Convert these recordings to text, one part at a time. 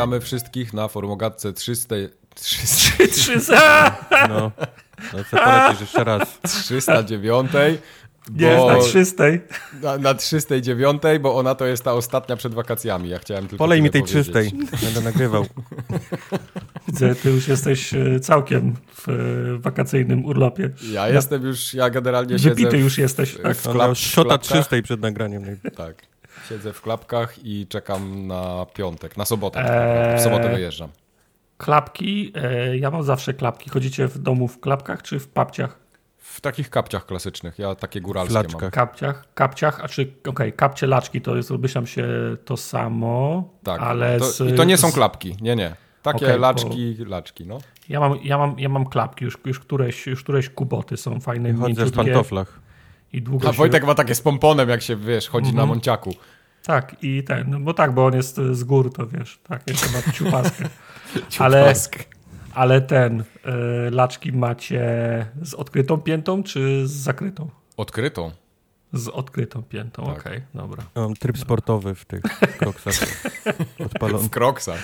Witamy wszystkich na Formogatce 300... 300 300! No, no co polecisz jeszcze raz. 309. Nie, bo- na 300. na, na 309, bo ona to jest ta ostatnia przed wakacjami. Ja chciałem tylko Polej mi tej powiedzieć. czystej. Będę nagrywał. Widzę, ty już jesteś e, całkiem w e, wakacyjnym urlopie. Ja jestem już, ja generalnie siedzę Wypity już jesteś. Tak? w, klap, szota klapkach. czystej przed nagraniem. Tak. Siedzę w klapkach i czekam na piątek, na sobotę. Eee. W sobotę wyjeżdżam. Klapki, e, ja mam zawsze klapki. Chodzicie w domu w klapkach czy w papciach? W takich kapciach klasycznych. Ja takie góralskie Flaczkach. mam. Kapciach, kapciach, a czy, okej, kapcie, laczki to jest, myślałem się to samo, Tak, ale to, z, I to nie są z- klapki, nie, nie. Takie Okej, bo- laczki, laczki, no. Ja mam, ja mam, ja mam klapki, już, już, któreś, już któreś kuboty są fajne, Chodzę w pantoflach. i długo A się... Wojtek ma takie z pomponem, jak się, wiesz, chodzi Mhm. na Monciaku. Tak, i ten, no bo tak, bo on jest e, z gór, to wiesz, tak, jeszcze ma ciupaskę. Ale, ale ten, y, laczki macie z odkrytą piętą, czy z zakrytą? Odkrytą. Z odkrytą piętą, Tak. okej, dobra. Ja mam tryb sportowy w tych kroksach. Odpalony. W kroksach.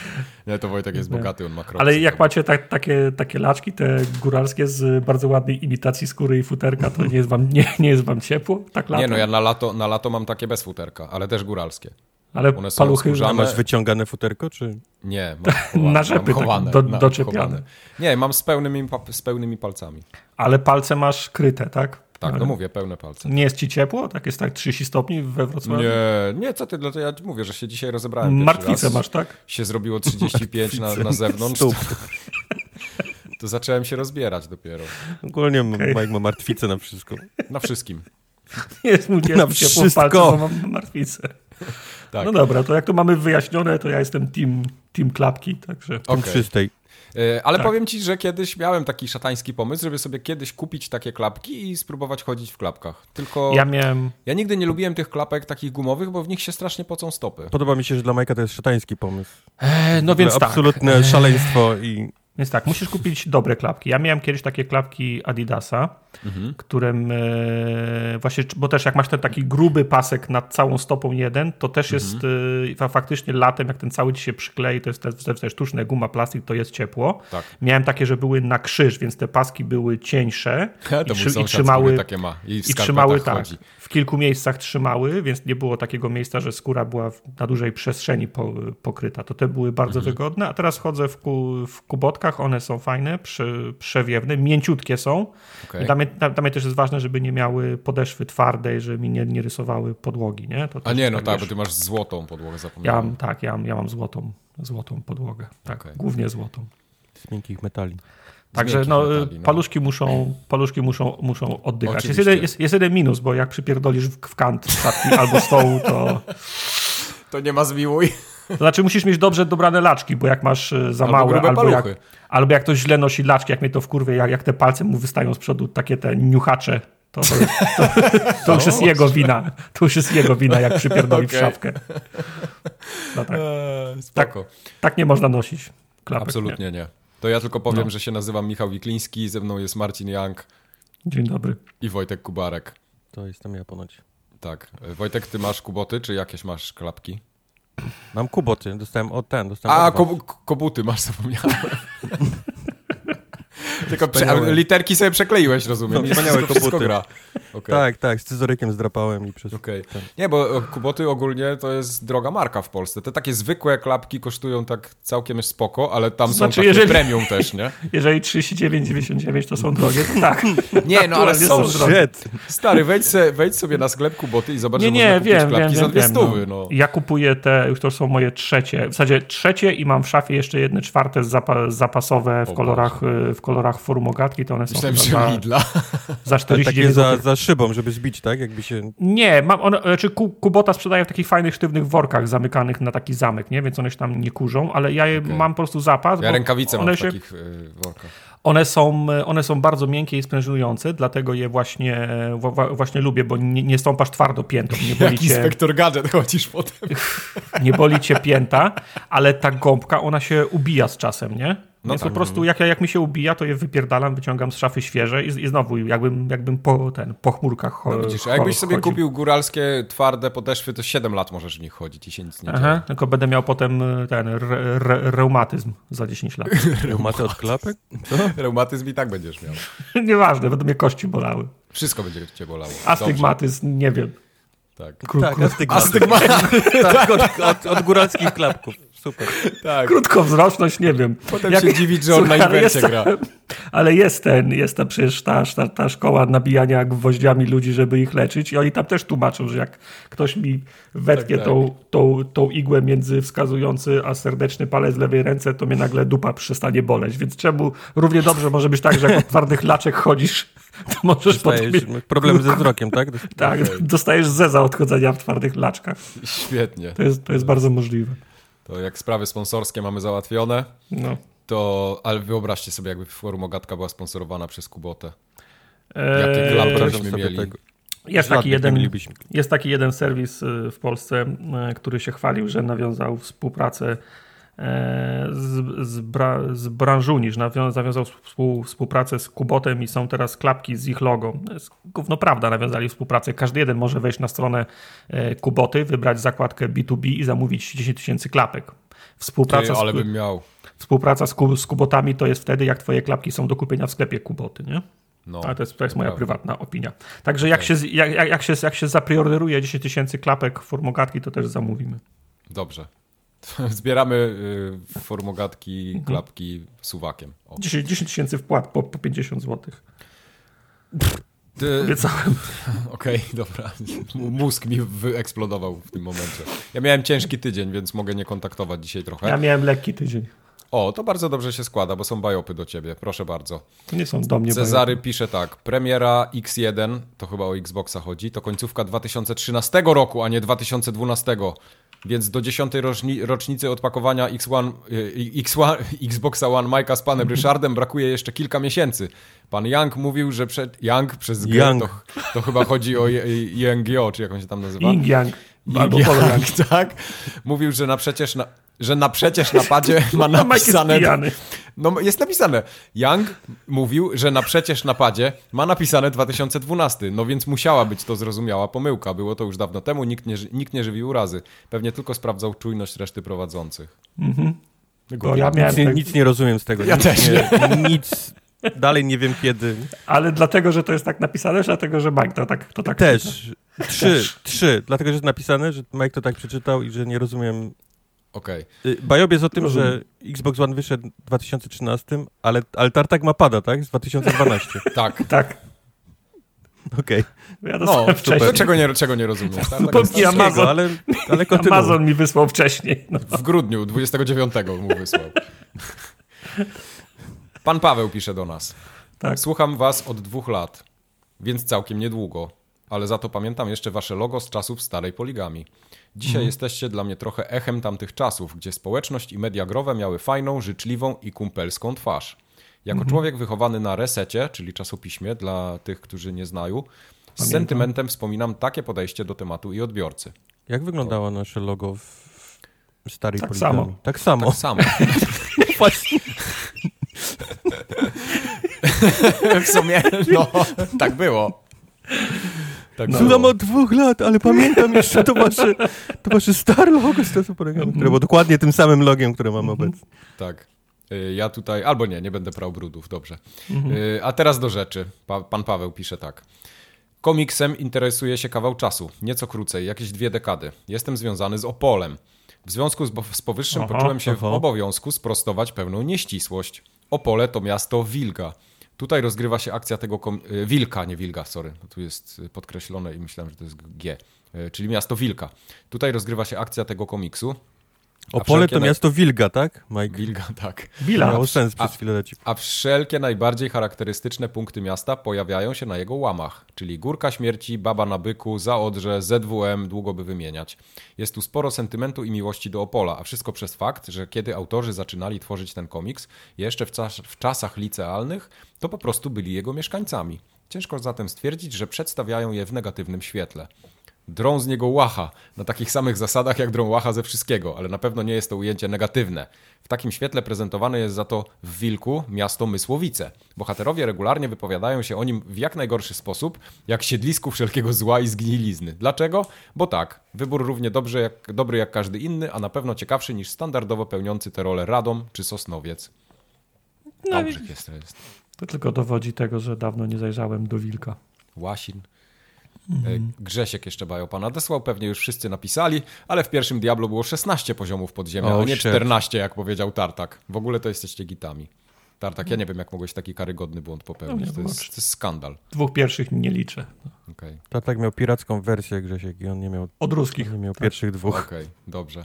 Nie, to Wojtek jest Nie. bogaty, on ma kroksy. Ale jak macie tak, takie, takie laczki, te góralskie z bardzo ładnej imitacji skóry i futerka, to nie jest wam, nie, nie jest wam ciepło? Tak latem? Nie, no ja na lato, na lato mam takie bez futerka, ale też góralskie. Ale one są paluchy, skórzane. masz wyciągane futerko, czy? Nie, mam chowane, Na rzepy mam tak chowane, do- na- doczepiane. chowane. Nie, mam z pełnymi, z pełnymi palcami. ale palce masz kryte, tak? Tak, no mówię, pełne palce. Nie jest ci ciepło? Tak jest tak 30 stopni we Wrocławiu? Nie, nie, co ty, dlatego ja mówię, że się dzisiaj rozebrałem Martwicę masz, tak? Się zrobiło 35 na, na zewnątrz, Stóp. to zacząłem się rozbierać dopiero. Ogólnie Okej. Mike ma martwicę na wszystko. Na wszystkim. Nie jest mu Na ciepło w wszystko. palce, bo mam martwicę. Tak. No dobra, to jak to mamy wyjaśnione, to ja jestem team, team klapki, także... Tym Okej. czystej. E, Ale Tak. powiem ci, że kiedyś miałem taki szatański pomysł, żeby sobie kiedyś kupić takie klapki i spróbować chodzić w klapkach. Tylko Ja ja, miałem... nigdy nie lubiłem tych klapek takich gumowych, bo w nich się strasznie pocą stopy. Podoba mi się, że dla Majka to jest szatański pomysł. E, no więc tak. Absolutne szaleństwo i Więc tak, musisz kupić dobre klapki. Ja miałem kiedyś takie klapki Adidasa, Mhm. którym e, właśnie, bo też jak masz ten taki gruby pasek nad całą stopą jeden, to też jest Mhm. e, fa- faktycznie latem, jak ten cały ci się przyklei, to jest też, też, też sztuczne guma, plastik, to jest ciepło. Tak. Miałem takie, że były na krzyż, więc te paski były cieńsze To i, trzy, i trzymały, takie ma i w i trzymały tak. chodzi. W kilku miejscach trzymały, więc nie było takiego miejsca, że skóra była na dużej przestrzeni po, pokryta. To te były bardzo Mhm. wygodne, a teraz chodzę w, ku, w kubotkach, one są fajne, przy, przewiewne, mięciutkie są. I dla, mnie, dla, mnie też jest ważne, żeby nie miały podeszwy twardej, żeby mi nie, nie rysowały podłogi. Nie? To A nie, no tak, wiesz, bo ty masz złotą podłogę, ja zapomniałem. mam, tak, ja mam, ja mam złotą, złotą podłogę. Tak, Okej. głównie złotą. z miękkich metali. Także no, metali, no. paluszki muszą, paluszki muszą, muszą oddychać. Jest jeden, jest, jest jeden minus, bo jak przypierdolisz w, w kant albo stołu, to, To nie ma zmiłuj. To znaczy musisz mieć dobrze dobrane laczki, bo jak masz e, za Albo małe, grube albo jak, albo jak ktoś źle nosi laczki, jak mnie to w kurwie, jak, jak te palce mu wystają z przodu, takie te niuchacze, to, to, to, to już jest jego wina. To już jest jego wina, jak przypierdoli w Okej. szafkę. No tak, Eee, spoko. tak nie można nosić klapek. Absolutnie nie. To ja tylko powiem, No. że się nazywam Michał Wikliński, ze mną jest Marcin Young Nie. Dzień dobry. i Wojtek Kubarek. To jestem ja ponoć. Tak. E, Wojtek, ty masz kuboty, czy jakieś masz klapki? Mam kuboty, dostałem od ten, dostałem A, od was. ko kobuty masz, zapomniałem. Tylko prze litery sobie przekleiłeś, rozumiem. No, wspaniałe kobuty. gra. Okej. Tak, tak, scyzorykiem zdrapałem i przez... Ten. Nie, bo e, kuboty ogólnie to jest droga marka w Polsce. Te takie zwykłe klapki kosztują tak całkiem spoko, ale tam Znaczy, są takie jeżeli- premium też, nie? Jeżeli 39,99 to są drogie, to tak. Nie, no ale są, są drogie. Stary, wejdź, se, wejdź sobie na sklep kuboty i zobacz, Nie, że nie, można kupić wiem, klapki wiem, za dwie stówy, no. no. Ja kupuję te, już to są moje trzecie, w zasadzie trzecie i mam w szafie jeszcze jedne czwarte zapa zapasowe w O kolorach, y, w kolorach formogatki, to one są Myślałem, chyba że za, Lidla. za Takie 49 za, za szybą, żeby zbić, tak? Jakby się... Nie, mam one, znaczy Ku- Kubota sprzedają w takich fajnych, sztywnych workach zamykanych na taki zamek, nie? Więc one się tam nie kurzą, ale ja je mam po prostu zapas, Ja bo rękawice mam w się, takich y, workach. one są, one są bardzo miękkie i sprężynujące, dlatego je właśnie, właśnie lubię, bo nie, nie stąpasz twardo piętą, nie boli Jak cię, inspektor gadżet chodzisz potem. nie boli cię pięta, ale ta gąbka, ona się ubija z czasem, nie? No Więc tak. po prostu jak, jak mi się ubija, to je wypierdalam, wyciągam z szafy świeże i, i znowu jakbym, jakbym po, ten, po chmurkach no widzisz, a jakbyś sobie chodził. kupił góralskie twarde podeszwy, to 7 lat możesz w nich chodzić i się nic nie Aha, dzieje. tylko będę miał potem e, ten re, re, reumatyzm za 10 lat. Reumaty od klapek? Co? Reumatyzm i tak będziesz miał. Nieważne, będą mnie kości bolały. Wszystko będzie cię bolało. Astygmatyzm, nie wiem. Tak, Kró tak astygmatyzm. tak, od, od, od góralskich klapków. Super. Tak. Krótkowzroczność, nie wiem. Potem Jak, się dziwić, że on słuchaj, na gra. Ale jest ten, jest ta przecież ta, ta, ta szkoła nabijania gwoździami ludzi, żeby ich leczyć i oni tam też tłumaczą, że jak ktoś mi wetnie tak, tak. Tą, tą, tą igłę między wskazujący a serdeczny palec lewej ręce, to mnie nagle dupa przestanie boleć. Więc czemu równie dobrze może być tak, że jak od twardych laczek chodzisz, to możesz dostajesz problem ze wzrokiem, tak? tak, okay. dostajesz zeza od chodzenia w twardych laczkach. Świetnie. To jest, to jest bardzo możliwe. To jak sprawy sponsorskie mamy załatwione, no. to ale wyobraźcie sobie, jakby Forum Ogatka była sponsorowana przez Kubotę. Jakie klapy byśmy mieli. Tego. Jest taki, jeden, jest taki jeden serwis y, w Polsce, y, który się chwalił, że nawiązał współpracę z, z, bra, z branżunisz, nawiązał współ, współpracę z Kubotem i są teraz klapki z ich logo. To jest gówno prawda, nawiązali współpracę. Każdy jeden może wejść na stronę e, Kuboty, wybrać zakładkę B2B i zamówić 10 tysięcy klapek. Współpraca Ty, ale z, bym miał. Współpraca z, z Kubotami to jest wtedy, jak twoje klapki są do kupienia w sklepie Kuboty, nie? No, Ale to jest, to jest moja prawda. prywatna opinia. Także jak, się, jak, jak, się, jak się zapriorderuje 10 tysięcy klapek formogatki, to też zamówimy. Dobrze. Zbieramy y, formogatki, mhm. klapki suwakiem. 10 tysięcy wpłat po, po 50 zł. Ty... Obiecałem. Okej, okay, dobra. Mózg mi wyeksplodował w tym momencie. Ja miałem ciężki tydzień, więc mogę nie kontaktować dzisiaj trochę. Ja miałem lekki tydzień. O, to bardzo dobrze się składa, bo są bajopy do ciebie. Proszę bardzo. To nie są do mnie Cezary bajopy. pisze tak. Premiera X1, to chyba o Xboxa chodzi, to końcówka 2013 roku, a nie 2012. Więc do dziesiątej rocznicy odpakowania X1, y, X1, Xboxa One Mike'a z panem Ryszardem brakuje jeszcze kilka miesięcy. Pan Young mówił, że przed... Young przez G, Young. To, to chyba chodzi o YNGO, czy jak on się tam nazywa? Ying Yang. Albo Young, tak. Mówił, że na przecież na, że na przecież napadzie ma napisane... No jest napisane. Young mówił, że na przecież napadzie ma napisane 2012. No więc musiała być to zrozumiała pomyłka. Było to już dawno temu, nikt nie, nikt nie żywił urazy. Pewnie tylko sprawdzał czujność reszty prowadzących. Mhm. ja miałem nic, tak... nic, nie rozumiem z tego. Ja nic, też nie. Nic, dalej nie wiem kiedy. Ale dlatego, że to jest tak napisane, czy dlatego, że Mike to tak to tak Też. Trzy, Też. trzy. Dlatego, że jest napisane, że Mike to tak przeczytał i że nie rozumiem Okej. Okay. Bajob jest o tym, że Xbox One wyszedł w 2013, ale, ale Tartak ma pada, tak? Z 2012. tak. Tak. Okej. Okay. Ja no, wcześniej. Czego nie, czego nie rozumiem? Tartak Amazon, ale, ale Amazon mi wysłał wcześniej. No. W grudniu, 29 mu wysłał. Pan Paweł pisze do nas. Tak. Słucham was od dwóch lat, więc całkiem niedługo, ale za to pamiętam jeszcze wasze logo z czasów starej poligami. Dzisiaj mhm. jesteście dla mnie trochę echem tamtych czasów, gdzie społeczność i media growe miały fajną, życzliwą i kumpelską twarz. Jako mhm. człowiek wychowany na resecie, czyli czasopiśmie dla tych, którzy nie znają, z Pamiętam. sentymentem wspominam takie podejście do tematu i odbiorcy. Jak wyglądało nasze logo w starej tak Samo. Tak samo. Tak samo. Właśnie. w sumie, no, tak było. Tak Słucham od dwóch lat, ale pamiętam jeszcze to wasze, to wasze stare logo z czasu które było dokładnie tym samym logiem, które mam obecnie. Tak. Y, ja tutaj, albo nie, nie będę prał brudów, dobrze. Mhm. Y, a teraz do rzeczy. Pa, pan Paweł pisze tak. Komiksem interesuje się kawał czasu, nieco krócej, jakieś dwie dekady. Jestem związany z Opolem. W związku z, z powyższym aha, poczułem się aha. w obowiązku sprostować pewną nieścisłość. Opole to miasto Wilga. Tutaj rozgrywa się akcja tego. E, Wilka, nie Wilga, sorry. Tu jest podkreślone i myślałem, że to jest G. E, czyli miasto Wilka. Tutaj rozgrywa się akcja tego komiksu. Opole to miasto Wilga, tak? Mike? Wilga, tak. Wila. Miało sens przez chwilę leci. A wszelkie najbardziej charakterystyczne punkty miasta pojawiają się na jego łamach, czyli Górka Śmierci, Baba na Byku, Zaodrze, ZWM, długo by wymieniać. Jest tu sporo sentymentu i miłości do Opola, a wszystko przez fakt, że kiedy autorzy zaczynali tworzyć ten komiks, jeszcze w, czas, w czasach licealnych, to po prostu byli jego mieszkańcami. Ciężko zatem stwierdzić, że przedstawiają je w negatywnym świetle. Drą z niego łacha, na takich samych zasadach jak drą łacha ze wszystkiego, ale na pewno nie jest to ujęcie negatywne. W takim świetle prezentowane jest za to w Wilku miasto Mysłowice. Bohaterowie regularnie wypowiadają się o nim w jak najgorszy sposób, jak siedlisku wszelkiego zła i zgnilizny. Dlaczego? Bo tak, wybór równie dobrze jak, dobry jak każdy inny, a na pewno ciekawszy niż standardowo pełniący tę rolę Radom czy Sosnowiec. No jest, to jest. To tylko dowodzi tego, że dawno nie zajrzałem do Wilka. Łasin. Mhm. Grzesiek jeszcze Bajopa nadesłał, pewnie już wszyscy napisali, ale w pierwszym Diablo było 16 poziomów podziemia, oh, a nie 14, jak powiedział Tartak. W ogóle to jesteście gitami. Tartak, ja nie wiem, jak mogłeś taki karygodny błąd popełnić. No to, jest, to jest skandal. Dwóch pierwszych nie liczę. Okay. Tartak miał piracką wersję Grzesiek i on nie miał... Od ruskich. Nie miał tak. pierwszych dwóch. Okej, okay, dobrze.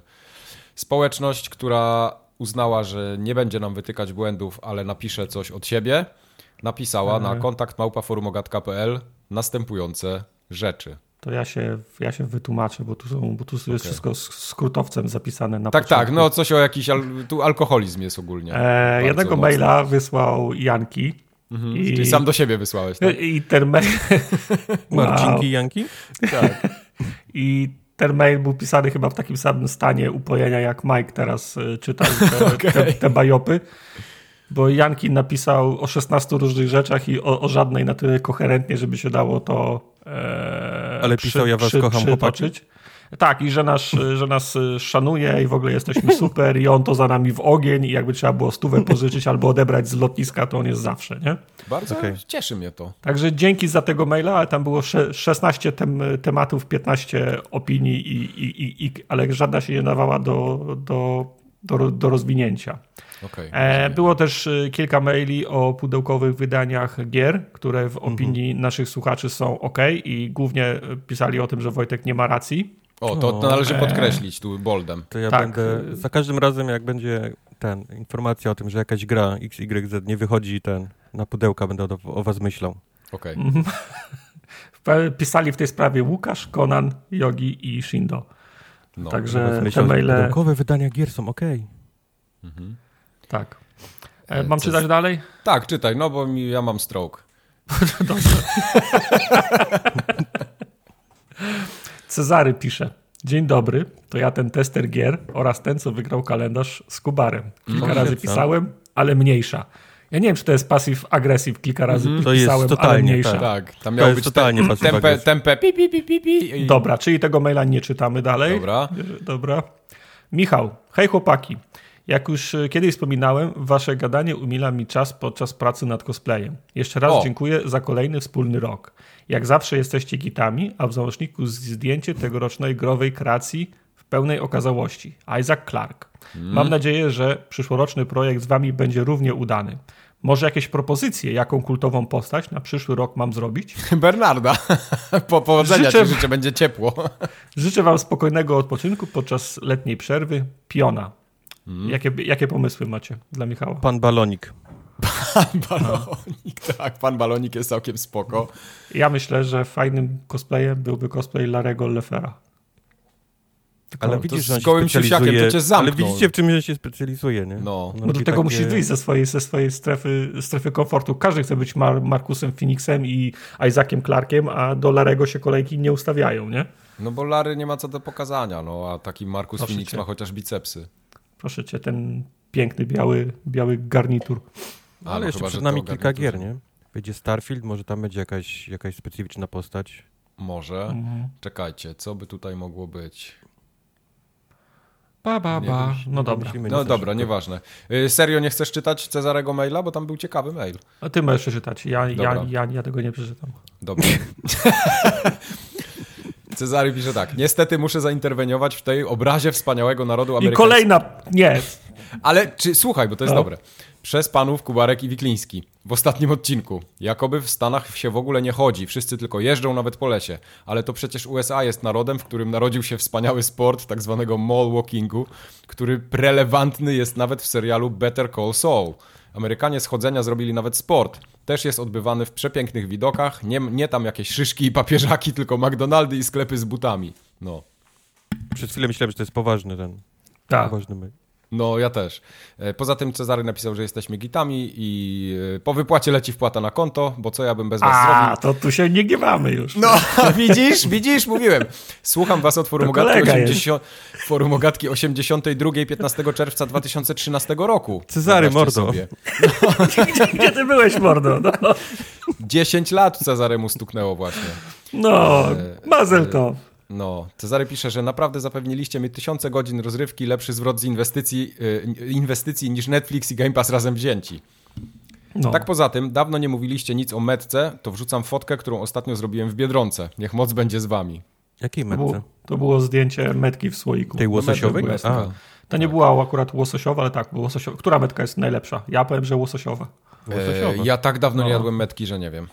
Społeczność, która uznała, że nie będzie nam wytykać błędów, ale napisze coś od siebie, napisała na mhm. kontakt małpaforumogat.pl następujące rzeczy. To ja się, ja się wytłumaczę, bo tu, są, bo tu jest okay. wszystko skrótowcem zapisane na Tak, początku. tak, no coś o jakiś, al, tu alkoholizm jest ogólnie. E, jednego mocno. maila wysłał Janki. Mhm, i, czyli sam do siebie wysłałeś, tak? I ten mail... Marcinki i Janki? Tak. I ten mail był pisany chyba w takim samym stanie upojenia, jak Mike teraz e, czytał te, okay. te, te bajopy bo Janki napisał o 16 różnych rzeczach i o, o żadnej na tyle koherentnie, żeby się dało to e, Ale pisał, przy, ja was przy, kocham, przytoczyć. Tak, i że nas, że nas szanuje i w ogóle jesteśmy super i on to za nami w ogień i jakby trzeba było stówę pożyczyć albo odebrać z lotniska, to on jest zawsze, nie? Bardzo okay. cieszy mnie to. Także dzięki za tego maila, ale tam było 16 tem tematów, 15 opinii, i, i, i, ale żadna się nie dawała do, do, do, do rozwinięcia. Okay, e, było też e, kilka maili o pudełkowych wydaniach gier, które w mhm. opinii naszych słuchaczy są ok i głównie e, pisali o tym, że Wojtek nie ma racji. O, to, to należy podkreślić tu boldem. To ja tak. będę, za każdym razem jak będzie ten, informacja o tym, że jakaś gra XYZ nie wychodzi ten, na pudełka, będę o, o was myślał. Okej. Okay. Pisali w tej sprawie Łukasz, Konan, Yogi i Shindo. No, Także te maile... Pudełkowe wydania gier są ok. Mhm. Tak. E, mam Co czytać z... dalej? Tak, czytaj, no bo mi, ja mam stroke. Dobrze. Cezary pisze. Dzień dobry, to ja ten tester gier oraz ten, co wygrał kalendarz z Kubarem. Kilka no, razy pisałem, ale mniejsza. Ja nie wiem, czy to jest pasyw agresyw, kilka razy mm, to pisałem, jest totalnie, ale mniejsza. Tak, tak tam miał być totalnie te, tempę, tempę pi, pi, pi, pi, pi. Dobra, czyli tego maila nie czytamy dalej. Dobra. Dobra. Michał, hej chłopaki. Jak już e, kiedyś wspominałem, wasze gadanie umila mi czas podczas pracy nad cosplayem. Jeszcze raz o. dziękuję za kolejny wspólny rok. Jak zawsze jesteście gitami, a w załączniku zdjęcie tegorocznej growej kreacji w pełnej okazałości. Isaac Clark. Hmm. Mam nadzieję, że przyszłoroczny projekt z wami będzie równie udany. Może jakieś propozycje, jaką kultową postać na przyszły rok mam zrobić? Bernarda. Po powodzenia życzę, życzę, będzie ciepło. Życzę wam spokojnego odpoczynku podczas letniej przerwy. Piona. Hmm. Jakie, jakie pomysły macie dla Michała? Pan Balonik. Pan Balonik, tak, pan Balonik jest całkiem spoko. Ja myślę, że fajnym cosplayem byłby cosplay Larego Lefera. Ale widzisz, że z gołym siusiakiem to cię zamknął. Ale widzicie, w czym się specjalizuje, nie? No. no, do tego takie... musisz wyjść ze swojej, ze swojej strefy, strefy komfortu. Każdy chce być Mar Markusem Phoenixem i Isaaciem Clarkiem, a do Larego się kolejki nie ustawiają, nie? No bo Lary nie ma co do pokazania, no a taki Markus Proszę Phoenix cię. ma chociaż bicepsy. Proszę cię, ten piękny biały, biały garnitur. Ale, Ale jeszcze chyba, przed nami kilka gier, nie? Wyjdzie Starfield, może tam będzie jakaś, jakaś specyficzna postać. Może. Mhm. Czekajcie, co by tutaj mogło być? Ba, ba, ba. No dobra. No dobra, nieważne. Y, serio nie chcesz czytać Cezarego maila, bo tam był ciekawy mail. A ty możesz przeczytać. Ja, ja, ja, ja tego nie przeczytam. Dobra. Cezary pisze tak. Niestety muszę zainterweniować w tej obrazie wspaniałego narodu amerykańskiego. I kolejna... Nie. Ale czy, słuchaj, bo to jest no. dobre. Przez panów Kubarek i Wikliński w ostatnim odcinku. Jakoby w Stanach się w ogóle nie chodzi, wszyscy tylko jeżdżą nawet po lesie. Ale to przecież USA jest narodem, w którym narodził się wspaniały sport tak zwanego mall walkingu, który prelewantny jest nawet w serialu Better Call Saul. Amerykanie z chodzenia zrobili nawet sport. Też jest odbywany w przepięknych widokach. Nie, nie tam jakieś szyszki i papieżaki, tylko McDonaldy i sklepy z butami. No. Przez chwilę myślałem, że to jest poważny ten. Tak. Poważny No, ja też. E, poza tym Cezary napisał, że jesteśmy gitami i e, po wypłacie leci wpłata na konto, bo co ja bym bez was A, zrobił? to tu się nie gniewamy już. No, widzisz, widzisz, mówiłem. Słucham was od Forum Ogatki, 80, Forum Ogatki 82, 15 czerwca 2013 roku. Cezary, mordo. Sobie. No. Gdzie, gdzie, ty byłeś, mordo? No. 10 lat Cezaremu stuknęło właśnie. No, e, mazel to. No, Cezary pisze, że naprawdę zapewniliście mi tysiące godzin rozrywki, lepszy zwrot z inwestycji, yy, inwestycji niż Netflix i Game Pass razem wzięci. No. Tak poza tym, dawno nie mówiliście nic o metce, to wrzucam fotkę, którą ostatnio zrobiłem w Biedronce. Niech moc będzie z wami. Jakiej metce? To było, to było zdjęcie metki w słoiku. Tej łososiowej? No, to nie była akurat łososiowa, ale tak, łososiowa. Która metka jest najlepsza? Ja powiem, że łososiowa. łososiowa. E, ja tak dawno no. nie jadłem metki, że nie wiem.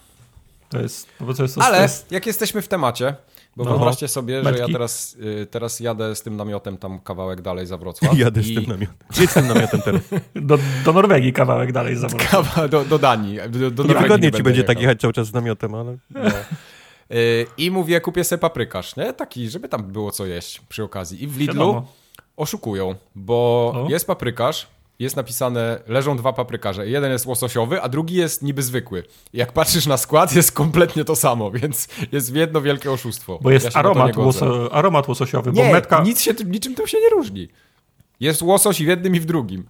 To jest, to jest, Ale jest... jak jesteśmy w temacie, bo no. wyobraźcie sobie, Metki. że ja teraz, y, teraz jadę z tym namiotem tam kawałek dalej za Wrocław. Jadę i... z tym namiotem. Jedź z tym namiotem teraz. Do, do Norwegii kawałek dalej za Wrocław. Kawa, do, do Danii. Do, do Niewygodnie ci będzie tak jechać cały czas z namiotem, ale... No. Y, I mówię, kupię sobie paprykarz, nie? Taki, żeby tam było co jeść przy okazji. I w Lidlu Wiadomo. oszukują, bo o. jest paprykarz, jest napisane, leżą dwa paprykarze. Jeden jest łososiowy, a drugi jest niby zwykły. Jak patrzysz na skład, jest kompletnie to samo, więc jest jedno wielkie oszustwo. Bo jest ja aromat, łoso, aromat łososiowy. Nie, bo metka... nic się, niczym to się nie różni. Jest łosoś i w jednym i w drugim.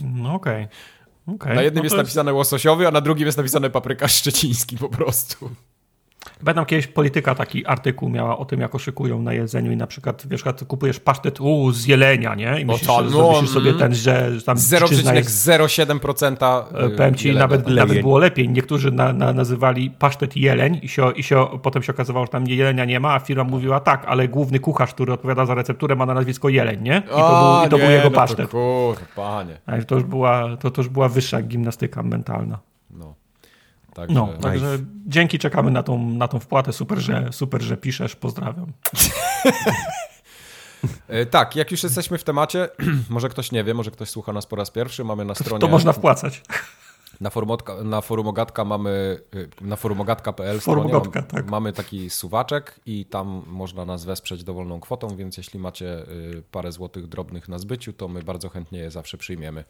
No okej. Okay. okay. Na jednym no jest, jest napisane łososiowy, a na drugim jest napisane paprykarz szczeciński po prostu. Pamiętam kiedyś polityka taki artykuł miała o tym, jak oszykują na jedzeniu i na przykład, wiesz, kupujesz pasztet u, z jelenia, nie? I myślisz, no, no, myślisz sobie ten, że tam 0,07% e, Powiem ci, nawet, nawet było lepiej. Niektórzy na, na, nazywali pasztet jeleń i, się, i się, potem się okazywało, że tam jelenia nie ma, a firma mówiła tak, ale główny kucharz, który odpowiada za recepturę ma na nazwisko jeleń, nie? I to, był, i to nie, był jego no pasztet. To, kur, panie. to, już była, to, to już była wyższa gimnastyka mentalna. No. Także, no, także nice. dzięki, czekamy na tą, na tą wpłatę. Super, że, super, że piszesz. Pozdrawiam. E, tak, jak już jesteśmy w temacie, może ktoś nie wie, może ktoś słucha nas po raz pierwszy, mamy na stronie... To można wpłacać. Na, forumotka, na forumogatka mamy, y, na forumogatka.pl Forumogatka, tak. mamy taki suwaczek i tam można nas wesprzeć dowolną kwotą, więc jeśli macie y, parę złotych drobnych na zbyciu, to my bardzo chętnie je zawsze przyjmiemy.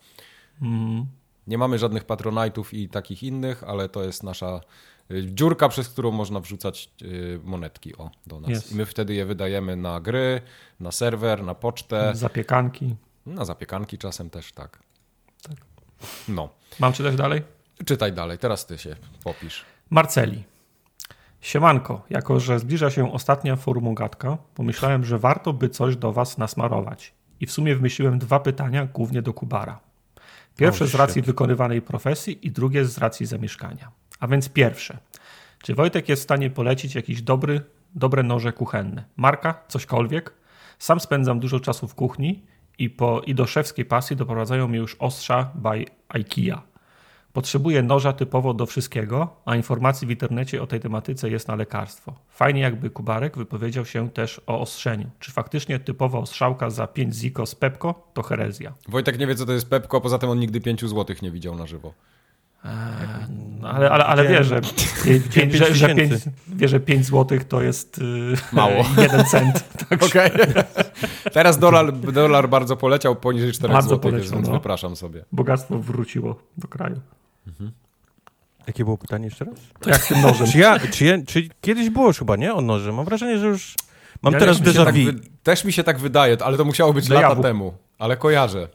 Mm. Nie mamy żadnych patronajtów i takich innych, ale to jest nasza y, dziurka, przez którą można wrzucać y, monetki o, do nas. Yes. I my wtedy je wydajemy na gry, na serwer, na pocztę. Zapiekanki. Na zapiekanki czasem też, tak. tak. No. Mam czytać dalej? Czytaj dalej, teraz ty się popisz. Marceli. Siemanko, jako że zbliża się ostatnia formugatka, pomyślałem, że warto by coś do was nasmarować. I w sumie wymyśliłem dwa pytania, głównie do Kubara. Pierwsze z racji wykonywanej profesji i drugie z racji zamieszkania. A więc pierwsze. Czy Wojtek jest w stanie polecić jakiś dobry, dobre noże kuchenne? Marka? Cośkolwiek? Sam spędzam dużo czasu w kuchni i, po, i do szewskiej pasji doprowadzają mnie już ostrza by IKEA. Potrzebuję noża typowo do wszystkiego, a informacji w internecie o tej tematyce jest na lekarstwo. Fajnie jakby Kubarek wypowiedział się też o ostrzeniu. Czy faktycznie typowa ostrzałka za 5 ziko z Pepko to herezja? Wojtek nie wie co to jest Pepko, poza tym on nigdy 5 złotych nie widział na żywo. Eee, ale, ale, ale wie, że, pięć, że, że, pięć, wie, że 5 złotych to jest yy, mało. 1 cent. Tak. Okay. Teraz dolar, dolar bardzo poleciał poniżej 4 złotych, więc no. wypraszam sobie. Bogactwo wróciło do kraju. Mhm. Jakie było pytanie jeszcze raz? To jak tym nożem. czy, ja, czy, ja, czy kiedyś było już chyba, nie? O noże. Mam wrażenie, że już... Mam ja teraz déjà tak vu. też mi się tak wydaje, ale to musiało być lata temu. Ale kojarzę.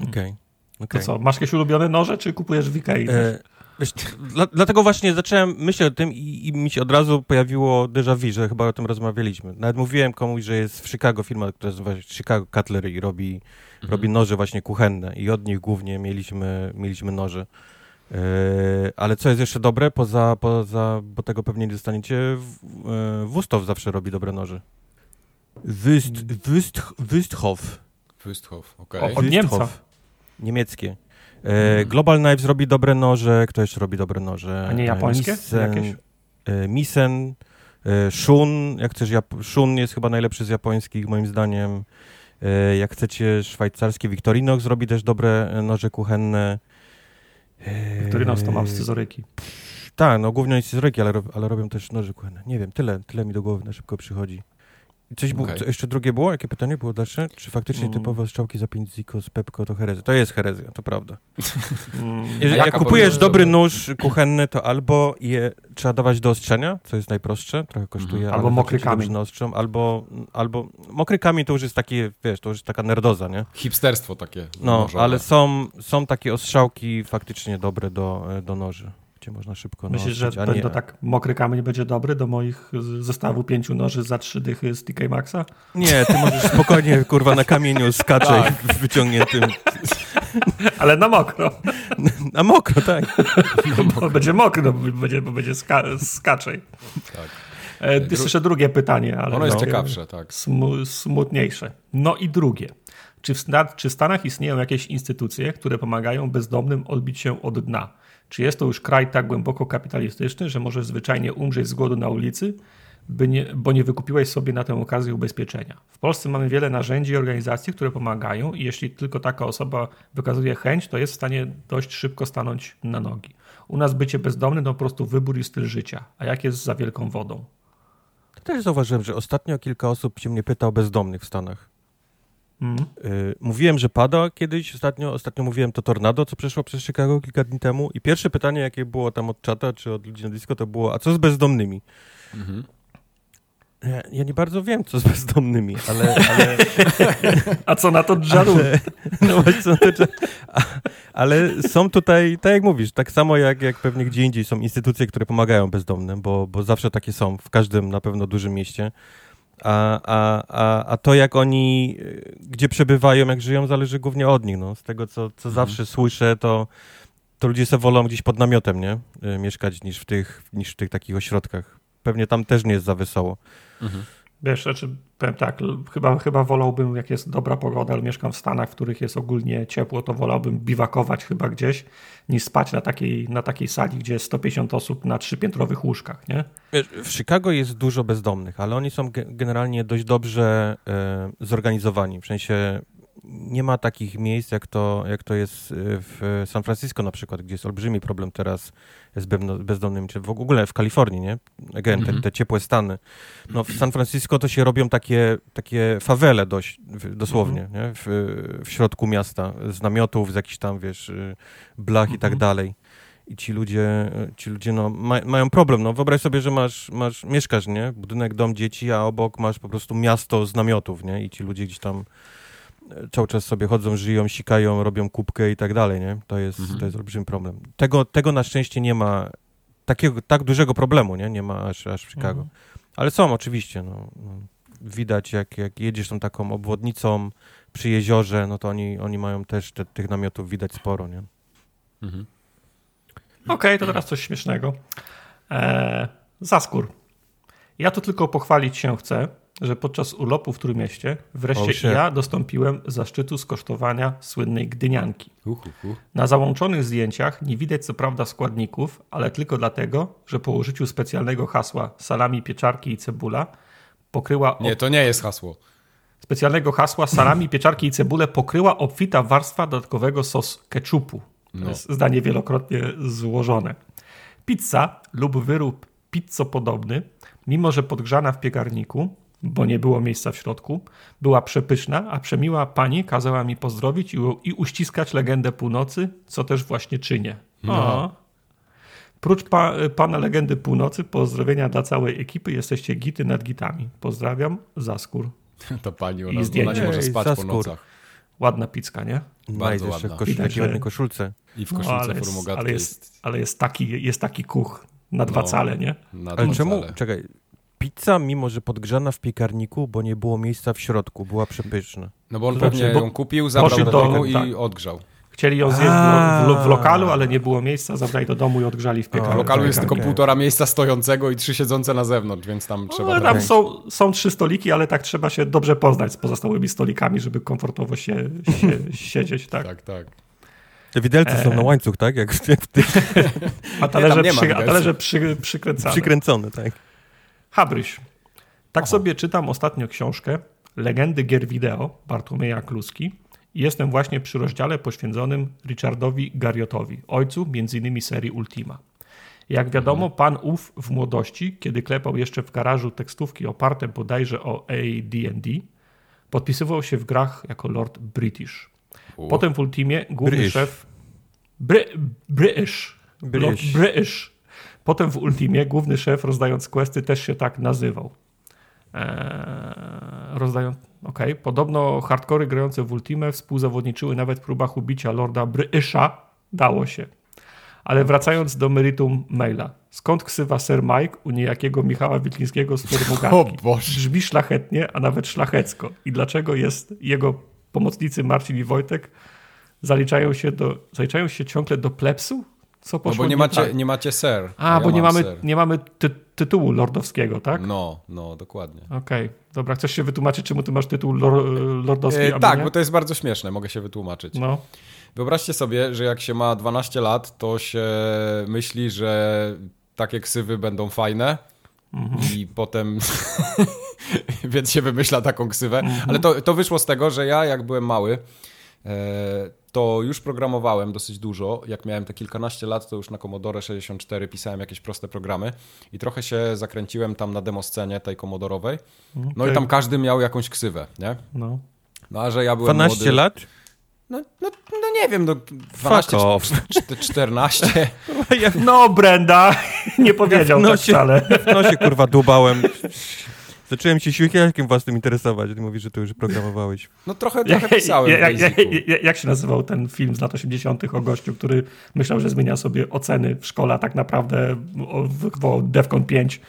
Okej. Okay. okay. To co, masz jakieś ulubione noże, czy kupujesz w Ikei? E, wiesz, dla, dlatego właśnie zacząłem myśleć o tym i, i, mi się od razu pojawiło déjà vu, że chyba o tym rozmawialiśmy. Nawet mówiłem komuś, że jest w Chicago firma, która nazywa się Chicago Cutlery i robi mhm. robi noże właśnie kuchenne i od nich głównie mieliśmy, mieliśmy noże. Yy, ale co jest jeszcze dobre, poza, poza, bo tego pewnie nie dostaniecie, yy, Wustow zawsze robi dobre noże. Wüst, Wüst, Wüsthof. Wüsthof, okej. Okay. Od Niemca. Niemieckie. Hmm. Global Knives robi dobre noże, kto jeszcze robi dobre noże? A nie japońskie? Misen, jakieś? Misen, Shun, jak chcesz, Shun jest chyba najlepszy z japońskich moim zdaniem. E, jak chcecie szwajcarskie, Victorinox zrobi też dobre e, noże kuchenne. E, Victorinox to mam scyzoryki. Tak, no głównie scyzoryki, ale, ale robią też noże kuchenne. Nie wiem, tyle, tyle mi do głowy na szybko przychodzi. Coś było, okay. co jeszcze drugie było? Jakie pytanie było dalsze? Czy faktycznie mm. typowe strzałki za 5 ziko z Pepko to herezja? To jest herezja, to prawda. Mm. Jeżeli, jak kupujesz dobry nóż kuchenny, to albo je trzeba dawać do ostrzenia, co jest najprostsze, trochę kosztuje, mm. albo mokry kamień. Ostrzą, albo, albo mokry kamień to już jest takie, wiesz, to już jest taka nerdoza, nie? Hipsterstwo takie. No, ale są, są takie ostrzałki faktycznie dobre do, do noży gdzie można szybko Myślisz, że to, to tak mokry kamień będzie dobry do moich zestawu pięciu noży za trzy dychy z TK Maxa? Nie, ty możesz spokojnie, kurwa, na kamieniu skaczej tak. wyciągniętym. Ale na mokro. Na mokro, tak. No, będzie mokro, no, będzie, bo będzie ska skaczej. Tak. E, jest jeszcze drugie pytanie, ale ono jest no, ciekawsze, tak. Smu smutniejsze. No i drugie. Czy w, czy w Stanach istnieją jakieś instytucje, które pomagają bezdomnym odbić się od dna? Czy jest to już kraj tak głęboko kapitalistyczny, że możesz zwyczajnie umrzeć z głodu na ulicy, nie, bo nie wykupiłeś sobie na tę okazję ubezpieczenia? W Polsce mamy wiele narzędzi i organizacji, które pomagają, i jeśli tylko taka osoba wykazuje chęć, to jest w stanie dość szybko stanąć na nogi. U nas bycie bezdomny to po prostu wybór i styl życia. A jak jest za wielką wodą? Też zauważyłem, że ostatnio kilka osób się mnie pyta o bezdomnych w Stanach. Mm. Mówiłem, że pada kiedyś, ostatnio, ostatnio mówiłem to tornado, co przeszło przez Chicago kilka dni temu i pierwsze pytanie, jakie było tam od czata, czy od ludzi na disco, to było, a co z bezdomnymi? Mhm. Ja, ja, nie bardzo wiem, co z bezdomnymi, ale... ale... A co na to dżaru? Ale, no właśnie, co na to Ale są tutaj, tak jak mówisz, tak samo jak, jak pewnie gdzie indziej są instytucje, które pomagają bezdomnym, bo, bo zawsze takie są w każdym na pewno dużym mieście. A, a, a, a to, jak oni, gdzie przebywają, jak żyją, zależy głównie od nich. No. Z tego, co, co mhm. zawsze słyszę, to, to ludzie sobie wolą gdzieś pod namiotem nie? Y, mieszkać niż w, tych, niż w tych takich ośrodkach. Pewnie tam też nie jest za wesoło. Mhm. Wiesz, znaczy, powiem tak, chyba, chyba wolałbym, jak jest dobra pogoda, ale mieszkam w Stanach, w których jest ogólnie ciepło, to wolałbym biwakować chyba gdzieś, niż spać na takiej, na takiej sali, gdzie jest 150 osób na trzypiętrowych łóżkach, nie? Wiesz, w Chicago jest dużo bezdomnych, ale oni są generalnie dość dobrze e, zorganizowani, w sensie nie ma takich miejsc, jak to, jak to jest w San Francisco na przykład, gdzie jest olbrzymi problem teraz z bezdomnymi, czy w ogóle w Kalifornii, nie? Again, te, mhm. te, ciepłe stany. No w San Francisco to się robią takie, takie fawele dość, dosłownie, mhm. nie? W, w środku miasta, z namiotów, z jakichś tam, wiesz, blach i tak mhm. dalej. I ci ludzie, ci ludzie no, ma, mają problem. No, wyobraź sobie, że masz, masz, mieszkasz, nie? Budynek, dom, dzieci, a obok masz po prostu miasto z namiotów, nie? I ci ludzie gdzieś tam cały czas sobie chodzą, żyją, sikają, robią kubkę i tak dalej, nie? To jest, mhm. to jest olbrzymi problem. Tego, tego na szczęście nie ma, takiego, tak dużego problemu, nie? Nie ma aż, aż w Chicago. Mhm. Ale są oczywiście, no, no. Widać, jak, jak jedziesz tą taką obwodnicą przy jeziorze, no to oni, oni mają też te, tych namiotów widać sporo, nie? Mhm. Okej, okay, to teraz coś śmiesznego. Eee, Zaskór. Ja tu tylko pochwalić się chcę, że podczas urlopu w Trójmieście wreszcie ja dostąpiłem zaszczytu skosztowania słynnej gdynianki. Uh, uh, uh. Na załączonych zdjęciach nie widać co prawda składników, ale tylko dlatego, że po użyciu specjalnego hasła salami, pieczarki i cebula pokryła... Nie, to nie jest hasło. Specjalnego hasła salami, pieczarki i cebulę pokryła obfita warstwa dodatkowego sos ketchupu. No. To jest zdanie wielokrotnie złożone. Pizza lub wyrób pizzo podobny, mimo że podgrzana w piekarniku, bo nie było miejsca w środku. Była przepyszna, a przemiła pani kazała mi pozdrowić i, i uściskać legendę północy, co też właśnie czynię. No. Prócz pa, pana legendy północy, pozdrowienia dla całej ekipy. Jesteście gity nad gitami. Pozdrawiam, Zaskór. To pani, ona, ona nie może spać Ej, po nocach. Ładna pizka, nie? Bardzo ładna. Kosz, Widać, że... koszulce. I w koszulce no, ale, jest, ale, jest, ale jest, taki, jest taki kuch na dwa no, cale, nie? Na ale czemu? Cale. Czekaj, pizza, mimo że podgrzana w piekarniku, bo nie było miejsca w środku, była przepyszna. No bo on pewnie znaczy, ją kupił, zabrał do domu i tak. odgrzał. Chcieli ją zjeść w, w, lokalu, ale nie było miejsca, zabrali do domu i odgrzali w piekarniku. W lokalu jest tylko półtora miejsca stojącego i trzy siedzące na zewnątrz, więc tam trzeba... No, tam są, są trzy stoliki, ale tak trzeba się dobrze poznać z pozostałymi stolikami, żeby komfortowo się, się siedzieć. Tak, tak. tak. Te widelce e... są na łańcuch, tak? Jak, jak w tych... A talerze, przy, a talerze przy, przykręcane. Przykręcone, tak. Habryś. Tak Aha. sobie czytam ostatnio książkę Legendy gier wideo Bartłomieja Kluski i jestem właśnie przy rozdziale poświęconym Richardowi Garriotowi, ojcu m.in. serii Ultima. Jak wiadomo, pan ów w młodości, kiedy klepał jeszcze w garażu tekstówki oparte bodajże o AD&D, podpisywał się w grach jako Lord British. Potem w Ultimie główny British. szef... Bry, British. Lord British. Potem w Ultimie główny szef rozdając questy też się tak nazywał. Eee, rozdają. Okej. Podobno hardkory grające w Ultimę współzawodniczyły nawet w próbach ubicia Lorda Brysha. Dało się. Ale wracając do meritum maila. Skąd ksywa Sir Mike u niejakiego Michała Witlińskiego z? Boże. Brzmi szlachetnie, a nawet szlachecko. I dlaczego jest jego pomocnicy Marcin i Wojtek zaliczają się, do, zaliczają się ciągle do plepsu? Co No poszło bo nie macie, tak? nie macie ser. A, ja bo nie mam mamy, ser. nie mamy ty, tytułu lordowskiego, tak? No, no, dokładnie. Okej, dobra. Chcesz się wytłumaczyć, czemu ty masz tytuł lor, lordowski, E, tak, nie? bo to jest bardzo śmieszne, mogę się wytłumaczyć. No, Wyobraźcie sobie, że jak się ma 12 lat, to się myśli, że takie ksywy będą fajne Mhm. i potem więc się wymyśla taką ksywę. Mhm. Ale to, to wyszło z tego, że ja jak byłem mały, e, to już programowałem dosyć dużo. Jak miałem te kilkanaście lat, to już na Commodore 64 pisałem jakieś proste programy i trochę się zakręciłem tam na demoscenie tej Commodorowej. No i Okej. tam każdy miał jakąś ksywę, nie? no. No a że ja byłem 12 młody... lat? No, no, no nie wiem, no 12, off. cz- 14. Ja no Brenda, nie powiedział No tak się- wcale. w nosie kurwa dłubałem. Zacząłem się siłkiem własnym interesować, ty mówisz, że to już programowałeś. No trochę, trochę pisałem w jak, jak, Basicu. jak, się nazywał ten film z lat 80. o gościu, który myślał, że zmienia sobie oceny w szkole, a tak naprawdę wywołał Defcon 5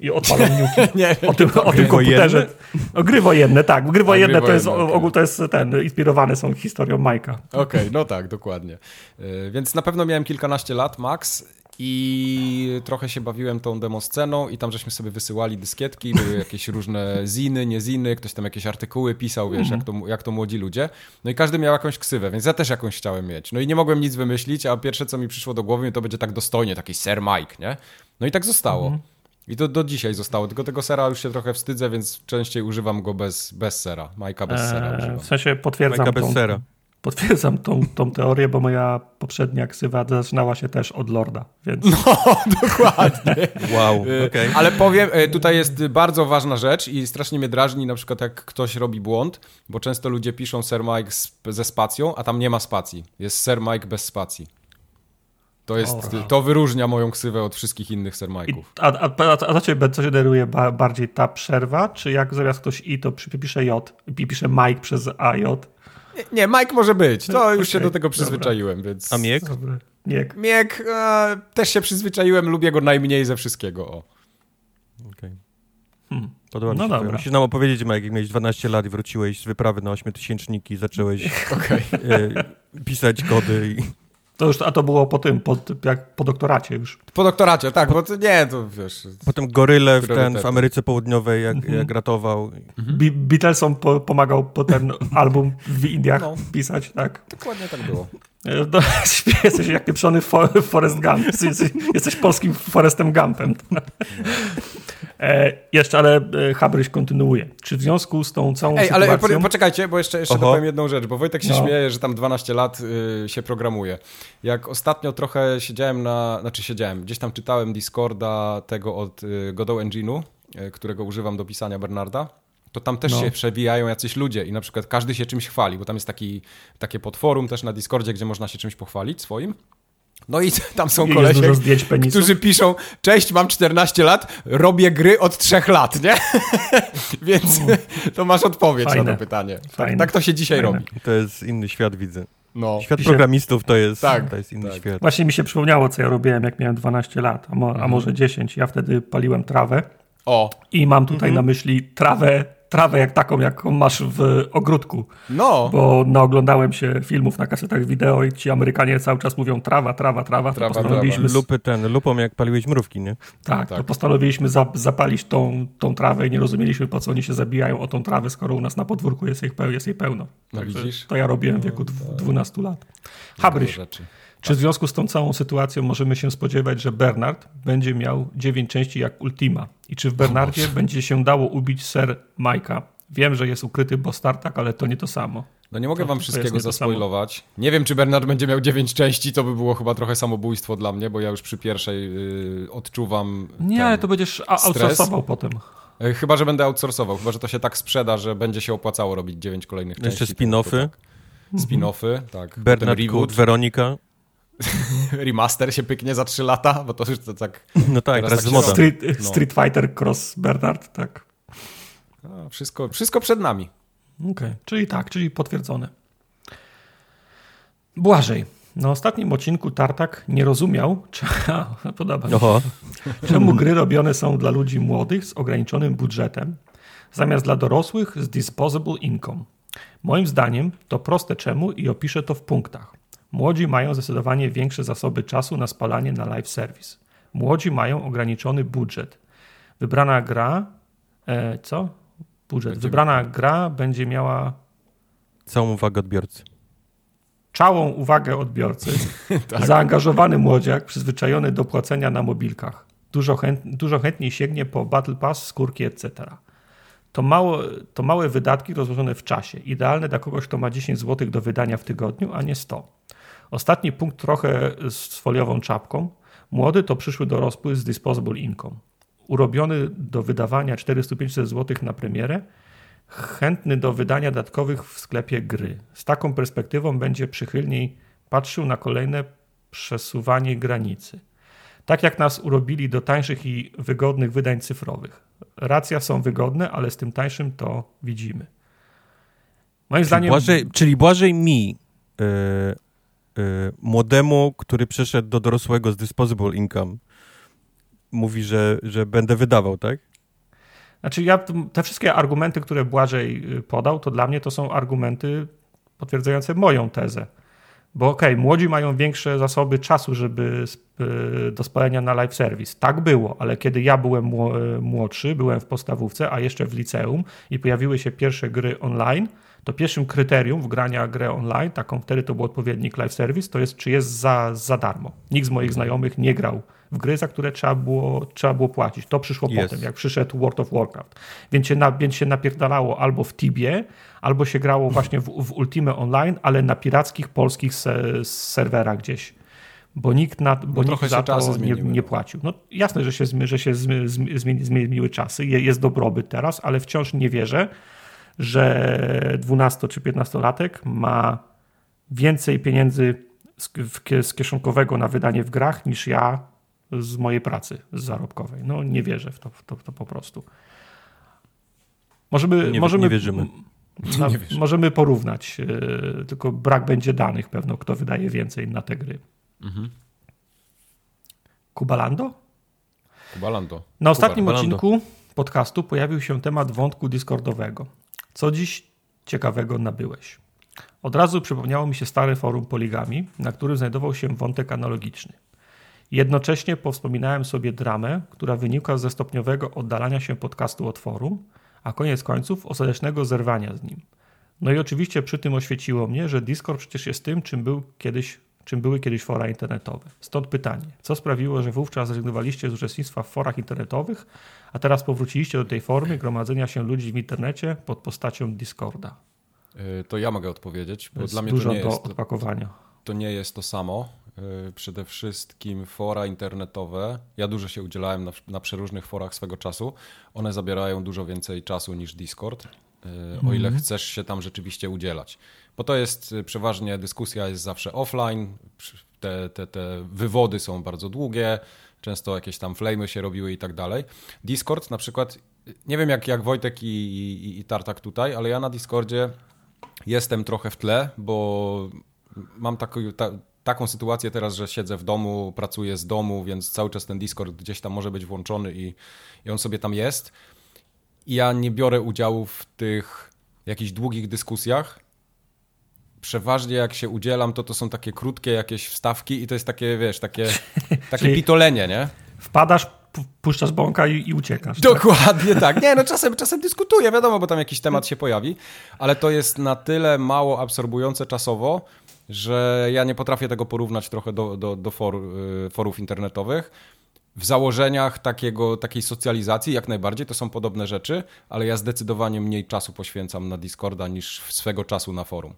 i odpalał niuki. Nie, O tym, o tym komputerze. O, gry wojenne, tak. Gry wojenne to jest, okej. ogół to jest ten, inspirowane są historią Majka. Okej, no tak, dokładnie. Y, Więc na pewno miałem kilkanaście lat max i trochę się bawiłem tą demosceną i tam żeśmy sobie wysyłali dyskietki, były jakieś różne ziny, nie ziny, ktoś tam jakieś artykuły pisał, wiesz, jak to, jak to młodzi ludzie. No i każdy miał jakąś ksywę, więc ja też jakąś chciałem mieć. No i nie mogłem nic wymyślić, a pierwsze co mi przyszło do głowy to będzie tak dostojnie, taki Sir Mike, nie? No i tak zostało. I to do dzisiaj zostało, tylko tego sera już się trochę wstydzę, więc częściej używam go bez, bez sera. Majka bez sera Eee, używam. w sensie potwierdzam Majka bez tą, sera. Potwierdzam tą, tą teorię, bo moja poprzednia ksywa zaczynała się też od Lorda, więc Dokładnie. Wow, Y, okej. Ale powiem, y, tutaj jest bardzo ważna rzecz i strasznie mnie drażni na przykład jak ktoś robi błąd, bo często ludzie piszą Sir Mike ze spacją, a tam nie ma spacji. Jest Sir Mike bez spacji. To, jest, to wyróżnia moją ksywę od wszystkich innych Sir I, Mike'ów. a, a, a, a za ciebie co się generuje ba, bardziej ta przerwa, czy jak zamiast ktoś i to pisze J, i pisze Mike przez AJ? Nie, Mike może być. To już się do tego dobra. przyzwyczaiłem, więc... A miek? Dobra. Nie, Miek e, też się przyzwyczaiłem, lubię go najmniej ze wszystkiego. O. Okej. Hmm. Podoba mi No się. to. dobra. Musisz nam opowiedzieć, Mike, jak miałeś 12 lat i wróciłeś z wyprawy na ośmiotysięczniki, zacząłeś Okej. e, pisać kody i... to już, a to było po tym, po, jak, po doktoracie już. Po doktoracie, tak, bo to nie, to wiesz... Potem goryle w, ten, w Ameryce Południowej, jak, Mhm. jak ratował. Mhm. Be- Beatlesom po, pomagał potem album w Indiach No. pisać, tak. Dokładnie tak było. E, No, jesteś jak pieprzony For, Forrest Gump. Jesteś, jesteś polskim Forrestem Gumpem. E, jeszcze, ale e, Habryś kontynuuje. Czy w związku z tą całą Ej, ale sytuacją... po, poczekajcie, bo jeszcze, jeszcze Oho. dopowiem jedną rzecz, bo Wojtek się No. śmieje, że tam 12 lat y, się programuje. Jak ostatnio trochę siedziałem na, znaczy siedziałem, gdzieś tam czytałem Discorda tego od y, Godot Engine'u, y, którego używam do pisania Bernarda, to tam też No. się przewijają jacyś ludzie i na przykład każdy się czymś chwali, bo tam jest taki, takie podforum też na Discordzie, gdzie można się czymś pochwalić swoim. No i tam są kolesie, którzy piszą, cześć, mam 14 lat, robię gry od 3 lat, nie? Więc to masz odpowiedź Fajne. na to pytanie. Tak, Fajne. tak to się dzisiaj Fajne. robi. To jest inny świat, widzę. No. Świat Pisze- programistów to jest, Tak, to jest inny tak. świat. Właśnie mi się przypomniało, co ja robiłem, jak miałem 12 lat, a, mo, Mhm. a może 10. Ja wtedy paliłem trawę O, i mam tutaj Mhm. na myśli trawę, trawę jak taką, jaką masz w ogródku. no. Bo naoglądałem się filmów na kasetach wideo i ci Amerykanie cały czas mówią trawa, trawa, trawa. To Trawa, postanowiliśmy, Lupy ten, lupą jak paliłeś mrówki, nie? tak, Tak. To postanowiliśmy za, zapalić tą, tą trawę i nie rozumieliśmy, po co oni się zabijają o tą trawę, skoro u nas na podwórku jest jej, peł, jest jej pełno. No Także widzisz? To ja robiłem w wieku dw- 12 lat. Habryś, Rzeczy. Czy w związku z tą całą sytuacją możemy się spodziewać, że Bernard będzie miał 9 części jak Ultima? I czy w Bernardzie będzie się dało ubić Sir Majka? Wiem, że jest ukryty Bostartak, ale to nie to samo. No nie mogę to, wam wszystkiego zaspoilować. Nie wiem, czy Bernard będzie miał 9 części, to by było chyba trochę samobójstwo dla mnie, bo ja już przy pierwszej yy, odczuwam. Nie, ale to będziesz outsourcował potem. E, chyba, że będę outsourcował, chyba, że to się tak sprzeda, że będzie się opłacało robić 9 kolejnych części. Jeszcze spin-offy. Tak. Spin-offy, tak. Bernard Good, Weronika. Remaster się pyknie za 3 lata, bo to już to tak... No tak, teraz tak moda. Street, no. Street Fighter Cross Bernard, tak. No, wszystko, wszystko przed nami. Okej, okay. czyli tak, czyli potwierdzone. Błażej. Na ostatnim odcinku Tartak nie rozumiał, czy, podoba mi czemu gry robione są dla ludzi młodych z ograniczonym budżetem, zamiast dla dorosłych z disposable income. Moim zdaniem to proste czemu i opiszę to w punktach. Młodzi mają zdecydowanie większe zasoby czasu na spalanie na live service. Młodzi mają ograniczony budżet. Wybrana gra. E, co? Budżet. Wybrana gra będzie miała. Całą uwagę odbiorcy. Całą uwagę odbiorcy. tak. Zaangażowany młodziak, przyzwyczajony do płacenia na mobilkach. Dużo, chęt, dużo chętniej sięgnie po Battle Pass, skórki, etc. To, mało, to małe wydatki rozłożone w czasie. Idealne dla kogoś, kto ma 10 zł do wydania w tygodniu, a nie 100. Ostatni punkt trochę z foliową czapką. Młody to przyszły dorosły z disposable income. Urobiony do wydawania 400-500 zł na premierę, chętny do wydania dodatkowych w sklepie gry. Z taką perspektywą będzie przychylniej patrzył na kolejne przesuwanie granicy. Tak jak nas urobili do tańszych i wygodnych wydań cyfrowych. Racja są wygodne, ale z tym tańszym to widzimy. Moim czyli zdaniem. Błażej, czyli Błażej mi, yy, młodemu, który przeszedł do dorosłego z disposable income, mówi, że, że będę wydawał, tak? Znaczy, ja te wszystkie argumenty, które Błażej y, podał, to dla mnie to są argumenty potwierdzające moją tezę. Bo okej, okay, młodzi mają większe zasoby czasu, żeby y, do spalenia na live service. Tak było, ale kiedy ja byłem y, młodszy, byłem w podstawówce, a jeszcze w liceum i pojawiły się pierwsze gry online, to pierwszym kryterium w grania grę online, taką wtedy to był odpowiednik live service, to jest czy jest za, za darmo. Nikt z moich znajomych nie grał w gry, za które trzeba było, trzeba było płacić. To przyszło yes. potem, jak przyszedł World of Warcraft. Więc się, na, więc się napierdalało albo w Tibie, albo się grało właśnie w, w Ultimate Online, ale na pirackich polskich se, serwerach gdzieś bo nikt, na, bo no nikt za to nie, nie, płacił. No jasne, że się, że się zmieniły czasy, jest dobrobyt teraz, ale wciąż nie wierzę, że 12 czy 15-latek ma więcej pieniędzy z, z kieszonkowego na wydanie w grach niż ja z mojej pracy z zarobkowej. No nie wierzę w to, w to, w to po prostu. Możemy, nie, możemy, nie wierzymy. Na, nie możemy porównać, yy, tylko brak będzie danych pewno, kto wydaje więcej na te gry. Mhm. Kubalando? Kubalando. Na ostatnim Kubalando. odcinku podcastu pojawił się temat wątku Discordowego. Co dziś ciekawego nabyłeś? Od razu przypomniało mi się stare forum Poligami, na którym znajdował się wątek analogiczny. Jednocześnie powspominałem sobie dramę, która wynika ze stopniowego oddalania się podcastu od forum, a koniec końców ostatecznego zerwania z nim. No i oczywiście przy tym oświeciło mnie, że Discord przecież jest tym, czym, był kiedyś, czym były kiedyś fora internetowe. Stąd pytanie, co sprawiło, że wówczas zrezygnowaliście z uczestnictwa w forach internetowych, a teraz powróciliście do tej formy gromadzenia się ludzi w internecie pod postacią Discorda? E, to ja mogę odpowiedzieć, bo dla mnie dużo to nie do jest, odpakowania. To nie jest to samo. E, przede wszystkim fora internetowe. Ja dużo się udzielałem na, na przeróżnych forach swego czasu. One zabierają dużo więcej czasu niż Discord, mm. o ile mhm. chcesz się tam rzeczywiście udzielać. Bo to jest przeważnie dyskusja jest zawsze offline, te, te, te wywody są bardzo długie, często jakieś tam flamy się robiły i tak dalej. Discord na przykład, nie wiem jak, jak Wojtek i, i, i Tartak tutaj, ale ja na Discordzie jestem trochę w tle, bo mam taki, ta, taką sytuację teraz, że siedzę w domu, pracuję z domu, więc cały czas ten Discord gdzieś tam może być włączony i, i on sobie tam jest. I ja nie biorę udziału w tych jakichś długich dyskusjach. Przeważnie jak się udzielam, to to są takie krótkie jakieś wstawki i to jest takie, wiesz, takie, takie pitolenie, nie? Wpadasz, puszczasz bąka i, i uciekasz. Tak? Dokładnie tak? tak. Nie, no czasem, czasem dyskutuję, wiadomo, bo tam jakiś temat się pojawi, ale to jest na tyle mało absorbujące czasowo, że ja nie potrafię tego porównać trochę do, do, do for, y, forów internetowych. w założeniach takiego, takiej socjalizacji jak najbardziej to są podobne rzeczy, ale ja zdecydowanie mniej czasu poświęcam na Discorda niż swego czasu na forum.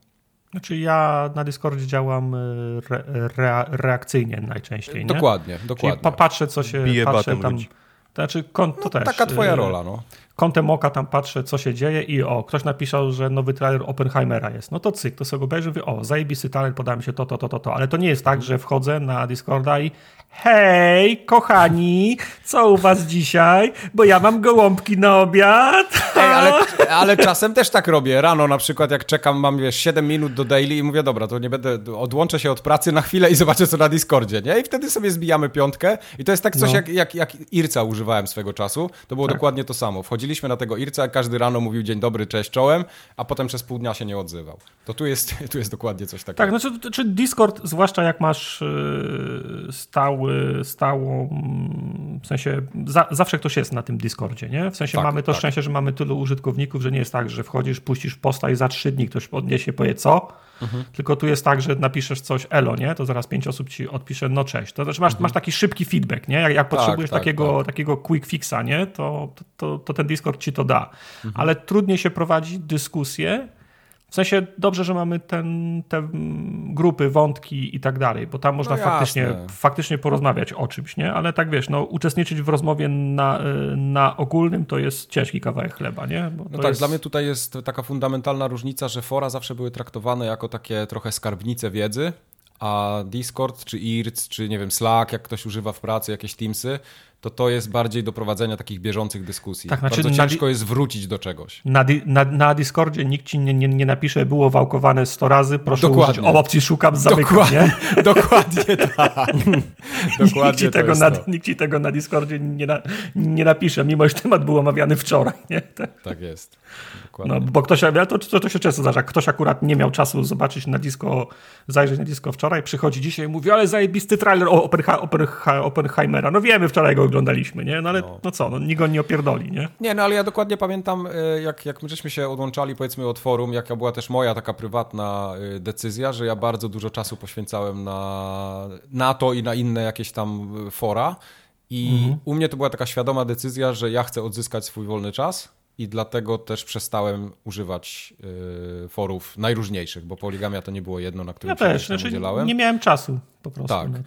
Znaczy ja na Discordzie działam y, re, re, reakcyjnie najczęściej. Nie? Dokładnie, dokładnie. Czyli patrzę, co się Bije patrzę tam. ludzi. Znaczy, kon, to no, też. Taka twoja y, rola, no. Kątem oka tam patrzę, co się dzieje i o, ktoś napisał, że nowy trailer Oppenheimera jest. No to cyk, to sobie obejrzę, mówię, o, zajebisty trailer, podałem mi się to, to, to, to, to. Ale to nie jest tak, że wchodzę na Discorda i hej, kochani, co u was dzisiaj? Bo ja mam gołąbki na obiad. Ej, ale, ale czasem też tak robię. Rano na przykład, jak czekam, mam wiesz, 7 minut do daily i mówię, dobra, to nie będę, odłączę się od pracy na chwilę i zobaczę, co na Discordzie, nie? I wtedy sobie zbijamy piątkę i to jest tak coś, No. jak, jak, jak Irca używałem swego czasu. To było Tak. dokładnie to samo. Wchodziliśmy na tego Irca, każdy rano mówił dzień dobry, cześć, czołem, a potem przez pół dnia się nie odzywał. To tu jest, tu jest dokładnie coś takiego. Tak, znaczy czy Discord, zwłaszcza jak masz yy, stały, stałą, w sensie za, zawsze ktoś jest na tym Discordzie, nie? W sensie Tak, mamy to tak. szczęście, że mamy tylu użytkowników, że nie jest tak, że wchodzisz, puścisz posta i za trzy dni ktoś podniesie, powie co, Mhm. tylko tu jest tak, że napiszesz coś elo, nie? To zaraz pięć osób ci odpisze no cześć. To znaczy masz, masz taki szybki feedback, nie? Jak, jak potrzebujesz Mhm. tak, takiego, takiego quick fixa, nie? To, to, to ten Discord ci to da. Mhm. Ale trudniej się prowadzi dyskusję, w sensie dobrze, że mamy ten, te mm, grupy, wątki i tak dalej, bo tam można No faktycznie, faktycznie porozmawiać o czymś, nie? Ale tak wiesz, no, uczestniczyć w rozmowie na, y, na ogólnym to jest ciężki kawałek chleba, nie? No tak, jest... dla mnie tutaj jest taka fundamentalna różnica, że fora zawsze były traktowane jako takie trochę skarbnice wiedzy, a Discord, czy IRC, czy nie wiem, Slack, jak ktoś używa w pracy, jakieś Teamsy, to to jest bardziej do prowadzenia takich bieżących dyskusji. Tak, znaczy Bardzo ciężko jest wrócić do czegoś. Na, di- na, na Discordzie nikt ci nie, nie, nie napisze, było wałkowane 100 razy, proszę Dokładnie. użyć o opcji szukam, zamykam, Dokładnie, nie? dokładnie tak. Nikt Dokładnie ci, to tego na, to. nikt ci tego na Discordzie nie, na, nie napisze, mimo że temat był omawiany wczoraj, nie? Tak. Tak jest. Dokładnie. No, bo ktoś, ale to, to, to się często zdarza, ktoś akurat nie miał czasu zobaczyć na disco, zajrzeć na disco wczoraj, przychodzi dzisiaj i mówi, ale zajebisty trailer Oppenheimera. No wiemy, wczoraj go oglądaliśmy, nie? No ale no, No. co, no, nikt go nie opierdoli, nie? Nie, no ale ja dokładnie pamiętam, y, jak, jak my żeśmy się odłączali powiedzmy od forum, jaka była też moja taka prywatna y, decyzja, że ja bardzo dużo czasu poświęcałem na, na to i na inne jakieś tam y, fora i u mnie to była taka świadoma decyzja, że ja chcę odzyskać swój wolny czas i dlatego też przestałem używać y, forów najróżniejszych, bo poligamia to nie było jedno, na którym Ja się też, znaczy udzielałem. nie miałem czasu po prostu. Tak. Na.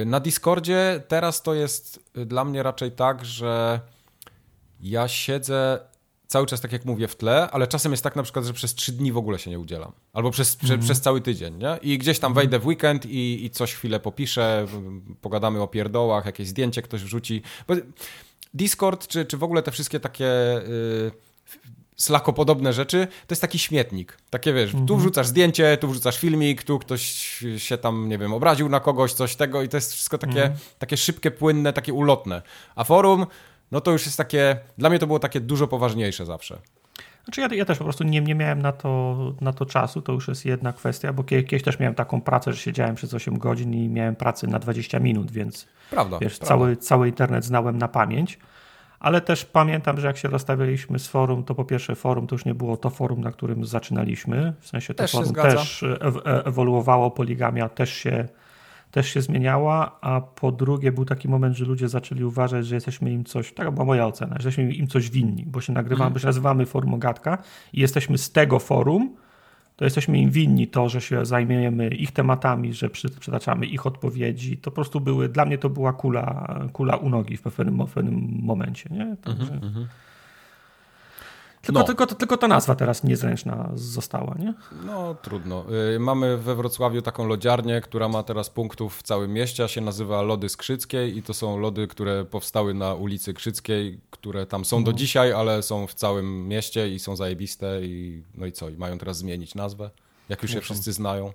Y, Na Discordzie teraz to jest dla mnie raczej tak, że ja siedzę cały czas, tak jak mówię, w tle, ale czasem jest tak na przykład, że przez trzy dni w ogóle się nie udzielam. Albo przez, prze, przez cały tydzień, nie? I gdzieś tam wejdę w weekend i, i coś chwilę popiszę, pogadamy o pierdołach, jakieś zdjęcie ktoś wrzuci. Bo Discord, czy, czy w ogóle te wszystkie takie... Yy, slakopodobne rzeczy, to jest taki śmietnik. Takie wiesz, tu wrzucasz zdjęcie, tu wrzucasz filmik, tu ktoś się tam, nie wiem, obraził na kogoś, coś tego i to jest wszystko takie, takie szybkie, płynne, takie ulotne. A forum, no to już jest takie, dla mnie to było takie dużo poważniejsze zawsze. Znaczy ja, ja też po prostu nie, nie miałem na to, na to czasu, to już jest jedna kwestia, bo kie- kiedyś też miałem taką pracę, że siedziałem przez 8 godzin i miałem pracę na 20 minut, więc Prawda. Wiesz, prawda. cały, cały internet znałem na pamięć, ale też pamiętam, że jak się rozstawialiśmy z forum, to po pierwsze forum to już nie było to forum, na którym zaczynaliśmy. W sensie to Też forum też e- e- ewoluowało, poligamia też się, też się zmieniała, a po drugie był taki moment, że ludzie zaczęli uważać, że jesteśmy im coś, taka była moja ocena, że jesteśmy im coś winni, bo się nagrywamy, Mhm. bo się nazywamy forum Ogatka i jesteśmy z tego forum, to jesteśmy im winni to, że się zajmujemy ich tematami, że przy- przytaczamy ich odpowiedzi. To po prostu były, dla mnie to była kula, kula u nogi w pewnym, w pewnym momencie. Nie? Także... Tylko, No. tylko, tylko ta nazwa teraz niezręczna została. Nie? No trudno. Y, Mamy we Wrocławiu taką lodziarnię, która ma teraz punktów w całym mieście, a się nazywa Lody Skrzyckiej i to są lody, które powstały na ulicy Krzyckiej, które tam są do dzisiaj, ale są w całym mieście i są zajebiste i no i co, i mają teraz zmienić nazwę, jak już je wszyscy znają.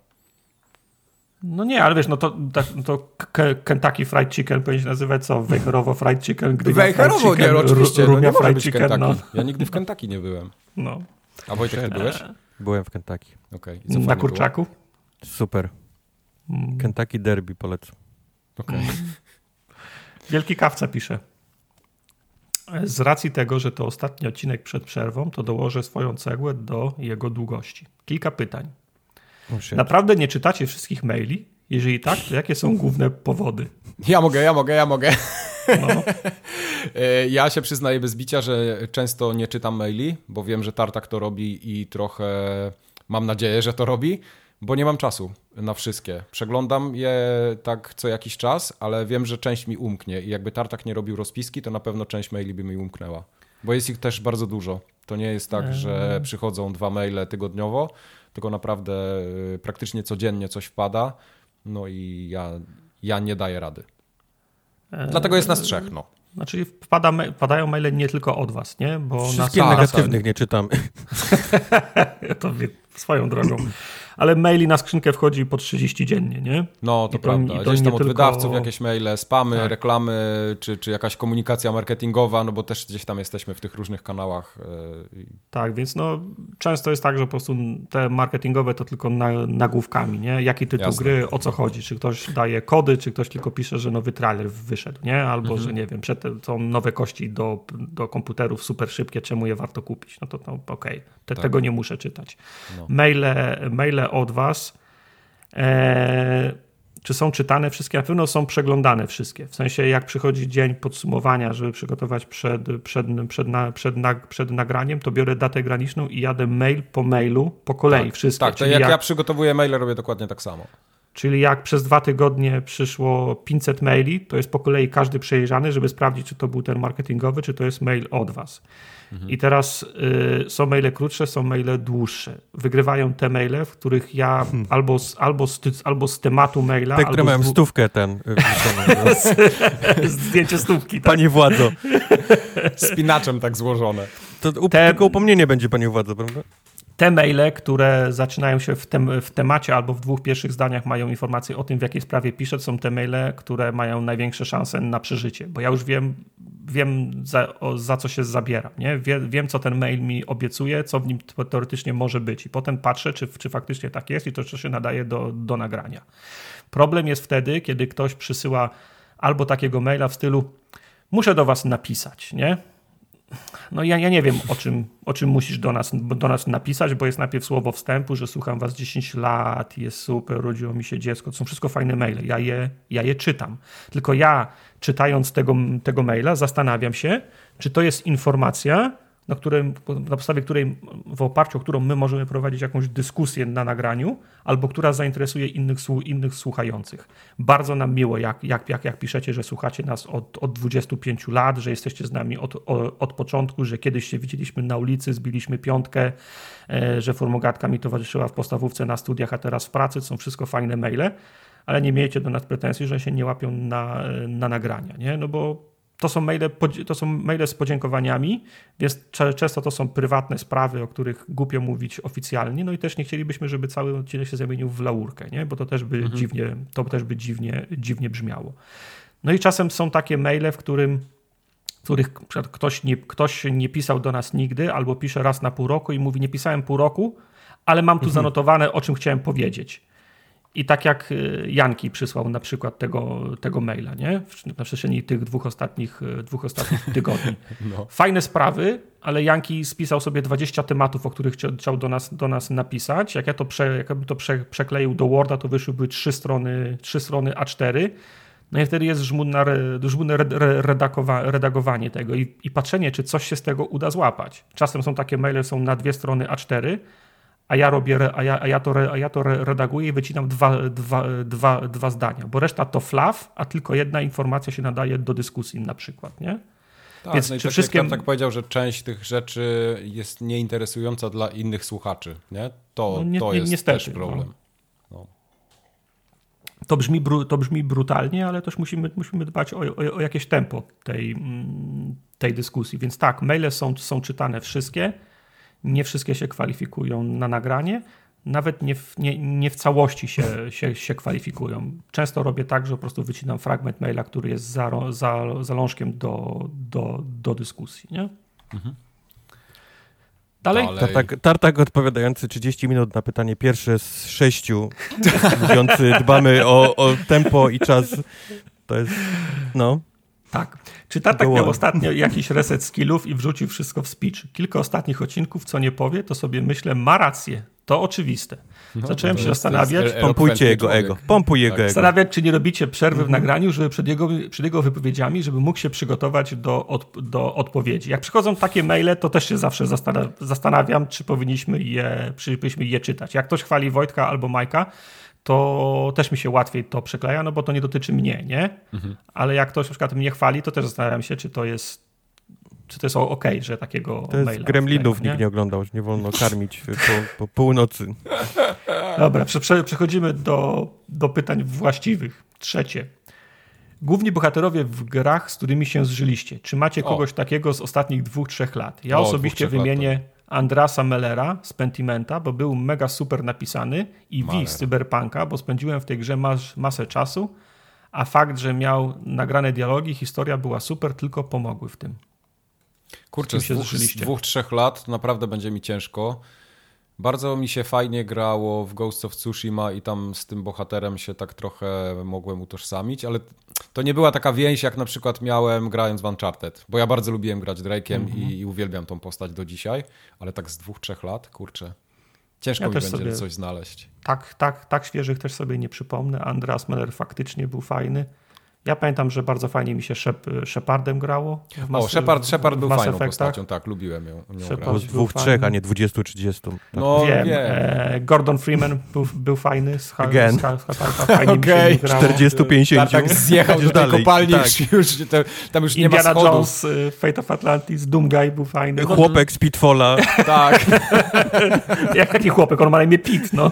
No nie, ale wiesz, no to, tak, to K- Kentucky Fried Chicken powinien się nazywać co? Wejherowo Fried Chicken, Gdynia Fried Wejherowo, Chicken, nie, oczywiście, Ru- no nie Fried Chicken, Kentucky. no. Ja nigdy w Kentucky nie byłem. no. A Wojtek, ty byłeś? Byłem w Kentucky. Co Na kurczaku? Super. Mm. Kentucky Derby polecam. Było? Okej. Wielki kawca pisze. Z racji tego, że to ostatni odcinek przed przerwą, to dołożę swoją cegłę do jego długości. Kilka pytań. Oh. Naprawdę nie czytacie wszystkich maili? Jeżeli tak, to jakie są główne powody? Ja mogę, ja mogę, ja mogę. No. E, ja się przyznaję bez bicia, że często nie czytam maili, bo wiem, że Tartak to robi i trochę mam nadzieję, że to robi, bo nie mam czasu na wszystkie. Przeglądam je tak co jakiś czas, ale wiem, że część mi umknie i jakby Tartak nie robił rozpiski, to na pewno część maili by mi umknęła. Bo jest ich też bardzo dużo. To nie jest tak, że przychodzą dwa maile tygodniowo, tylko naprawdę y, praktycznie codziennie coś wpada. No i ja, ja nie daję rady. Dlatego jest nas trzech, no. Znaczy wpada, wpadają maile nie tylko od was, nie? Bo Wszystkie nas... negatywnych nie czytamy. to swoją drogą ale maili na skrzynkę wchodzi po 30 dziennie, nie? No, to, to prawda. To Gdzieś tam od tylko... wydawców jakieś maile, spamy, tak. reklamy, czy, czy jakaś komunikacja marketingowa, no bo też gdzieś tam jesteśmy w tych różnych kanałach. E, tak, więc no często jest tak, że po prostu te marketingowe to tylko na, nagłówkami, nie? Jaki tytuł Jasne. gry, o co chodzi, czy ktoś daje kody, czy ktoś tylko pisze, że nowy trailer wyszedł, nie? Albo, mhm. że nie wiem, przed, są nowe kości do, do komputerów super szybkie, czemu je warto kupić? No to, to okej, okay. Te, tak. tego nie muszę czytać. No. Maile, maile od Was, e, czy są czytane wszystkie? Na pewno są przeglądane wszystkie. W sensie, jak przychodzi dzień podsumowania, żeby przygotować przed, przed, przed, na, przed, na, przed nagraniem, to biorę datę graniczną i jadę mail po mailu, po kolei tak, wszystkie. Tak, to jak, jak ja przygotowuję maile, robię dokładnie tak samo. Czyli jak przez dwa tygodnie przyszło 500 maili, to jest po kolei każdy przejrzany, żeby sprawdzić, czy to był ten marketingowy, czy to jest mail od Was. Mhm. I teraz y, są maile krótsze, są maile dłuższe. Wygrywają te maile, w których ja hmm. albo, z, albo, z, albo z tematu maila. Te, które mają stówkę ten. Y, zdjęcie stówki. Tak? Panie władzo. Spinaczem tak złożone. To up, te... tylko upomnienie będzie, panie władzo, prawda? Te maile, które zaczynają się w, tem, w, temacie albo w dwóch pierwszych zdaniach mają informacje o tym, w jakiej sprawie piszę, są te maile, które mają największe szanse na przeżycie, bo ja już wiem, wiem za, o, za co się zabiera, nie? Wie, wiem, co ten mail mi obiecuje, co w nim teoretycznie może być i potem patrzę, czy, czy faktycznie tak jest i to czy się nadaje do, do nagrania. Problem jest wtedy, kiedy ktoś przysyła albo takiego maila w stylu muszę do was napisać, nie? No ja, ja nie wiem, o czym, o czym musisz do nas, do nas napisać, bo jest najpierw słowo wstępu, że słucham was 10 lat, jest super, urodziło mi się dziecko. To są wszystko fajne maile. Ja je, ja je czytam. Tylko ja, czytając tego, tego maila, zastanawiam się, czy to jest informacja, na, którym, na podstawie której, w oparciu o którą my możemy prowadzić jakąś dyskusję na nagraniu, albo która zainteresuje innych, innych słuchających. Bardzo nam miło, jak, jak, jak, jak piszecie, że słuchacie nas od, od 25 lat, że jesteście z nami od, od początku, że kiedyś się widzieliśmy na ulicy, zbiliśmy piątkę, e, że formogatka mi towarzyszyła w podstawówce na studiach, a teraz w pracy. To są wszystko fajne maile, ale nie miejcie do nas pretensji, że się nie łapią na, na nagrania, nie? No bo to są, maile, to są maile z podziękowaniami, więc często to są prywatne sprawy, o których głupio mówić oficjalnie, no i też nie chcielibyśmy, żeby cały odcinek się zamienił w laurkę, nie? bo to też by, mhm. dziwnie, to też by dziwnie, dziwnie brzmiało. No i czasem są takie maile, w którym których ktoś nie, ktoś nie pisał do nas nigdy, albo pisze raz na pół roku i mówi, nie pisałem pół roku, ale mam tu mhm. zanotowane, o czym chciałem powiedzieć. I tak jak y, Janki przysłał na przykład tego, tego maila, nie? Na przestrzeni tych dwóch ostatnich, y, dwóch ostatnich tygodni. No. Fajne sprawy, ale Janki spisał sobie 20 tematów, o których chciał do nas, do nas napisać. Jak ja to, prze, jak to prze, przekleił do Worda, to wyszłyby trzy strony, trzy strony A4. No i wtedy jest żmudne, żmudne redagowanie tego i, i patrzenie, czy coś się z tego uda złapać. Czasem są takie maile, są na dwie strony A4, a ja robię, a ja, a ja, to, a ja to redaguję i wycinam dwa, dwa, dwa, dwa zdania, bo reszta to flaw, a tylko jedna informacja się nadaje do dyskusji na przykład, nie? Tak, Więc no i tak wszystkim... tak powiedział, że część tych rzeczy jest nieinteresująca dla innych słuchaczy, nie? To, no, nie, to jest niestety, też problem. No. No. To, brzmi, to brzmi brutalnie, ale też musimy, musimy dbać o, o, o jakieś tempo tej, mm, tej dyskusji. Więc tak, maile są, są czytane wszystkie, nie wszystkie się kwalifikują na nagranie, nawet nie w, nie, nie w całości się, się, się kwalifikują. Często robię tak, że po prostu wycinam fragment maila, który jest za, za, zalążkiem do, do, do dyskusji. Nie? Mhm. Dalej? Dalej. Tartak, tartak odpowiadający 30 minut na pytanie pierwsze z sześciu, mówiący dbamy o, o tempo i czas. To jest, no. Tak. Czy Tartak miał ostatnio jakiś reset skillów i wrzucił wszystko w speech? Kilka ostatnich odcinków, co nie powie, to sobie myślę, ma rację. To oczywiste. No, Zacząłem się zastanawiać. Pompujcie jego ego. Pompuj jego tak. ego. Zastanawiać, czy nie robicie przerwy w mhm. nagraniu, żeby przed jego, przed jego wypowiedziami, żeby mógł się przygotować do, od, do odpowiedzi. Jak przychodzą takie maile, to też się zawsze zastanawiam, czy powinniśmy je, czy powinniśmy je czytać. Jak ktoś chwali Wojtka albo Majka, to też mi się łatwiej to przekleja, no bo to nie dotyczy mnie, nie? Mhm. Ale jak ktoś na przykład mnie chwali, to też zastanawiam się, czy to jest czy to jest ok, że takiego To jest gremlinów nikt nie oglądał, nie wolno karmić po, po północy. Dobra, prze, przechodzimy do, do pytań właściwych. Trzecie. Główni bohaterowie w grach, z którymi się zżyliście. Czy macie kogoś o. takiego z ostatnich dwóch, trzech lat? Ja o, osobiście dwóch, wymienię lat, Andrasa Mellera z Pentimenta, bo był mega super napisany i Wi z Cyberpunka, bo spędziłem w tej grze mas masę czasu, a fakt, że miał nagrane dialogi, historia była super, tylko pomogły w tym. Kurczę, z, z, dwóch, z dwóch, trzech lat to naprawdę będzie mi ciężko. Bardzo mi się fajnie grało w Ghost of Tsushima i tam z tym bohaterem się tak trochę mogłem utożsamić, ale to nie była taka więź, jak na przykład miałem grając w Uncharted, bo ja bardzo lubiłem grać Drake'iem mm -hmm. i, i, uwielbiam tą postać do dzisiaj, ale tak z dwóch, trzech lat, kurczę, ciężko ja mi będzie sobie, coś znaleźć. Tak, tak, tak świeżych też sobie nie przypomnę. Andreas Meller faktycznie był fajny. Ja pamiętam, że bardzo fajnie mi się Shep Shepardem grało. Mass, o, Shepard, Shepard był fajną Effectach. postacią, tak, lubiłem ją. ją dwóch, trzech, a nie dwudziestu, trzydziestu. Tak. No, wiem. wiem. E, Gordon Freeman był, był fajny. Z, Again. Z, z, fajnie okay. mi się 40, 50. Tak, tak zjechał do tej kopalni, tak. już, tam już nie ma schodów. Jones, y, Fate of Atlantis, Doomguy był fajny. Chłopek z Pitfalla. tak. Jak taki chłopek, on ma na imię Pit, no.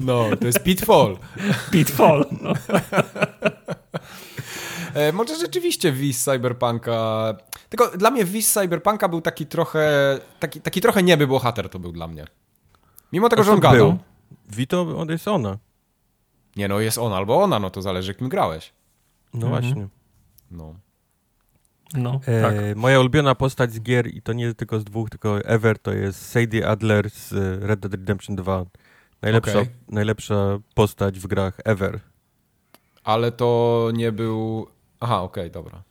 No, to jest Pitfall. Pitfall, no. E, może rzeczywiście Wiz Cyberpunka. Tylko dla mnie Wiz Cyberpunka był taki trochę. Taki, taki trochę nieby bohater to był dla mnie. Mimo tego, że on gadał. Był? Vito on jest ona. Nie no, jest on albo ona, no to zależy, kim grałeś. No mhm. właśnie. No. No, e, tak. Moja ulubiona postać z gier, i to nie tylko z dwóch, tylko ever, to jest Sadie Adler z Red Dead Redemption 2. Najlepsza, okay. najlepsza postać w grach ever. Ale to nie był Aha, okej, okay, dobra.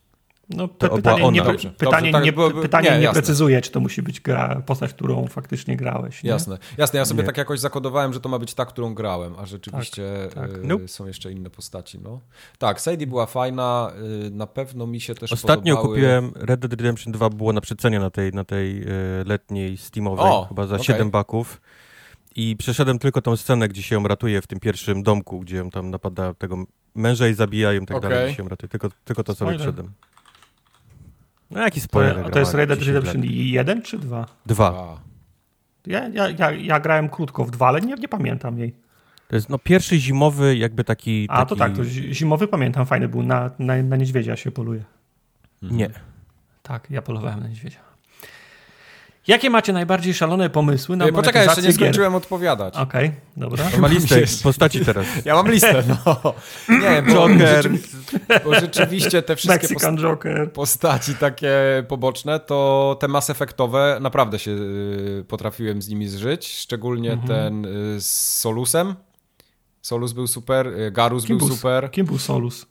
No, to pytanie, nie, Dobrze. pytanie, Dobrze, nie, byłoby... pytanie nie, nie precyzuje, czy to musi być gra, postać, którą faktycznie grałeś. Nie? Jasne. Jasne, ja sobie nie. tak jakoś zakodowałem, że to ma być ta, którą grałem, a rzeczywiście tak, tak. Y, nope. są jeszcze inne postaci. No. Tak, Sadie była fajna, y, na pewno mi się też Ostatnio podobały... kupiłem Red Dead Redemption 2, było na przecenie na tej, na tej y, letniej Steamowej, o, chyba za okay. 7 baków. I przeszedłem tylko tą scenę, gdzie się ją ratuje w tym pierwszym domku, gdzie ją tam napada tego męża i zabijają i tak okay. dalej, się ratuje. Tylko, tylko to sobie przeszedłem. No jaki spoiler. To, to jest Red Dead Redemption 1 czy 2? 2. Ja, ja, ja, ja grałem krótko w 2, ale nie, nie pamiętam jej. To jest no, pierwszy zimowy jakby taki... A, taki... to tak, to zimowy pamiętam, fajny był, na, na, na niedźwiedzia się poluje. Nie. Tak, ja polowałem na niedźwiedzia. Jakie macie najbardziej szalone pomysły na Poczekaj, jeszcze nie skończyłem gier? odpowiadać. Okej, okay, dobra. Ma listę postaci teraz. Ja mam listę, no. Nie, bo, Joker. bo rzeczywiście te wszystkie Mexican Joker. postaci takie poboczne, to te Mass Effectowe naprawdę się y, potrafiłem z nimi zżyć, szczególnie mhm. ten y, z Solusem. Solus był super, y, Garus Kim był, super. Kim był Solus?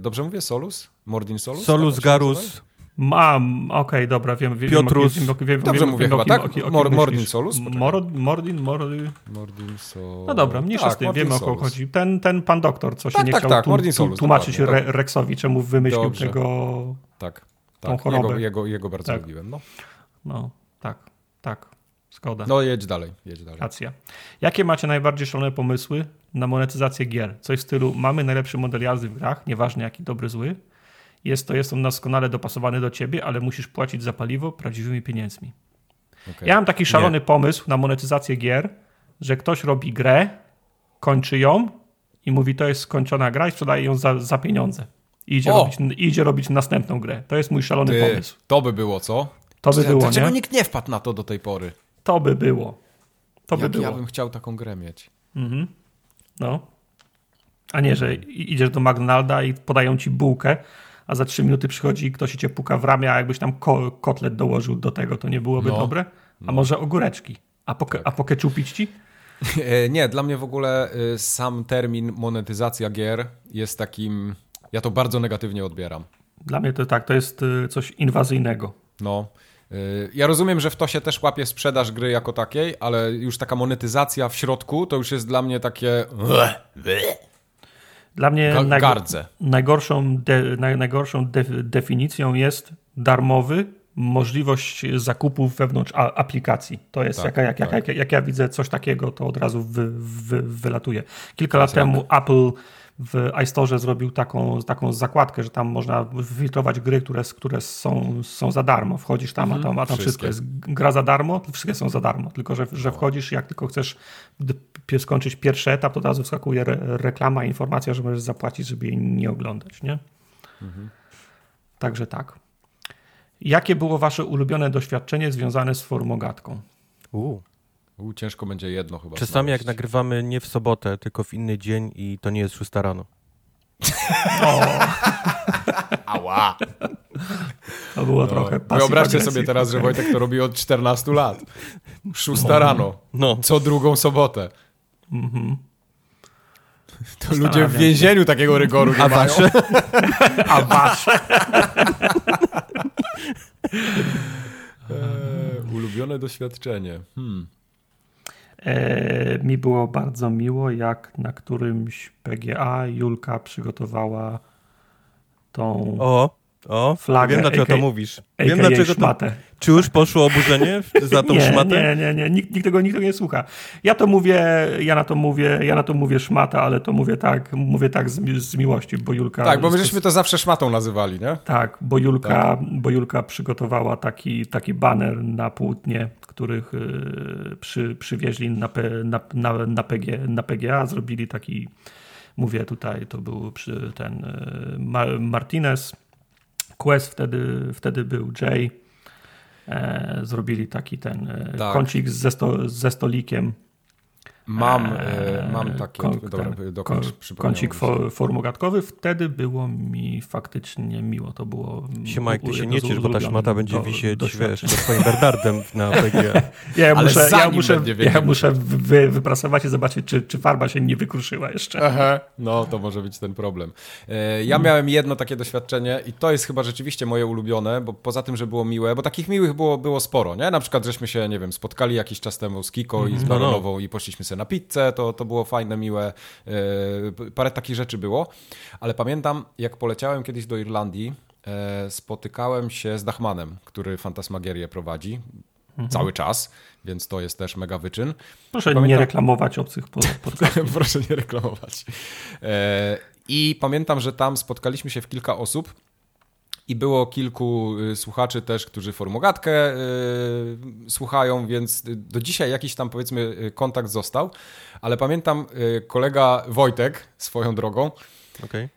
Dobrze mówię? Solus? Mordin Solus? Solus, Garus. Mam, okej, okay, dobra, wiem. wiem Piotrus. Wiem, wiem, wiem, Dobrze wiem, mówię wiem, chyba, tak? Mor, Mordin Solus? Mordin, Mordin, Mordin. Mordin Solus. No dobra, mniejsza tak, z tym, wiemy o kogo chodzi. Ten, ten pan doktor, co się tak, nie tak, chciał tak, tu, Solus, tłumaczyć tak. Rexowi, czemu wymyślił Dobrze. tego Tak, tak. chorobę. Jego, jego, jego bardzo tak. lubiłem, no. No, tak, tak. Zgoda. No jedź dalej, jedź dalej. Racja. Jakie macie najbardziej szalone pomysły na monetyzację gier? Coś w stylu, mamy najlepszy model jazdy w grach, nieważne jaki dobry, zły, jest to, jest on doskonale dopasowany do ciebie, ale musisz płacić za paliwo prawdziwymi pieniędzmi. Okay. Ja mam taki szalony Nie. pomysł na monetyzację gier, że ktoś robi grę, kończy ją i mówi, to jest skończona gra i sprzedaje ją za, za pieniądze. I idzie, robić, idzie robić następną grę. To jest mój szalony Ty, pomysł. To by było, co? To by było, Dlaczego nie? nikt nie wpadł na to do tej pory? To by było. To Jak by było. ja bym chciał taką grę mieć. Mhm. No. A nie, że idziesz do McDonalda i podają ci bułkę, a za trzy minuty przychodzi ktoś i cię puka w ramię, a jakbyś tam ko kotlet dołożył do tego, to nie byłoby no, dobre? A no. może ogóreczki? A, po, tak. a pokeczupić ci? E, nie, dla mnie w ogóle y, sam termin monetyzacja gier jest takim... Ja to bardzo negatywnie odbieram. Dla mnie to tak, to jest y, coś inwazyjnego. No. Y, ja rozumiem, że w to się też łapie sprzedaż gry jako takiej, ale już taka monetyzacja w środku to już jest dla mnie takie. Dla mnie najgorszą, de, naj, najgorszą de, definicją jest darmowy, możliwość zakupów wewnątrz aplikacji. To jest, tak, jak, jak, tak. jak, jak, ja widzę coś takiego, to od razu wy, wy, wylatuje. Kilka lat temu Apple w iStore zrobił taką, taką zakładkę, że tam można wyfiltrować gry, które, które są, są za darmo. Wchodzisz tam, a tam, a tam wszystko jest gra za darmo, wszystkie są za darmo. Tylko, że, że wchodzisz, jak tylko chcesz skończyć pierwszy etap, to od razu wskakuje re, reklama, informacja, że możesz zapłacić, żeby jej nie oglądać. Nie? Mhm. Także tak. Jakie było wasze ulubione doświadczenie związane z formogatką? U. U, ciężko będzie jedno chyba. Czasami znaleźć. jak nagrywamy nie w sobotę, tylko w inny dzień i to nie jest 6 rano. O. Ała. To było no. trochę Wyobraźcie sobie teraz, że Wojtek to robi od 14 lat. 6 no. rano. No. Co drugą sobotę. Mhm. To ludzie w więzieniu się. takiego rygoru nie A mają. Wasze? A wasze? Eee, ulubione doświadczenie. Hmm. E, mi było bardzo miło, jak na którymś PGA Julka przygotowała tą o, o, flagę. Wiem, dlaczego to mówisz. Wiem, dlaczego szmatę. to... Czy już poszło oburzenie za tą nie, szmatę? Nie, nie, nie. Nikt, nikt, tego, nikt tego nie słucha. Ja to mówię, ja na to mówię, ja na to mówię szmata, ale to mówię tak, mówię tak z, z miłości, bo Julka... Tak, bo my żeśmy to zawsze szmatą nazywali, nie? Tak, bo Julka, tak. Bo Julka przygotowała taki, taki baner na płótnie, których y, przy, przywieźli na, na, na, na, PG, na PGA, zrobili taki, mówię tutaj, to był ten y, Martinez, Quest wtedy, wtedy był Jay, e, zrobili taki ten e, tak. kącik ze, sto, ze stolikiem Mam, e, e, mam takie, kon, dobra, dokończ, kącik for, formogatkowy, wtedy było mi faktycznie miło, to było... Siema, ty się nie ciesz, bo ta szmata będzie wisieć, do wiesz, pod twoim Bernardem na PG. ja muszę, ja muszę, ja muszę wy, wyprasować i zobaczyć, czy, czy farba się nie wykruszyła jeszcze. Aha, no, to może być ten problem. E, ja miałem jedno takie doświadczenie i to jest chyba rzeczywiście moje ulubione, bo poza tym, że było miłe, bo takich miłych było, było sporo, nie? Na przykład, żeśmy się, nie wiem, spotkali jakiś czas temu z Kiko mm -hmm. i z mhm. Baronową no, no. i poszliśmy sobie na pizzę, to, to było fajne, miłe. E, parę takich rzeczy było. Ale pamiętam, jak poleciałem kiedyś do Irlandii, e, spotykałem się z Dachmanem, który Fantasmagierię prowadzi. Mhm. Cały czas, więc to jest też mega wyczyn. Proszę pamiętam... nie reklamować obcych podcastów. Proszę nie reklamować. E, I pamiętam, że tam spotkaliśmy się w kilka osób i było kilku y, słuchaczy też, którzy formogatkę y, słuchają, więc do dzisiaj jakiś tam powiedzmy y, kontakt został, ale pamiętam kolega Wojtek swoją drogą, okay.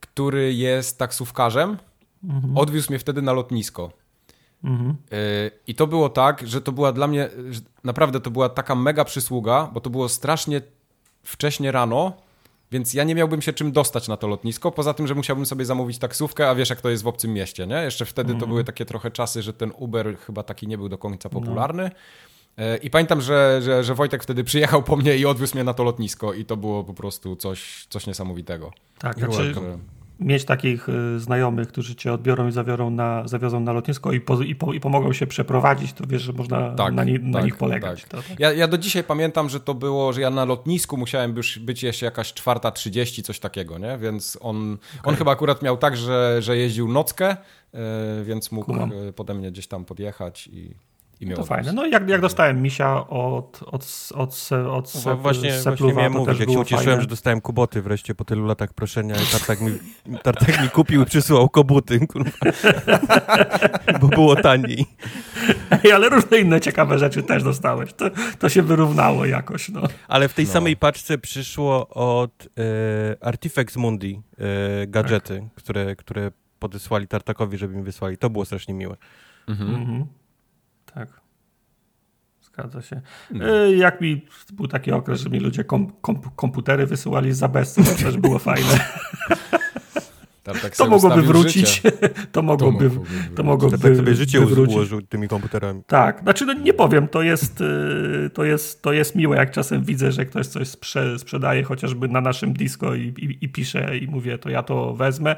który jest taksówkarzem, mhm. odwiózł mnie wtedy na lotnisko. Mhm. I to było tak, że to była dla mnie, naprawdę to była taka mega przysługa, bo to było strasznie wcześnie rano, więc ja nie miałbym się czym dostać na to lotnisko, poza tym, że musiałbym sobie zamówić taksówkę, a wiesz jak to jest w obcym mieście, nie? Jeszcze wtedy mm. to mhm. były takie trochę czasy, że ten Uber chyba taki nie był do końca no. popularny. No. I pamiętam, że, że, że Wojtek wtedy przyjechał po mnie i odwiózł mnie na to lotnisko i to było po prostu coś, coś niesamowitego. Tak, znaczy, mieć takich y, znajomych, którzy cię odbiorą i zawiorą na, zawiozą na lotnisko i, po, i, po, i pomogą się przeprowadzić, to wiesz, że można tak, na, ni, na tak, nich polegać. Tak. Tak. Ja, ja do dzisiaj pamiętam, że to było, że ja na lotnisku musiałem być, być jeszcze jakaś czwarta trzydzieści, coś takiego, nie? Więc on, okay. on chyba akurat miał tak, że, że jeździł nockę, yy, więc mógł Kumam. Y, pode mnie gdzieś tam podjechać i i miało to fajne. No jak, jak dostałem misia od, od, od, od no, właśnie, właśnie miałem mówić, jak się ucieszyłem, fajne. że dostałem kuboty wreszcie po tylu latach proszenia i Tartak mi, Tartak mi kupił i przysłał kobuty, bo było taniej. Ej, ale różne inne ciekawe rzeczy też dostałeś. To, to się wyrównało jakoś. No. Ale w tej no. samej paczce przyszło od e, Artifex Mundi e, gadżety, tak. które, które podesłali Tartakowi, żeby mi wysłali. To było strasznie miłe. Mhm. mhm. Tak. Zgadza się. No. E, jak mi był taki okres, że mi ludzie kom, kom, komputery wysyłali za bez, to też było fajne. Tak to mogłoby wrócić. To mogłoby, to mogłoby, to mogłoby tak sobie życie ułożył tymi komputerami. Tak, znaczy no nie powiem, to jest, e, to, jest, to jest miłe, jak czasem widzę, że ktoś coś sprze, sprzedaje chociażby na naszym disco i, i, i pisze i mówię, to ja to wezmę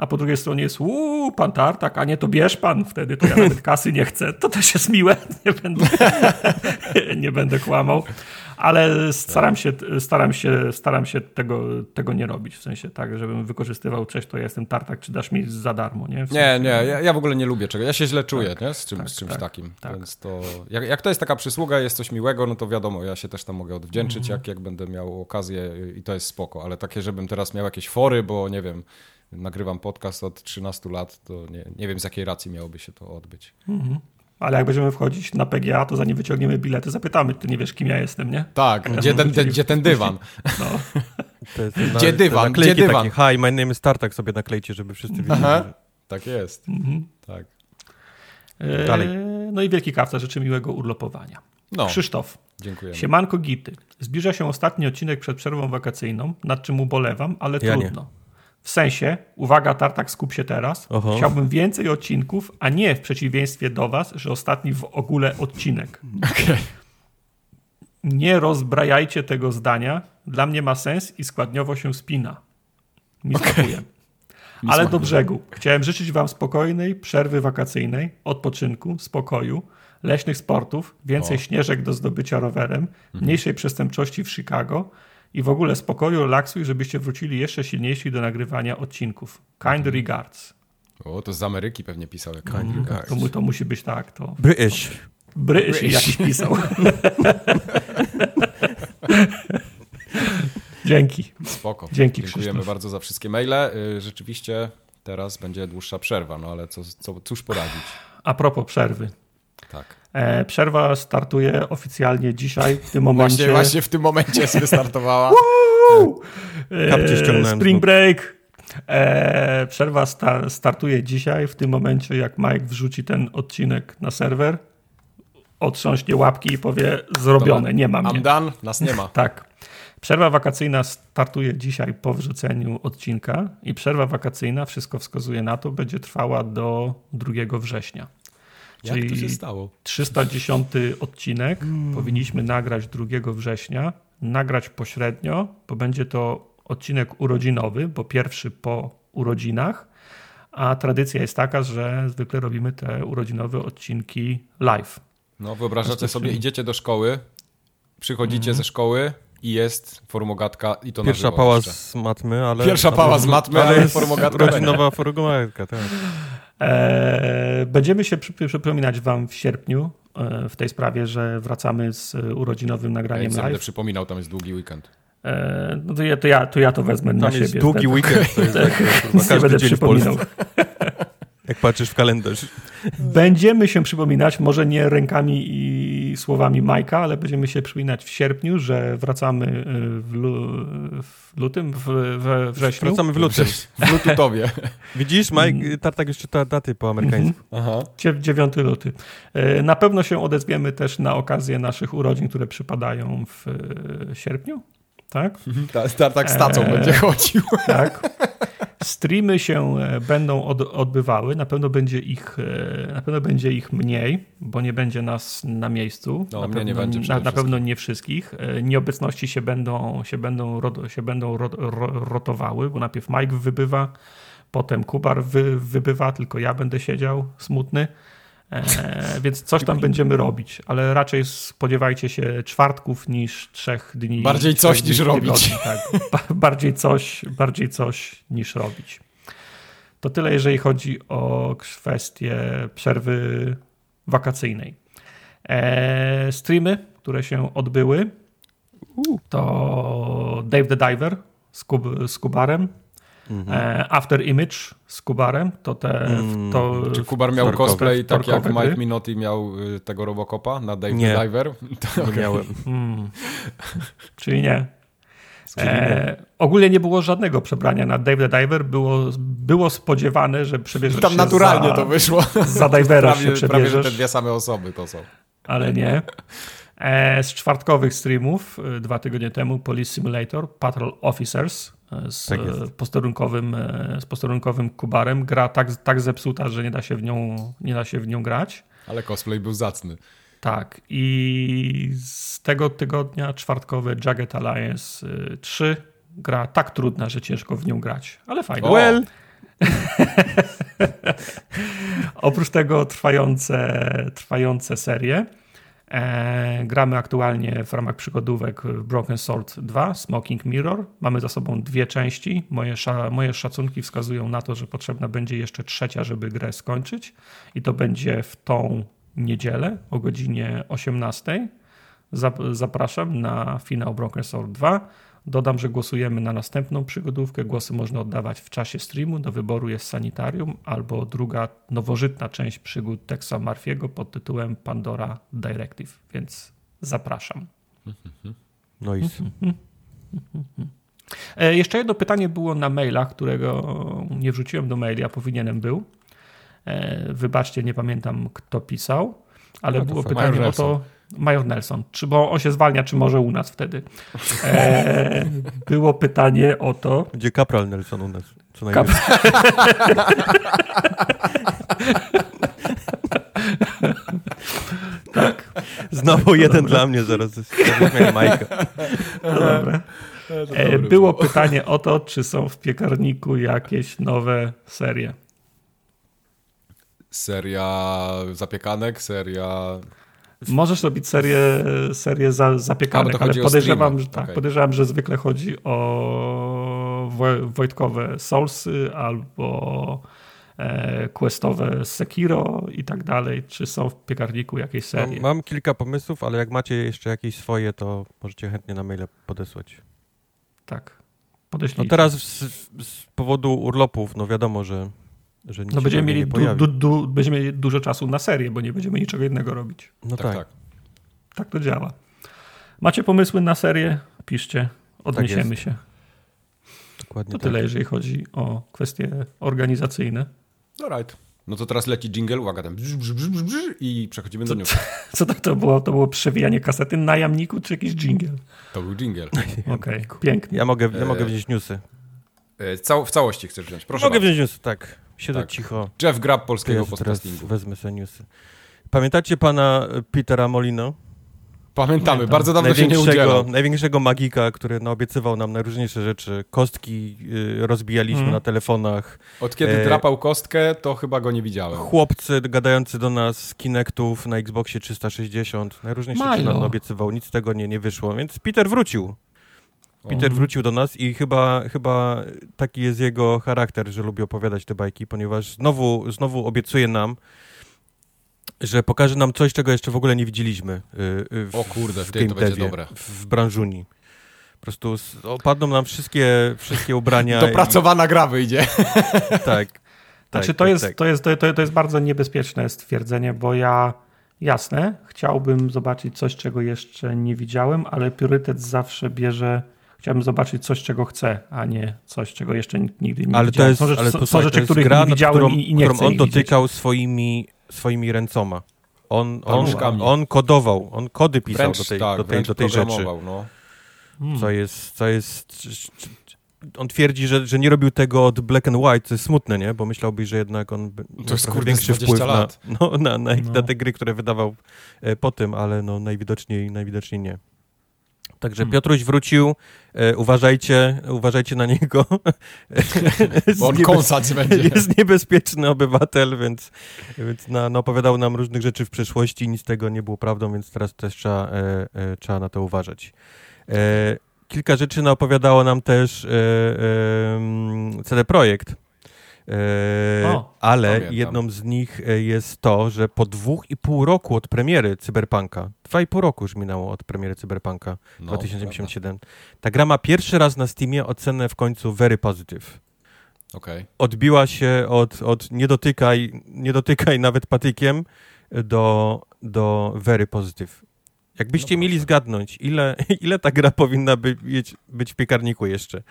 a po drugiej stronie jest uuu, pan Tartak, a nie to bierz pan, wtedy to ja nawet kasy nie chcę. To też jest miłe, nie będę, nie będę kłamał ale staram się, staram się, staram się tego, tego nie robić, w sensie tak, żebym wykorzystywał cześć, to ja jestem tartak, czy dasz mi za darmo, nie? W sensie, nie, nie, ja, ja, w ogóle nie lubię czego, ja się źle czuję, tak, nie? Z, czym, tak, z czymś tak, takim, tak. więc to, jak, jak, to jest taka przysługa, jest coś miłego, no to wiadomo, ja się też tam mogę odwdzięczyć, mhm. jak, jak będę miał okazję i to jest spoko, ale takie, żebym teraz miał jakieś fory, bo nie wiem, nagrywam podcast od 13 lat, to nie, nie wiem z jakiej racji miałoby się to odbyć. Mhm. Ale jak będziemy wchodzić na PGA, to zanim wyciągniemy bilety, zapytamy, ty nie wiesz, kim ja jestem, nie? Tak, gdzie ten, ten, gdzie ten dywan? No. To jest, gdzie dywan? Gdzie dywan? Hi, my name is Tartak sobie naklejcie, żeby wszyscy wiedzieli. Aha, tak jest. Mhm. Tak. E, Dalej. No i wielki kawca, życzę miłego urlopowania. No. Krzysztof. Dziękuję. Siemanko Gity. Zbliża się ostatni odcinek przed przerwą wakacyjną, nad czym ubolewam, ale ja trudno. Nie. W sensie, uwaga, Tartak, skup się teraz. Oho. Chciałbym więcej odcinków, a nie w przeciwieństwie do Was, że ostatni w ogóle odcinek. Okay. Nie rozbrajajcie tego zdania. Dla mnie ma sens i składniowo się spina. Mi okay. smakuje. Ale do brzegu. Chciałem życzyć Wam spokojnej przerwy wakacyjnej, odpoczynku, spokoju, leśnych sportów, więcej o. śnieżek do zdobycia rowerem, mhm. mniejszej przestępczości w Chicago i w ogóle spokoju, relaksu i żebyście wrócili jeszcze silniejsi do nagrywania odcinków. Kind mhm. regards. O, to z Ameryki pewnie pisał. Kind mm, regards. To, to, musi być tak. To, British. To, British, British. jakiś pisał. Dzięki. Spoko. Dzięki, Dziękujemy Krzysztof. bardzo za wszystkie maile. Y, rzeczywiście teraz będzie dłuższa przerwa, no ale co, co, cóż poradzić. A propos przerwy. Tak. E, przerwa startuje oficjalnie dzisiaj, w tym momencie. Właśnie, właśnie w tym momencie wystartowała. e, spring break. E, przerwa sta startuje dzisiaj, w tym momencie, jak Mike wrzuci ten odcinek na serwer, otrząśnie łapki i powie zrobione, nie mam. I'm done, nas nie ma. tak. Przerwa wakacyjna startuje dzisiaj po wrzuceniu odcinka i przerwa wakacyjna, wszystko wskazuje na to, będzie trwała do 2 września. Jak Czyli to się stało? 310 odcinek hmm. powinniśmy nagrać 2 września, nagrać pośrednio, bo będzie to odcinek urodzinowy, bo pierwszy po urodzinach, a tradycja jest taka, że zwykle robimy te urodzinowe odcinki live. No wyobrażacie sobie, idziecie do szkoły, przychodzicie mm. ze szkoły, i jest formogatka i to Pierwsza pała z matmy, ale... Pierwsza pała z matmy, ale, ale jest formogatka. Rodzinowa formogatka, tak. E, będziemy się przypominać Wam w sierpniu e, w tej sprawie, że wracamy z urodzinowym nagraniem ja będę przypominał, tam jest długi weekend. E, no to ja to, ja, to, ja to wezmę tam na jest siebie. długi weekend. To jest, tak, nie będę przypominał. Jak patrzysz w kalendarz. Będziemy się przypominać, może nie rękami i słowami Majka, ale będziemy się przypominać w sierpniu, że wracamy y, w, lu w lutym, w, we wrześniu. Wracamy w lutym. W lututowie. Widzisz, Mike, Tartak jeszcze ta daty po amerykańsku. Mhm. Aha. 9 luty. Y, na pewno się odezwiemy też na okazję naszych urodzin, które przypadają w y, sierpniu. Tak? Tartak z tacą e, będzie chodził. Tak. Streamy się e, będą od, odbywały, na pewno będzie ich e, na pewno będzie ich mniej, bo nie będzie nas na miejscu. No, na, pewno, nie będzie na, na, pewno nie wszystkich. E, nieobecności się będą, się będą, się będą rotowały, bo najpierw Mike wybywa, potem Kubar wy, wybywa, tylko ja będę siedział smutny. E, więc coś tam będziemy robić, ale raczej spodziewajcie się czwartków niż trzech dni. Bardziej coś niż robić. Tak, bardziej coś, bardziej coś niż robić. To tyle, jeżeli chodzi o kwestię przerwy wakacyjnej. E, streamy, które się odbyły, to Dave the Diver z, Kub, z Kubarem, Mhm. E, After Image z Kubarem, to te... Mm. To, Czy Kubar miał cosplay tak jak gry? Mike Minotti miał y, tego Robocopa na Dave nie. Diver? To, okay. miałem. Mm. Czyli nie. E, ogólnie nie było żadnego przebrania na Dave the Diver. Było, było spodziewane, że przebierzesz Tam naturalnie za, to wyszło. Za divera prawie, się przebierzesz. Prawie, te dwie same osoby to są. Ale nie. E, z czwartkowych streamów y, dwa tygodnie temu Police Simulator, Patrol Officers, z, tak posterunkowym, e, z posterunkowym kubarem. Gra tak, tak zepsuta, że nie da, się w nią, nie da się w nią grać. Ale cosplay był zacny. Tak. I z tego tygodnia czwartkowe Jagged Alliance 3 e, gra tak trudna, że ciężko w nią grać. Ale fajna. Well. Oprócz tego trwające, trwające serie. E, gramy aktualnie w ramach przygodówek Broken Sword 2, Smoking Mirror. Mamy za sobą dwie części. Moje, sza, moje szacunki wskazują na to, że potrzebna będzie jeszcze trzecia, żeby grę skończyć. I to będzie w tą niedzielę o godzinie 18. Zapraszam na finał Broken Sword 2. Dodam, że głosujemy na następną przygodówkę. Głosy można oddawać w czasie streamu. Do wyboru jest Sanitarium albo druga nowożytna część przygód Texa Marfiego pod tytułem Pandora Directive, więc zapraszam. No i e, Jeszcze jedno pytanie było na mailach, którego nie wrzuciłem do maili, a powinienem był. E, wybaczcie, nie pamiętam kto pisał, ale no było pytanie o to, Major Nelson, czy, bo on się zwalnia, czy może u nas wtedy. E, było pytanie o to. Gdzie kapral Nelson u nas? Co Kap... tak. Znowu jeden dla mnie zaraz. zaraz Majka. Dobra. E, było pytanie o to, czy są w piekarniku jakieś nowe serie. Seria zapiekanek, seria Możesz robić serię, serię za, zapiekanek, A, ale podejrzewam, że, tak, okay. podejrzewam, że zwykle chodzi o Wojtkowe Soulsy albo e, questowe Sekiro i tak dalej. Czy są w piekarniku jakieś serie? Mam, kilka pomysłów, ale jak macie jeszcze jakieś swoje, to możecie chętnie na maile podesłać. Tak. No teraz z, z powodu urlopów, no wiadomo, że że no będziemy mieli, du, du, du, będziemy mieli dużo czasu na serię, bo nie będziemy niczego innego robić. No tak. Tak, tak. tak to działa. Macie pomysły na serię? Piszcie, odniesiemy tak się. Dokładnie to tyle, tak. jeżeli chodzi o kwestie organizacyjne. No right. No to teraz leci jingle, uwaga, tam brz, brz, brz, brz, i przechodzimy do news. Co to, to było? To było przewijanie kasety na jamniku, czy jakiś jingle? To był jingle. Okej, okay, pięknie. Ja mogę, ja mogę wziąć newsy. E, cał, w całości chcesz wziąć, proszę Mogę bardzo. wziąć newsy, tak. Siedzę tak. cicho. Jeff Grab polskiego podcastingu. Wezmę sobie newsy. Pamiętacie pana Petera Molino? Pamiętamy, Pamiętam. bardzo dawno się nie udzielał. Największego magika, który naobiecywał nam najróżniejsze rzeczy. Kostki y, rozbijaliśmy mm. na telefonach. Od kiedy e... drapał kostkę, to chyba go nie widziałem. Chłopcy gadający do nas z Kinectów na Xboxie 360. Najróżniejsze rzeczy nam obiecywał. Nic z tego nie, nie wyszło, więc Peter wrócił. Peter wrócił do nas i chyba, chyba taki jest jego charakter, że lubi opowiadać te bajki, ponieważ znowu, znowu obiecuje nam, że pokaże nam coś, czego jeszcze w ogóle nie widzieliśmy. Y, y, w, o kurde, w to będzie dobre. W branżuni. Po prostu opadną nam wszystkie, wszystkie ubrania. Dopracowana i... gra wyjdzie. tak. Znaczy, tak, to, jest, tak. to, jest, to, to jest bardzo niebezpieczne stwierdzenie, bo ja jasne, chciałbym zobaczyć coś, czego jeszcze nie widziałem, ale priorytet zawsze bierze chciałbym zobaczyć coś, czego chcę, a nie coś, czego jeszcze nigdy nie ale widziałem. To jest, są rzeczy, ale to, są rzeczy których gra, nie widziałem którą, i, i nie którą on dotykał swoimi, swoimi ręcoma. On, on, on kodował, on kody pisał wręcz, do tej, tak, do tej, do tej rzeczy. No. Hmm. Co jest, co jest on twierdzi, że, że nie robił tego od Black and White, co jest smutne, nie? Bo myślałbyś, że jednak on to jest większy wpływ na, no, na, na, no. na, te gry, które wydawał e, po tym, ale no najwidoczniej, najwidoczniej nie. Także hmm. Piotruś wrócił, e, uważajcie, uważajcie na niego. Bo on kąsać będzie. Jest niebezpieczny obywatel, więc, więc na, no, opowiadał nam różnych rzeczy w przeszłości, nic z tego nie było prawdą, więc teraz też trzeba, e, e, trzeba na to uważać. E, kilka rzeczy opowiadało nam też e, e, CD Projekt o, ale pamiętam. jedną z nich e, jest to, że po dwóch i pół roku od premiery Cyberpunka, dwa i pół roku już minęło od premiery Cyberpunka no, 2077, ta gra ma pierwszy raz na Steamie ocenę w końcu very positive. Okay. Odbiła się od, od nie, dotykaj, nie dotykaj nawet patykiem do, do very positive. Jakbyście no mieli zgadnąć, ile, ile ta gra powinna być, być w piekarniku jeszcze?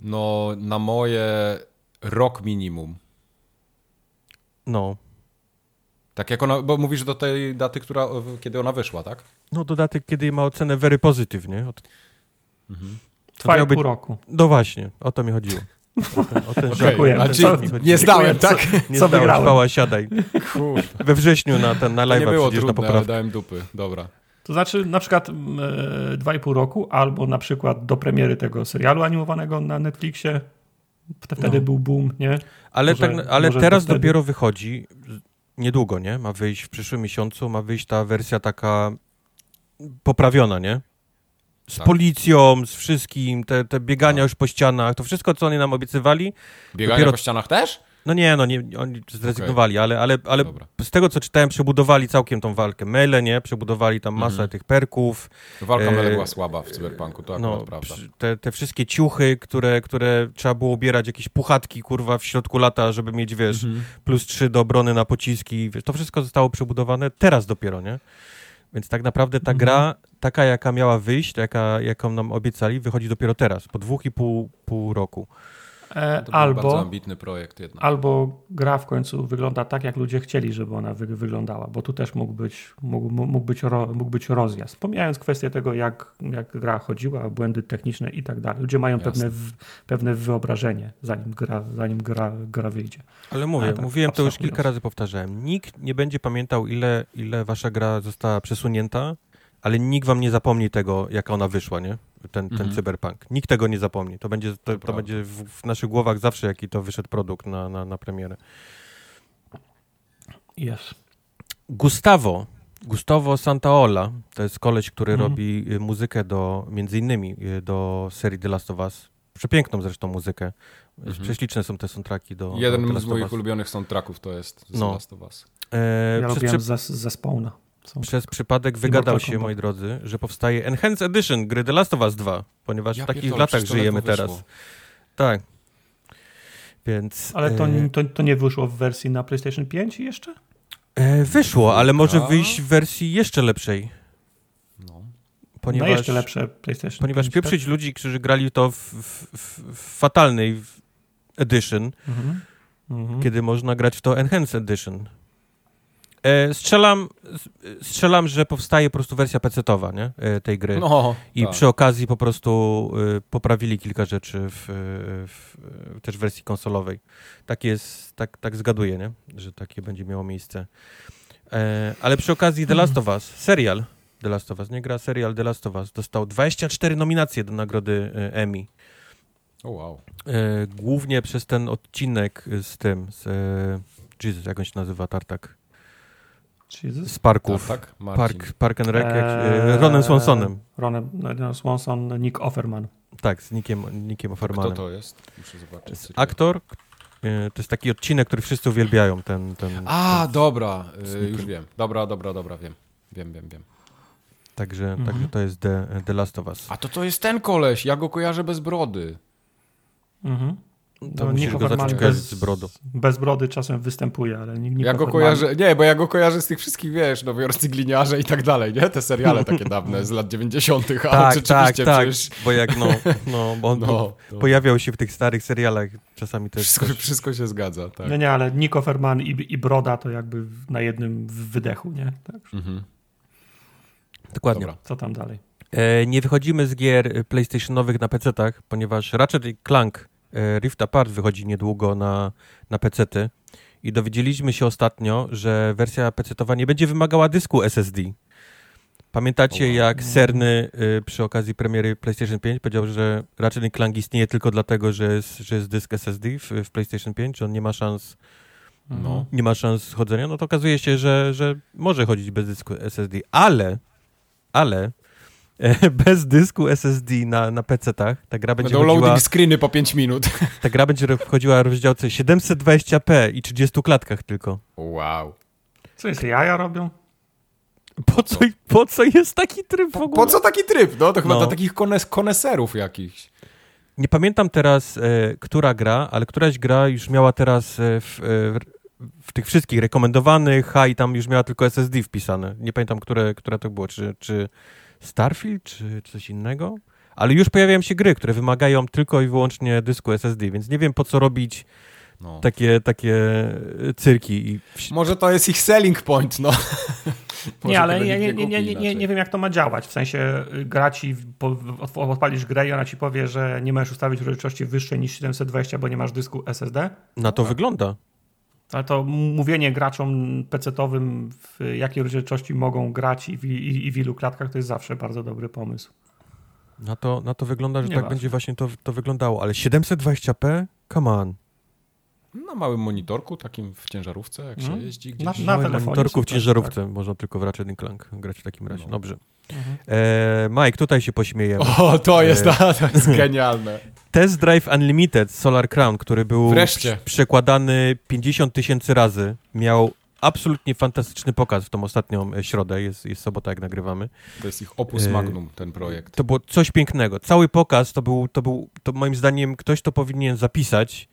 No, na moje rok minimum. No. Tak jak ona, bo mówisz do tej daty, która, kiedy ona wyszła, tak? No do daty, kiedy ma ocenę very pozytywnie. Od... Mhm. I pół roku. No właśnie, o to mi chodziło. O ten, o ten okay. Co, nie zdałem, tak? Nie co zdałem, wygrałem? siadaj. We wrześniu na ten na live nie było trudne, na poprawkę. dałem dupy, dobra. To znaczy na przykład e, dwa i pół roku albo na przykład do premiery tego serialu animowanego na Netflixie Wtedy no. był boom, nie? Ale, może, tak, ale teraz dopiero wychodzi, niedługo, nie? Ma wyjść w przyszłym miesiącu, ma wyjść ta wersja taka poprawiona, nie? Z tak. policją, z wszystkim, te, te biegania no. już po ścianach, to wszystko, co oni nam obiecywali. Biegania dopiero... po ścianach też? No nie, no nie, oni zrezygnowali, okay. ale, ale, ale z tego co czytałem, przebudowali całkiem tą walkę. Mele, nie? Przebudowali tam masę mm -hmm. tych perków. Walka e... Mele była słaba w Cyberpunku, to no, prawda. Te, te wszystkie ciuchy, które, które trzeba było ubierać, jakieś puchatki, kurwa, w środku lata, żeby mieć, wiesz, mm -hmm. plus trzy do obrony na pociski. Wiesz, to wszystko zostało przebudowane teraz dopiero, nie? Więc tak naprawdę ta mm -hmm. gra, taka jaka miała wyjść, taka jaką nam obiecali, wychodzi dopiero teraz, po dwóch i pół, pół roku. E, to albo, bardzo ambitny projekt jednak. Albo gra w końcu wygląda tak, jak ludzie chcieli, żeby ona wy, wyglądała, bo tu też mógł być, mógł, mógł, być ro, mógł być rozjazd. Pomijając kwestię tego, jak, jak gra chodziła, błędy techniczne i tak dalej. Ludzie mają pewne, w, pewne wyobrażenie, zanim gra, zanim gra, gra wyjdzie. Ale mówię, Ale tak, mówiłem to już kilka razy powtarzałem. Nikt nie będzie pamiętał, ile, ile wasza gra została przesunięta, ale nikt wam nie zapomni tego, jak ona wyszła, nie? Ten, ten mhm. cyberpunk. Nikt tego nie zapomni. To będzie, to, to będzie w, w, naszych głowach zawsze, jaki to wyszedł produkt na, na, na premierę. Yes. Gustavo, Gustavo Santaola, to jest koleś, który mhm. robi y, muzykę do, między innymi y, do serii The Last of Us. Przepiękną zresztą muzykę. Mhm. Prześliczne są te soundtracki do Jeden do z moich ulubionych soundtracków to jest The no. Last of Us. E, ja lubiłem ze, zespołu. Przez przypadek wygadał się, moi drodzy, że powstaje Enhanced Edition gry The Last of Us 2, ponieważ ja w takich latach żyjemy teraz. Tak. Więc... Ale to, e... to, to, nie wyszło w wersji na PlayStation 5 jeszcze? E, wyszło, ale może wyjść w wersji jeszcze lepszej. No. Ponieważ, no jeszcze lepsze PlayStation Ponieważ 5, pieprzyć tak? ludzi, którzy grali to w, w, w fatalnej edition, mhm. Mhm. kiedy można grać w to Enhanced Edition. E, strzelam, strzelam, że powstaje po prostu wersja PC-towa nie? E, tej gry. No, I tak. przy okazji po prostu e, poprawili kilka rzeczy w, w, też w wersji konsolowej. Tak jest, tak, tak zgaduję, nie? że takie będzie miało miejsce. Ale przy okazji The Last of Us, serial The Last of Us, nie gra serial The Last of Us, dostał 24 nominacje do nagrody Emmy. Oh, wow. Głównie przez ten odcinek z tym, z Jesus, jak on się nazywa, Tartak? Jesus. z parków. Tak, tak? Park, Park and Rec, eee, Ronem Swansonem. Ronem no, Swanson, Nick Offerman. Tak, z Nickiem, Nickiem Offermanem. Kto to jest? Muszę zobaczyć. Aktor, e, to jest taki odcinek, który wszyscy uwielbiają. Ten, ten, A, ten, dobra, e, już wiem. Dobra, dobra, dobra, wiem. Wiem, wiem, wiem. Także, mhm. także to jest The, The Last of Us. A to to jest ten koleś, ja go kojarzę bez brody. Mhm. To no, musisz go zacząć bez, z brodu. Bez brody czasem występuje, ale nikt nie Ja go kojarzę, nie, bo ja go kojarzę z tych wszystkich, wiesz, nowiorscy gliniarze i tak dalej, nie? Te seriale takie dawne z lat 90., tak, ale rzeczywiście tak, przecież... tak, bo jak, no, no bo on no, no. pojawiał się w tych starych serialach czasami też. Wszystko, wszystko się zgadza, tak. No nie, ale Nico Ferman i, i Broda to jakby na jednym wydechu, nie? Tak. Mhm. Dokładnie. Dobra. Co tam dalej? E, nie wychodzimy z gier PlayStationowych na PC-tach, ponieważ Ratchet Clank Rift Apart wychodzi niedługo na, na PC-ty i dowiedzieliśmy się ostatnio, że wersja PC-towa nie będzie wymagała dysku SSD. Pamiętacie, jak Serny y, przy okazji premiery PlayStation 5 powiedział, że Ratchet Clank istnieje tylko dlatego, że jest, że jest dysk SSD w, w PlayStation 5, że on nie ma szans no. nie ma szans chodzenia, no to okazuje się, że, że może chodzić bez dysku SSD, ale ale bez dysku SSD na, na PC-tach. Ta gra będzie Będą chodziła... loading screeny po 5 minut. Ta gra będzie wchodziła w rozdziałce 720p i 30 klatkach tylko. Wow. Co jest, jaja robią? Po co, po co jest taki tryb w ogóle? Po, po co taki tryb? No to chyba no. dla takich kones, koneserów jakichś. Nie pamiętam teraz, e, która gra, ale któraś gra już miała teraz e, w, e, w tych wszystkich rekomendowanych, a i tam już miała tylko SSD wpisane. Nie pamiętam, które, które to było, czy, czy Starfield czy coś innego, ale już pojawiają się gry, które wymagają tylko i wyłącznie dysku SSD, więc nie wiem po co robić no. takie, takie cyrki. I... Może to jest ich selling point, no. nie, ale nie, nie, nie, nie, nie, nie wiem jak to ma działać, w sensie y, gra ci, odpalisz grę i ona ci powie, że nie możesz ustawić rozdzielczości wyższej niż 720, bo nie masz dysku SSD? Na to tak. wygląda. Ale to mówienie graczom PC-owym, w jakiej rozdzielczości mogą grać i w, i, i w ilu klatkach, to jest zawsze bardzo dobry pomysł. Na to, na to wygląda, że nie tak będzie właśnie to, to wyglądało, ale 720p? Come on. Na małym monitorku, takim w ciężarówce, jak się no. jeździ gdzieś. Na, na monitorku w ciężarówce tak. można tylko w Ratchet Clank grać w takim razie. No. Dobrze. Mhm. E, Mike, tutaj się pośmiejemy. O, to jest, e, to jest genialne. Test Drive Unlimited Solar Crown, który był Wreszcie. przekładany 50 tysięcy razy, miał absolutnie fantastyczny pokaz w tą ostatnią e, środę, jest, jest sobota jak nagrywamy. To jest ich opus e, magnum, ten projekt. To było coś pięknego. Cały pokaz to był, to był to moim zdaniem ktoś to powinien zapisać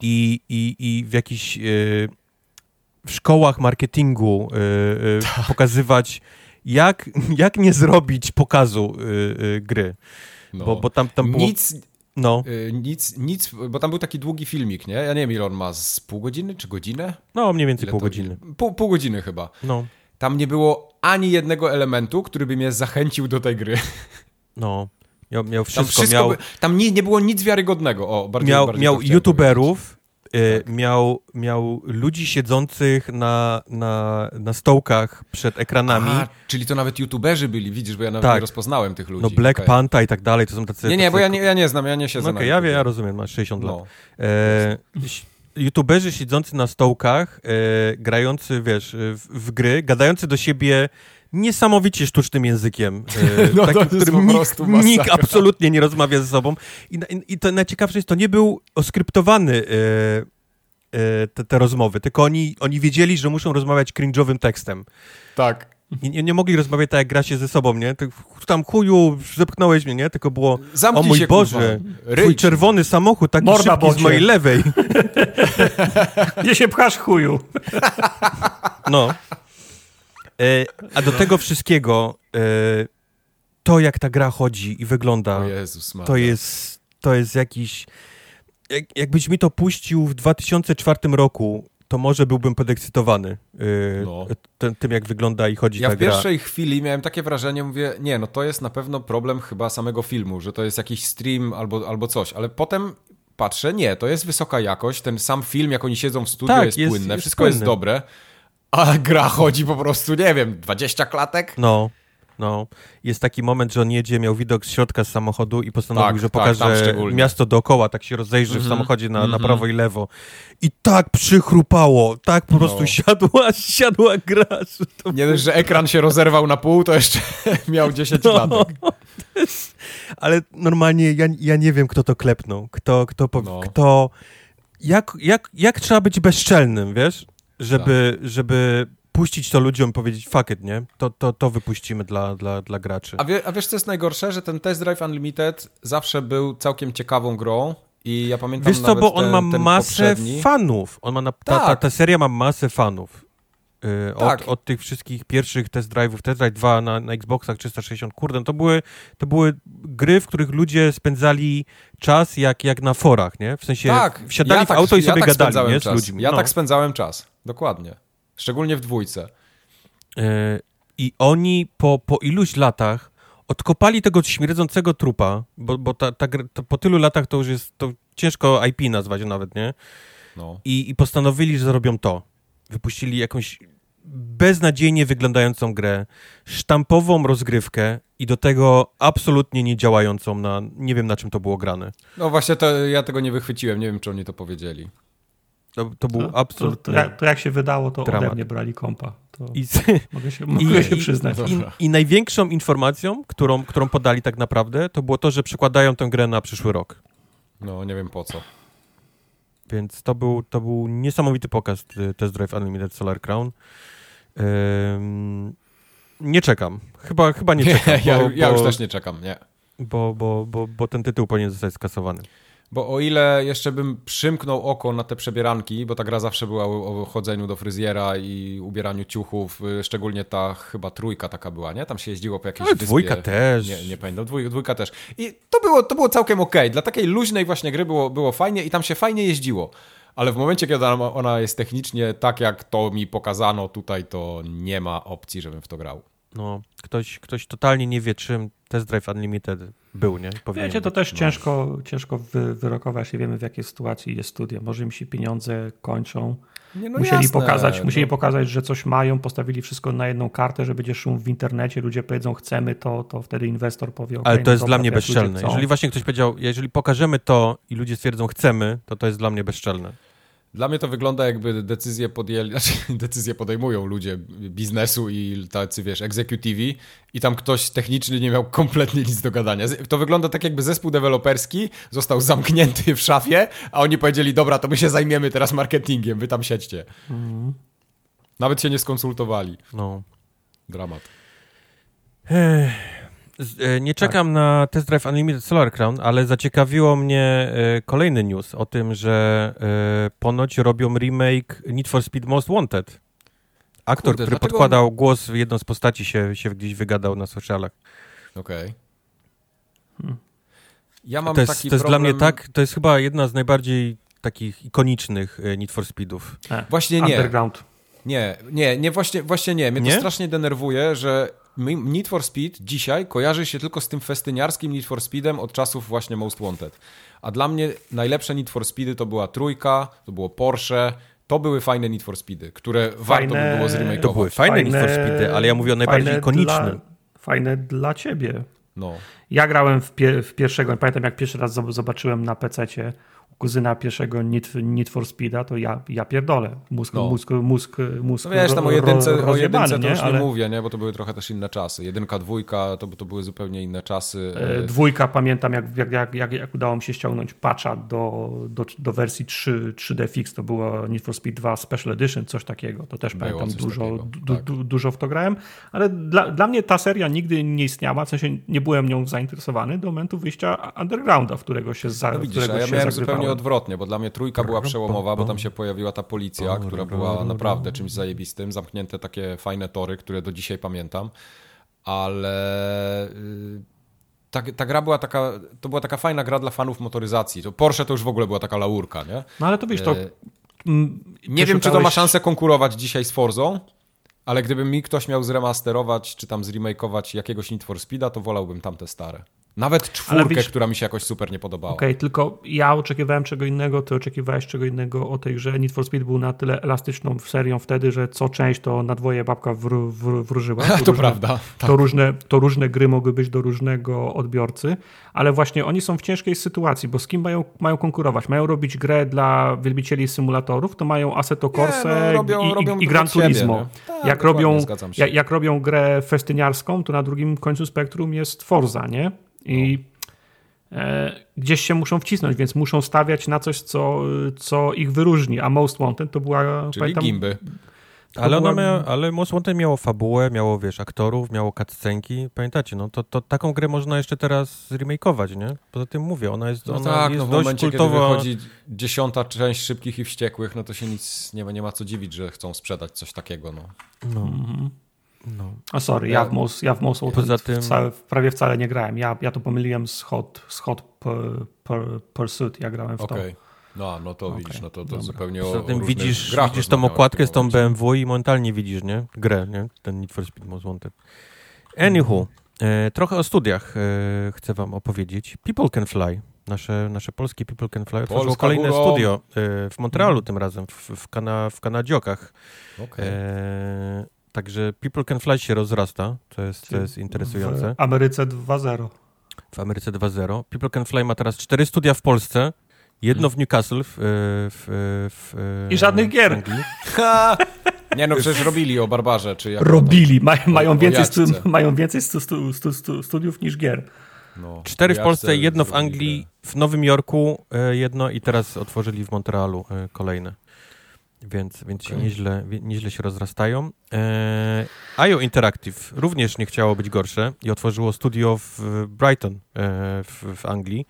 i, i, i w jakiś... Yy, w szkołach marketingu yy, pokazywać, jak, jak nie zrobić pokazu gry. No. Bo, bo tam, tam było... Nic, no. Y, nic, nic, bo tam był taki długi filmik, nie? Ja nie wiem, ile on ma, z pół godziny czy godzinę? No, mniej więcej ile pół godziny. Pół, pół godziny chyba. No. Tam nie było ani jednego elementu, który by mnie zachęcił do tej gry. No. Miał, miał wszystko. Tam, wszystko miał, by, tam nie, nie było nic wiarygodnego. O, bardziej, miał bardziej miał youtuberów, Y, tak. miał, miał ludzi siedzących na, na, na stołkach przed ekranami. A, czyli to nawet youtuberzy byli, widzisz, bo ja nawet tak. nie rozpoznałem tych ludzi. No Black okay. Panta i tak dalej, to są tacy... Nie, nie, tacy... bo ja nie, ja nie znam, ja nie siedzę no okay, ja, ja rozumiem, masz 60 no. lat. E, YouTuberzy siedzący na stołkach, e, grający, wiesz, w, w gry, gadający do siebie niesamowicie sztucznym językiem, e, no, takim, którym nikt, nikt, absolutnie nie rozmawia ze sobą. I, i, i to najciekawsze jest, to nie był oskryptowany e, e, te, te, rozmowy, tylko oni, oni wiedzieli, że muszą rozmawiać cringe'owym tekstem. Tak. I nie, nie, mogli rozmawiać tak, jak gra się ze sobą, nie? Tam chuju, zepchnąłeś mnie, nie? Tylko było, Zamknij o mój się, Boże, twój czerwony samochód, taki Morda szybki z mojej lewej. Gdzie się pchasz, chuju? No. E, a do tego wszystkiego e, to, jak ta gra chodzi i wygląda, Jezus, to jest, to jest jakiś... Jak, jakbyś mi to puścił w 2004 roku, to może byłbym podekscytowany e, no. tym, tym, jak wygląda i chodzi ja ta gra. Ja w pierwszej chwili miałem takie wrażenie, mówię, nie, no to jest na pewno problem chyba samego filmu, że to jest jakiś stream albo, albo coś, ale potem patrzę, nie, to jest wysoka jakość, ten sam film, jak oni siedzą w studiu tak, jest, jest płynne, jest wszystko płynny. jest dobre. A gra chodzi po prostu, nie wiem, 20 klatek? No. No, jest taki moment, że on jedzie, miał widok z środka z samochodu i postanowił, tak, że tak, pokaże tak, miasto dookoła, tak się rozejrzy mm -hmm. w mhm. samochodzie na, mm -hmm. na mhm. prawo i lewo. I tak przychrupało, tak po prostu no. siadła, siadła gra. Nie dość, że ekran się rozerwał na pół, to jeszcze miał 10 no. klatek. Ale normalnie ja, ja nie wiem, kto to klepnął. Kto, kto, no. kto jak, jak, jak trzeba być bezczelnym, wiesz? Żeby, tak. żeby puścić to ludziom i powiedzieć fuck it, nie? To, to, to wypuścimy dla, dla, dla graczy. A, wie, a wiesz, co jest najgorsze? Że ten Test Drive Unlimited zawsze był całkiem ciekawą grą i ja pamiętam Wiesz co, bo on ten, ma masę poprzedni. fanów. On ma na, ta, ta, ta tak. seria ma masę fanów. Yy, tak. od, od tych wszystkich pierwszych test drive'ów, test drive 2 na, na Xboxach 360, kurde, no to były, to były gry, w których ludzie spędzali czas jak, jak na forach, nie? W sensie tak. wsiadali ja w tak, auto i sobie ja tak gadali, nie? Z ludźmi. Ja no. tak spędzałem czas, dokładnie. Szczególnie w dwójce. Yy, I oni po, po iluś latach odkopali tego śmierdzącego trupa, bo, bo ta, ta, ta, po tylu latach to już jest to ciężko IP nazwać nawet, nie? No. I, I postanowili, że zrobią to. Wypuścili jakąś beznadziejnie wyglądającą grę, sztampową rozgrywkę i do tego absolutnie nie działającą na... Nie wiem, na czym to było grane. No właśnie, to ja tego nie wychwyciłem. Nie wiem, czy oni to powiedzieli. To, to był. To, to, jak, to, jak, się wydało, to dramat. ode mnie brali kompa. I, mogę się, mogę i, się przyznać. I, i, I, największą informacją, którą, którą podali tak naprawdę, to było to, że przekładają tę grę na przyszły rok. No, nie wiem po co. Więc to był, to był niesamowity pokaz y, Test Drive Unlimited Solar Crown. nie czekam. Chyba, chyba nie, czekam. ja, bo, ja, już też nie czekam, nie. Bo, bo, bo, bo ten tytuł powinien zostać skasowany. Bo o ile jeszcze bym przymknął oko na te przebieranki, bo ta gra zawsze była o chodzeniu do fryzjera i ubieraniu ciuchów, y, szczególnie ta chyba trójka taka była, nie? Tam się jeździło po jakiejś Ale wyspie. dwójka też. Nie, nie pamiętam, dwójka, dwójka też. I to było, to było całkiem okej. Okay. Dla takiej luźnej właśnie gry było, było fajnie i tam się fajnie jeździło. Ale w momencie, kiedy ona jest technicznie tak, jak to mi pokazano tutaj, to nie ma opcji, żebym w to grał. No, ktoś, ktoś totalnie nie wie, czym Test Drive Unlimited był, nie? Powinien Wiecie, to być. też no. ciężko, ciężko wy, wyrokować, nie wiemy w jakiej sytuacji jest studia. Może im się pieniądze kończą. Nie, no musieli, jasne, pokazać, no. musieli pokazać, że coś mają, postawili wszystko na jedną kartę, że będzie szum w internecie, ludzie powiedzą chcemy to, to wtedy inwestor powie Ale to jest dla mnie bezczelne. Jeżeli właśnie ktoś powiedział, jeżeli pokażemy to i ludzie stwierdzą chcemy, to to jest dla mnie bezczelne. Dla mnie to wygląda jakby decyzje podjęli, znaczy decyzje podejmują ludzie biznesu i tacy, wiesz, executivi i tam ktoś techniczny nie miał kompletnie nic do gadania. To wygląda tak jakby zespół deweloperski został zamknięty w szafie, a oni powiedzieli, dobra, to my się zajmiemy teraz marketingiem, wy tam siedźcie. Mhm. Nawet się nie skonsultowali. No. Dramat. Ech. E, nie czekam tak. na Test Drive Unlimited Solar Crown, ale zaciekawiło mnie e, kolejny news o tym, że e, ponoć robią remake Need for Speed Most Wanted. Aktor, Kurde, który podkładał głos w jedną z postaci się, się gdzieś wygadał na socialach. Okej. Okay. Hmm. Ja mam to jest, taki to jest problem... dla mnie tak, to jest chyba jedna z najbardziej takich ikonicznych Need for Speedów. Właśnie nie. Underground. Nie, nie, nie, właśnie, właśnie nie. Mnie nie? to strasznie denerwuje, że Need for Speed dzisiaj kojarzy się tylko z tym festyniarskim Need for Speedem od czasów właśnie Most Wanted. A dla mnie najlepsze Need for Speedy to była trójka, to było Porsche, to były fajne Need for Speedy, które fajne, warto by było zremakeować. To były fajne, fajne Need for Speedy, ale ja mówię o najbardziej ikonicznym. Dla, fajne dla ciebie. No. Ja grałem w, pie, w pierwszego, pamiętam jak pierwszy raz zobaczyłem na PC-cie kuzyna pierwszego Need, Need for Speeda, to ja, ja pierdolę. Mózg, no. mózg, mózg, mózg no wiesz, tam o jedynce, o jedynce to już nie, ale... mówię, nie? bo to były trochę też inne czasy. Jedynka, dwójka, to, to były zupełnie inne czasy. E, dwójka, pamiętam jak, jak, jak, jak, jak udało mi się ściągnąć patcha do, do, do wersji 3, 3D Fix, to było Need for Speed 2 Special Edition, coś takiego. To też było pamiętam, dużo, du, tak. du, dużo w to grałem, ale dla, dla mnie ta seria nigdy nie istniała, w sensie nie byłem nią zainteresowany do momentu wyjścia Undergrounda, w którego się, za, no widzisz, którego ja się miałem zupełnie odwrotnie, bo dla mnie trójka była przełomowa, bo tam się pojawiła ta policja, która była naprawdę czymś zajebistym. Zamknięte takie fajne tory, które do dzisiaj pamiętam. Ale y, ta, ta gra była taka, to była taka fajna gra dla fanów motoryzacji. To Porsche to już w ogóle była taka laurka, nie? No ale to wiesz, to... Nie wiem, czy to ma szansę konkurować dzisiaj z Forzą, ale gdyby mi ktoś miał zremasterować, czy tam zremakeować jakiegoś Need for Speeda, to wolałbym tamte stare. Nawet czwórkę, wiesz, która mi się jakoś super nie podobała. Okej, okay, tylko ja oczekiwałem czego innego, ty oczekiwałeś czego innego o tej grze. Need for Speed był na tyle elastyczną serią wtedy, że co część to na dwoje babka wr, wr, wróżyła. To, to różne, prawda. Tak. To, różne, to różne gry mogły być do różnego odbiorcy, ale właśnie oni są w ciężkiej sytuacji, bo z kim mają, mają konkurować? Mają robić grę dla wielbicieli symulatorów, to mają Assetto Corsa no, i, robią i, i Gran Turismo. Tak, jak, robią, jak, jak robią grę festyniarską, to na drugim końcu spektrum jest Forza, nie? I e, gdzieś się muszą wcisnąć, więc muszą stawiać na coś, co, co ich wyróżni. A Most Wanted to była. Czyli pamiętam, gimby. Ale, była... Mia, ale Most Wanted miało fabułę, miało, wiesz, aktorów, miało cutscenki. Pamiętacie, no to, to taką grę można jeszcze teraz zremakeować, nie? Poza tym mówię, ona jest, no ona tak, jest no w dość momencie, kultowa. kiedy wychodzi dziesiąta część Szybkich i Wściekłych, no to się nic nie ma, nie ma co dziwić, że chcą sprzedać coś takiego, no. no. Mhm. No. A sorry, ja, w Most, ja w Most Poza tym... Wcale, prawie wcale nie grałem. Ja, ja to pomyliłem z Hot, z hot per, per, Pursuit, ja grałem w to. Okay. No, no to okay. widzisz, no to, to zupełnie Poza tym widzisz, widzisz tą okładkę z tą BMW i momentalnie widzisz, nie? Grę, nie? Ten Need for Speed Most Wanted. Anywho, e, trochę o studiach e, chcę wam opowiedzieć. People Can Fly. Nasze, nasze polskie People Can Fly otworzyło kolejne górą. studio e, w Montrealu tym razem, w, w, Kana, w Kanadziokach. Okay. E, Także People Can Fly się rozrasta, to jest, to jest interesujące. W Ameryce 2.0. W Ameryce 2.0. People Can Fly ma teraz cztery studia w Polsce, jedno w Newcastle w, w, w I żadnych gier. Nie no, przecież robili o Barbarze. Czy jak robili, Maj, mają, więcej stu, mają więcej stu, stu, stu, studiów niż gier. No, Cztery w Polsce, jedno w Anglii, w Nowym Jorku e, jedno i teraz otworzyli w Montrealu e, kolejne więc, więc okay. się nieźle, nieźle się rozrastają. E, IO Interactive również nie chciało być gorsze i otworzyło studio w Brighton e, w, w, Anglii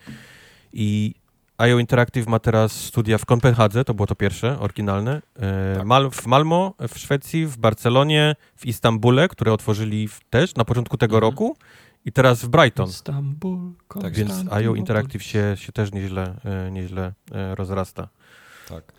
i IO Interactive ma teraz studia w Kopenhadze, to było to pierwsze, oryginalne, e, tak. Mal, w Malmo, w Szwecji, w Barcelonie, w Istambule, które otworzyli też na początku tego mhm. roku i teraz w Brighton. Istanbul, tak, więc IO Interactive się, się też nieźle, e, nieźle e, rozrasta. Tak.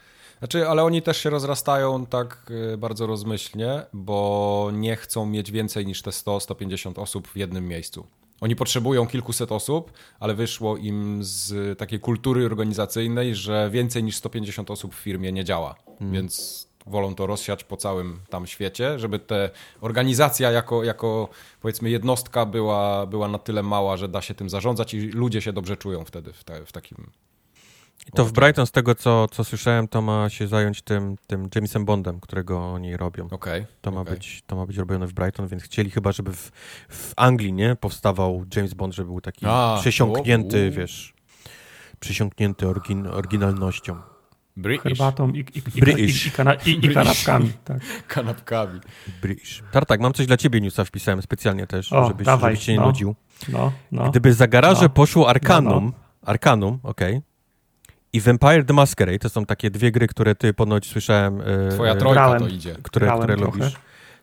Znaczy, ale oni też się rozrastają tak y, bardzo rozmyślnie, bo nie chcą mieć więcej niż te 100-150 osób w jednym miejscu. Oni potrzebują kilkuset osób, ale wyszło im z takiej kultury organizacyjnej, że więcej niż 150 osób w firmie nie działa. Hmm. Więc wolą to rozsiać po całym tam świecie, żeby te organizacja jako, jako powiedzmy jednostka była, była na tyle mała, że da się tym zarządzać i ludzie się dobrze czują wtedy w, te, w takim... I to w Brighton, z tego co, co słyszałem, to ma się zająć tym, tym Jamesem Bondem, którego oni robią. Okay, to, ma okay. być, to ma być robione w Brighton, więc chcieli chyba, żeby w, w Anglii nie powstawał James Bond, żeby był taki A, przesiąknięty, o, wiesz, przesiąknięty orygin, oryginalnością. British. Herbatą i, i, i, British. i, kana, i, i kanapkami. Tak. Kanapkami. British. Tartak, mam coś dla ciebie newsa wpisałem specjalnie też, o, żebyś, dawaj, żebyś się nie no, nudził. No, no, Gdyby za garaże no, poszło no, no. Arcanum, okej, okay, i Vampire the Masquerade, to są takie dwie gry, które ty ponoć słyszałem... E, Twoja trojka Grałem. to idzie. Które, które lubisz.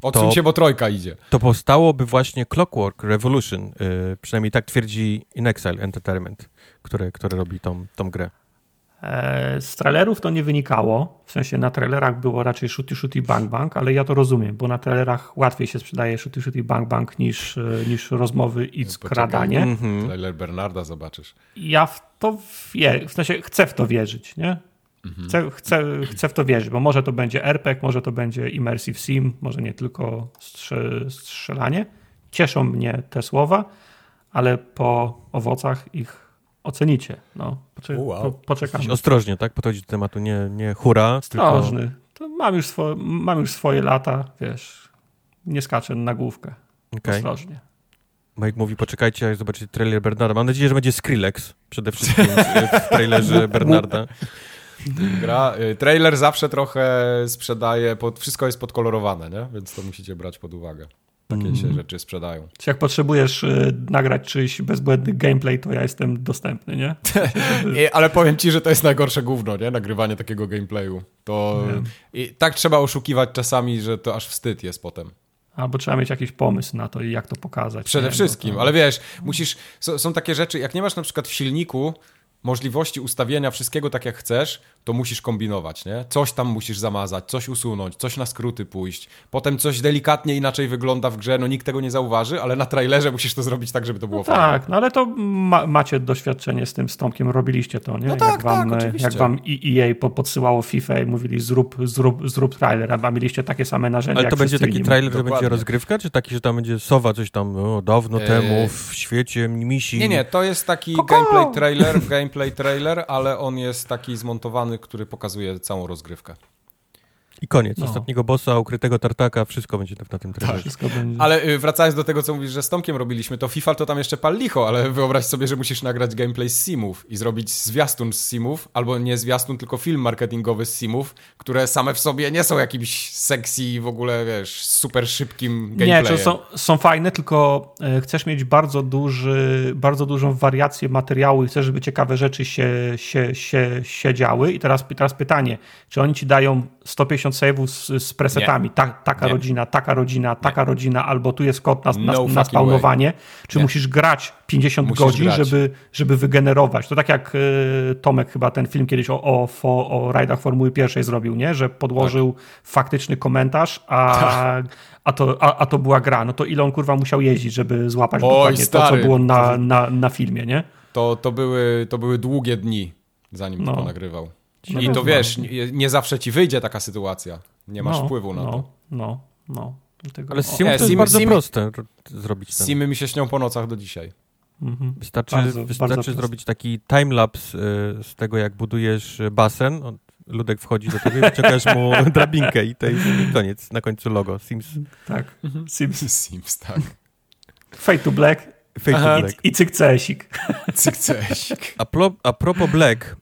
Odsuń się, bo trojka idzie. To powstałoby właśnie Clockwork Revolution, yy, przynajmniej tak twierdzi In Exile Entertainment, które, które robi tą, tą grę. E, z trailerów to nie wynikało, w sensie na trailerach było raczej shooty shooty bang bang, ale ja to rozumiem, bo na trailerach łatwiej się sprzedaje shooty shooty bang bang niż, e, niż rozmowy i skradanie. Mm-hmm. Trailer Bernarda zobaczysz. Ja w to wie, w sensie chcę w to wierzyć, nie? Mhm. Chcę, chcę, chcę w to wierzyć, bo może to będzie RPG, może to będzie Immersive Sim, może nie tylko strzelanie. Cieszą mnie te słowa, ale po owocach ich ocenicie. No, poczek wow. po, poczekamy. Ostrożnie, tak? Podchodzi do tematu, nie, nie hura. Ostrożny. Tylko... To mam, już swo- mam już swoje lata, wiesz, nie skaczę na główkę. Okay. Ostrożnie. Mike mówi, poczekajcie, jak zobaczycie trailer Bernarda. Mam nadzieję, że będzie Skrillex przede wszystkim w trailerze Bernarda. Gra, y, trailer zawsze trochę sprzedaje, pod, wszystko jest podkolorowane, nie? więc to musicie brać pod uwagę. Takie mm. się rzeczy sprzedają. Czy jak potrzebujesz y, nagrać czyjś bezbłędny gameplay, to ja jestem dostępny, nie? Ale powiem ci, że to jest najgorsze gówno, nie? Nagrywanie takiego gameplayu. To i tak trzeba oszukiwać czasami, że to aż wstyd jest potem. Albo trzeba mieć jakiś pomysł na to i jak to pokazać. Przede nie? wszystkim, to... ale wiesz, musisz, są takie rzeczy, jak nie masz na przykład w silniku możliwości ustawienia wszystkiego tak jak chcesz, to musisz kombinować, nie? Coś tam musisz zamazać, coś usunąć, coś na skróty pójść. Potem coś delikatnie inaczej wygląda w grze, no nikt tego nie zauważy, ale na trailerze musisz to zrobić tak, żeby to było no fajne. Tak, no ale to ma macie doświadczenie z tym Stomkiem, robiliście to, nie? No tak, jak wam, tak, oczywiście. Jak wam EA podsyłało FIFA i mówili zrób, zrób, zrób trailer, a mieliście takie same narzędzia Ale to będzie taki trailer, że będzie rozgrywka, czy taki, że tam będzie sowa coś tam o, dawno eee... temu w świecie misi? Nie, nie, to jest taki Koko! gameplay trailer, gameplay trailer, ale on jest taki zmontowany, który pokazuje całą rozgrywkę. I koniec. No. Ostatniego bossa, ukrytego tartaka, wszystko będzie na tym trailerze. Tak. Ale y, wracając do tego, co mówisz, że z Tomkiem robiliśmy, to FIFA to tam jeszcze pal licho, ale wyobraź sobie, że musisz nagrać gameplay z simów i zrobić zwiastun z simów, albo nie zwiastun, tylko film marketingowy z simów, które same w sobie nie są jakimś sexy w ogóle, wiesz, super szybkim gameplayem. Nie, są, są fajne, tylko e, chcesz mieć bardzo duży, bardzo dużą wariację materiału i chcesz, żeby ciekawe rzeczy się, się, się, się działy. I teraz, teraz pytanie, czy oni ci dają 150 save'ów z, z presetami. Ta, taka nie. rodzina, taka rodzina, taka rodzina, albo tu jest kod na, no na, na spawnowanie. Czy musisz grać 50 musisz godzin, grać. Żeby, żeby wygenerować. To tak jak y, Tomek chyba ten film kiedyś o, o, o, o rajdach Formuły pierwszej zrobił, nie? że podłożył tak. faktyczny komentarz, a, tak. a, to, a, a, to była gra. No to ile on kurwa musiał jeździć, żeby złapać Oj, dokładnie stary. to, co było na, na, na filmie, nie? To, to, były, to były długie dni, zanim no. to nagrywał. No I to wiesz, nie, nie, zawsze ci wyjdzie taka sytuacja. Nie masz no, wpływu na no, to. No, no. Dlatego, Ale z Sim to jest bardzo sim, proste zrobić. Ten. Simy mi się śnią po nocach do dzisiaj. Mhm. Wystarczy, bardzo, wystarczy bardzo zrobić taki timelapse y, z tego, jak budujesz basen. Ludek wchodzi do ciebie, wyciągasz mu drabinkę i to jest koniec. Na końcu logo. Sims. Tak. Mhm. Sims. Sims, tak. Fade to Black. Fade to Black. I, i cykcesik. Cykcesik. A, pro, a propos Black, E,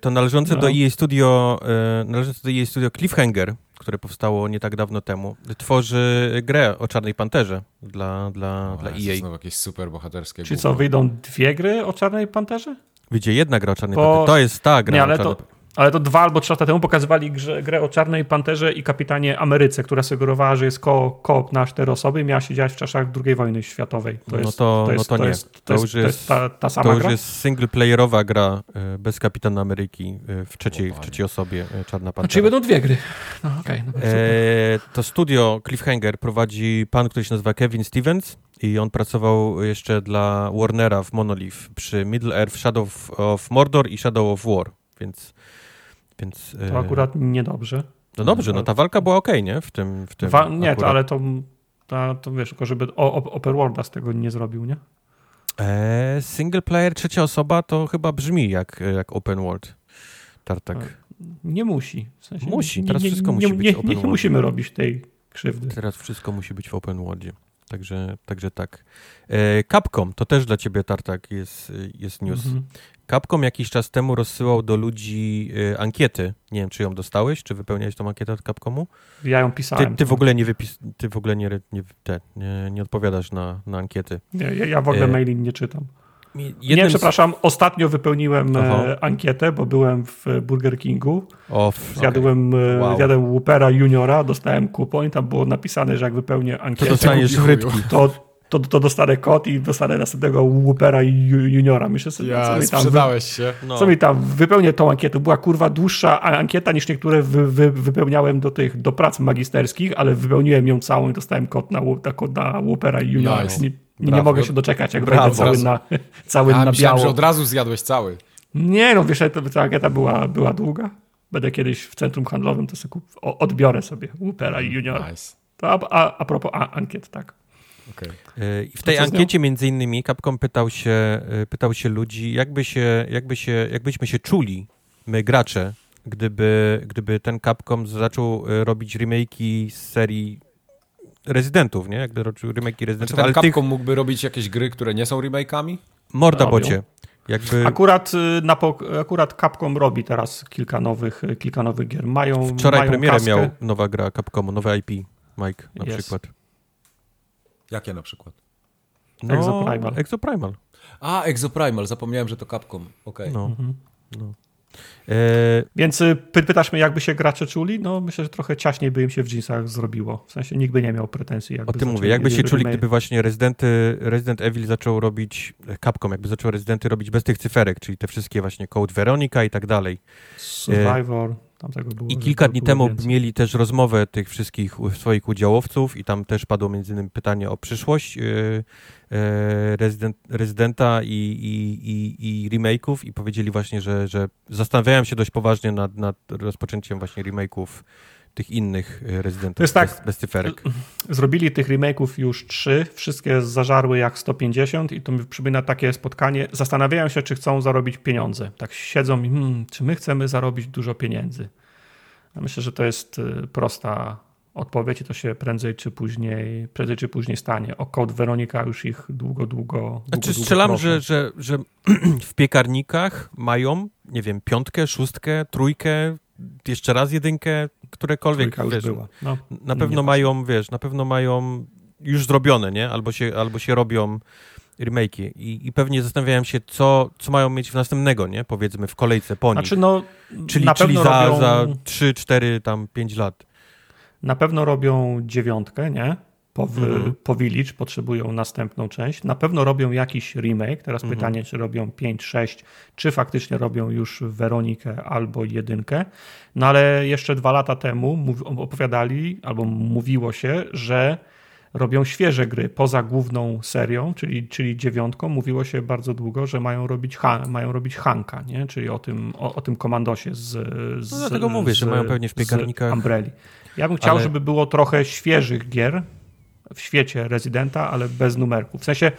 to należące no. do EA Studio, e, należące do EA Studio Cliffhanger, które powstało nie tak dawno temu, tworzy grę o Czarnej Panterze dla, dla, o, dla EA. Znowu jakieś super bohaterskie Czyli co, wyjdą dwie gry o Czarnej Panterze? Wyjdzie jedna gra o Czarnej Bo... Panterze. To jest ta gra nie, ale o Czarnej... ale to dwa albo trzy lata temu pokazywali grze, grę o Czarnej Panterze i Kapitanie Ameryce, która sugerowała, że jest ko koop na cztery osoby i miała się dziać w czasach II wojny światowej. To jest, no to, to, jest, no to, to nie. Jest, to, już jest, jest ta, ta sama To już gra? jest singleplayerowa gra e, bez Kapitana Ameryki e, w trzeciej, w trzeciej osobie e, Czarna Pantera. Czyli będą dwie gry. No, okay, no, e, to studio Cliffhanger prowadzi pan, który się nazywa Kevin Stevens i on pracował jeszcze dla Warnera w Monolith przy Middle Earth, Shadow of Mordor i Shadow of War, więc więc, to e, akurat niedobrze. No dobrze, no ta walka była ok, nie? W tym. W tym Wa nie, to, ale to, to, to wiesz, tylko żeby o, Open Worlda z tego nie zrobił, nie? Eee, single player, trzecia osoba to chyba brzmi jak, jak open world. Tartak. Nie musi. W sensie musi, teraz nie, wszystko musi nie, być nie, open world. Nie musimy robić tej krzywdy. Teraz wszystko musi być w open worldzie. Także, także tak. E, Capcom, to też dla ciebie, Tartak, jest, jest news. Mhm. Capcom jakiś czas temu rozsyłał do ludzi e, ankiety. Nie wiem, czy ją dostałeś, czy wypełniałeś tą ankietę od Capcomu? Ja ją pisałem. Ty, ty w ogóle nie wypis... Ty w ogóle nie, nie, te, nie, nie odpowiadasz na, na ankiety. Nie, ja, ja w ogóle e... maili nie czytam. Jednym nie, przepraszam, ostatnio wypełniłem e, ankietę, bo byłem w Burger Kingu. O, Zjadłem, okay. wow. zjadłem Whoopera Juniora, dostałem kupon i tam było napisane, że jak wypełnię ankietę, to frytki. To, to, to dostanę kod i dostanę następnego Whoopera Juniora. Myślę sobie, ja, co mi tam, sprzedałeś się. No. Co mi tam, wypełnię tą ankietę. Była kurwa dłuższa ankieta niż niektóre wy, wy, wypełniałem do tych, do prac magisterskich, ale wypełniłem ją całą i dostałem kod na, na, kod na Whoopera Juniora. Nice. Nie, nie mogę się doczekać, jak Brawo. będę cały na, cały ja, na biało. że od razu zjadłeś cały. Nie, no wiesz, ta ankieta była, była długa. Będę kiedyś w centrum handlowym, to sobie odbiorę sobie Whoopera Juniora. Nice. To a, a, a propos a, ankiet, tak. Okay. E, I w tej ankiecie między innymi Capcom pytał się, e, pytał się ludzi, jakby się, jakby się, jakbyśmy się czuli, my gracze, gdyby, gdyby ten Capcom zaczął e, robić remake'i z serii Rezydentów, nie? Jak robił remake'i Rezydentów. Czy ten Capcom tych... mógłby robić jakieś gry, które nie są remake'ami? Morda bocie. Jakby... Akurat, na, akurat Capcom robi teraz kilka nowych, kilka nowych gier. Mają, Wczoraj mają premierę kaskę. miał nowa gra Capcomu, nowe IP, Mike na yes. przykład. Jakie na przykład? No, Exoprimal. Exoprimal. A, Exoprimal, zapomniałem, że to Capcom. Okej. Okay. No. Mhm. no. E... Więc y, py pytasz mnie, jakby się gracze czuli? No myślę, że trochę ciaśniej by im się w jeansach zrobiło. W sensie nikt by nie miał pretensji. Jakby o tym mówię, jakby się czuli, gdyby właśnie Rezydenty, Resident Evil zaczął robić, Capcom jakby zaczął Rezydenty robić bez tych cyferek, czyli te wszystkie właśnie Code Veronica i tak dalej. Survivor. E... I kilka dni temu więcej. mieli też rozmowę tych wszystkich swoich udziałowców i tam też padło między innymi pytanie o przyszłość yy, rezydent, rezydenta i, i, i, i remake'ów i powiedzieli właśnie, że, że zastanawiają się dość poważnie nad, nad rozpoczęciem właśnie remake'ów tych innych rezydentów to jest tak, bez, bez cyferek. Zrobili tych remake'ów już trzy, wszystkie zażarły jak 150 i to mi przypomina takie spotkanie. Zastanawiają się, czy chcą zarobić pieniądze. Tak siedzą i hmm, czy my chcemy zarobić dużo pieniędzy. myślę, że to jest y, prosta odpowiedź i to się prędzej czy później, prędzej czy później stanie. O kod Weronika już ich długo, długo. długo znaczy strzelam, że, że, że w piekarnikach mają, nie wiem, piątkę, szóstkę, trójkę, jeszcze raz jedynkę, którekolwiek, wiesz, no, na pewno mają, wiesz, na pewno mają już zrobione, nie? Albo się, albo się robią remake'i I, i pewnie zastanawiałem się, co, co mają mieć w następnego, nie? Powiedzmy w kolejce po nich. Znaczy, no, czyli, na czyli za, robią... za 3, 4, tam 5 lat. Na pewno robią dziewiątkę, nie? Po, mhm. po Village potrzebują następną część. Na pewno robią jakiś remake. Teraz mhm. pytanie, czy robią 5, 6, czy faktycznie robią już Weronikę albo jedynkę. No ale jeszcze dwa lata temu opowiadali, albo mówiło się, że robią świeże gry poza główną serią, czyli, czyli dziewiątką. Mówiło się bardzo długo, że mają robić, ha, mają robić Hanka, nie? czyli o tym, o, o tym komandosie z, z No dlatego mówię, z, że mają pewnie w piekarnikach. Umbrelli. Ja bym chciał, ale... żeby było trochę świeżych gier w świecie rezydenta, ale bez numerków. W sensie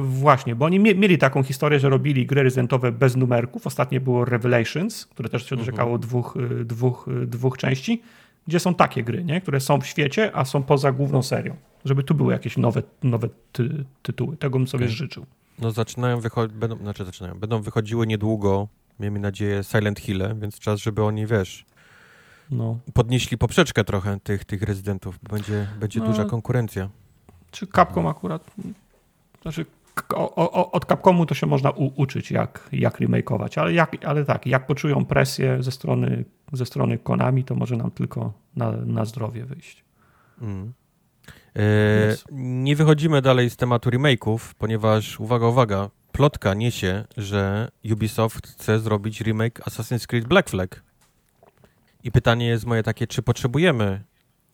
właśnie, bo oni mieli taką historię, że robili gry rezydentowe bez numerków. Ostatnie było Revelations, które też się mhm. doczekało dwóch, y, dwóch, y, dwóch części, gdzie są takie gry, nie? które są w świecie, a są poza główną serią. Żeby tu były jakieś nowe, nowe ty tytuły. Tego bym sobie okay. życzył. No zaczynają wychodzić, będą, znaczy zaczynają, będą wychodziły niedługo, miejmy nadzieję, Silent Hill, więc czas, żeby oni, wiesz, no. podnieśli poprzeczkę trochę tych, tych rezydentów, bo będzie, będzie no, duża konkurencja. Czy Capcom akurat, znaczy o, o, od Capcomu to się można u, uczyć, jak, jak remakeować, ale, jak, ale tak, jak poczują presję ze strony, ze strony Konami, to może nam tylko na, na zdrowie wyjść. Mm. E, nie wychodzimy dalej z tematu remake'ów, ponieważ, uwaga, uwaga, plotka niesie, że Ubisoft chce zrobić remake Assassin's Creed Black Flag. I pytanie jest moje takie, czy potrzebujemy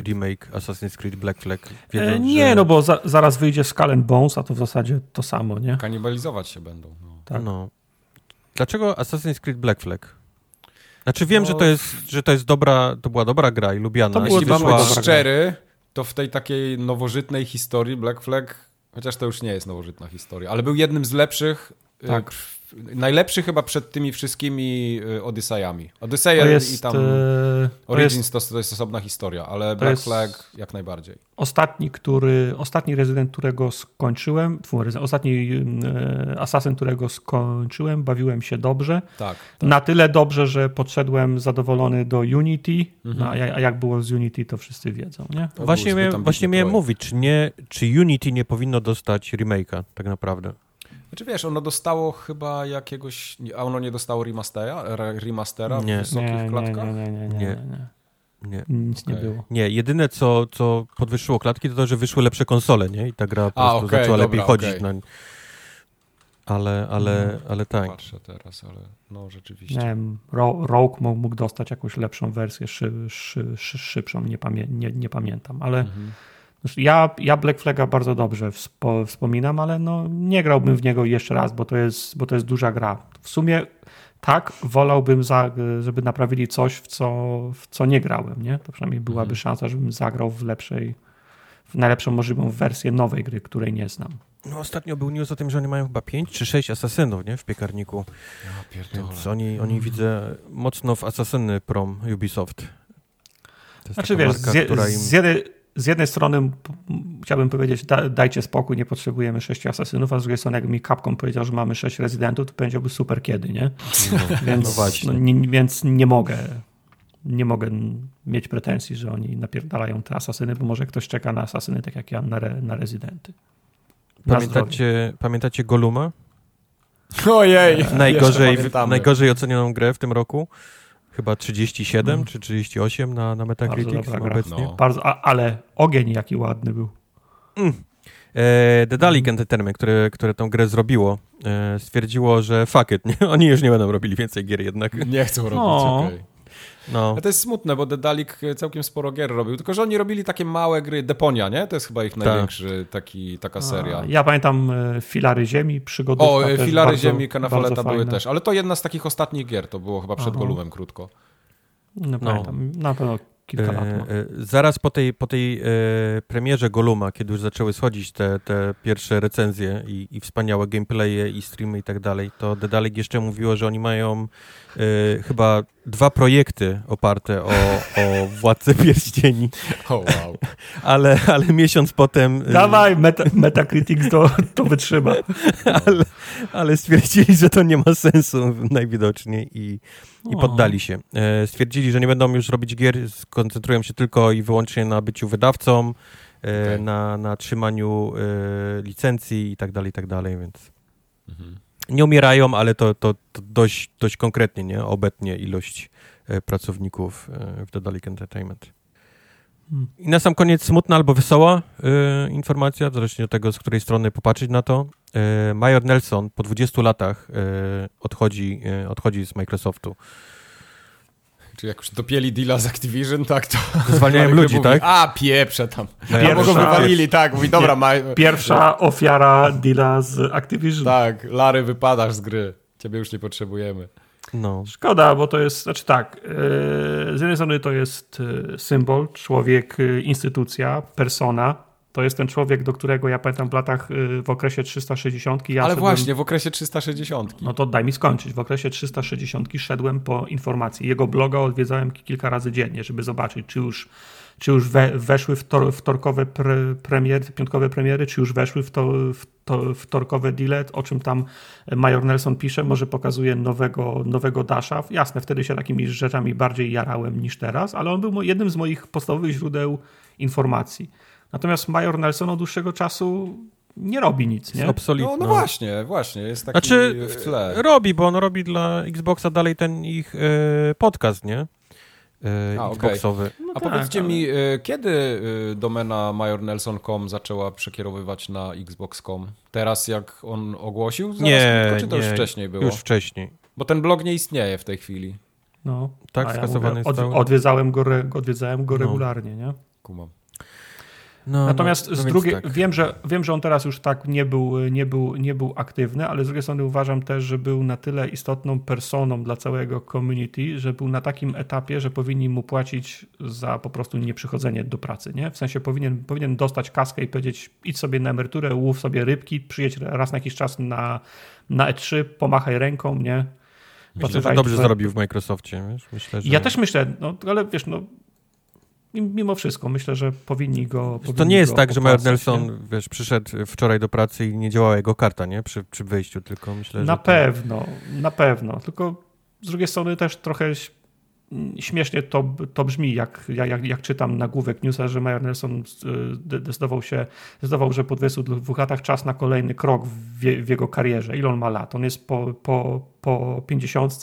remake Assassin's Creed Black Flag? Wiedząc, e, nie, że... no bo za, zaraz wyjdzie Skull and Bones, a to w zasadzie to samo, nie? Kanibalizować się będą. No. Tak. no. Dlaczego Assassin's Creed Black Flag? Znaczy wiem, no, że, to jest, że to jest dobra, to była dobra gra i lubiana. To Jeśli mam być szczery, to w tej takiej nowożytnej historii Black Flag, chociaż to już nie jest nowożytna historia, ale był jednym z lepszych y, tak. Najlepszy chyba przed tymi wszystkimi y, Odyssejami. Odyseje i tam e, Origins to jest, to jest osobna historia, ale Black Flag jak najbardziej. Ostatni, który, ostatni rezydent, którego skończyłem, ostatni e, Assassin, którego skończyłem, bawiłem się dobrze. Tak, tak. Na tyle dobrze, że podszedłem zadowolony do Unity, mhm. a, jak było z Unity, to wszyscy wiedzą. Nie? właśnie miałem, właśnie miałem mówić, czy, nie, czy Unity nie powinno dostać remake'a tak naprawdę? Znaczy wiesz, ono dostało chyba jakiegoś, a ono nie dostało remastera, remastera nie. w wysokich nie, klatkach? Nie, nie, nie, nie, nie. nie. Nic okay. nie było. Nie, jedyne co, co podwyższyło klatki to to, że wyszły lepsze konsole, nie? I ta gra po prostu okay, zaczęła dobra, lepiej chodzić. Okay. Ale, ale, no, ale tak. Patrzę teraz, ale no rzeczywiście. Nie wiem, Rogue mógł dostać jakąś lepszą wersję, szy, szy, szy, szybszą, nie, pamię nie, nie pamiętam, ale mhm. Ja, ja Black Flaga bardzo dobrze wspo, wspominam, ale no, nie grałbym w niego jeszcze raz, bo to jest, bo to jest duża gra. W sumie tak, wolałbym, za, żeby naprawili coś, w co, w co nie grałem. Nie? To przynajmniej byłaby mhm. szansa, żebym zagrał w lepszej, w najlepszą możliwą wersję nowej gry, której nie znam. No ostatnio był news o tym, że oni mają chyba 5 czy 6 asasynów, nie? W piekarniku. Ja Więc oni, oni widzę mocno w Asasyny Prom Ubisoft. To jest znaczy wiesz, marka, z, im... z jednej z jednej strony chciałbym powiedzieć, da, dajcie spokój, nie potrzebujemy sześciu asasynów, a z drugiej strony jak mi Capcom powiedział, że mamy sześć rezydentów, to powiedziałby super kiedy, nie? No, więc, no, no nie, więc nie mogę nie mogę mieć pretensji, że oni napierdalają te asasyny, bo może ktoś czeka na asasyny tak jak ja na, re, na rezydenty. Na pamiętacie, pamiętacie Goluma? Ojej! Najgorzej, najgorzej ocenioną grę w tym roku? Chyba 37 hmm. czy 38 na, na Metacritic obecnie. No. Bardzo, a, ale ogień jaki ładny był. Mm. E, The Dalek mm. Entertainment, które, które tą grę zrobiło, e, stwierdziło, że fuck it, nie? oni już nie będą robili więcej gier jednak. Nie chcą robić, no. Okay. No. to jest smutne, bo Dedalik całkiem sporo gier robił, tylko że oni robili takie małe gry, Deponia, nie? To jest chyba ich tak. największy taki, taka seria. A, ja pamiętam e, Filary Ziemi, przygody. O, Filary bardzo, Ziemi, Kenafaleta były też, ale to jedna z takich ostatnich gier, to było chyba przed Aha. Golumem krótko. No, no. pamiętam, na pewno kilka lat. E, e, zaraz po tej, po tej e, premierze Goluma, kiedy już zaczęły schodzić te, te pierwsze recenzje i, i wspaniałe gameplaye i streamy i tak dalej, to Dedalek jeszcze mówiło, że oni mają e, chyba dwa projekty oparte o, o Władcę Pierścieni. Oh, wow. ale, ale miesiąc potem... Dawaj, meta, Metacritics to, to wytrzyma. ale, ale stwierdzili, że to nie ma sensu najwidoczniej i, i poddali się. E, stwierdzili, że nie będą już robić gier, skoncentrują się tylko i wyłącznie na byciu wydawcą, e, okay. na, na trzymaniu licencji i tak dalej, i tak dalej, więc... Mhm nie umierają, ale to, to, to dość, dość konkretnie, nie? Obetnie ilość e, pracowników e, w The Dalek Entertainment. I na sam koniec smutna albo wesoła e, informacja, zależnie od tego, z której strony popatrzeć na to. Major Nelson po 20 latach odchodzi, odchodzi z Microsoftu. Czy jak już dopieli deala z Activision, tak to... Zwalniają ludzi, mówi, tak? A, pieprze tam. Pierwsza, go wywalili, tak, mówi, dobra, ma... Pierwsza ofiara deala z Activision. Tak, Lary, wypadasz z gry. Ciebie już nie potrzebujemy. No. Szkoda, bo to jest, znaczy tak, yy, z jednej strony to jest yy, symbol, człowiek, yy, instytucja, persona, to jest ten człowiek, do którego ja pamiętam w latach, w okresie 360. Ja Ale szedłem, właśnie, w okresie 360. No to daj mi skończyć. W okresie 360 szedłem po informacji. Jego bloga odwiedzałem kilka razy dziennie, żeby zobaczyć, czy już, czy już we, weszły w wtorkowe pre, premiery, piątkowe premiery, czy już weszły w, to, w to, wtorkowe deale, o czym tam Major Nelson pisze, może pokazuje nowego, nowego Dasha. Jasne, wtedy się takimi rzeczami bardziej jarałem niż teraz, ale on był jednym z moich podstawowych źródeł informacji. Natomiast Major Nelson od dłuższego czasu nie robi nic, nie? Absolutnie. No, no, właśnie, właśnie, jest taki znaczy, w tle. robi, bo on robi dla Xboxa dalej ten ich y, podcast, nie? Y, A, Xboxowy. Okay. No A tak, powiedzcie ale... mi, y, kiedy domena majornelson.com zaczęła przekierowywać na Xbox.com? Teraz jak on ogłosił? Zaraz nie, czy to nie, już wcześniej było? Już wcześniej. Bo ten blog nie istnieje w tej chwili. No, tak, skasowany ja mówię, od, odwiedzałem go, odwiedzałem go regularnie, no. nie? Kumam. No, Natomiast no, z drugiej, tak. wiem, że, wiem, że on teraz już tak nie był, nie, był, nie był aktywny, ale z drugiej strony uważam też, że był na tyle istotną personą dla całego community, że był na takim etapie, że powinni mu płacić za po prostu nieprzychodzenie do pracy. Nie? W sensie powinien, powinien dostać kaskę i powiedzieć idź sobie na emeryturę, łów sobie rybki, przyjedź raz na jakiś czas na, na E3, pomachaj ręką, nie? Myślę, że dobrze zrobił w Microsoftie. Wiesz? Myślę, że... Ja też myślę, no, ale wiesz, no, mimo wszystko myślę, że powinni go. Powinni to nie jest tak, że Mayor Nelson nie? wiesz, przyszedł wczoraj do pracy i nie działała jego karta, nie? Przy, przy wyjściu, tylko myślę, na że. pewno, to... na pewno. Tylko z drugiej strony też trochę śmiesznie to, to brzmi, jak, jak, jak czytam nagłówek newsa, że Mayor Nelson zdecydował się, zdecydował, że po 22 latach czas na kolejny krok w, w, jego karierze. Ile on ma lat? On jest po, po, po 50?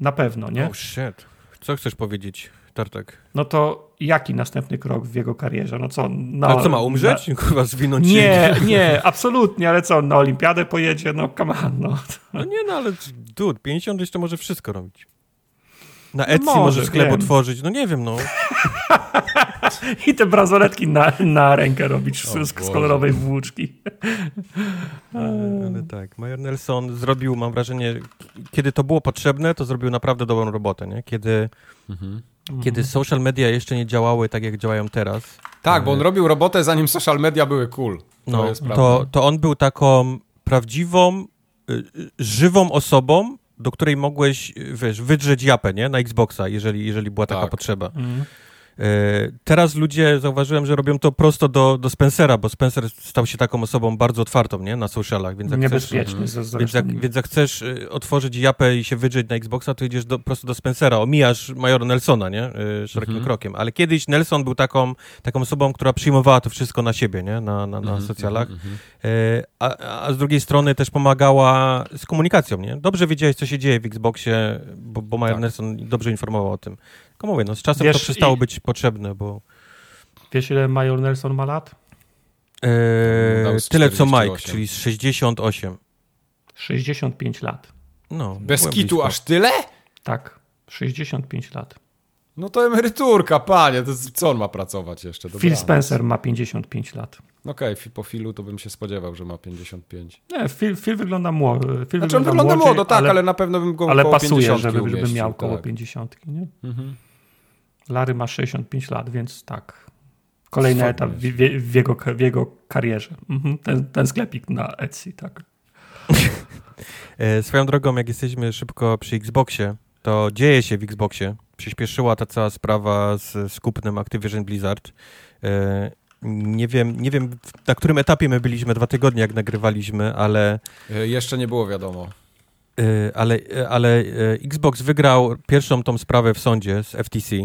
Na pewno, nie? Oh shit. Co chcesz powiedzieć? Tartak. No to jaki następny krok w jego karierze? No co? No, ale co ma umrzeć? Na... Kurwa, zwinąć Nie, się. nie, absolutnie, ale co, na olimpiadę pojedzie? No come on, no. No nie, no ale dude, 50 jeszcze może wszystko robić. Na Etsy no może, sklep wiem. otworzyć, no nie wiem, no. I te bransoletki na, na rękę robić z, z kolorowej włóczki. ale, ale tak, Major Nelson zrobił, mam wrażenie, kiedy to było potrzebne, to zrobił naprawdę dobrą robotę, nie? Kiedy mhm kiedy mhm. social media jeszcze nie działały tak, jak działają teraz. Tak, bo on e, robił robotę zanim social media były cool. To no, to, to on był taką prawdziwą, y, y, żywą osobą, do której mogłeś, wiesz, wydrzeć japę, nie? Na Xboxa, jeżeli, jeżeli była taka tak. potrzeba. Mhm. E, teraz ludzie, zauważyłem, że robią to prosto do, do Spencera, bo Spencer stał się taką osobą bardzo otwartą, nie? Na socialach, więc jak Niebezpieczny chcesz, więc jak, więc jak chcesz y, otworzyć japę i się wydrzeć na Xboxa, to idziesz do, prosto do Spencera, omijasz Majora Nelsona, nie? Y, szerokim mhm. krokiem. Ale kiedyś Nelson był taką, taką osobą, która przyjmowała to wszystko na siebie, nie? Na, na, na mhm, socjalach. Mhm, e, a, a z drugiej strony też pomagała z komunikacją, nie? Dobrze wiedziałeś, co się dzieje w Xboxie, bo, bo Major tak. Nelson dobrze informował o tym. Tylko mówię, no z czasem Wiesz, to przestało i... być potrzebne, bo... Wiesz, ile Major Nelson ma lat? Eee, tyle co Mike, czyli 68. 65 lat. No, Bez kitu blisko. aż tyle? Tak, 65 lat. No to emeryturka, panie, to co on ma pracować jeszcze? Dobra. Phil Spencer ma 55 lat. Okej, okay, po Philu to bym się spodziewał, że ma 55. Nie, Phil, Phil wygląda młody. Phil znaczy wygląda on wygląda młodo, tak, ale, ale, na pewno bym go Ale pasuje, żeby, żeby miał koło tak. 50, nie? Mhm. Larry ma 65 lat, więc tak. Kolejny etap w, w, w, jego, w jego karierze. Mhm. Ten, ten sklepik na Etsy, tak. E, swoją drogą, jak jesteśmy szybko przy Xboxie, to dzieje się w Xboxie. Przyspieszyła ta cała sprawa z, z kupnem Activision Blizzard. E, nie wiem, nie wiem, na którym etapie my byliśmy dwa tygodnie, jak nagrywaliśmy, ale... E, jeszcze nie było wiadomo. E, ale, e, ale Xbox wygrał pierwszą tą sprawę w sądzie z FTC.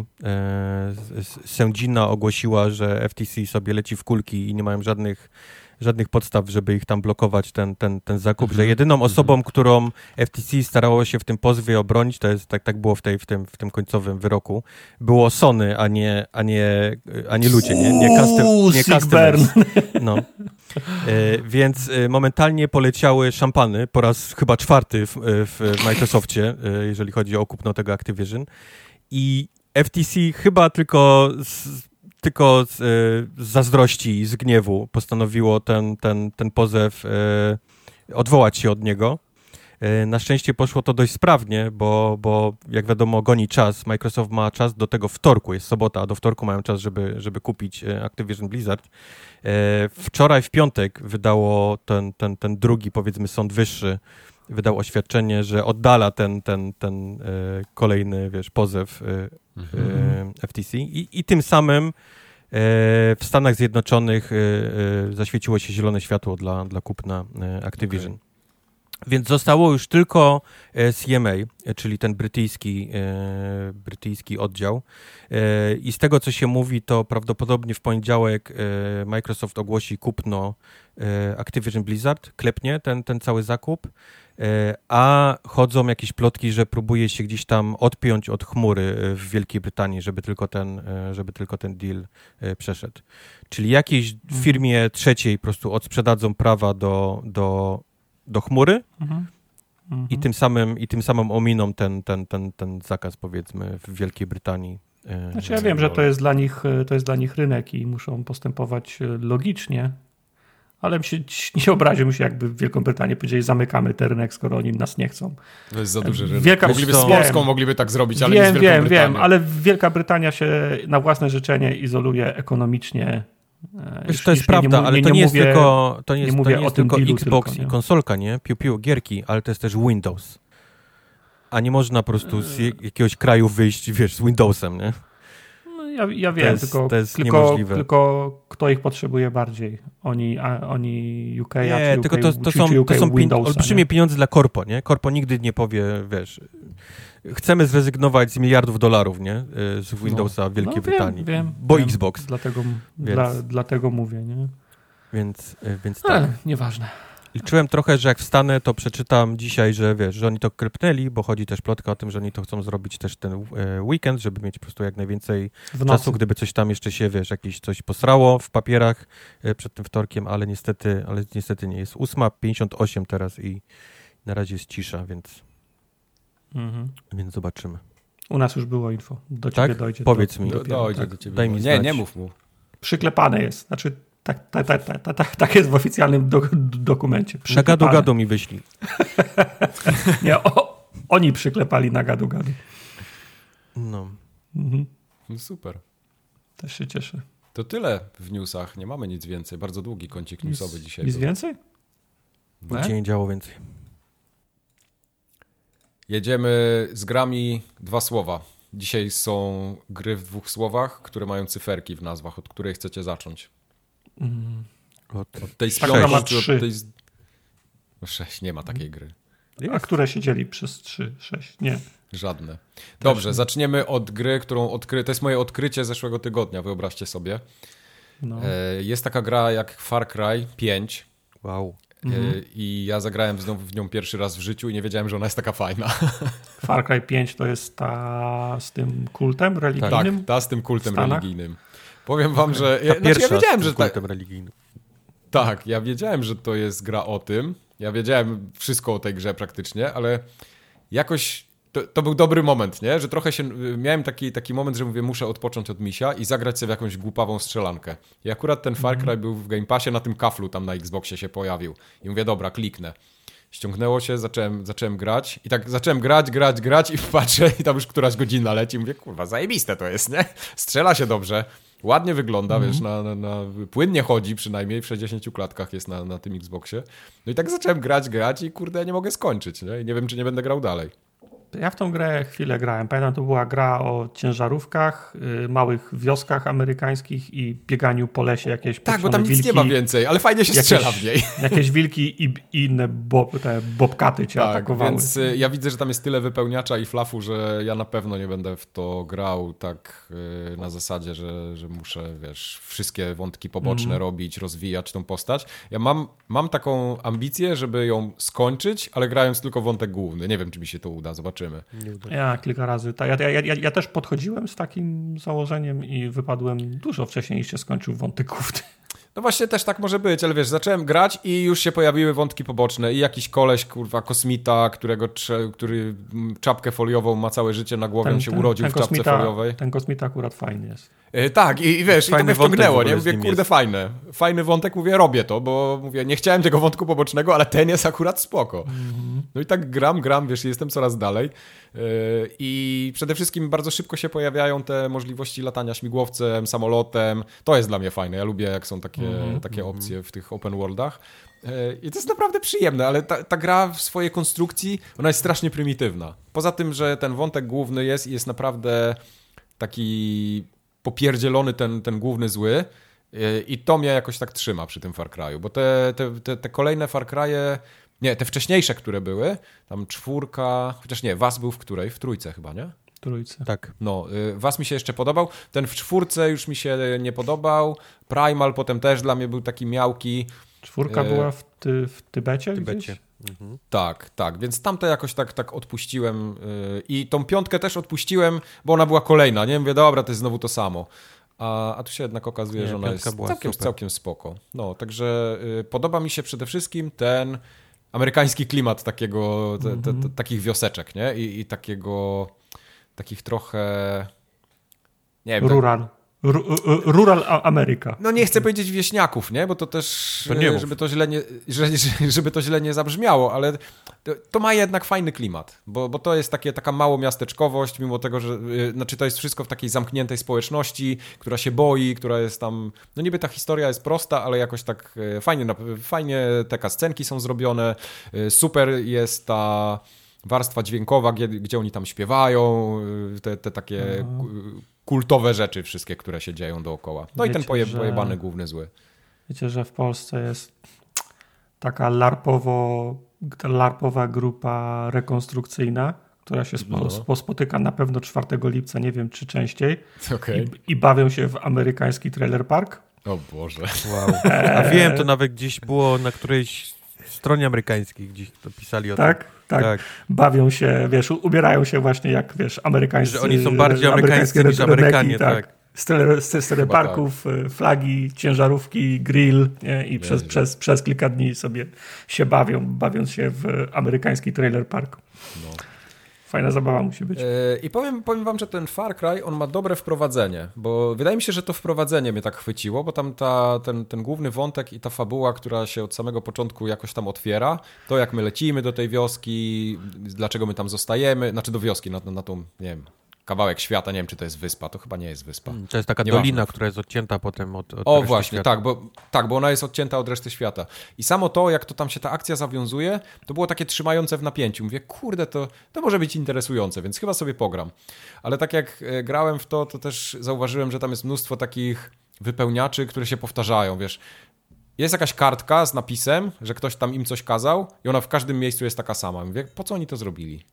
Sędzina ogłosiła, że FTC sobie leci w kulki i nie mają żadnych żadnych podstaw, żeby ich tam blokować, ten, ten, ten zakup, że mhm. jedyną mhm. osobą, którą FTC starało się w tym pozwie obronić, to jest, tak, tak było w, tej, w, tym, w tym końcowym wyroku, było Sony, a nie, a nie, a nie ludzie, nie, nie, custom, nie customers. No. E, więc e, momentalnie poleciały szampany po raz chyba czwarty w, w Microsoftie, e, jeżeli chodzi o kupno tego Activision. I FTC chyba tylko z, tylko z, y, z zazdrości i z gniewu postanowiło ten, ten, ten pozew y, odwołać się od niego. Y, na szczęście poszło to dość sprawnie, bo, bo jak wiadomo, goni czas. Microsoft ma czas do tego wtorku, jest sobota, a do wtorku mają czas, żeby, żeby kupić Activision Blizzard. Wczoraj w piątek wydało ten, ten, ten drugi, powiedzmy, sąd wyższy, wydał oświadczenie, że oddala ten, ten, ten kolejny, wiesz, pozew mhm. FTC i, i tym samym w Stanach Zjednoczonych zaświeciło się zielone światło dla, dla kupna Activision. Okay. Więc zostało już tylko CMA, czyli ten brytyjski, brytyjski oddział. I z tego, co się mówi, to prawdopodobnie w poniedziałek Microsoft ogłosi kupno Activision Blizzard, klepnie ten, ten cały zakup. E, a chodzą jakieś plotki, że próbuje się gdzieś tam odpiąć od chmury e, w Wielkiej Brytanii, żeby tylko ten, e, żeby tylko ten deal przeszedł. Czyli jakiejś mhm. firmie trzeciej po prostu odsprzedadzą prawa do, do, do chmury mhm. Mhm. I, tym samym, i tym samym ominą ten, ten, ten, ten zakaz, powiedzmy, w Wielkiej Brytanii Znaczy ja wiem, że to jest, dla nich, to jest dla nich rynek i muszą postępować logicznie, ale się, nie obraziłbym się, jakby w Wielką Brytanię powiedzieli, zamykamy ten rynek, skoro oni nas nie chcą. To jest za duży rynek. Wielka... Mogliby z Polską wiem, mogliby tak zrobić, ale wiem, nie z Wielką Wiem, Brytanią. wiem, ale Wielka Brytania się na własne życzenie izoluje ekonomicznie. E, Wiesz, to jest prawda, nie, ale to nie, jest mówię, tylko, to nie jest, to nie jest tylko Xbox tylko, i konsolka, nie? Piu, piu, gierki, ale to jest też Windows. A nie można po prostu z jakiegoś kraju wyjść, wiesz, z Windowsem, nie? Ja, ja wiem, jest, tylko, tylko, tylko kto ich potrzebuje bardziej? Oni, a, oni UK, nie, UK, tylko to, to są, to są olbrzymie pieniądze dla korpo, nie? Korpo nigdy nie powie, wiesz, chcemy zrezygnować z miliardów dolarów, nie? Y, z Windowsa no, w Wielkiej no, Brytanii. Wiem, wiem, bo wiem. Xbox. Dlatego, więc, dla, dlatego mówię, nie? Więc, y, więc tak. Ale, nieważne. Liczyłem trochę, że jak wstanę, to przeczytam dzisiaj, że wiesz, że oni to klepnęli, bo chodzi też plotka o tym, że oni to chcą zrobić też ten e, weekend, żeby mieć po prostu jak najwięcej czasu, gdyby coś tam jeszcze się, wiesz, jakieś coś posrało w papierach e, przed tym wtorkiem, ale niestety, ale niestety nie jest. 8.58 teraz i na razie jest cisza, więc, mhm. więc zobaczymy. U nas już było info. Do ciebie tak? dojdzie. Powiedz mi. Do, dojdzie tak. do ciebie. Daj mi znać. Nie, nie mów mu. Przyklepane jest. Znaczy tak, tak, tak, tak, tak, tak jest w oficjalnym do, dokumencie. Na gadu gadu mi wyślij. Nie, o, oni przyklepali na gadu gadu. No. Mhm. no. Super. Też się cieszę. To tyle w newsach. Nie mamy nic więcej. Bardzo długi kącik newsowy dzisiaj. Nic był. więcej? Nic się nie działo więcej. Jedziemy z grami dwa słowa. Dzisiaj są gry w dwóch słowach, które mają cyferki w nazwach. Od której chcecie zacząć? Mm. Od, od tej ma trzy. Od tej... No sześć, nie ma takiej gry. Jest. A które się dzieli przez trzy, sześć? Nie. Żadne. Dobrze, zaczniemy od gry, którą odkry... To jest moje odkrycie zeszłego tygodnia, wyobraźcie sobie. No. E, jest taka gra jak Far Cry 5. Wow. Mhm. I ja zagrałem znowu w nią pierwszy raz w życiu i nie wiedziałem, że ona jest taka fajna. Far Cry 5 to jest ta z tym kultem religijnym? Tak, ta z tym kultem religijnym. Powiem wam, że ja, znaczy ja wiedziałem, że tak. religijnym. Tak, ja wiedziałem, że to jest gra o tym. Ja wiedziałem wszystko o tej grze praktycznie, ale jakoś to, to, był dobry moment, nie? Że trochę się. Miałem taki, taki moment, że mówię, muszę odpocząć od misia i zagrać sobie w jakąś głupawą strzelankę. I akurat ten Far Cry mm. był w Game Passie na tym kaflu tam na Xboxie się pojawił. I mówię, dobra, kliknę. Ściągnęło się, zacząłem, zacząłem grać i tak zacząłem grać, grać, grać i patrzę i tam już któraś godzina leci. Mówię, kurwa, zajebiste to jest, nie? Strzela się dobrze. Ładnie wygląda, mm -hmm. wiesz, na, na, na, płynnie chodzi przynajmniej, w 60 klatkach jest na, na tym Xboxie. No i tak zacząłem grać, grać i kurde, nie mogę skończyć, nie? I nie wiem, czy nie będę grał dalej. Ja w tą grę chwilę grałem. Pamiętam, to była gra o ciężarówkach, yy, małych wioskach amerykańskich i bieganiu po lesie jakieś Tak, bo tam nic wilki, nie ma więcej, ale fajnie się jakieś, strzela w niej. Jakieś wilki i, i inne bob, te bobkaty cię tak, atakowały. więc y, ja widzę, że tam jest tyle wypełniacza i flafu, że ja na pewno nie będę w to grał tak yy, na zasadzie, że, że muszę, wiesz, wszystkie wątki poboczne mm. robić, rozwijać tą postać. Ja mam, mam taką ambicję, żeby ją skończyć, ale grając tylko wątek główny. Nie wiem, czy mi się to uda, zobaczymy zobaczymy. Ja kilka razy. Ja, ja, ja, ja, też podchodziłem z takim założeniem i wypadłem dużo wcześniej niż się skończył wątek główny. No właśnie też tak może być, ale wiesz, zacząłem grać i już się pojawiły wątki poboczne i jakiś koleś, kurwa, kosmita, którego, który czapkę foliową ma całe życie na głowie, ten, on się ten, urodził ten w czapce kosmita, foliowej. Ten kosmita akurat fajny jest. Yy, tak, i, i wiesz, fajny i to mnie wciągnęło, nie? Mówię, kurde, jest. fajne. Fajny wątek, mówię, robię to, bo mówię, nie chciałem tego wątku pobocznego, ale ten jest akurat spoko. Mm -hmm. No i tak gram, gram, wiesz, jestem coraz dalej. Yy, I przede wszystkim bardzo szybko się pojawiają te możliwości latania śmigłowcem, samolotem. To jest dla mnie fajne. Ja lubię, jak są takie, mm -hmm. takie opcje w tych open worldach. Yy, I to jest naprawdę przyjemne, ale ta, ta, gra w swojej konstrukcji, ona jest strasznie prymitywna. Poza tym, że ten wątek główny jest i jest naprawdę taki popierdzielony ten, ten główny zły. Yy, I to mnie jakoś tak trzyma przy tym Far Cry'u, bo te, te, te, te kolejne Far Cry'e nie, te wcześniejsze, które były, tam czwórka, chociaż nie, Was był w której? W trójce chyba, nie? Trójce. Tak. No, y, Was mi się jeszcze podobał. Ten w czwórce już mi się nie podobał. Primal potem też dla mnie był taki miałki. Czwórka y była w, ty, w Tybecie? W Tybecie. Mhm. Tak, tak, więc tamte jakoś tak, tak odpuściłem yy, i tą piątkę też odpuściłem, bo ona była kolejna, nie? Mówię, dobra, to jest znowu to samo. A, a tu się jednak okazuje, nie, że ona jest całkiem, całkiem spoko. No, także yy, podoba mi się przede wszystkim ten amerykański klimat takiego, te, te, te, mhm. takich wioseczek, nie? I, I, takiego, takich trochę nie wiem. Rural. Tak... Rural Ameryka. No nie chcę powiedzieć wieśniaków, nie? Bo to też, to nie żeby, to źle nie, żeby to źle nie zabrzmiało, ale to, ma jednak fajny klimat, bo, bo to jest takie, taka mało miasteczkowość, mimo tego, że znaczy to jest wszystko w takiej zamkniętej społeczności, która się boi, która jest tam, no niby ta historia jest prosta, ale jakoś tak fajnie, fajnie te kascenki są zrobione, super jest ta warstwa dźwiękowa, gdzie, gdzie oni tam śpiewają, te, te takie no. Kultowe rzeczy wszystkie, które się dzieją dookoła. No Wiecie, i ten poje, że... pojebany główny zły. Wiecie, że w Polsce jest taka larpowo, larpowa grupa rekonstrukcyjna, która się no. spotyka na pewno 4 lipca, nie wiem czy częściej, okay. i, i bawią się w amerykański trailer park. O Boże. Wow. A wiem, to nawet gdzieś było na którejś stronie amerykańskiej, gdzieś to pisali o tak? tym. Tak, tak. Bawią się, wiesz, ubierają się właśnie jak, wiesz, amerykańscy. Że oni są bardziej amerykańscy niż Amerykanie, tak. tak. Style, parków, tak. flagi, ciężarówki, grill nie? i przez, przez, przez kilka dni sobie się bawią, bawiąc się w amerykański trailer park. No. Fajna zabawa musi być. Yy, I powiem, powiem wam, że ten Far Cry, on ma dobre wprowadzenie, bo wydaje mi się, że to wprowadzenie mnie tak chwyciło, bo tam ta, ten, ten główny wątek i ta fabuła, która się od samego początku jakoś tam otwiera, to jak my lecimy do tej wioski, dlaczego my tam zostajemy, znaczy do wioski, na, na tą, nie wiem, kawałek świata, nie wiem czy to jest wyspa, to chyba nie jest wyspa. Mm, to jest taka Nieważne. dolina, która jest odcięta potem od, od O właśnie, świata. tak bo, tak, bo ona jest odcięta od reszty świata. I samo to, jak to tam się ta akcja zawiązuje, to było takie trzymające w napięciu. Mówię, kurde, to, to może być interesujące, więc chyba sobie pogram. Ale tak jak e, grałem w to, to też zauważyłem, że tam jest mnóstwo takich wypełniaczy, które się powtarzają, wiesz, jest jakaś kartka z napisem, że ktoś tam im coś kazał i ona w każdym miejscu jest taka sama. Mówię, po co oni to zrobili?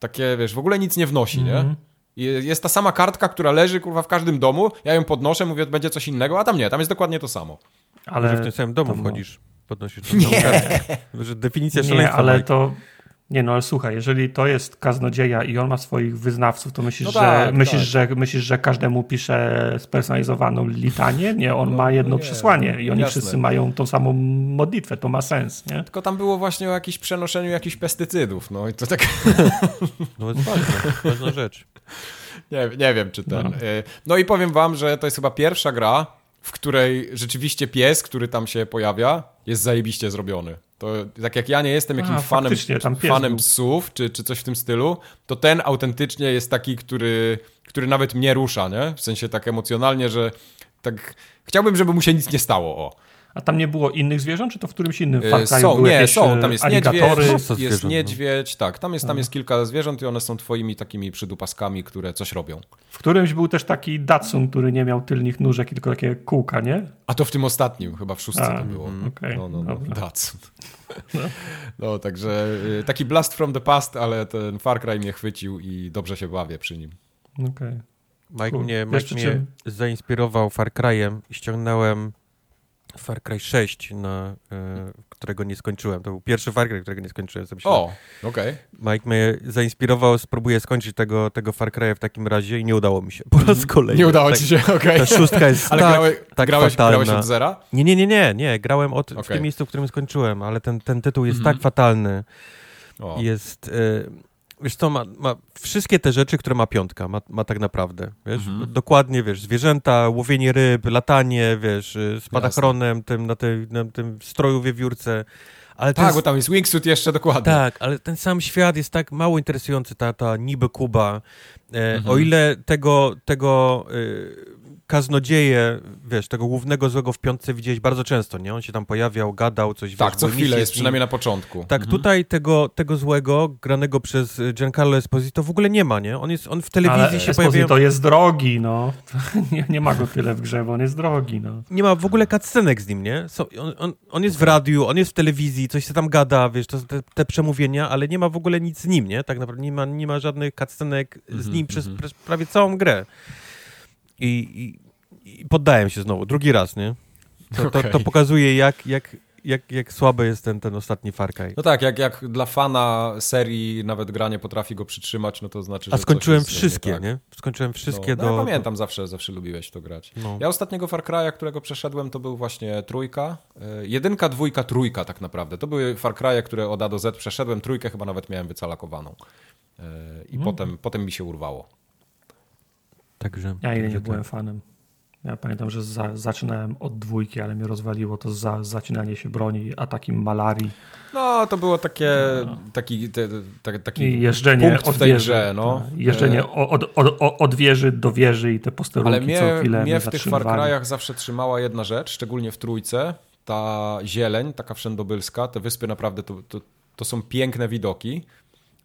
Takie, wiesz, w ogóle nic nie wnosi, mm -hmm. nie? Mhm. I jest ta sama kartka, która leży, kurwa, w każdym domu, ja ją podnoszę, mówię, będzie coś innego, a tam nie, tam jest dokładnie to samo. Ale... Że w tym samym domu wchodzisz, podnosisz tą nie. kartkę. Że definicja szaleństwa. Nie, ale to... Nie no, ale słuchaj, jeżeli to jest kaznodzieja i on ma swoich wyznawców, to myślisz, no tak, że, myślisz, tak. że myślisz, że każdemu pisze spersonalizowaną litanię? Nie, on no, ma jedno nie, przesłanie i oni jasne. wszyscy mają tą samą modlitwę, to ma sens, nie? Tylko tam było właśnie o jakimś przenoszeniu jakichś pestycydów, no i to tak... No jest ważna, ważna rzecz. Nie, nie wiem, czy ten... No. Y, no i powiem wam, że to jest chyba pierwsza gra, w której rzeczywiście pies, który tam się pojawia, jest zajebiście zrobiony. To tak jak ja nie jestem jakimś A, fanem, fanem psów, czy, czy coś w tym stylu, to ten autentycznie jest taki, który, który nawet mnie rusza, nie? W sensie tak emocjonalnie, że tak chciałbym, żeby mu się nic nie stało, o. A tam nie było innych zwierząt, czy to w którymś innym Far Są, nie, są. Tam jest niedźwiedź, jest no. niedźwiedź, tak. Tam jest, tam jest kilka zwierząt i one są twoimi takimi przydupaskami, które coś robią. W którymś był też taki Datsun, który nie miał tylnych nóżek, tylko takie kółka, nie? A to w tym ostatnim, chyba w szóstce to było. Okay, no, no, no, Datsun. No. no, także y, taki blast from the past, ale ten Far Cry mnie chwycił i dobrze się bawię przy nim. Okej. Okay. Mike mnie, Mike mnie zainspirował Far Cry'em i ściągnąłem Far Cry 6, na, e, którego nie skończyłem. To był pierwszy Far Cry, którego nie skończyłem. o, okej. Okay. Mike mnie zainspirował, spróbuję skończyć tego, tego Far Cry'a w takim razie i nie udało mi się. Po raz mhm. kolejny. Nie udało tak, ci się, okej. Okay. Ta szóstka jest ale tak, grałeś, tak grałeś, fatalna. grałeś od zera? Nie, nie, nie, nie, nie. Grałem od, okay. w tym miejscu, w którym skończyłem, ale ten, ten tytuł jest tak fatalny. O. Jest... Y wiesz co, ma, ma, wszystkie te rzeczy, które ma piątka, ma, ma tak naprawdę, wiesz, mhm. dokładnie, wiesz, zwierzęta, łowienie ryb, latanie, wiesz, spadachronem, tym, na, tej, na tym stroju wiewiórce, ale tak, bo tam jest wingsuit jeszcze dokładnie. Tak, ale ten sam świat jest tak mało interesujący, ta, ta niby Kuba. E, mhm. O ile tego, tego e, kaznodzieje, wiesz, tego głównego złego w piątce widziałeś bardzo często, nie? On się tam pojawiał, gadał, coś, Tak, wiesz, co chwilę jest, przynajmniej na początku. Tak, mhm. tutaj tego, tego złego, granego przez Giancarlo Esposito w ogóle nie ma, nie? On, jest, on w telewizji Ale się pojawia... to jest drogi, no. nie, nie ma go tyle w grze, bo on jest drogi, no. Nie ma w ogóle cutscenek z nim, nie? So, on, on, on, jest w radiu, on jest w telewizji, coś się tam gada, wiesz, to, te, te, przemówienia, ale nie ma w ogóle nic z nim, nie? Tak naprawdę nie ma, nie ma żadnych cutscenek z mhm, nim przez, przez prawie całą grę. I, i, i, poddałem się znowu, drugi raz, nie? To, okay. to, to pokazuje, jak, jak, jak, jak słaby jest ten, ten ostatni Far Cry. No tak, jak, jak dla fana serii nawet granie potrafi go przytrzymać, no to znaczy, że A skończyłem wszystkie, nie, tak. nie? Skończyłem wszystkie no, do... No, ja pamiętam, zawsze, zawsze lubiłeś to grać. No. Ja ostatniego Far Cry'a, którego przeszedłem, to był właśnie trójka. E, jedynka, dwójka, trójka tak naprawdę. To były Far Cry'e, które od A do Z przeszedłem. Trójkę chyba nawet miałem wycalakowaną. E, I hmm. potem, potem mi się urwało. Także, ja nie, nie tak. byłem fanem. Ja pamiętam, że za, zaczynałem od dwójki, ale mnie rozwaliło to za, zacinanie się broni, ataki malarii. No, to było takie, taki, te, te, taki I jeżdżenie punkt od w tej wieży, grze. No. tak. Jeżdżenie od, od, od, od wieży do wieży i te posterunki Ale mnie, co chwilę mnie w tych Far. Cry'ach zawsze trzymała jedna rzecz, szczególnie w trójce, ta zieleń, taka wszędobylska, te wyspy naprawdę to, to, to są piękne widoki.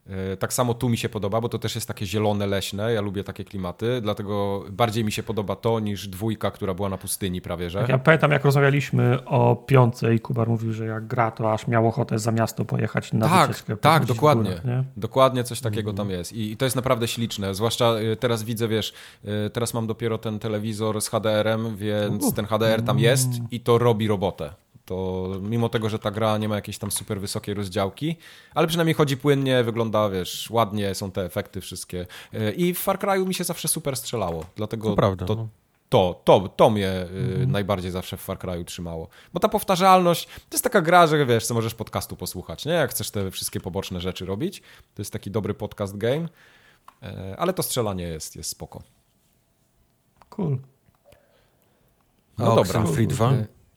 Yy, Tak samo tu mi się podoba, bo to też jest takie zielone, leśne. Ja lubię takie klimaty, dlatego bardziej mi się podoba to niż dwójka, która była na pustyni prawie, że. Tak, Ja pamiętam, jak rozmawialiśmy o piące i Kubar mówił, że jak gra, to aż miał ochotę za miasto pojechać na Tak, wycieczkę. tak, dokładnie. nie? Dokładnie coś takiego tam jest. I, I to jest naprawdę śliczne. Zwłaszcza y, teraz widzę, wiesz, y, teraz mam dopiero ten telewizor z HDR-em, więc ten HDR tam jest i to robi robotę. To mimo tego, że ta gra nie ma jakiejś tam super wysokiej rozdziałki, ale przynajmniej chodzi płynnie, wygląda, wiesz, ładnie, są te efekty wszystkie. Y, I w Far Cry'u mi się zawsze super strzelało. Dlatego To prawda, to, no. to, to, to mnie y, najbardziej zawsze w Far Cry'u trzymało. Bo ta powtarzalność, to jest taka gra, że wiesz, co możesz podcastu posłuchać, nie? Jak chcesz te wszystkie poboczne rzeczy robić, to jest taki dobry podcast game, e, ale to strzelanie jest, jest spoko. Cool. No A dobra. Oxenfree 2?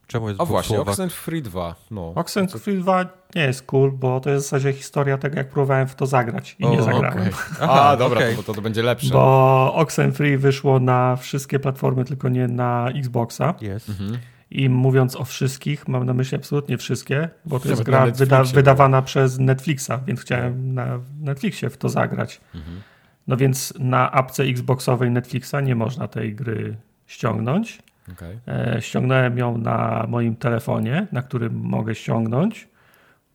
Czemu jest A właśnie, słowach? Oxenfree 2, no. Oxenfree 2 nie jest cool, bo to jest w zasadzie historia tego, jak próbowałem w to zagrać i nie O, zagrałem. okej. A, Aha, dobra, okej. to, to, to będzie lepsze. Bo Oxenfree wyszło na wszystkie platformy, tylko nie na Xboxa. Jest. Mhm. I mówiąc o wszystkich, mam na myśli absolutnie wszystkie, bo to jest gra wyda wydawana przez Netflixa, więc chciałem na Netflixie w to zagrać. Mhm. No więc na apce Xboxowej Netflixa nie można tej gry ściągnąć. Okej. E, ściągnąłem ją na moim telefonie, na którym mogę ściągnąć.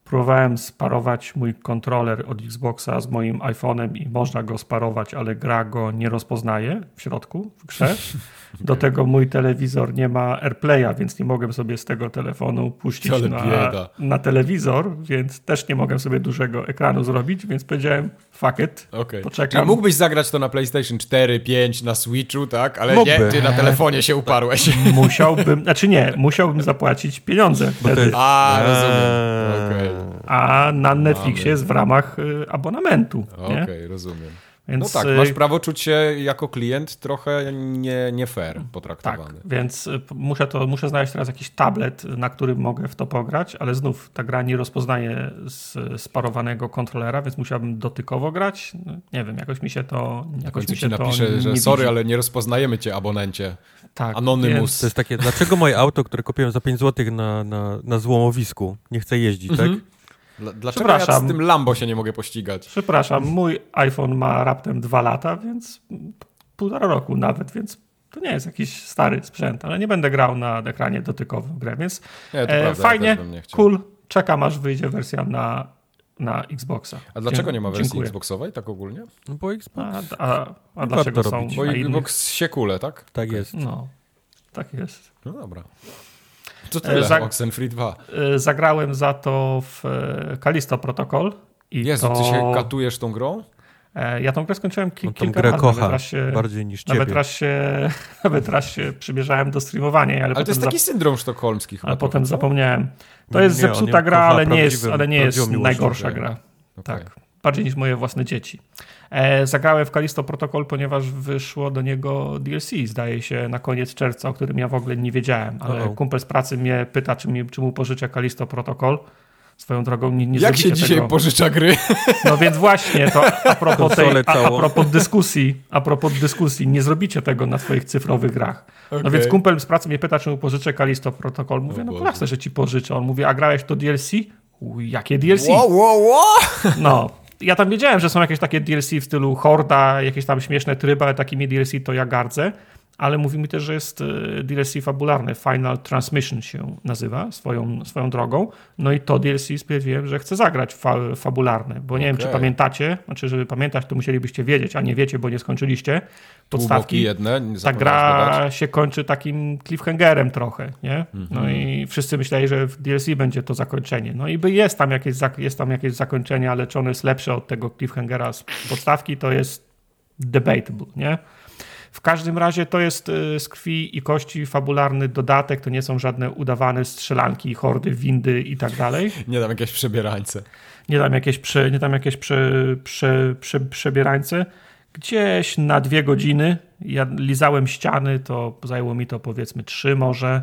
Próbowałem sparować mój kontroler od Xboxa z moim iPhone'em i można go sparować, ale gra go nie rozpoznaje w środku, w grze. Do tego mój telewizor nie ma AirPlaya, więc nie mogłem sobie z tego telefonu puścić na, na telewizor, więc też nie mogłem sobie dużego ekranu zrobić, więc powiedziałem fuck it, Okej. Poczekam. Czyli mógłbyś zagrać to na PlayStation 4, 5, na Switchu, tak? Ale nie, Mógłby. ty na telefonie się uparłeś. musiałbym, znaczy nie, musiałbym zapłacić pieniądze wtedy. A, rozumiem. Okej. A na Netflixie jest w ramach y, abonamentu. Okej, Nie? rozumiem. Więc, no tak, y, masz prawo czuć się jako klient trochę nie, nie fair tak, potraktowany. więc y, muszę, to, muszę znaleźć teraz jakiś tablet, na którym mogę w to pograć, ale znów ta gra nie rozpoznaje z sparowanego kontrolera, więc musiałbym dotykowo grać. No, nie wiem, jakoś mi się to jakoś mi ci się to napisze, że nie sorry, widzi. ale nie rozpoznajemy cię, abonencie. tak, Anonymous. Więc, To jest takie, dlaczego moje auto, które kupiłem za 5 zł na, na, na złomowisku, nie chce jeździć, tak? Mhm. Dla- Dlaczego ja z tym Lambo się nie mogę pościgać? Przepraszam, mój iPhone ma raptem dwa lata, więc półtora roku nawet, więc to nie jest jakiś stary sprzęt, ale nie będę grał na ekranie dotykowym w grę, więc Nie, to e, prawda, fajnie, cool, czekam aż wyjdzie wersja na, na Xboxa. A dlaczego nie ma wersji Dziękuję. Xboxowej, tak ogólnie? No bo Xbox, A, a, a dlaczego są robić. Bo? Xbox się kule, tak? tak jest. No, tak jest. No dobra. To tyle, za- Oxenfree 2. E, Zagrałem za to w e, Callisto Protocol i Jezu, to... ty się katujesz tą grą? E, Ja tą grę skończyłem ki- On tą kilka grę razy. kocha Nawet raz się, bardziej niż nawet ciebie. raz się, nawet raz się przymierzałem do streamowania, ale, Ale to jest taki syndrom sztokholmski chyba ale potem zapomniałem. To Nie, jest nie, zepsuta gra, ale nie jest, ale nie jest najgorsza grę. gra. Okej. Tak. Bardziej niż moje własne dzieci. E, zagrałem w Callisto Protocol, ponieważ wyszło do niego DLC, zdaje się, na koniec czerwca, o którym ja w ogóle nie wiedziałem. Ale Uh-oh. kumpel z pracy mnie pyta, czy, mi, czy mu pożyczę Callisto Protocol. Swoją drogą nie, nie Jak się dzisiaj tego. pożycza gry? No więc właśnie, to a propos, tej, a, a propos dyskusji, a propos dyskusji, nie zrobicie tego na swoich cyfrowych grach. No Okej. więc kumpel z pracy mnie pyta, czy mu pożyczę Callisto Protocol. Mówię, no Boże. że ci pożyczę. On mówi, a grałeś to DLC? Uj, jakie DLC? Wow, wow, wow! No, ja tam wiedziałem, że są jakieś takie DLC w stylu Horda, jakieś tam śmieszne tryby, ale takimi DLC to ja gardzę. Ale mówi mi też, że jest e, DLC fabularny. Final Transmission się nazywa swoją, swoją drogą. No i to DLC stwierdziłem, że chcę zagrać fa fabularne, bo nie wiem, czy pamiętacie, znaczy, żeby pamiętać, to musielibyście wiedzieć, a nie wiecie, bo nie skończyliście podstawki. jedne, nie Ta zapomniałeś dodać. gra się kończy takim cliffhangerem trochę, nie? No Mhm. i wszyscy myśleli, że w DLC będzie to zakończenie. No i by jest tam jakieś, jest tam jakieś zakończenie, ale czy ono jest lepsze od tego cliffhangera z podstawki, to jest debatable, nie? W każdym razie to jest y, z krwi i kości fabularny dodatek, to nie są żadne udawane strzelanki, hordy, windy i tak dalej. Nie dam jakieś przebierańce. Nie tam jakieś, prze, nie tam jakieś prze, prze, prze, przebierańce. Gdzieś na dwie godziny. Ja lizałem ściany, to zajęło mi to powiedzmy trzy może.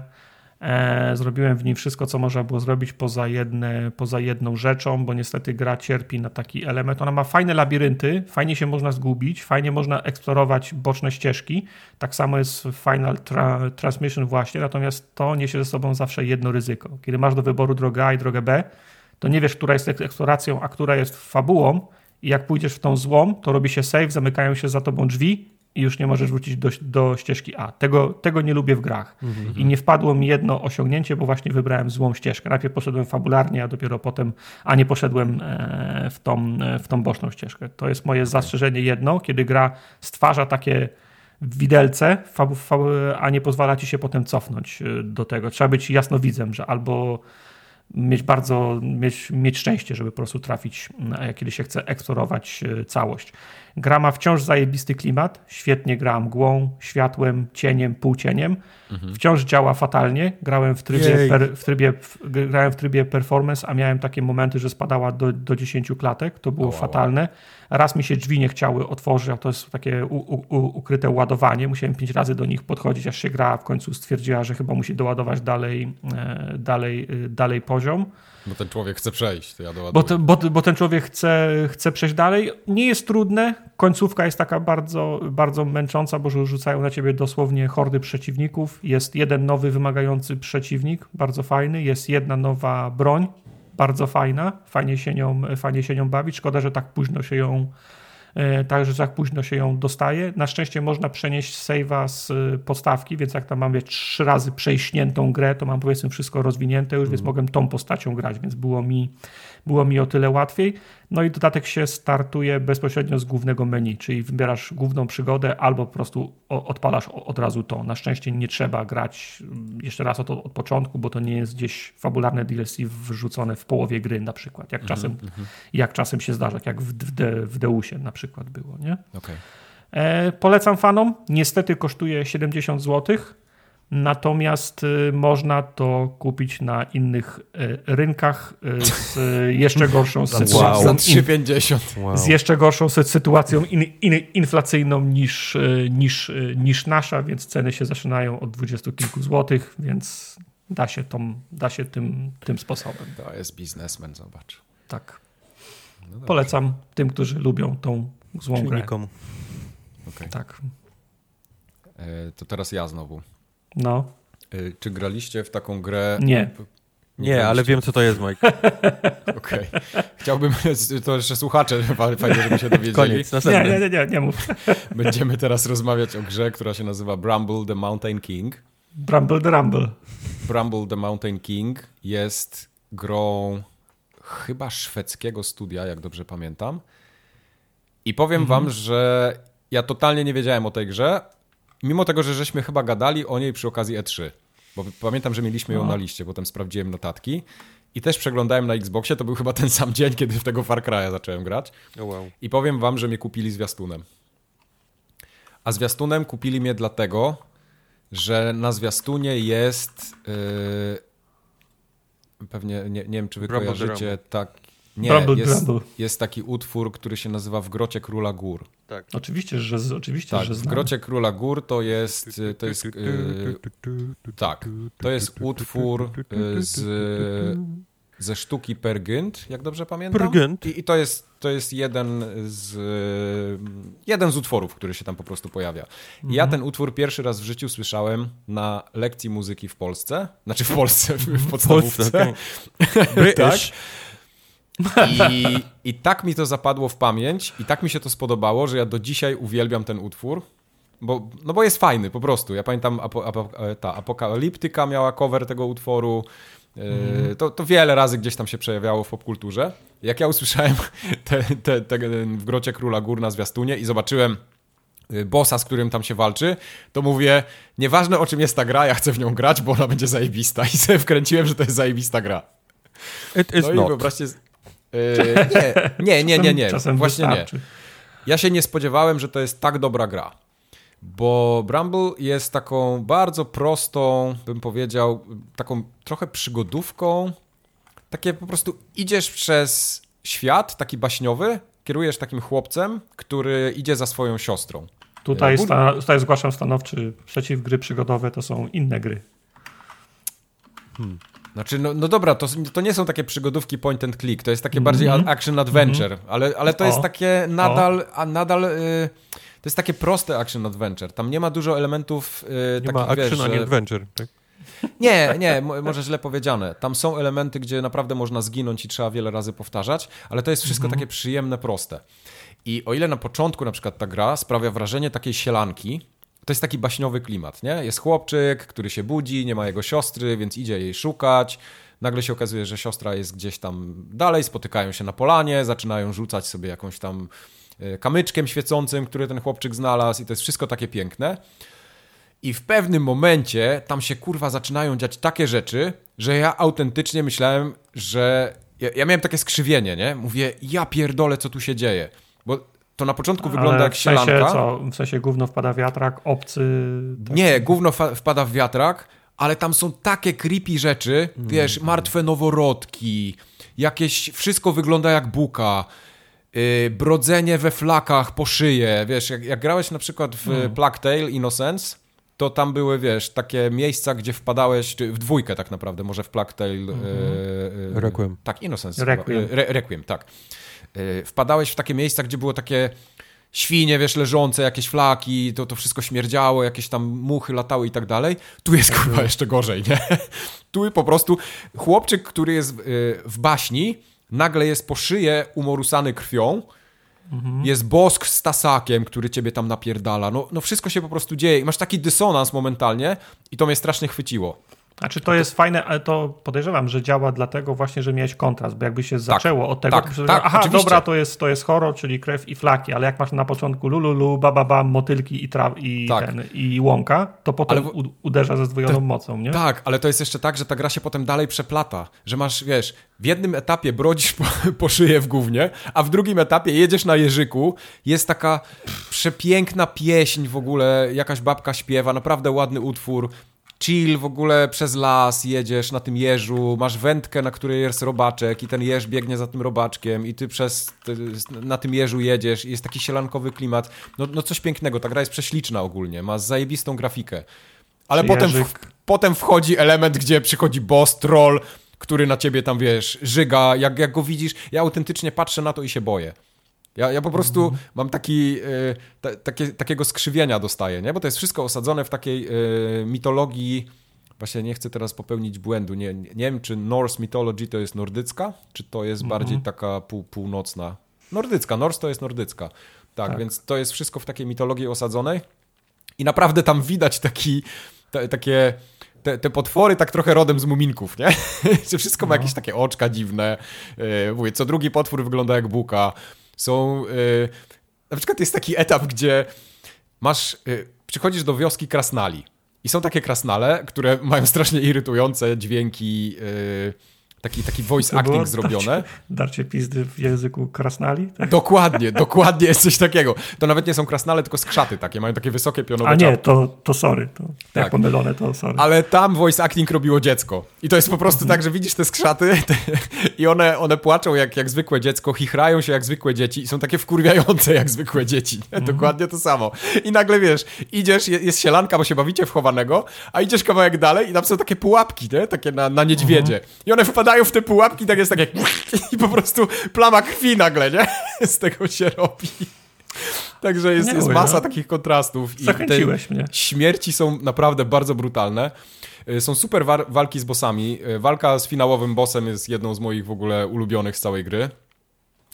E, zrobiłem w nim wszystko, co można było zrobić poza, jedne, poza jedną rzeczą, bo niestety gra cierpi na taki element. Ona ma fajne labirynty, fajnie się można zgubić, fajnie można eksplorować boczne ścieżki. Tak samo jest w Final tra Transmission właśnie, natomiast to niesie ze sobą zawsze jedno ryzyko. Kiedy masz do wyboru drogę A i drogę B, to nie wiesz, która jest eksploracją, a która jest fabułą i jak pójdziesz w tą złą, to robi się save, zamykają się za tobą drzwi i już nie możesz wrócić do, do ścieżki A. Tego, tego nie lubię w grach. Mhm. I nie wpadło mi jedno osiągnięcie, bo właśnie wybrałem złą ścieżkę. Najpierw poszedłem fabularnie, a dopiero potem, a nie poszedłem e, w tą, e, w tą boczną ścieżkę. To jest moje zastrzeżenie jedno, kiedy gra stwarza takie widelce, a nie pozwala ci się potem cofnąć e, do tego. Trzeba być jasnowidzem, że albo mieć bardzo, mieć, mieć szczęście, żeby po prostu trafić, kiedy się chce eksplorować całość. Gra ma wciąż zajebisty klimat, świetnie gra mgłą, światłem, cieniem, półcieniem. Mhm. Wciąż działa fatalnie. Grałem w trybie, per, w trybie, w, grałem w trybie performance, a miałem takie momenty, że spadała do, do 10 klatek. To było wow, fatalne. Raz mi się drzwi nie chciały otworzyć, a to jest takie u, u, ukryte ładowanie. Musiałem pięć razy do nich podchodzić, aż się gra w końcu stwierdziła, że chyba musi doładować dalej, e, dalej, e, dalej poziom. Bo ten człowiek chce przejść, to ja bo, te, bo, bo, ten człowiek chce, chce przejść dalej. Nie jest trudne. Końcówka jest taka bardzo, bardzo męcząca, bo rzucają na ciebie dosłownie hordy przeciwników. Jest jeden nowy, wymagający przeciwnik, bardzo fajny. Jest jedna nowa broń, bardzo fajna. Fajnie się nią, fajnie się nią bawić. Szkoda, że tak późno się ją także tak późno się ją dostaje. Na szczęście można przenieść save'a z e, podstawki, więc jak tam mamy trzy razy przejśniętą grę, to mam powiedzmy wszystko rozwinięte już, mm. więc mogłem tą postacią grać, więc było mi było mi o tyle łatwiej. No i dodatek się startuje bezpośrednio z głównego menu, czyli wybierasz główną przygodę albo po prostu odpalasz od razu to. Na szczęście nie trzeba grać mm, jeszcze raz od, od początku, bo to nie jest gdzieś fabularne DLC wrzucone w połowie gry na przykład, jak, mm -hmm, czasem, -hmm. jak czasem się zdarza, jak w, w, De, w Deusie na przykład było. Nie? Okay. E, polecam fanom. Niestety kosztuje 70 złotych Natomiast y, można to kupić na innych y, rynkach y, z jeszcze gorszą sytuacją. Za 3,50. Wow. Z jeszcze gorszą sytuacją in, in, inflacyjną niż, niż, niż nasza, więc ceny się zaczynają od dwudziestu kilku złotych, więc da się, tą, da się tym, tym sposobem. To jest biznesmen, zobacz. Tak. No Polecam tym, którzy lubią tą złą Czyli grę. Nikomu. Okay. Tak. E, to teraz ja znowu. No. Y, czy graliście w taką grę? Nie. Nie, nie ale wiem, co to jest, Mike. Okej. Okay. Chciałbym, to jeszcze słuchacze, fajnie, żeby się dowiedzieli. Koniec, następny. Nie, nie, nie, nie mów. Będziemy teraz rozmawiać o grze, która się nazywa Bramble the Mountain King. Bramble the Rumble. Bramble the Mountain King jest grą chyba szwedzkiego studia, jak dobrze pamiętam. I powiem mhm. wam, że ja totalnie nie wiedziałem o tej grze, mimo tego, że żeśmy chyba gadali o niej przy okazji E3, bo pamiętam, że mieliśmy ją no. na liście, potem sprawdziłem notatki i też przeglądałem na Xboxie, to był chyba ten sam dzień, kiedy w tego Far Cry'a zacząłem grać. Oh wow. I powiem wam, że mnie kupili zwiastunem. A zwiastunem kupili mnie dlatego, że na zwiastunie jest... Yy, pewnie, nie, nie wiem, czy wy kojarzycie tak, nie, Bumble, jest, jest taki utwór, który się nazywa W grocie króla gór. Tak. Oczywiście, że, oczywiście, tak, że znam. W grocie króla gór to jest, to jest yy, tak, to jest utwór yy, z, ze sztuki Pergynt, jak dobrze pamiętam. Pergynt. I, I, to jest, to jest jeden z jeden z utworów, który się tam po prostu pojawia. I ja mhm. ten utwór pierwszy raz w życiu słyszałem na lekcji muzyki w Polsce, znaczy w Polsce, w podstawówce. Polsce, okay. tak. I, I tak mi to zapadło w pamięć i tak mi się to spodobało, że ja do dzisiaj uwielbiam ten utwór. Bo, no bo jest fajny po prostu. Ja pamiętam, apo, apo, ta Apokaliptyka miała cover tego utworu. Mm. To, to wiele razy gdzieś tam się przejawiało w popkulturze. Jak ja usłyszałem te, te, te, w Grocie Króla Gór na zwiastunie i zobaczyłem y, bossa, z którym tam się walczy, to mówię, nieważne o czym jest ta gra, ja chcę w nią grać, bo ona będzie zajebista. I sobie wkręciłem, że to jest zajebista gra. It is no not. i wyobraźcie, Yy, nie, nie, nie, nie, nie. Właśnie wystarczy. nie. Ja się nie spodziewałem, że to jest tak dobra gra. Bo Bramble jest taką bardzo prostą, bym powiedział, taką trochę przygodówką. Takie po prostu idziesz przez świat, taki baśniowy, kierujesz takim chłopcem, który idzie za swoją siostrą. Tutaj, sta, tutaj zgłaszam stanowczy przeciw gry przygodowe, to są inne gry. Hmm. Znaczy, no, no dobra, to, to nie są takie przygodówki point and click, to jest takie mm -hmm. bardziej mhm. action adventure, mm -hmm. ale, ale to o. jest takie nadal, a nadal... Y to jest takie proste action adventure. Tam nie ma dużo elementów yy, nie takich, ma action wiesz, że... adventure, tak? Nie, nie, może źle powiedziane. Tam są elementy, gdzie naprawdę można zginąć i trzeba wiele razy powtarzać, ale to jest wszystko mhm. takie przyjemne, proste. I o ile na początku na przykład ta gra sprawia wrażenie takiej sielanki, to jest taki baśniowy klimat, nie? Jest chłopczyk, który się budzi, nie ma jego siostry, więc idzie jej szukać. Nagle się okazuje, że siostra jest gdzieś tam dalej, spotykają się na polanie, zaczynają rzucać sobie jakąś tam e, kamyczkiem świecącym, który ten chłopczyk znalazł i to jest wszystko takie piękne. I w pewnym momencie tam się kurwa zaczynają dziać takie rzeczy, że ja autentycznie myślałem, że. Ja, ja miałem takie skrzywienie, nie? Mówię, ja pierdolę, co tu się dzieje. Bo to na początku Ale wygląda jak w sensie, sielanka. Co? W sensie gówno wpada w wiatrak, obcy... Tak? Nie, gówno wpada w wiatrak, ale tam są takie creepy rzeczy, mm. wiesz, martwe noworodki, jakieś, wszystko wygląda jak buka, yy, brodzenie we flakach po szyję, wiesz, jak, jak grałeś na przykład w mm. Plague Tale Innocence, to tam były, wiesz, takie miejsca, gdzie wpadałeś, w dwójkę tak naprawdę, może w Plague Tale... Mm -hmm. yy, Requiem. Tak, Innocence. Requiem. Re, Requiem, tak. Yy, wpadałeś w takie miejsca, gdzie było takie świnie, wiesz, leżące, jakieś flaki, to, to wszystko śmierdziało, jakieś tam muchy latały i tak dalej. Tu jest kurwa mhm. jeszcze gorzej, nie? Tu po prostu chłopczyk, który jest w baśni, nagle jest po szyję umorusany krwią, Mhm. Jest bosk z tasakiem, który ciebie tam napierdala. No, no wszystko się po prostu dzieje i masz taki dysonans momentalnie i to mnie strasznie chwyciło. A czy to jest fajne, ale to podejrzewam, że działa dlatego właśnie, że miałeś kontrast, bo jakby się tak, zaczęło od tego, tak, tak, aha, oczywiście. dobra, to jest, to jest horror, czyli krew i flaki, ale jak masz na początku lululu, bababa, motylki i, traw, i, tak. ten, i łąka, to potem w... uderza ze zdwojoną to, mocą, nie? Tak, ale to jest jeszcze tak, że ta gra się potem dalej przeplata, że masz, wiesz, w jednym etapie brodzisz po, po szyję w gównie, a w drugim etapie jedziesz na jeżyku, jest taka przepiękna pieśń w ogóle, jakaś babka śpiewa, naprawdę ładny utwór, chill w ogóle przez las, jedziesz na tym jeżu, masz wędkę, na której jest robaczek i ten jeż biegnie za tym robaczkiem i ty przez na tym jeżu jedziesz i jest taki sielankowy klimat. No, no coś pięknego, ta gra jest prześliczna ogólnie, ma zajebistą grafikę. Ale potem, w, potem wchodzi element, gdzie przychodzi boss, troll, który na ciebie tam, wiesz, żyga, jak, jak go widzisz, ja autentycznie patrzę na to i się boję. Ja, ja po prostu mm -hmm. mam taki, y, ta, takie, takiego skrzywienia dostaję, nie? Bo to jest wszystko osadzone w takiej y, mitologii. Właśnie nie chcę teraz popełnić błędu. Nie, nie wiem, czy Norse mythology to jest nordycka, czy to jest mm -hmm. bardziej taka pół, północna. Nordycka, Norse to jest nordycka. Tak, tak, więc to jest wszystko w takiej mitologii osadzonej. I naprawdę tam widać taki, te, takie te, te, potwory tak trochę rodem z muminków, nie? Wszystko ma no. jakieś takie oczka dziwne. Yy, mówię, co drugi potwór wygląda jak buka. Są. Yy, na przykład jest taki etap, gdzie masz. Yy, przychodzisz do wioski krasnali. I są takie krasnale, które mają strasznie irytujące dźwięki. Yy, taki, taki voice acting zrobione. Darcie, darcie pizdy w języku krasnali? Tak? Dokładnie, dokładnie jest coś takiego. To nawet nie są krasnale, tylko skrzaty takie, mają takie wysokie pionowe A nie, to, to sorry, to tak. jak pomylone, to sorry. Ale tam voice acting robiło dziecko. I to jest po prostu tak, że widzisz te skrzaty te, i one, one płaczą jak, jak zwykłe dziecko, chichrają się jak zwykłe dzieci i są takie wkurwiające jak zwykłe dzieci. Mhm. Dokładnie to samo. I nagle wiesz, idziesz, jest sielanka, bo się bawicie w chowanego, a idziesz kawałek dalej i tam są takie pułapki, nie? takie na, na niedźwiedzie. Mhm. I one wpadają wpadają w te pułapki, tak jest tak jak i po prostu plama krwi nagle, nie? Z tego się robi. Także jest, jest masa no. takich kontrastów. Zachęciłeś mnie. Śmierci są naprawdę bardzo brutalne. Y, są super walki z bossami. Y, walka z finałowym bossem jest jedną z moich w ogóle ulubionych z całej gry.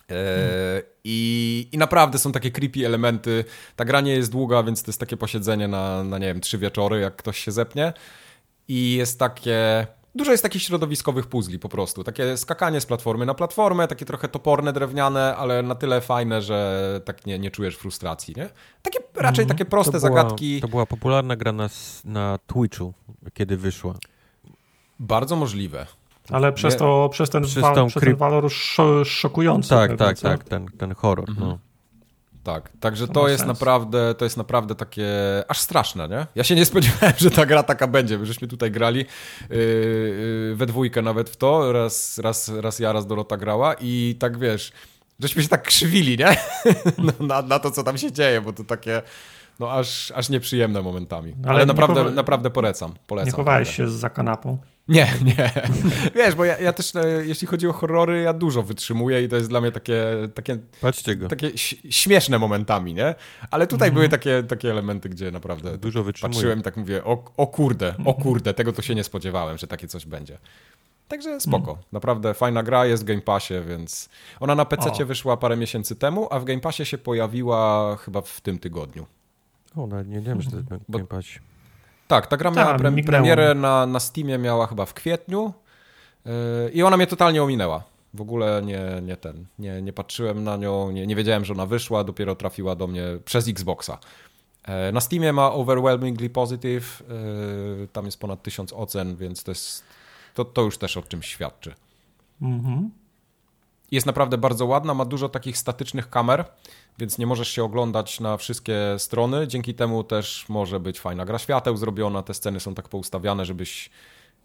Hmm. I, I naprawdę są takie creepy elementy. Ta gra nie jest długa, więc to jest takie posiedzenie na, na nie wiem, trzy wieczory, jak ktoś się zepnie. I jest takie Dużo jest takich środowiskowych puzli po prostu. Takie skakanie z platformy na platformę, takie trochę toporne, drewniane, ale na tyle fajne, że tak nie, nie czujesz frustracji, nie? Takie raczej mm, takie proste to była, zagadki. To była popularna gra na, na Twitchu, kiedy wyszła. Bardzo możliwe. Ale przez, to, przez ten, przez, wa, przez ten walor szokujący. Tak, tak, tak, ten, ten horror. Mhm. No. Tak, także to, to jest naprawdę, to jest naprawdę takie aż straszne, nie? Ja się nie spodziewałem, że ta gra taka będzie, my żeśmy tutaj grali yy, yy, we dwójkę nawet w to, raz, raz, raz ja, raz Dorota grała i tak wiesz, żeśmy się tak krzywili, nie? No, na, na to, co tam się dzieje, bo to takie no aż, aż nieprzyjemne momentami. Ale, Ale naprawdę, naprawdę polecam, polecam. Nie chowałeś się za kanapą? Nie, nie. Wiesz, bo ja, ja, też, e, jeśli chodzi o horrory, ja dużo wytrzymuję i to jest dla mnie takie, takie, Patrzcie go. takie śmieszne momentami, nie? Ale tutaj mm. były takie, takie elementy, gdzie naprawdę dużo wytrzymuję. patrzyłem i tak mówię, o, o kurde, o mhm. kurde, tego to się nie spodziewałem, że takie coś będzie. Także spoko. Mm. Naprawdę fajna gra, jest w Game Passie, więc ona na PC wyszła parę miesięcy temu, a w Game Passie się pojawiła chyba w tym tygodniu. O, nawet nie wiem, że to jest Game Passie. Tak, ta gra miała Ta, pre premierę na, na Steamie, miała chyba w kwietniu yy, i ona mnie totalnie ominęła. W ogóle nie, nie ten, nie, nie patrzyłem na nią, nie, nie wiedziałem, że ona wyszła, dopiero trafiła do mnie przez Xboxa. Yy, na Steamie ma overwhelmingly positive, yy, tam jest ponad tysiąc ocen, więc to, jest, to, to już też o czymś świadczy. Mhm. Jest naprawdę bardzo ładna, ma dużo takich statycznych kamer, więc nie możesz się oglądać na wszystkie strony. Dzięki temu też może być fajna gra świateł zrobiona. Te sceny są tak poustawiane, żebyś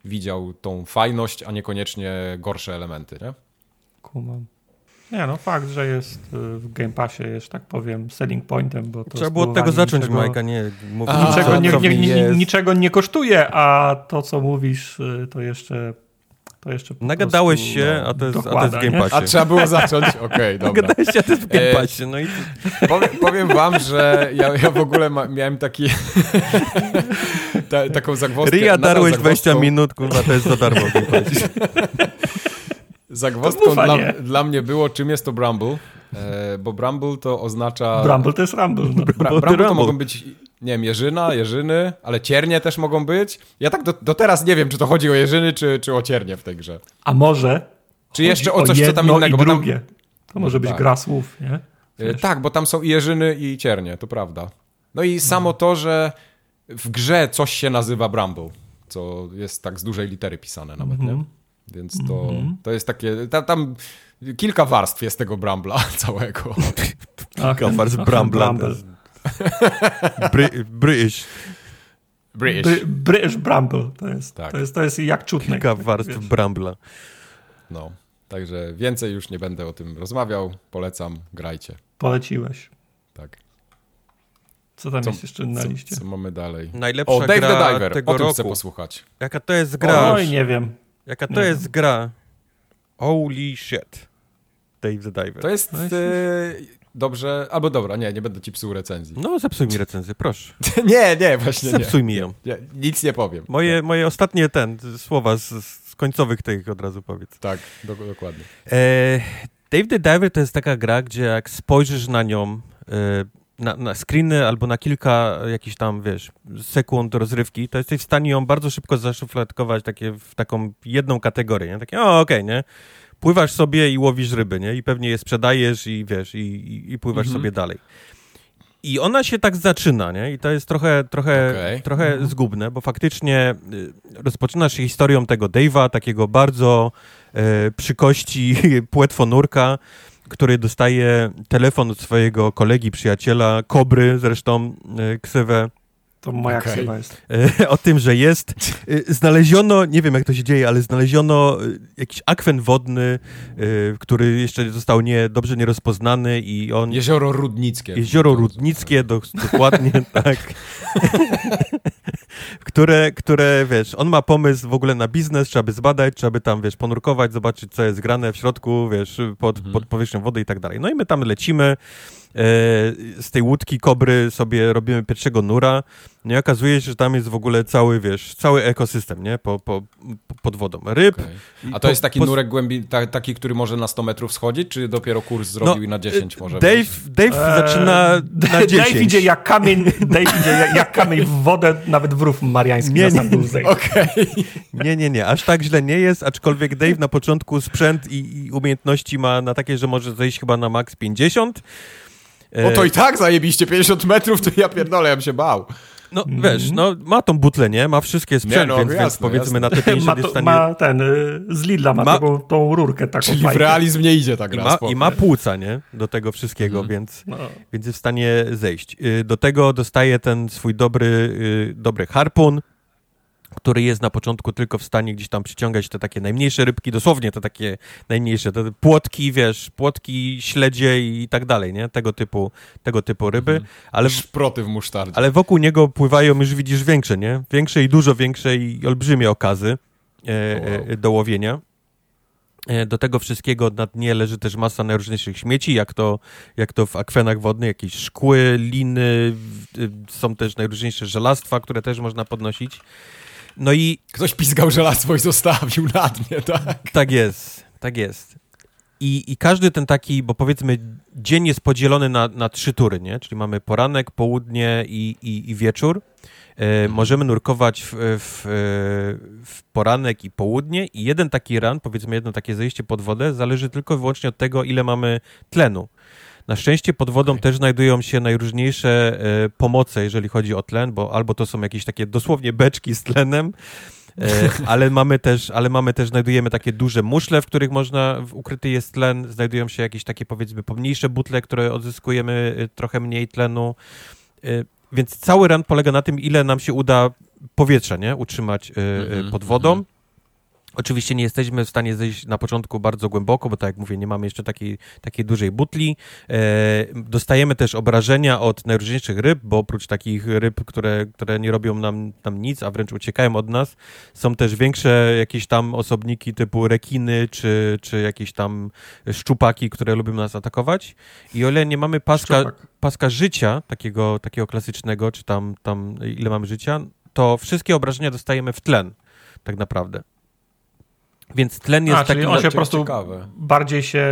widział tą fajność, a niekoniecznie gorsze elementy, nie? Kumam. Nie, no fakt, że jest y, w Game Passie, jest tak powiem, selling pointem, bo to Trzeba było od tego zacząć, niczego, Majka, nie mówić. Niczego, nie, nie, nie, niczego nie kosztuje, a to, co mówisz, y, to jeszcze to jeszcze Nagadałeś prostu, się, no, a, to jest, dokłada, a to jest w Game Passie. A trzeba było zacząć? Okej, okay, dobra. Nagadałeś się, a to jest w Game e, Passie. No i... powiem, powiem wam, że ja, ja w ogóle ma, miałem taki ta, taką zagwozdkę. Ria darłeś 20 minut, kurwa, to jest za darmo w Game Passie. Zagwozdką dla, dla, mnie było, czym jest to Bramble, e, bo Bramble to oznacza... Bramble to jest Rumble. No. Bra Bramble to mogą być nie wiem, jeżyna, jeżyny, ale ciernie też mogą być. Ja tak do, do teraz nie wiem, czy to chodzi o jeżyny, czy, czy o ciernie w tej grze. A może Czy jeszcze o coś, co tam innego. I drugie. Tam... To może być tak. gra słów, nie? E, tak, bo tam są i jeżyny, i ciernie, to prawda. No i samo no. to, że w grze coś się nazywa Bramble, co jest tak z dużej litery pisane nawet, mm -hmm. nie? Mhm. Więc to, mm -hmm. to jest takie... Tam, tam kilka warstw jest tego Brambla całego. Kilka warstw Brambla. Bramble. Bry, British. British. Bry, British Bramble. To jest, tak. to, jest, to jest jak czutne. Kilka warstw Brambla. No, także więcej już nie będę o tym rozmawiał. Polecam, grajcie. Poleciłeś. Tak. Co tam co, jest jeszcze na liście? Co, co mamy dalej? Najlepsza o, Dave gra the Diver. Tego o tym roku. chcę posłuchać. Jaka to jest gra? Oj, nie wiem. Jaka to nie jest wiem. gra? Holy shit. Dave the Diver. To jest... No dobrze, albo dobra, nie, nie będę ci psuł recenzji. No, zepsuj mi recenzję, proszę. nie, nie, właśnie Zepsuj nie. mi ją. Nie, nic nie powiem. Moje, moje ostatnie ten, słowa z, z końcowych tych od razu powiedz. Tak, do, dokładnie. E, Dave the Diver to jest taka gra, gdzie jak spojrzysz na nią, e, na, na screeny albo na kilka jakichś tam, wiesz, sekund rozrywki, to jesteś w stanie ją bardzo szybko zaszufladkować takie, w taką jedną kategorię, nie? Takie, o, okej, okay, nie? Pływasz sobie i łowisz ryby, nie? I pewnie je sprzedajesz i wiesz, i, i, i pływasz mhm. sobie dalej. I ona się tak zaczyna, nie? I to jest trochę, trochę, okay. trochę mhm. zgubne, bo faktycznie y, rozpoczynasz się historią tego Dave'a, takiego bardzo e, przy kości płetwonurka, który dostaje telefon od swojego kolegi, przyjaciela, Kobry, zresztą e, ksywę to moja okay. ksywa jest. E, o tym, że jest. E, znaleziono, nie wiem jak to się dzieje, ale znaleziono e, jakiś akwen wodny, który jeszcze został nie, dobrze nierozpoznany i on... Jezioro Rudnickie. Jezioro Rudnickie, do, dokładnie, tak. które, które, wiesz, on ma pomysł w ogóle na biznes, trzeba by zbadać, trzeba by tam, wiesz, ponurkować, zobaczyć, co jest grane w środku, wiesz, pod, mhm. pod powierzchnią wody i tak dalej. No i my tam lecimy, z tej łódki kobry sobie robimy pierwszego nura, no i okazuje się, że tam jest w ogóle cały, wiesz, cały ekosystem, nie? Po, po, pod wodą. Ryb. Okay. A to po, jest taki po... nurek głębi, ta, taki, który może na 100 metrów schodzić, czy dopiero kurs zrobił no, i na 10 może Dave, Dave eee, zaczyna na 10. Dave idzie jak kamień, Dave idzie jak, jak kamień w wodę, nawet w rów mariański nie, na nie, okay. nie, nie, nie, aż tak źle nie jest, aczkolwiek Dave na początku sprzęt i, i umiejętności ma na takie, że może zejść chyba na max 50, o to i tak zajebiście, 50 metrów, to ja pierdolę, ja bym się bał. No mm. wiesz, no ma tą butlę, nie? Ma wszystkie sprzęt, no, więc, jasne, więc powiedzmy jasne. na te 50 ma, to, stanie... ma ten, y, z Lidla ma, ma... Taką, tą rurkę taką Czyli fajkę. w realizm nie idzie tak I ma, I ma płuca, nie? Do tego wszystkiego, mm. więc, no. więc jest w stanie zejść. Y, do tego dostaje ten swój dobry, y, dobry harpun, który jest na początku tylko w stanie gdzieś tam przyciągać te takie najmniejsze rybki, dosłownie te takie najmniejsze, te płotki, wiesz, płotki, śledzie i tak dalej, nie? Tego typu, tego typu ryby. Mhm. Ale, Szproty w musztardzie. Ale wokół niego pływają już widzisz większe, nie? Większe i dużo większe i olbrzymie okazy e, e, do łowienia. E, do tego wszystkiego na dnie leży też masa najróżniejszych śmieci, jak to, jak to w akwenach wodnych, jakieś szkły, liny, są też najróżniejsze żelastwa, które też można podnosić. No i... Ktoś pizgał żelastwo i zostawił na dnie, tak? Tak jest, tak jest. I, I każdy ten taki, bo powiedzmy, dzień jest podzielony na, na trzy tury, nie? Czyli mamy poranek, południe i, i, i wieczór. E, możemy nurkować w, w, w, poranek i południe i jeden taki ran, powiedzmy jedno takie zejście pod wodę, zależy tylko i wyłącznie od tego, ile mamy tlenu. Na szczęście pod wodą okay. też znajdują się najróżniejsze e, pomoce, jeżeli chodzi o tlen, bo albo to są jakieś takie dosłownie beczki z tlenem, e, ale mamy też, ale mamy też, znajdujemy takie duże muszle, w których można, w, ukryty jest tlen, znajdują się jakieś takie powiedzmy pomniejsze butle, które odzyskujemy e, trochę mniej tlenu, e, więc cały run polega na tym, ile nam się uda powietrza, nie, utrzymać mm -hmm, pod wodą. Mm -hmm. Oczywiście nie jesteśmy w stanie zejść na początku bardzo głęboko, bo tak jak mówię, nie mamy jeszcze takiej, takiej dużej butli. E, dostajemy też obrażenia od najróżniejszych ryb, bo oprócz takich ryb, które, które nie robią nam, nam nic, a wręcz uciekają od nas, są też większe jakieś tam osobniki typu rekiny, czy, czy jakieś tam szczupaki, które lubią nas atakować. I o ile nie mamy paska, paska życia, takiego, takiego klasycznego, czy tam, tam ile mamy życia, to wszystkie obrażenia dostajemy w tlen, tak naprawdę. Więc tlen jest A, taki... on się po prostu ciekawe. bardziej się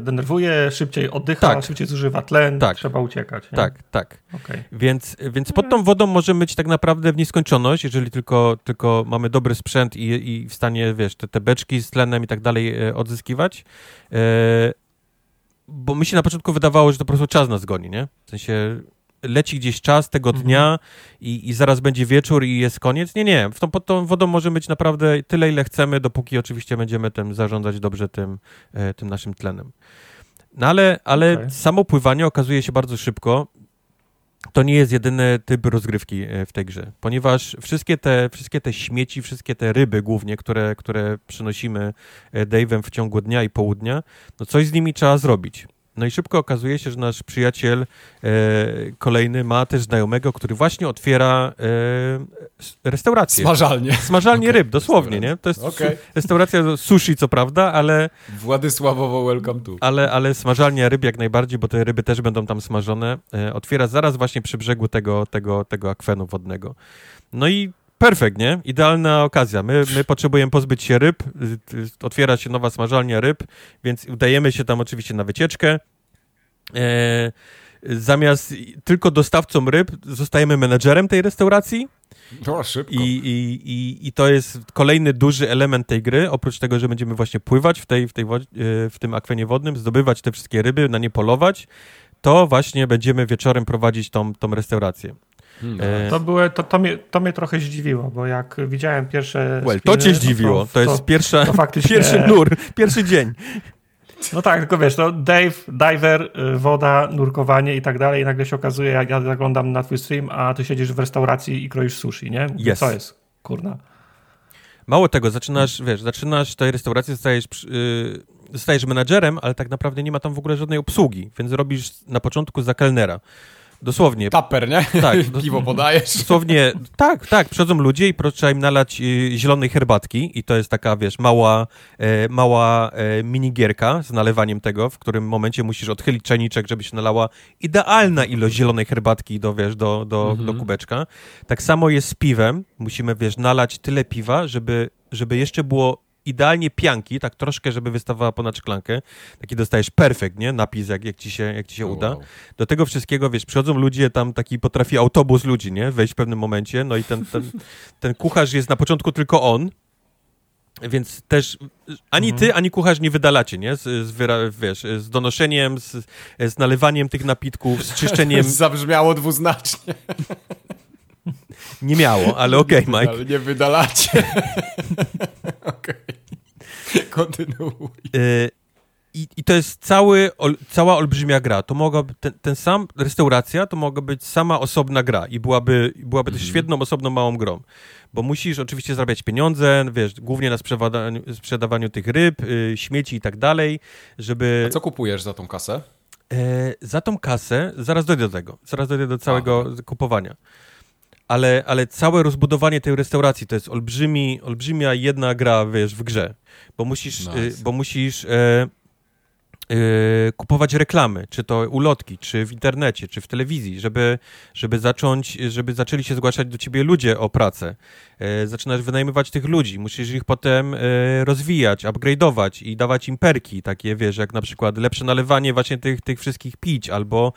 denerwuje, szybciej oddycha, tak. szybciej zużywa tlen, tak. trzeba uciekać. Nie? Tak, tak. Okay. Więc, więc pod tą wodą możemy być tak naprawdę w nieskończoność, jeżeli tylko, tylko mamy dobry sprzęt i, i w stanie, wiesz, te, te beczki z tlenem i tak dalej e, odzyskiwać. E, bo mi się na początku wydawało, że to po prostu czas nas goni, nie? W sensie leci gdzieś czas tego mhm. dnia i, i zaraz będzie wieczór i jest koniec. Nie, nie. W tą, pod tą wodą może być naprawdę tyle, ile chcemy, dopóki oczywiście będziemy tym zarządzać dobrze tym, e, tym naszym tlenem. No ale, ale okay. samo pływanie okazuje się bardzo szybko. To nie jest jedyny typ rozgrywki e, w tej grze, ponieważ wszystkie te, wszystkie te śmieci, wszystkie te ryby głównie, które, które przynosimy e, Dave'em w ciągu dnia i południa, no coś z nimi trzeba zrobić. No i szybko okazuje się, że nasz przyjaciel e, kolejny ma też znajomego, który właśnie otwiera e, restaurację. Smażalnie. Smażalnie okay. ryb, dosłownie, nie? To jest okay. restauracja sushi, co prawda, ale... Władysławowo welcome to. Ale, ale smażalnia ryb jak najbardziej, bo te ryby też będą tam smażone. E, otwiera zaraz właśnie przy brzegu tego, tego, tego akwenu wodnego. No i perfekt, nie? Idealna okazja. My, my potrzebujemy pozbyć się ryb, otwiera się nowa smażalnia ryb, więc udajemy się tam oczywiście na wycieczkę. E, zamiast tylko dostawcą ryb, zostajemy menedżerem tej restauracji. No, szybko. I, i, i, I to jest kolejny duży element tej gry. Oprócz tego, że będziemy właśnie pływać w, tej, w, tej, e, w tym akwenie wodnym, zdobywać te wszystkie ryby, na nie polować, to właśnie będziemy wieczorem prowadzić tą, tą restaurację. No. To, były, to, to, mnie, to mnie trochę zdziwiło, bo jak widziałem pierwsze. Well, to cię zdziwiło. To, to, to jest pierwsza, faktycznie... pierwszy nur, pierwszy dzień. No tak, tylko wiesz, to Dave, diver, y, woda, nurkowanie i tak dalej i nagle się okazuje, jak ja zaglądam na twój stream, a ty siedzisz w restauracji i kroisz sushi, nie? Yes. Co jest? Kurna. Mało tego, zaczynasz, wiesz, zaczynasz tej restauracji, zostajesz, yy, zostajesz menadżerem, ale tak naprawdę nie ma tam w ogóle żadnej obsługi, więc robisz na początku za kelnera. Dosłownie. Taper, nie? Tak. Piwo podajesz. Dosłownie, tak, tak. Przychodzą ludzie i trzeba im nalać y, zielonej herbatki i to jest taka, wiesz, mała, e, mała e, minigierka z nalewaniem tego, w którym momencie musisz odchylić czajniczek, żeby się nalała idealna ilość zielonej herbatki do, wiesz, do, do, mhm. do kubeczka. Tak samo jest z piwem. Musimy, wiesz, nalać tyle piwa, żeby, żeby jeszcze było idealnie pianki, tak troszkę, żeby wystawała ponad szklankę. Taki dostajesz perfekt, nie? Napis, jak, jak, ci się, jak ci się uda. Do tego wszystkiego, wiesz, przychodzą ludzie, tam taki potrafi autobus ludzi, nie? Wejść w pewnym momencie, no i ten, ten, ten kucharz jest na początku tylko on, więc też ani mhm. ty, ani kucharz nie wydalacie, nie? Z, z, wiesz, z donoszeniem, z, z nalewaniem tych napitków, z czyszczeniem. Zabrzmiało dwuznacznie. Nie miało, ale okej, okay, Mike. Ale nie wydalacie. Kontynuuj. Y i, I to jest cały, ol, cała olbrzymia gra. To mogłaby, ten, ten, sam, restauracja to mogła być sama osobna gra i byłaby, byłaby też mhm. świetną, osobną, małą grą. Bo musisz oczywiście zarabiać pieniądze, wiesz, głównie na sprzedawaniu, tych ryb, y, śmieci i tak dalej, żeby... A co kupujesz za tą kasę? E, za tą kasę, zaraz dojdę do tego, zaraz dojdę do całego A, kupowania. Ale, ale całe rozbudowanie tej restauracji to jest olbrzymi, olbrzymia jedna gra, wiesz, w grze. Bo musisz, y, nice. bo musisz e, kupować reklamy, czy to ulotki, czy w internecie, czy w telewizji, żeby, żeby zacząć, żeby zaczęli się zgłaszać do ciebie ludzie o pracę. Yy, zaczynasz wynajmować tych ludzi, musisz ich potem yy, rozwijać, upgrade'ować i dawać im perki, takie wiesz, jak na przykład lepsze nalewanie właśnie tych, tych wszystkich pić, albo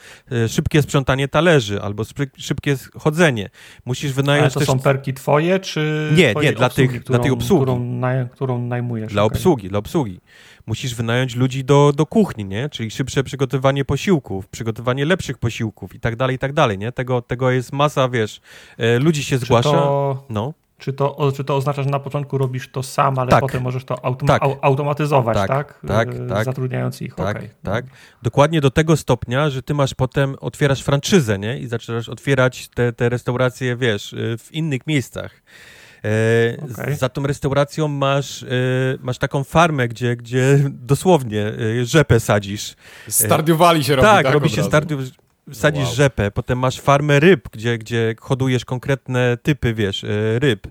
szybkie sprzątanie talerzy, albo szybkie chodzenie. Musisz wynająć Ale to też... są perki twoje, czy Nie, nie, dla, tych, którą, dla tej obsługi. Którą, naj, którą najmujesz. Dla okay. obsługi, dla obsługi musisz wynająć ludzi do, do kuchni, nie? Czyli szybsze przygotowanie posiłków, przygotowanie lepszych posiłków i tak dalej, i tak dalej, nie? Tego, tego jest masa, wiesz, e, ludzi się zgłasza. To, no. Czy to, czy to oznacza, że na początku robisz to sam, ale tak. potem możesz to tak. automatyzować, tak? Tak, tak, e, tak. Zatrudniając ich, tak, okay. tak. Dokładnie do tego stopnia, że ty masz potem, otwierasz franczyzę, nie? I zaczynasz otwierać te, te restauracje, wiesz, y, w innych miejscach. E, okay. Za tą restauracją masz, e, masz taką farmę, gdzie, gdzie dosłownie e, rzepę sadzisz. Stardiowali się robi, tak? Tak, robi się stardiów, sadzisz wow. rzepę, potem masz farmę ryb, gdzie, gdzie hodujesz konkretne typy, wiesz, ryb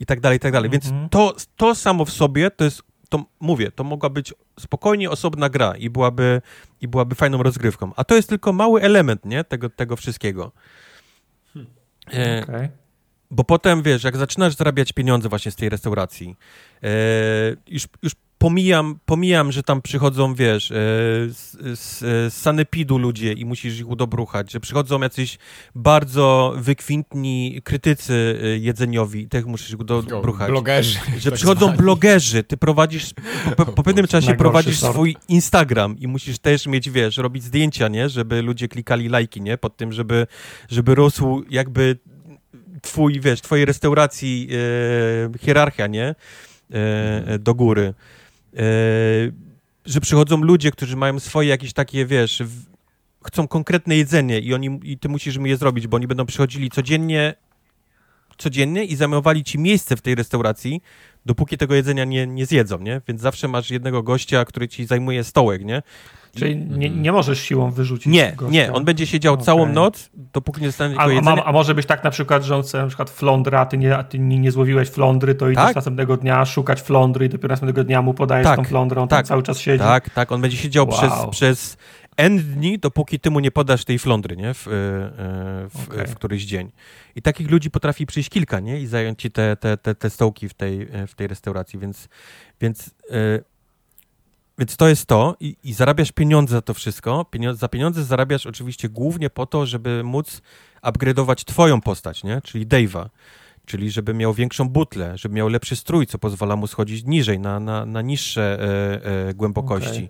i tak dalej, i tak dalej. Więc mhm. to, to samo w sobie to jest, to mówię, to mogła być spokojnie osobna gra i byłaby, i byłaby fajną rozgrywką. A to jest tylko mały element, nie, tego, tego wszystkiego. Hmm. Okay. Bo potem, wiesz, jak zaczynasz zarabiać pieniądze właśnie z tej restauracji, e, już, już pomijam, pomijam, że tam przychodzą, wiesz, e, z, z, z sanepidu ludzie i musisz ich udobruchać, że przychodzą jacyś bardzo wykwintni krytycy e, jedzeniowi i tych musisz udobruchać. Blogerzy. Że przychodzą blogerzy, ty prowadzisz, po, po pewnym czasie prowadzisz sort. swój Instagram i musisz też mieć, wiesz, robić zdjęcia, nie, żeby ludzie klikali lajki, nie, pod tym, żeby, żeby rosł jakby twój, wiesz, twojej restauracji e, hierarchia, nie? E, do góry. E, że przychodzą ludzie, którzy mają swoje jakieś takie, wiesz, w, chcą konkretne jedzenie i oni i ty musisz mi je zrobić, bo oni będą przychodzili codziennie codziennie i zajmowali ci miejsce w tej restauracji, dopóki tego jedzenia nie, nie zjedzą, nie? Więc zawsze masz jednego gościa, który ci zajmuje stołek, nie? Czyli nie, nie możesz siłą wyrzucić Nie, gościa. nie, on będzie siedział okay. całą noc, dopóki nie dostanie a, jedzenia. A, a, może być tak na przykład, że on chce na przykład flądra, a ty nie, ty nie, nie złowiłeś flądry, to idziesz tak? następnego dnia szukać flądry i dopiero następnego dnia mu podajesz tak, tą flądrę, on tak, cały czas siedzi. Tak, tak, on będzie siedział wow. przez, przez N dni, dopóki ty mu nie podasz tej flądry, nie? W, e, w, okay. w któryś dzień. I takich ludzi potrafi przyjść kilka, nie? I zająć ci te, te, te, te stołki w tej, w tej restauracji, więc, więc yy, więc to jest to i, i zarabiasz pieniądze za to wszystko. Pieniądze, za pieniądze zarabiasz oczywiście głównie po to, żeby móc upgrade'ować twoją postać, nie? Czyli Dave'a. Czyli żeby miał większą butlę, żeby miał lepszy strój, co pozwala mu schodzić niżej, na, na, na niższe e, e, głębokości. Okay.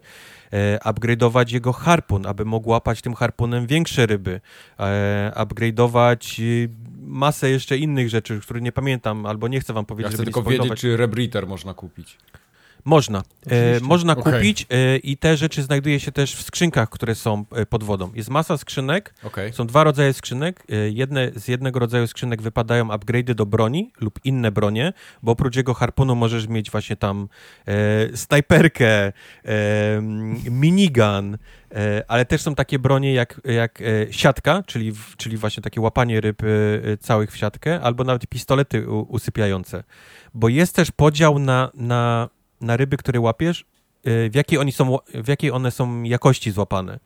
E, upgrade'ować jego harpun, aby mógł łapać tym harpunem większe ryby. E, upgrade'ować y, masę jeszcze innych rzeczy, których nie pamiętam, albo nie chcę wam powiedzieć, ja chcę tylko wiedzieć, czy Rebreather można kupić. Można. E, można okay. kupić e, i te rzeczy znajduje się też w skrzynkach, które są e, pod wodą. Jest masa skrzynek. Okay. Są dwa rodzaje skrzynek. E, jedne, z jednego rodzaju skrzynek wypadają upgrade'y do broni lub inne bronie, bo oprócz jego harpunu możesz mieć właśnie tam e, snajperkę, e, minigun, ale też są takie bronie jak, jak siatka, czyli, czyli właśnie takie łapanie ryb całych w siatkę, albo nawet pistolety usypiające. Bo jest też podział na, na na ryby, które łapiesz, y, w jakiej, oni są, w jakiej one są jakości złapane.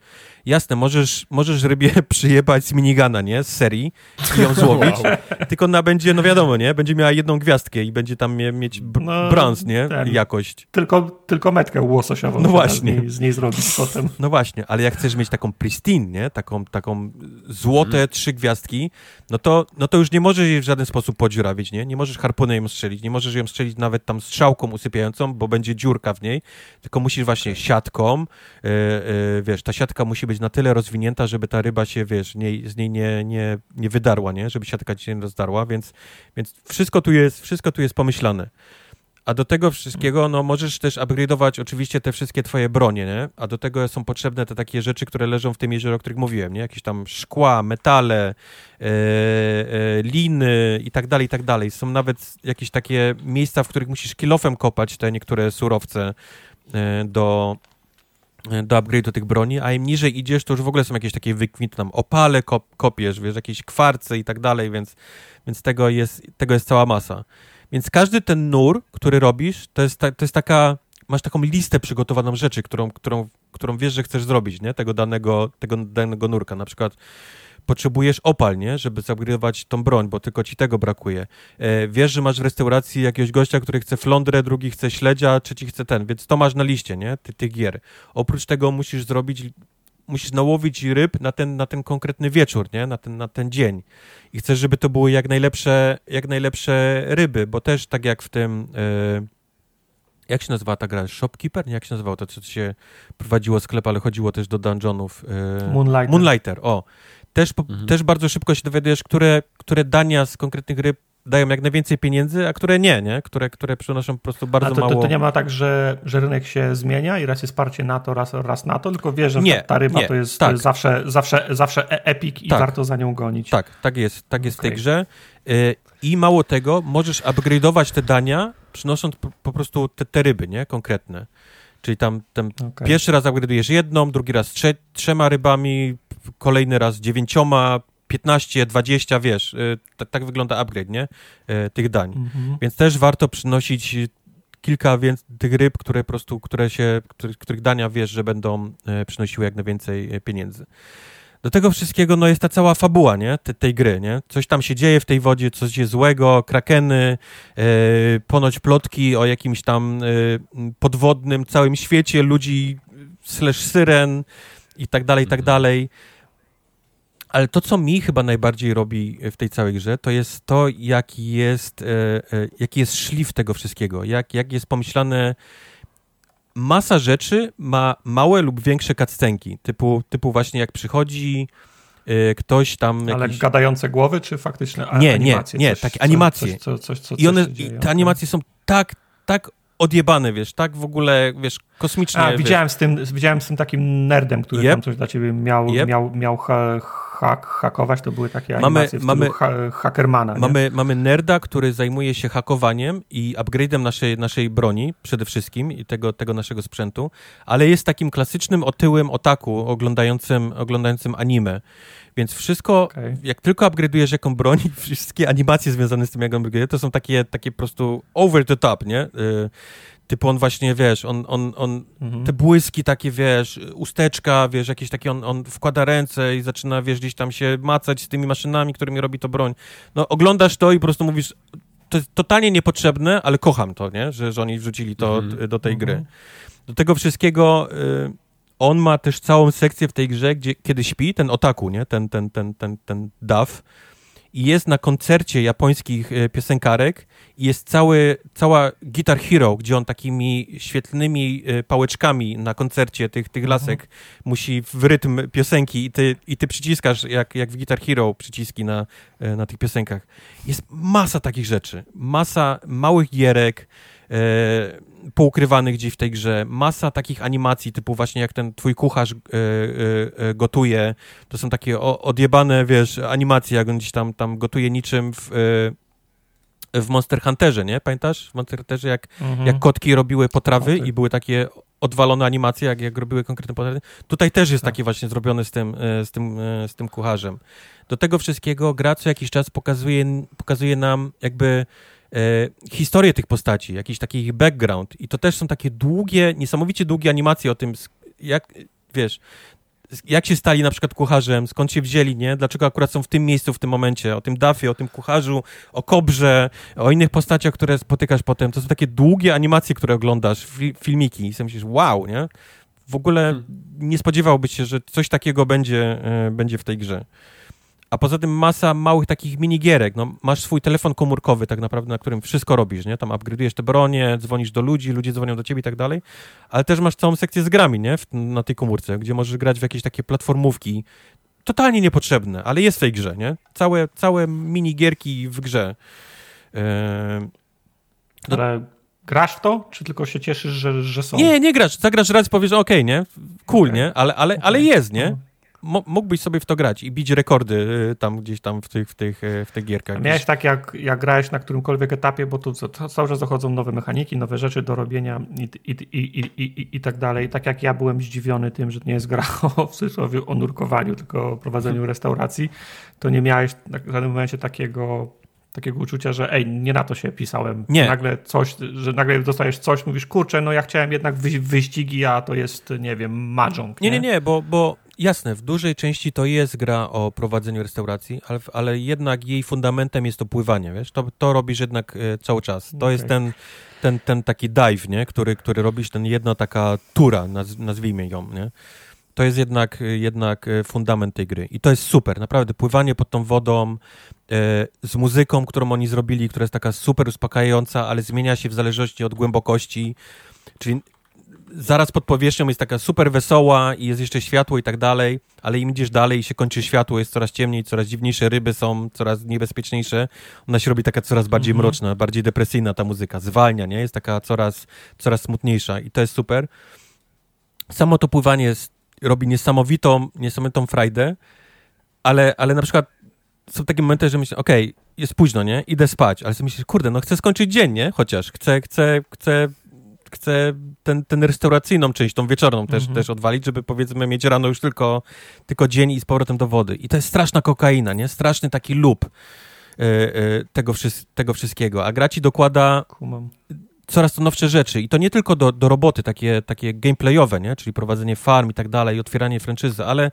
Jasne, możesz, możesz rybie przyjebać z minigana, nie? Z serii i ją złowić, wow. tylko ona będzie, no wiadomo, nie? Będzie miała jedną gwiazdkę i będzie tam mieć no, brąz, nie? Ten, Jakość. Tylko, tylko metkę łososiową no właśnie. Z niej, z niej zrobić potem. No właśnie, ale jak chcesz mieć taką pristine, nie? Taką, taką złote hmm. trzy gwiazdki, no to, no to już nie możesz jej w żaden sposób podziurawić, nie? Nie możesz harpunem ją strzelić, nie możesz ją strzelić nawet tam strzałką usypiającą, bo będzie dziurka w niej, tylko musisz właśnie siatką, yy, yy, wiesz, ta siatka musi być na tyle rozwinięta, żeby ta ryba się, wiesz, nie, z niej nie, nie, nie wydarła, nie? Żeby siatka się nie rozdarła, więc, więc wszystko, tu jest, wszystko tu jest pomyślane. A do tego wszystkiego, no możesz też upgrade'ować oczywiście te wszystkie twoje bronie, nie? A do tego są potrzebne te takie rzeczy, które leżą w tym jeziorze, o których mówiłem, nie? Jakieś tam szkła, metale, e, e, liny i tak dalej, i tak dalej. Są nawet jakieś takie miejsca, w których musisz kilofem kopać te niektóre surowce e, do, do upgrade'u tych broni, a im niżej idziesz, to już w ogóle są jakieś takie wykwintne tam opale kop, kopiesz, wiesz, jakieś kwarce i tak dalej, więc, więc tego, jest, tego jest cała masa. Więc każdy ten nur, który robisz, to jest, ta, to jest taka, masz taką listę przygotowaną rzeczy, którą, którą, którą wiesz, że chcesz zrobić, nie? Tego danego, tego danego nurka. Na przykład potrzebujesz opal, nie? Żeby zagrywać tą broń, bo tylko ci tego brakuje. E, wiesz, że masz w restauracji jakiegoś gościa, który chce flądrę, drugi chce śledzia, trzeci chce ten, więc to masz na liście, nie? Ty, tych gier. Oprócz tego musisz zrobić musisz nałowić ryb na ten, na ten konkretny wieczór, nie? Na, ten, na ten dzień. I chcesz, żeby to były jak najlepsze, jak najlepsze ryby, bo też tak jak w tym... Yy, jak się nazywała ta gra? Shopkeeper? Nie, jak się nazywało to, co się prowadziło sklep, ale chodziło też do dungeonów. Yy, Moonlighter. Moonlighter, o. Też, mhm. też bardzo szybko się dowiadujesz, które, które dania z konkretnych ryb dają jak najwięcej pieniędzy, a które nie, nie? Które, które przynoszą po prostu bardzo a to, mało... To, to nie ma tak, że, że rynek się zmienia i raz jest parcie na to, raz, raz na to, tylko wie, że nie, ta ryba nie, to jest tak. zawsze, zawsze, zawsze e- epic i tak. warto za nią gonić. Tak, tak jest, tak jest okay. w tej grze. Y, I mało tego, możesz upgrade'ować te dania, przynosząc po, po prostu te, te, ryby, nie? Konkretne. Czyli tam, tam okay. pierwszy raz upgrade'ujesz jedną, drugi raz trze, trzema rybami, kolejny raz dziewięcioma, 15, 20, wiesz, y, tak, tak wygląda upgrade, nie? Y, tych dań. Mhm. Więc też warto przynosić kilka więc, tych ryb, które po prostu, które się, których, których dania wiesz, że będą y, przynosiły jak najwięcej pieniędzy. Do tego wszystkiego no, jest ta cała fabuła nie? Te, tej gry. Nie? Coś tam się dzieje w tej wodzie, coś jest złego, krakeny, e, ponoć plotki o jakimś tam e, podwodnym całym świecie ludzi slash syren i tak dalej, i tak mhm. dalej. Ale to, co mi chyba najbardziej robi w tej całej grze, to jest to, jaki jest, e, jaki jest szlif tego wszystkiego, jak, jak jest pomyślane. Masa rzeczy ma małe lub większe cutscenki, typu, typu właśnie jak przychodzi e, ktoś tam... Ale gadające głowy, czy faktycznie nie, animacje? Nie, nie, takie animacje. Coś, coś, coś, I one, te animacje są tak, tak odjebane, wiesz, tak w ogóle, wiesz, kosmicznie. A, widziałem, z tym, widziałem z tym takim nerdem, który yep. tam coś dla ciebie miał, yep. miał, miał ha, hak, hakować, to były takie mamy, animacje mamy, ha, Hackermana. Mamy, mamy nerda, który zajmuje się hakowaniem i upgrade'em naszej, naszej broni przede wszystkim i tego, tego naszego sprzętu, ale jest takim klasycznym otyłym otaku oglądającym, oglądającym anime. Więc wszystko, okay. jak tylko upgrade'ujesz jaką broń, wszystkie animacje związane z tym, jak on upgrade'uje, to są takie, takie po prostu over the top, nie? Y Typu on właśnie, wiesz, on, on, on mhm. te błyski takie, wiesz, usteczka, wiesz, jakieś takie, on, on wkłada ręce i zaczyna, wiesz, gdzieś tam się macać z tymi maszynami, którymi robi to broń. No, oglądasz to i po prostu mówisz, to jest totalnie niepotrzebne, ale kocham to, nie? Że, że oni wrzucili to mhm. do tej gry. Mhm. Do tego wszystkiego y, on ma też całą sekcję w tej grze, gdzie kiedy śpi, ten otaku, nie? Ten, ten, ten, ten, ten Duff, i jest na koncercie japońskich e, piosenkarek jest cały, cała Guitar Hero, gdzie on takimi świetlnymi e, pałeczkami na koncercie tych, tych mhm. lasek mhm. musi w rytm piosenki i ty, i ty przyciskasz jak, jak w Guitar Hero przyciski na, e, na tych piosenkach. Jest masa takich rzeczy. Masa małych gierek, e, poukrywanych gdzieś w tej grze. Masa takich animacji, typu właśnie jak ten twój kucharz e, e, gotuje. To są takie o, odjebane, wiesz, animacje, jak on gdzieś tam, tam gotuje niczym w, w Monster Hunterze, nie? Pamiętasz? W Monster Hunterze, jak, mhm. jak kotki robiły potrawy i były takie odwalone animacje, jak, jak robiły konkretne potrawy. Tutaj też jest tak. takie właśnie zrobione z tym, e, z, tym, z tym kucharzem. Do tego wszystkiego gra co jakiś czas pokazuje, pokazuje nam jakby e, historię tych postaci, jakiś taki ich background. I to też są takie długie, niesamowicie długie animacje o tym, jak, wiesz, jak się stali na przykład kucharzem, skąd się wzięli, nie? Dlaczego akurat są w tym miejscu w tym momencie, o tym Dafie, o tym kucharzu, o Kobrze, o innych postaciach, które spotykasz potem. To są takie długie animacje, które oglądasz, filmiki i sobie myślisz, wow, nie? W ogóle hmm. nie spodziewałbyś się, że coś takiego będzie, e, będzie w tej grze. A poza tym masa małych takich minigierek. No, masz swój telefon komórkowy tak naprawdę, na którym wszystko robisz, nie? Tam upgrade'ujesz te bronie, dzwonisz do ludzi, ludzie dzwonią do ciebie i tak dalej. Ale też masz całą sekcję z grami, nie? W, na tej komórce, gdzie możesz grać w jakieś takie platformówki. Totalnie niepotrzebne, ale jest w tej grze, nie? Całe, całe minigierki w grze. Do... Ale grasz w to, czy tylko się cieszysz, że, że są? Nie, nie grasz. Zagrasz raz, powiesz, okej, okay, nie? Cool, okay. nie? Ale, ale, ale jest, nie? Mógłbyś sobie w to grać i bić rekordy y, tam gdzieś tam w tych, w tych, y, w tych gierkach. A miałeś tak, jak, jak grałeś na którymkolwiek etapie, bo tu cały czas dochodzą nowe mechaniki, nowe rzeczy do robienia i, i, i, i, i, i tak dalej. Tak jak ja byłem zdziwiony tym, że nie jest gra o, w cudzysłowie o nurkowaniu, tylko o prowadzeniu restauracji, to nie miałeś w żadnym momencie takiego takiego uczucia, że ej, nie na to się pisałem. Nie. Nagle coś, że nagle dostajesz coś, mówisz, kurczę, no ja chciałem jednak wyścigi, a to jest, nie wiem, mahjong. Nie, nie, nie, nie bo, bo jasne, w dużej części to jest gra o prowadzeniu restauracji, ale, ale jednak jej fundamentem jest to pływanie, wiesz? To, to robisz jednak e, cały czas. To okay. jest ten, ten, ten taki dive, nie? Który, który robisz, ten jedna taka tura, naz, nazwijmy ją, nie? To jest jednak, jednak e, fundament tej gry. I to jest super, naprawdę. Pływanie pod tą wodą, e, z muzyką, którą oni zrobili, która jest taka super uspokajająca, ale zmienia się w zależności od głębokości. Czyli zaraz pod powierzchnią jest taka super wesoła i jest jeszcze światło i tak dalej, ale im idziesz dalej i się kończy światło, jest coraz ciemniej, coraz dziwniejsze ryby są, coraz niebezpieczniejsze. Ona się robi taka coraz bardziej mhm. mroczna, bardziej depresyjna ta muzyka, zwalnia, nie? Jest taka coraz, coraz smutniejsza i to jest super. Samo to pływanie jest, robi niesamowitą, niesamowitą frajdę, ale, ale na przykład są takie momenty, że myślę, okej, okay, jest późno, nie? Idę spać, ale sobie myślę, kurde, no chcę skończyć dzień, nie? Chociaż chcę, chcę, chcę chcę ten, ten restauracyjną część, tą wieczorną też, mhm. też odwalić, żeby powiedzmy mieć rano już tylko, tylko dzień i z powrotem do wody. I to jest straszna kokaina, nie? Straszny taki lub yy, yy, tego, tego wszystkiego. A gra ci dokłada Kumam. coraz to nowsze rzeczy. I to nie tylko do, do roboty, takie, takie gameplayowe, nie? Czyli prowadzenie farm i tak dalej, otwieranie franczyzy, ale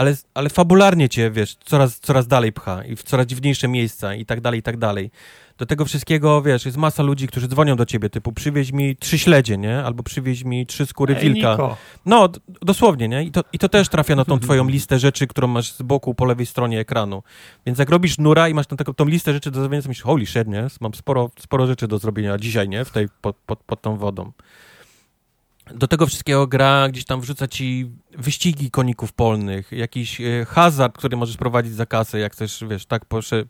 ale, ale fabularnie cię, wiesz, coraz, coraz dalej pcha i w coraz dziwniejsze miejsca i tak dalej, i tak dalej do tego wszystkiego, wiesz, jest masa ludzi, którzy dzwonią do ciebie, typu przywieź mi trzy śledzie, nie? Albo przywieź mi trzy skóry Ej, wilka. Niko. No, dosłownie, nie? I to, I to też trafia na tą twoją listę rzeczy, którą masz z boku po lewej stronie ekranu. Więc jak robisz nura i masz tą, taką, tą listę rzeczy do zrobienia, to myślisz, holy shit, nie? Mam sporo, sporo rzeczy do zrobienia dzisiaj, nie? W tej, pod, pod, pod tą wodą do tego wszystkiego gra gdzieś tam wrzuca ci wyścigi koników polnych, jakiś e, hazard, który możesz prowadzić za kasę, jak chcesz, wiesz, tak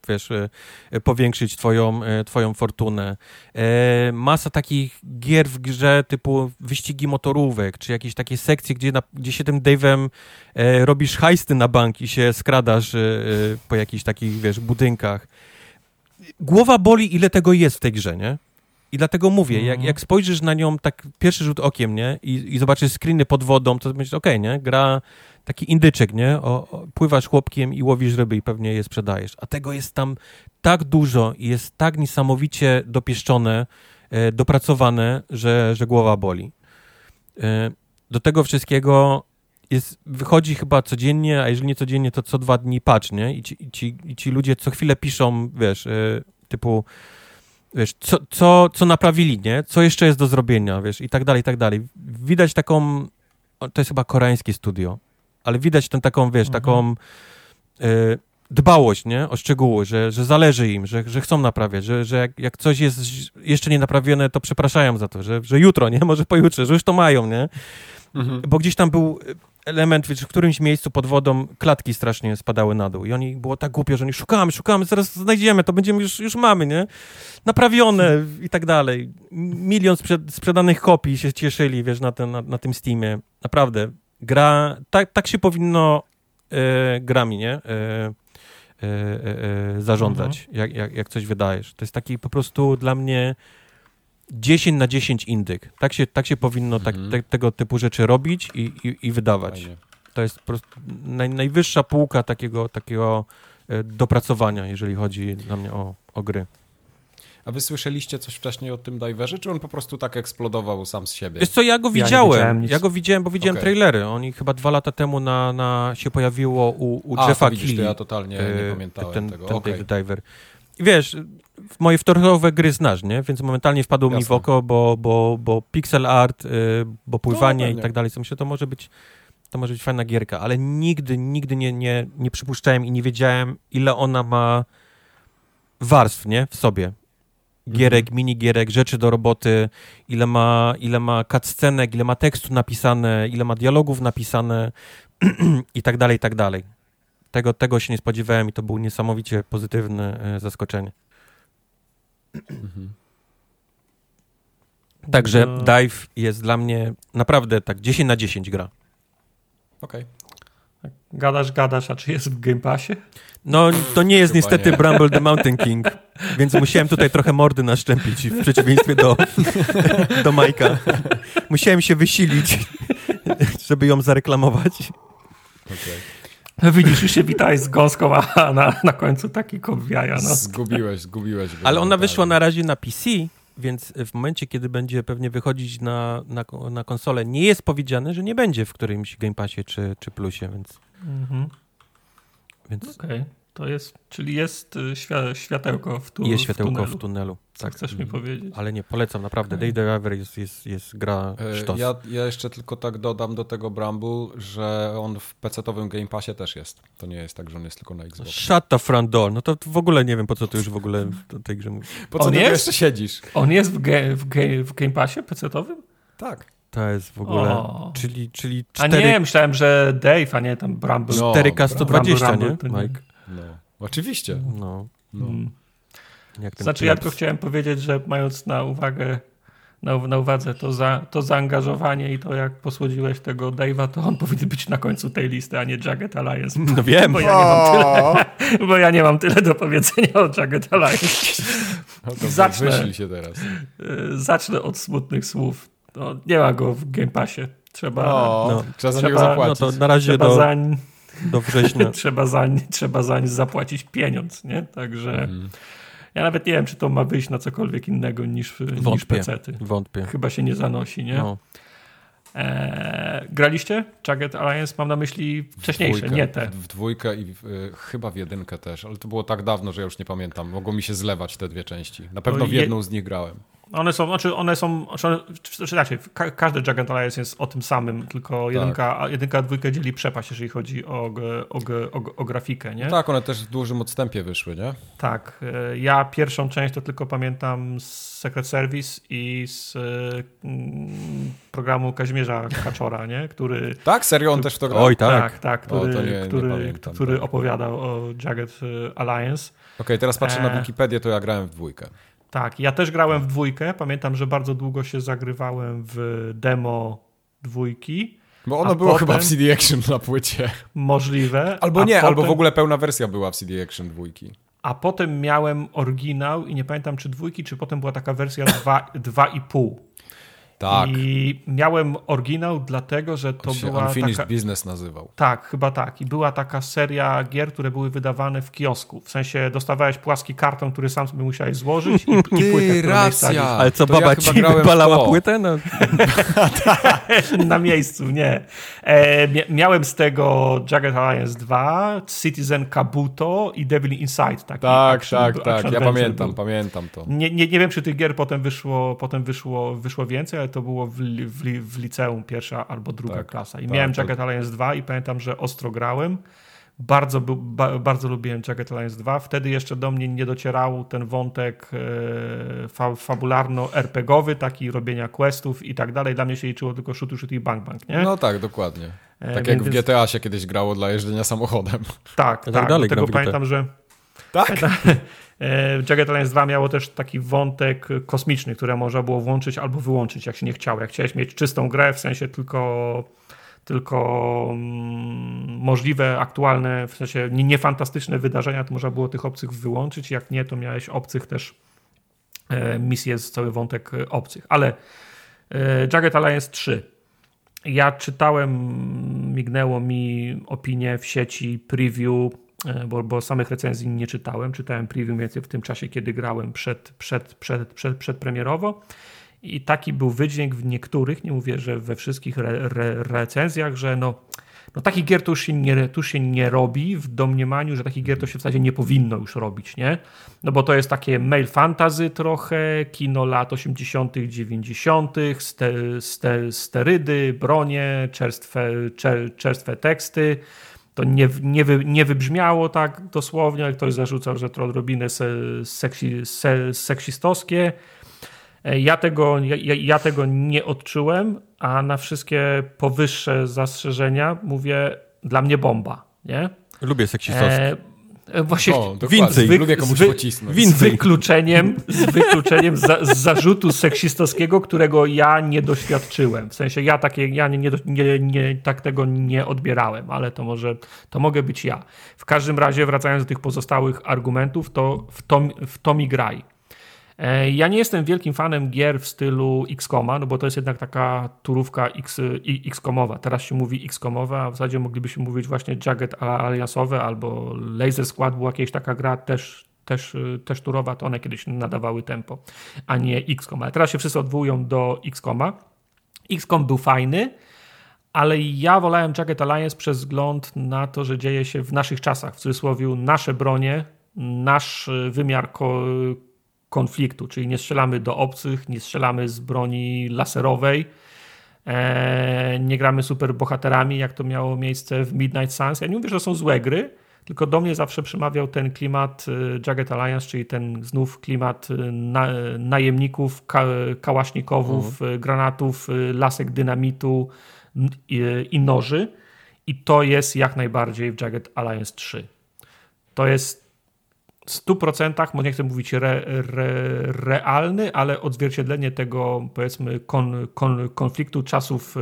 wiesz, e, e, powiększyć twoją, twoją fortunę. Masa takich gier w grze typu wyścigi motorówek, czy jakieś takie sekcje, gdzie, na, gdzie się tym Dave'em robisz hajsty na bank i się skradasz po jakichś takich, wiesz, budynkach. Głowa boli, ile tego jest w tej grze, nie? I dlatego mówię, jak, mhm. jak spojrzysz na nią tak pierwszy rzut okiem, nie? I, i zobaczysz screeny pod wodą, to myślisz, okej, okay, nie? Gra taki indyczek, nie? O, o, pływasz chłopkiem i łowisz ryby i pewnie je sprzedajesz. A tego jest tam tak dużo i jest tak niesamowicie dopieszczone, e, dopracowane, że, że głowa boli. E, do tego wszystkiego jest, wychodzi chyba codziennie, a jeżeli nie codziennie, to co dwa dni patch, nie? I ci, i ci, i ci ludzie co chwilę piszą, wiesz, e, typu wiesz, co, co, co naprawili, nie? Co jeszcze jest do zrobienia, wiesz, i tak dalej, i tak dalej. Widać taką, to jest chyba koreańskie studio, ale widać tę taką, wiesz, mhm. taką y, dbałość, nie? O szczegóły, że, że zależy im, że, że chcą naprawiać, że, że jak, jak coś jest jeszcze nie naprawione, to przepraszają za to, że, że jutro, nie? Może pojutrze, że już to mają, nie? Mhm. Bo gdzieś tam był element, wiesz, w którymś miejscu pod wodą klatki strasznie spadały na dół i oni, było tak głupio, że oni szukamy, szukamy, zaraz znajdziemy, to będziemy, już, już mamy, nie? Naprawione i tak dalej. Milion sprzed, sprzedanych kopii się cieszyli, wiesz, na, ten, na, na tym Steamie. Naprawdę. Gra, tak, tak się powinno e, grami, nie? E, e, e, e zarządzać, mhm. jak, jak, jak coś wydajesz. To jest taki po prostu dla mnie 10 na 10 indyk. Tak się, tak się powinno tak, mhm. te, tego typu rzeczy robić i, i, i wydawać. Fajnie. To jest po prostu naj, najwyższa półka takiego, takiego e, dopracowania, jeżeli chodzi dla mnie o, o gry. A wy słyszeliście coś wcześniej o tym Diverze, czy on po prostu tak eksplodował sam z siebie? Wiesz co, ja go widziałem. Ja, ja go widziałem, bo widziałem okay. trailery. Oni chyba dwa lata temu na, na się pojawiło u, u A, Jeffa Keighley. ja totalnie nie e, pamiętałem ten, tego. Ten okay. Diver. Wiesz, moje wtorowe gry znasz, nie? Więc momentalnie wpadło Jasne. mi w oko, bo, bo, bo pixel art, y, bo pływanie no, i tak dalej. Co myślę, to może być to może być fajna gierka, ale nigdy, nigdy nie, nie, nie przypuszczałem i nie wiedziałem, ile ona ma warstw, nie? W sobie. Gierek, mhm. minigierek, rzeczy do roboty, ile ma, ile ma cutscenek, ile ma tekstu napisane, ile ma dialogów napisane i tak dalej, i tak dalej. Tego, tego się nie spodziewałem i to było niesamowicie pozytywne e, zaskoczenie. Mhm. Także no. Dive jest dla mnie naprawdę tak 10 na 10 gra. Okej. Okay. Gadasz, gadasz, a czy jest w Game Passie? No, to nie jest niestety nie. Bramble the Mountain King, więc musiałem tutaj trochę mordy naszczępić w przeciwieństwie do, do Majka. Musiałem się wysilić, żeby ją zareklamować. Okay. Widzisz, już się witałeś z gąską, a na, na końcu taki kobwiaja. No. Zgubiłeś, zgubiłeś. Ale ona wyszła na razie na PC, więc w momencie, kiedy będzie pewnie wychodzić na, na, na konsolę, nie jest powiedziane, że nie będzie w którymś Game Passie czy, czy Plusie, więc... Mhm. Więc... Okej, okay. To jest, czyli jest y, światełko w, tu, jest światełko w tunelu. W tunelu. Tak, chcesz mi mhm. powiedzieć. Ale nie, polecam naprawdę. Okay. Day Driver jest, jest, jest gra e, sztos. Ja, ja jeszcze tylko tak dodam do tego Bramble, że on w PC-owym Game Passie też jest. To nie jest tak, że on jest tylko na Xbox. Shut the front door. No to w ogóle nie wiem, po co ty już w ogóle w tej grze mówisz. Po co on ty jeszcze siedzisz? On jest w, ge, w, ge, w Game Passie PC-owym? Tak. To jest w ogóle. O. Czyli, czyli 4... A nie, myślałem, że Dave, a nie tam Bramble. No, 4K 120, Bramble, nie, Mike? No, oczywiście. No. no. Hmm. znaczy, ja tylko chciałem powiedzieć, że mając na uwagę na, na uwadze to, za, to zaangażowanie i to, jak posłodziłeś tego Dave'a, to on powinien być na końcu tej listy, a nie Jagged Alliance. No wiem. Bo ja nie mam tyle, bo ja nie mam tyle do powiedzenia o Jagged Alliance. No zacznę, się teraz. Y, zacznę od smutnych słów. No, nie ma go w Game Passie. Trzeba, no, trzeba za niego zapłacić. No to na razie do, zań, do września. trzeba, zań, trzeba zań zapłacić pieniądz, nie? Także mhm. ja nawet nie wiem, czy to ma wyjść na cokolwiek innego niż, Wątpię. niż. Wątpię. Chyba się nie zanosi, nie? No. Eee, graliście Jagged Alliance? Mam na myśli wcześniejsze, dwójkę, nie te. W dwójkę i w, y, chyba w jedynkę też, ale to było tak dawno, że ja już nie pamiętam. Mogło mi się zlewać te dwie części. Na pewno w jedną z nich grałem. One są, znaczy one są, znaczy raczej, każdy Giant Alliance jest o tym samym, tylko tak. jedynka, jedynka a dwójka dzieli przepaść, jeżeli chodzi o, o, o, o grafikę, nie? No tak, one też w dużym odstępie wyszły, nie? Tak. E, ja pierwszą część to tylko pamiętam z Secret Service i z mm, programu Kazimierza Kaczora, nie? Który... Tak? Serio? On też w to grał? Oj, tak. Tak, tak który, o, nie, który, nie pamiętam, który tak. opowiadał o Jagged Alliance. Okej, okay, teraz patrzę e... na Wikipedię, to ja grałem w dwójkę. Tak, ja też grałem w dwójkę. Pamiętam, że bardzo długo się zagrywałem w demo dwójki. Bo ono było potem... chyba w CD Action na płycie. Możliwe. Albo nie, potem... albo w ogóle pełna wersja była w CD Action dwójki. A potem miałem oryginał i nie pamiętam czy dwójki, czy potem była taka wersja 2,5. Tak. I miałem oryginał, dlatego że to się była. Unfinished taka... Business nazywał. Tak, chyba tak. I była taka seria gier, które były wydawane w kiosku. W sensie dostawałeś płaski karton, który sam sobie musiałeś złożyć i, i płytę, racja. Ale co, to baba ja ci wypalała płytę? No. Na miejscu, nie. E, miałem z tego Jagged Alliance 2, Citizen Kabuto i Devil Inside. Taki tak, action, tak, tak. Ja pamiętam, był. pamiętam to. Nie, nie, nie wiem, czy tych gier potem wyszło, potem wyszło, wyszło więcej, ale to było w, w, w liceum pierwsza albo druga tak, klasa. I tak, miałem Jacket Alliance 2 i pamiętam, że ostro grałem. Bardzo, ba, bardzo lubiłem Jacket Alliance 2. Wtedy jeszcze do mnie nie docierał ten wątek e, fa, fabularno-RPGowy, taki robienia questów i tak dalej. Dla mnie się liczyło tylko shoot, shoot i bang, bang, nie? No tak, dokładnie. E, tak jak w GTA się kiedyś grało dla jeżdżenia samochodem. Tak, tak. tak dalej do tego pamiętam, że... Tak? E, Jagged Alliance 2 miało też taki wątek kosmiczny, który można było włączyć albo wyłączyć, jak się nie chciało. Jak chciałeś mieć czystą grę, w sensie tylko tylko mm, możliwe, aktualne, w sensie niefantastyczne wydarzenia, to można było tych obcych wyłączyć. Jak nie, to miałeś obcych też e, misję z cały wątek obcych. Ale e, Jagged Alliance 3. Ja czytałem, mignęło mi opinie w sieci, preview E, bo, bo samych recenzji nie czytałem. Czytałem preview więcej w tym czasie, kiedy grałem przed, przed, przed, przed, przedpremierowo. I taki był wydźwięk w niektórych, nie mówię, że we wszystkich re, re, recenzjach, że no, no takich gier to już, się nie, to się nie robi w domniemaniu, że takich gier to się w zasadzie nie powinno już robić, nie? No bo to jest takie mail fantasy trochę, kino lat 80., 90., ste, ste, sterydy, bronie, czerstwe, czer, czerstwe teksty to nie, nie, wy, nie wybrzmiało tak dosłownie, ale ktoś zarzucał, że to odrobinę se, seksi, se, seksistowskie. E, ja tego, ja, ja, tego nie odczułem, a na wszystkie powyższe zastrzeżenia mówię, dla mnie bomba, nie? Lubię seksistowskie. E, właśnie o, więcej. Lubię komuś pocisnąć. Z wykluczeniem, z wykluczeniem za, z zarzutu seksistowskiego, którego ja nie doświadczyłem. W sensie ja, takie, ja nie, nie, nie, nie, tak tego nie odbierałem, ale to może, to mogę być ja. W każdym razie, wracając do tych pozostałych argumentów, to w to, w to mi graj. E, ja nie jestem wielkim fanem gier w stylu XCOMa, no bo to jest jednak taka turówka X, XCOMowa. Teraz się mówi XCOMowa, a w zasadzie moglibyśmy mówić właśnie Jagged Alliance'owe albo Laser Squad była jakaś taka gra też, też, też turowa, to one kiedyś nadawały tempo, a nie XCOM. Ale teraz się wszyscy odwołują do XCOMa. XCOM był fajny, ale ja wolałem Jagged Alliance przez wzgląd na to, że dzieje się w naszych czasach, w cudzysłowie nasze bronie, nasz wymiar ko konfliktu, czyli nie strzelamy do obcych, nie strzelamy z broni laserowej, e, nie gramy super bohaterami, jak to miało miejsce w Midnight Suns. Ja nie mówię, że są złe gry, tylko do mnie zawsze przemawiał ten klimat e, Jagged Alliance, czyli ten znów klimat e, na, najemników, ka, kałasznikowów, mhm. granatów, lasek dynamitu i, i noży. I to jest jak najbardziej w Jagged Alliance 3. To jest 100%, może nie chcę mówić re, re, realny, ale odzwierciedlenie tego, powiedzmy, kon, kon, konfliktu czasów, e,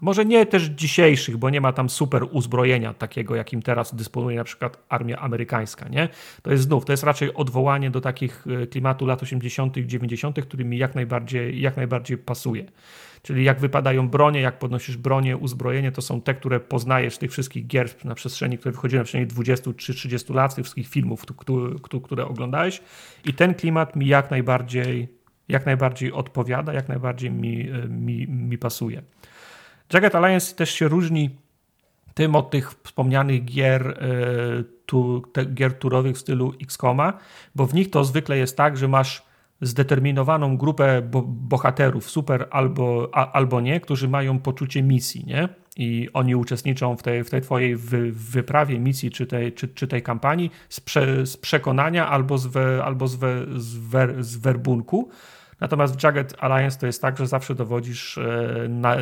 może nie też dzisiejszych, bo nie ma tam super uzbrojenia takiego, jakim teraz dysponuje na przykład armia amerykańska, nie? To jest znów, to jest raczej odwołanie do takich e, klimatu lat 80., 90., który mi jak najbardziej, jak najbardziej pasuje. Czyli jak wypadają bronie, jak podnosisz bronię, uzbrojenie, to są te, które poznajesz tych wszystkich gier na przestrzeni, które wychodziły na przestrzeni 20 czy 30 lat, tych wszystkich filmów, które oglądałeś. I ten klimat mi jak najbardziej, jak najbardziej odpowiada, jak najbardziej mi, mi, mi pasuje. Jagged Alliance też się różni tym od tych wspomnianych gier, e, tu, gier turowych w stylu XCOMa, bo w nich to zwykle jest tak, że masz zdeterminowaną grupę bo bohaterów, super albo, a, albo nie, którzy mają poczucie misji, nie? I oni uczestniczą w tej, w tej twojej wy, wyprawie, misji czy tej, czy, czy tej kampanii z, prze, z przekonania albo, z, we, albo z, we, z, wer, z werbunku. Natomiast w Jagged Alliance to jest tak, że zawsze dowodzisz e, na,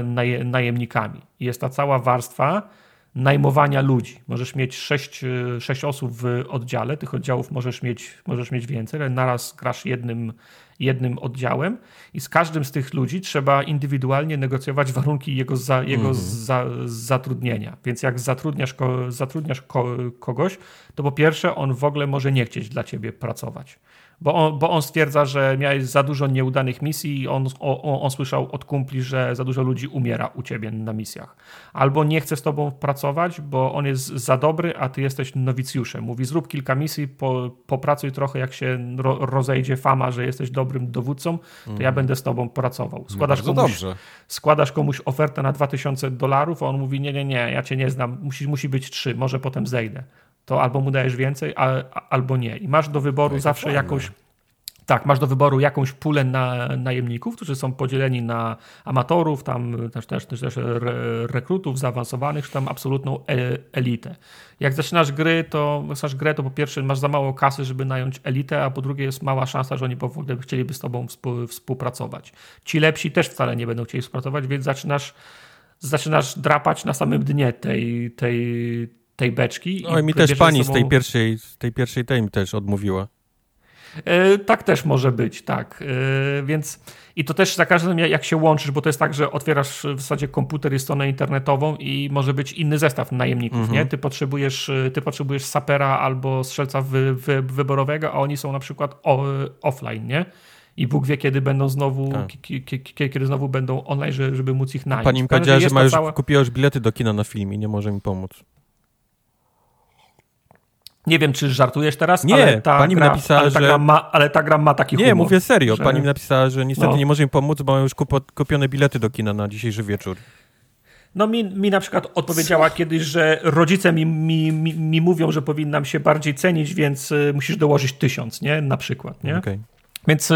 najemnikami. Jest ta cała warstwa, najmowania ludzi. Możesz mieć sześć, e, sześć osób w oddziale, tych oddziałów możesz mieć, możesz mieć więcej, ale naraz grasz jednym, jednym oddziałem i z każdym z tych ludzi trzeba indywidualnie negocjować warunki jego, za, jego mhm. za, zatrudnienia. Więc jak zatrudniasz, ko, zatrudniasz ko, kogoś, to po pierwsze on w ogóle może nie chcieć dla ciebie pracować bo on, bo on stwierdza, że miałeś za dużo nieudanych misji i on, on, on, słyszał od kumpli, że za dużo ludzi umiera u ciebie na misjach. Albo nie chce z tobą pracować, bo on jest za dobry, a ty jesteś nowicjuszem. Mówi, zrób kilka misji, po, popracuj trochę, jak się ro, rozejdzie fama, że jesteś dobrym dowódcą, to ja mhm. będę z tobą pracował. Składasz, no komuś, dobrze. składasz komuś ofertę na 2000 dolarów, a on mówi, nie, nie, nie, ja cię nie znam, musi, musi być trzy, może potem zejdę to albo mu dajesz więcej, a, albo nie. I masz do wyboru no zawsze fajne. jakąś. Tak, masz do wyboru jakąś pulę na najemników, którzy są podzieleni na amatorów, tam też, też, też, też rekrutów zaawansowanych, czy tam absolutną e, elitę. Jak zaczynasz gry, to zaczynasz grę, to po pierwsze masz za mało kasy, żeby nająć elitę, a po drugie jest mała szansa, że oni po ogóle chcieliby z tobą współpracować. Ci lepsi też wcale nie będą chcieli współpracować, więc zaczynasz, zaczynasz drapać na samym dnie tej, tej, tej beczki. No i mi też pani sobą... z tej pierwszej, z tej pierwszej tej mi też odmówiła. E, tak też może być, tak. E, więc i to też za każdym jak się łączysz, bo to jest tak, że otwierasz w zasadzie komputer i stronę internetową i może być inny zestaw najemników, nie? Mhm. Ty potrzebujesz, ty potrzebujesz sapera albo strzelca wy, wy, wyborowego, a oni są na przykład o, offline, nie? i Bóg wie, kiedy będą znowu, tak. kiedy znowu będą online, żeby móc ich nająć. Pani mi powiedziała, że ma już, cała... kupiła już bilety do kina na film i nie może mi pomóc. Nie wiem, czy żartujesz teraz, nie, ale ta pani gra, mi napisała, ale ta że... gra ma, ale ta gra ma taki nie, humor. Nie, mówię serio. Że... Pani mi napisała, że niestety no. nie może mi pomóc, bo mam już kupione bilety do kina na dzisiejszy wieczór. No mi, mi na przykład odpowiedziała Co? kiedyś, że rodzice mi, mi, mi, mi, mówią, że powinnam się bardziej cenić, więc y, musisz dołożyć tysiąc, nie? Na przykład, nie? Okay. Więc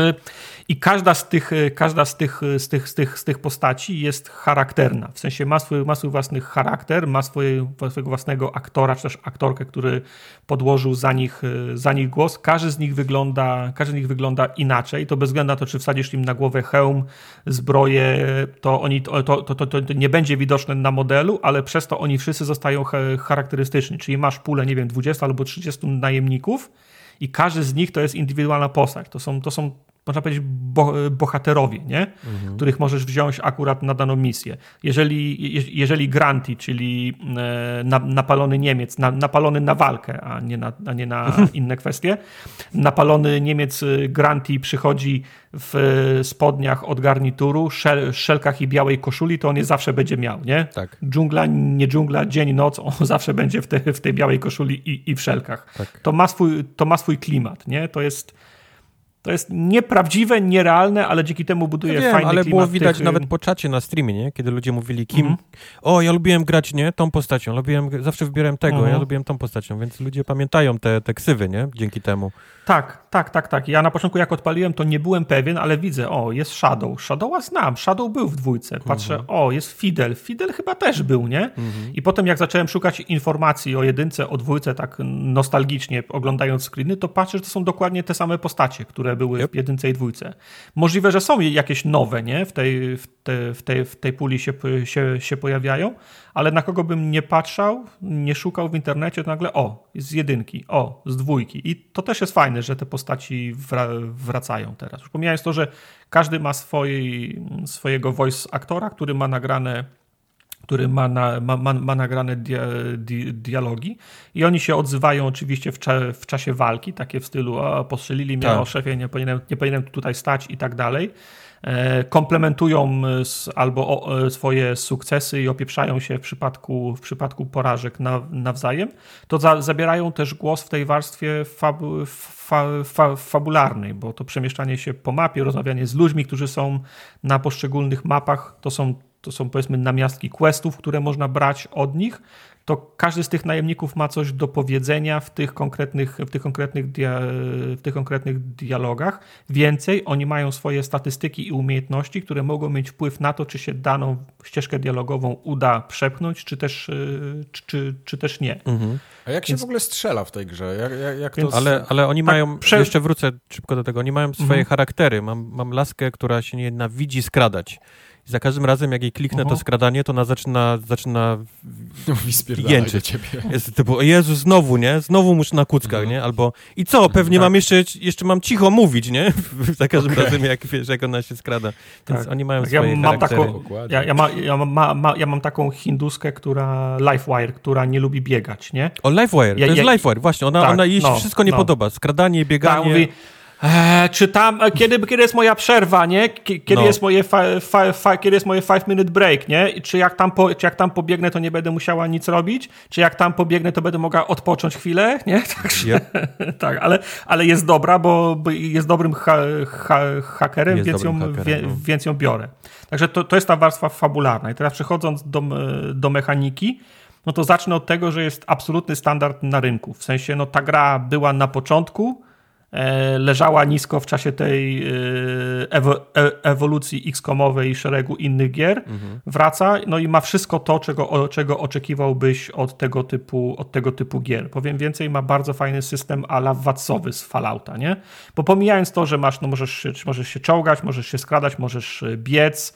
i każda z tych, każda z tych, z tych, z tych, z tych postaci jest charakterna. W sensie ma swój, ma swój własny charakter, ma swoje, swojego własnego aktora, czy też aktorkę, który podłożył za nich, za nich głos. Każdy z nich wygląda, każdy z nich wygląda inaczej. To bez względu na to, czy wsadzisz im na głowę hełm, zbroję, to, oni, to, to, to, to nie będzie widoczne na modelu, ale przez to oni wszyscy zostają charakterystyczni. Czyli masz pulę, nie wiem, 20 albo 30 najemników i każdy z nich to jest indywidualna postać. To są, to są można powiedzieć, bo, bohaterowie, nie? Mhm. których możesz wziąć akurat na daną misję. Jeżeli, jeżeli Granti, czyli e, na, napalony Niemiec, na, napalony na walkę, a nie na, a nie na inne kwestie, napalony Niemiec e, Granti przychodzi w spodniach od garnituru, szel, szelkach i białej koszuli, to on je zawsze będzie miał, nie? Tak. Dżungla, nie dżungla, dzień, noc, on zawsze będzie w, te, w tej białej koszuli i, i w szelkach. Tak. To, ma swój, to ma swój klimat, nie? To jest to jest nieprawdziwe, nierealne, ale dzięki temu buduje ja wiem, fajny ale było widać tych... nawet po czacie na streamie, nie? Kiedy ludzie mówili kim, mm o ja lubiłem grać, nie? Tą postacią, lubiłem, zawsze wybierałem tego, mm ja lubiłem tą postacią, więc ludzie pamiętają te, te ksywy, nie? Dzięki temu. Tak, tak, tak, tak. Ja na początku jak odpaliłem, to nie byłem pewien, ale widzę, o, jest Shadow. Shadowa znam, Shadow był w dwójce. Patrzę, mm o, jest Fidel. Fidel chyba też był, nie? Mhm. I potem jak zacząłem szukać informacji o jedynce, o dwójce, tak nostalgicznie oglądając screeny, to patrzę, że to są dokładnie te same postacie, które były yep. w jedynce i dwójce. Możliwe, że są jakieś nowe, nie? W tej, w te, w tej, w tej puli się, się, się pojawiają, ale na kogo bym nie patrzał, nie szukał w internecie, to nagle o, z jedynki, o, z dwójki. I to też jest fajne, że te postaci wracają teraz. Już pomijając to, że każdy ma swojej, swojego voice aktora, który ma nagrane który ma, na, ma, ma, ma nagrane dia, di, dialogi i oni się odzywają oczywiście w, w czasie walki, takie w stylu o, postrzelili mnie, tak. o szefie, nie powinienem, nie powinienem tutaj stać i tak dalej. E, komplementują albo e, swoje sukcesy i opieprzają się w przypadku, w przypadku porażek nawzajem, to za, zabierają też głos w tej warstwie fabu, fa, fa, fabularnej, bo to przemieszczanie się po mapie, rozmawianie z ludźmi, którzy są na poszczególnych mapach, to są to są powiedzmy namiastki questów, które można brać od nich, to każdy z tych najemników ma coś do powiedzenia w tych konkretnych, w tych konkretnych, dia, w tych konkretnych dialogach. Więcej, oni mają swoje statystyki i umiejętności, które mogą mieć wpływ na to, czy się daną ścieżkę dialogową uda przepchnąć, czy też, y, czy, czy, czy też nie. Mhm. A jak się Więc... w ogóle strzela w tej grze? Jak, jak, jak Więc... to... ale, ale oni tak, mają, prze... jeszcze wrócę szybko do tego, oni mają swoje mhm. charaktery. Mam, mam laskę, która się nienawidzi skradać za każdym razem, jak jej kliknę to skradanie, to ona zaczyna, zaczyna jęczyć. ciebie. Jest typu, Jezu, znowu, nie? Znowu muszę na kuckach, mhm. nie? Albo i co, pewnie tak. mam jeszcze, jeszcze mam cicho mówić, nie? za każdym okay. razem, jak, wiesz, jak ona się skrada. Więc tak. oni mają tak, swoje ja mam taką, ja, ja, ma, ja, ma, ma, ja mam taką hinduskę, która, Lifewire, która nie lubi biegać, nie? O, Lifewire, to ja, jest ja, Lifewire, właśnie. Ona, tak, ona jej no, wszystko nie no. podoba. Skradanie, bieganie. Tak, mówi, Eee, czy tam, e, kiedy, kiedy jest moja przerwa, nie? Kiedy, no. jest moje fi, fi, fi, kiedy jest moje five minute break, nie? Czy jak, tam po, czy jak tam pobiegnę, to nie będę musiała nic robić? Czy jak tam pobiegnę, to będę mogła odpocząć chwilę, nie? Także, yep. tak, ale, ale jest dobra, bo, jest dobrym ha, ha, hakerem, jest więc, ją, hakerem wie, no. więc ją biorę. Także to, to jest ta warstwa fabularna. I teraz przechodząc do, do mechaniki, no to zacznę od tego, że jest absolutny standard na rynku. W sensie, no ta gra była na początku, leżała nisko w czasie tej e, e, ewolucji X-komowej i szeregu innych gier, mhm. wraca no i ma wszystko to, czego, czego oczekiwałbyś od tego, typu, od tego typu gier. Powiem więcej, ma bardzo fajny system ala watsowy z Fallouta, nie? Bo pomijając to, że masz, no możesz, możesz się czołgać, możesz się skradać, możesz biec,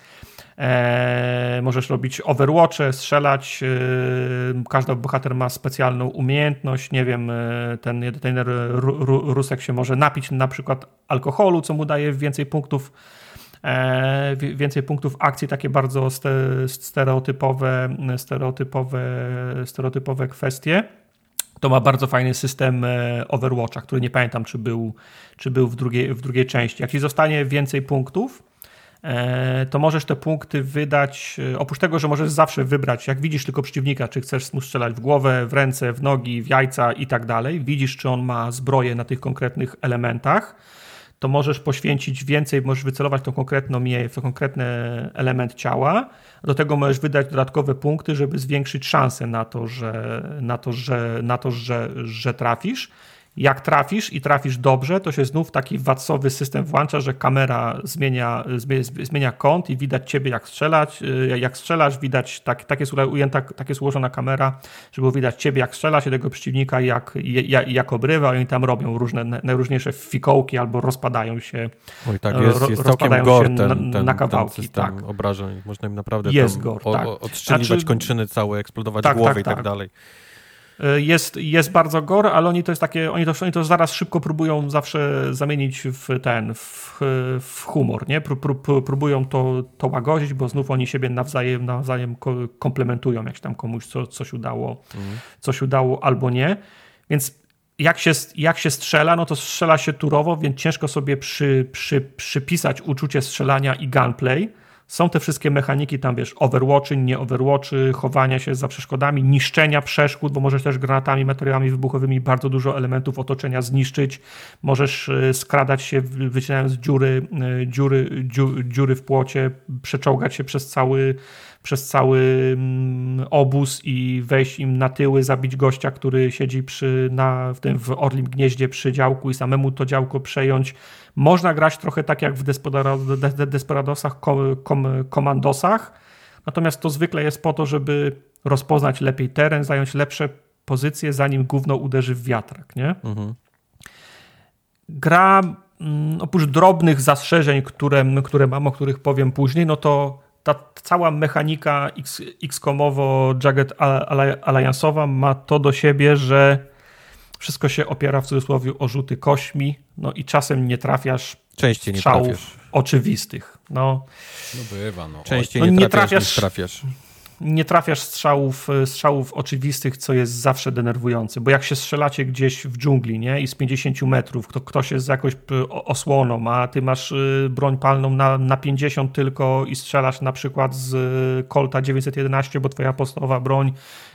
E, możesz robić overwatche, strzelać. E, każdy bohater ma specjalną umiejętność. Nie wiem, e, ten ten Rusek się może napić na przykład alkoholu, co mu daje więcej punktów. Więcej punktów akcji, takie bardzo stereotypowe, stereotypowe, stereotypowe kwestie. To ma bardzo fajny system Overwatcha, który nie pamiętam, czy był, czy był w, drugiej, w drugiej części. Jak ci zostanie więcej punktów, to możesz te punkty wydać, e, oprócz tego, że możesz zawsze wybrać, jak widzisz tylko przeciwnika, czy chcesz mu strzelać w głowę, w ręce, w nogi, w jajca i tak dalej, widzisz, czy on ma zbroję na tych konkretnych elementach, to możesz poświęcić więcej, możesz wycelować to konkretną, w to konkretny element ciała. Do tego możesz wydać dodatkowe punkty, żeby zwiększyć szansę na to, że, na to, że, na to, że, że trafisz. Jak trafisz i trafisz dobrze, to się znów taki watsowy system włącza, że kamera zmienia, zmienia kąt i widać ciebie jak strzelać. Y, jak strzelasz, widać, tak, tak, jest ujęta, tak jest ułożona kamera, żeby widać ciebie jak strzelasz i tego przeciwnika jak, jak, jak obrywa. I oni tam robią różne, najróżniejsze fikołki albo rozpadają się. Oj, tak, jest, jest całkiem gore ten, ten, ten, na kawałki. Ten tak. obrażeń. Można im naprawdę jest gore, tak. odstrzeliwać znaczy, kończyny całe, eksplodować tak, głowy tak, i tak, tak dalej. E, jest, jest bardzo gore, ale oni to jest takie, oni to, oni to zaraz szybko próbują zawsze zamienić w ten, w, w humor, nie? Pró, pró, próbują to, to łagodzić, bo znów oni siebie nawzajem, nawzajem komplementują, jak się tam komuś co, coś udało, mhm. coś udało albo nie. Więc jak się, jak się strzela, no to strzela się turowo, więc ciężko sobie przy, przy, przypisać uczucie strzelania i gunplay są te wszystkie mechaniki tam, wiesz, overwatchy, nie overwatchy, chowania się za przeszkodami, niszczenia przeszkód, bo możesz też granatami, materiałami wybuchowymi bardzo dużo elementów otoczenia zniszczyć. Możesz e, skradać się, wycinając dziury, e, dziury, dziury w płocie, przeczołgać się przez cały przez cały mm, obóz i wejść im na tyły, zabić gościa, który siedzi przy, na, w tym w Orlim Gnieździe przy działku i samemu to działko przejąć. Można grać trochę tak jak w Desperadosach, Komandosach, natomiast to zwykle jest po to, żeby rozpoznać lepiej teren, zająć lepsze pozycje, zanim gówno uderzy w wiatrak, nie? Mhm. Gra mm, oprócz drobnych zastrzeżeń, które, które mam, o których powiem później, no to ta cała mechanika XCOMowo Jagged Alliance'owa ma to do siebie, że wszystko się opiera w cudzysłowie o rzuty kośmi, no i czasem nie trafiasz Częściej nie trafiasz. oczywistych. No, no bywa, no. Częściej no, nie, trafiasz, nie trafiasz, nie trafiasz strzałów, e, strzałów oczywistych, co jest zawsze denerwujące, bo jak się strzelacie gdzieś w dżungli, nie, i z 50 metrów, to ktoś jest jakąś e, osłoną, a ty masz e, broń palną na, na 50 tylko i strzelasz na przykład z Colta 911, bo twoja podstawowa broń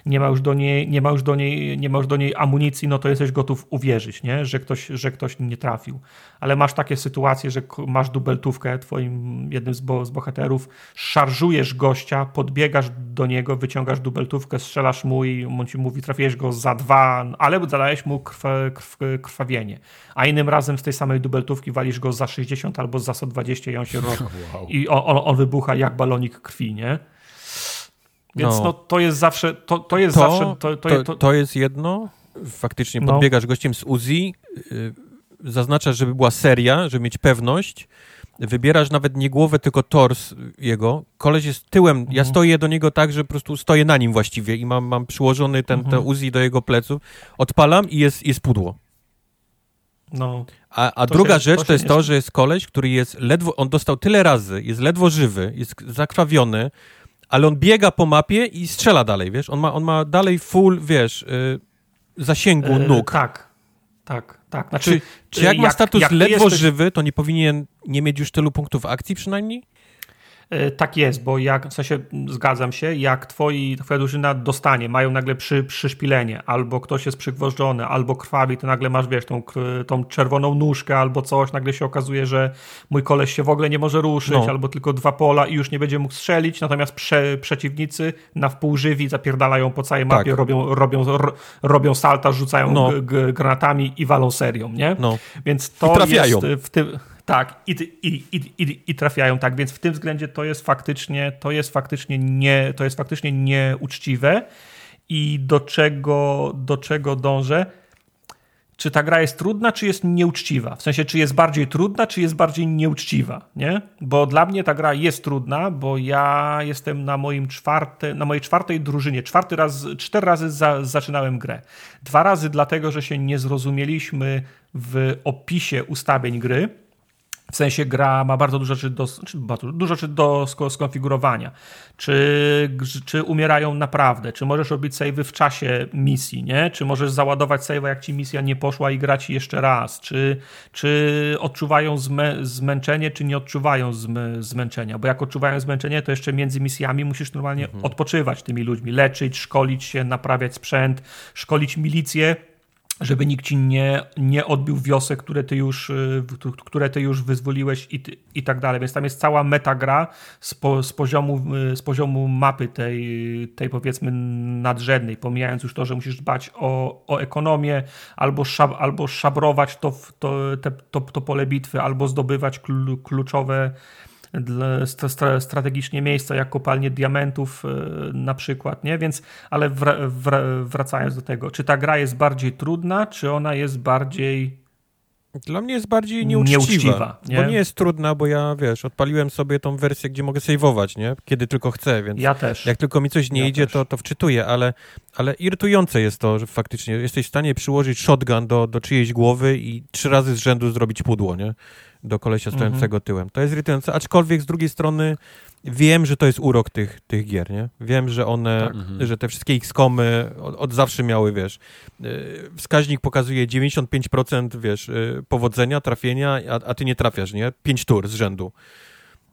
nie ma już do niej, nie ma już do niej, nie ma już do niej amunicji, no to jesteś gotów uwierzyć, nie? Że, ktoś, że ktoś nie trafił. Ale masz takie sytuacje, że masz dubeltówkę, twoim jednym z, bo, z bohaterów, szarżujesz gościa, podbiegasz do niego, wyciągasz dubeltówkę, strzelasz mu i on ci mówi, trafiłeś go za dwa, ale zadałeś mu krw, krw, krwawienie. A innym razem z tej samej dubeltówki walisz go za 60 albo za 120 i on się roz... wow. i on, on, on wybucha jak balonik krwi, nie? Więc no. no. to jest zawsze, to, to jest to, zawsze... To, to, to, to jest jedno, faktycznie no. podbiegasz gościem z Uzi, yy, zaznaczasz, żeby była seria, żeby mieć pewność, wybierasz nawet nie głowę, tylko tors jego. Koleś jest tyłem, mhm. ja stoję do niego tak, że po prostu stoję na nim właściwie i mam, mam przyłożony ten, mhm. ten Uzi do jego pleców, odpalam i jest, jest pudło. No, a, a druga się, rzecz to, to jest to, że jest koleś, który jest ledwo, on dostał tyle razy, jest ledwo żywy, jest zakrwawiony, ale on biega po mapie i strzela dalej, wiesz? On ma, on ma dalej full, wiesz, yy, zasięgu e, nóg. Tak, tak, tak. Znaczy, czy, czy jak, jak ma status jak ledwo jesteś... żywy, to nie powinien nie mieć już tylu punktów akcji przynajmniej? E, tak jest, bo jak, w sensie zgadzam się, jak twoi, twoja drużyna dostanie, mają nagle przy, przyszpilenie, albo ktoś jest przygwożdżony, albo krwawi, to nagle masz, wiesz, tą, tą czerwoną nóżkę, albo coś, nagle się okazuje, że mój koleś się w ogóle nie może ruszyć, no. albo tylko dwa pola i już nie będzie mógł strzelić, natomiast prze, przeciwnicy na wpół żywi zapierdalają po całej mapie, tak. robią, robią, robią salta, rzucają no. granatami i walą serią, nie? No. Więc to I trafiają. jest w tym tak, i, i, i, i, trafiają tak, więc w tym względzie to jest faktycznie, to jest faktycznie nie, to jest faktycznie nieuczciwe i do czego, do czego dążę? Czy ta gra jest trudna, czy jest nieuczciwa? W sensie, czy jest bardziej trudna, czy jest bardziej nieuczciwa, nie? Bo dla mnie ta gra jest trudna, bo ja jestem na moim czwarte, na mojej czwartej drużynie. Czwarty raz, cztery razy za, zaczynałem grę. Dwa razy dlatego, że się nie zrozumieliśmy w opisie ustawień gry w sensie gra ma bardzo dużo rzeczy do, czy dużo rzeczy do skonfigurowania. Czy, czy umierają naprawdę? Czy możesz robić savey w czasie misji? Nie? Czy możesz załadować save'a, jak ci misja nie poszła i grać jeszcze raz? Czy, czy odczuwają zmę, zmęczenie, czy nie odczuwają zmę, zmęczenia? Bo jak odczuwają zmęczenie, to jeszcze między misjami musisz normalnie mhm. odpoczywać tymi ludźmi, leczyć, szkolić się, naprawiać sprzęt, szkolić milicję żeby nikt ci nie, nie odbił wiosek, które ty już, y, które ty już wyzwoliłeś i, i tak dalej. Więc tam jest cała metagra z, po, z, poziomu, y, z poziomu mapy tej, tej powiedzmy nadrzędnej, pomijając już to, że musisz dbać o, o ekonomię, albo, szab, albo szabrować to, to, te, to, to pole bitwy, albo zdobywać kluczowe strategicznie miejsca jak kopalnie diamentów e, na przykład, nie? Więc, ale wracając do tego, czy ta gra jest bardziej trudna, czy ona jest bardziej dla mnie jest bardziej nieuczciwa, nieuczciwa nie? bo nie jest trudna, bo ja, wiesz, odpaliłem sobie tą wersję, gdzie mogę saveować, nie? Kiedy tylko chcę, więc ja też. jak tylko mi coś nie ja idzie, to, to wczytuję, ale, ale irytujące jest to, że faktycznie jesteś w stanie przyłożyć shotgun do, do czyjejś głowy i trzy razy z rzędu zrobić pudło, nie? Do kolesia stojącego mhm. tyłem. To jest irytujące, aczkolwiek z drugiej strony wiem, że to jest urok tych, tych gier, nie? Wiem, że one, tak. Mhm. że te wszystkie X-komy od, od, zawsze miały, wiesz, y, wskaźnik pokazuje 95%, wiesz, y, powodzenia, trafienia, a, a ty nie trafiasz, nie? Pięć tur z rzędu.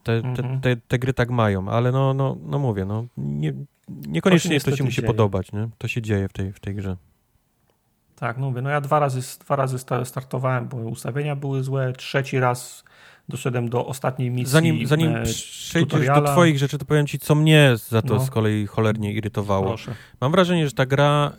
Te, mhm. te, te, te, gry tak mają, ale no, no, no mówię, no, nie, niekoniecznie to się, to się musi dzieje. podobać, nie? To się dzieje w tej, w tej grze. Tak, no mówię, no ja dwa razy, dwa razy startowałem, bo ustawienia były złe, trzeci raz doszedłem do ostatniej misji. Zanim, zanim przejdziesz do twoich rzeczy, to powiem ci, co mnie za to no. z kolei cholernie irytowało. Proszę. Mam wrażenie, że ta gra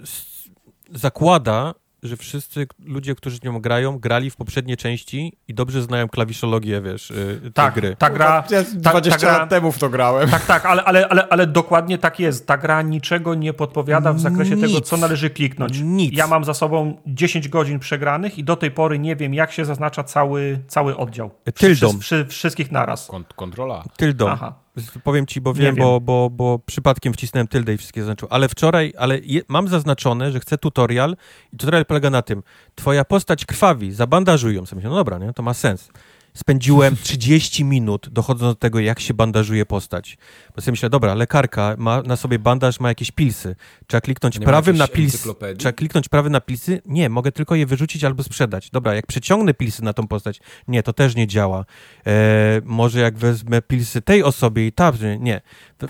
y, zakłada, że wszyscy ludzie, którzy z nią grają, grali w poprzedniej części i dobrze znają klawiszologię, wiesz, y, tej tak, gry. Ta gra, ja 20 ta, ta gra, lat temu w to grałem. Tak, tak, ale, ale, ale, ale dokładnie tak jest. Ta gra niczego nie podpowiada w zakresie Nic. tego, co należy kliknąć. Nic. Ja mam za sobą 10 godzin przegranych i do tej pory nie wiem, jak się zaznacza cały, cały oddział. Tyldą. Wszy, wszystkich naraz. Kont kontrola. Tyldą. Aha. Powiem ci, bo wiem, wiem, Bo, bo, bo przypadkiem wcisnąłem tyldę i wszystkie zaznaczył. Ale wczoraj, ale je, mam zaznaczone, że chcę tutorial i tutorial polega na tym, twoja postać krwawi, zabandażują sobie. No dobra, nie? To ma sens spędziłem 30 minut dochodząc do tego, jak się bandażuje postać. Bo sobie myślę, dobra, lekarka ma na sobie bandaż, ma jakieś pilsy. Trzeba kliknąć prawym na pilsy. Trzeba kliknąć prawym na pilsy? Nie, mogę tylko je wyrzucić albo sprzedać. Dobra, jak przeciągnę pilsy na tą postać? Nie, to też nie działa. E, może jak wezmę pilsy tej osobie i ta, nie.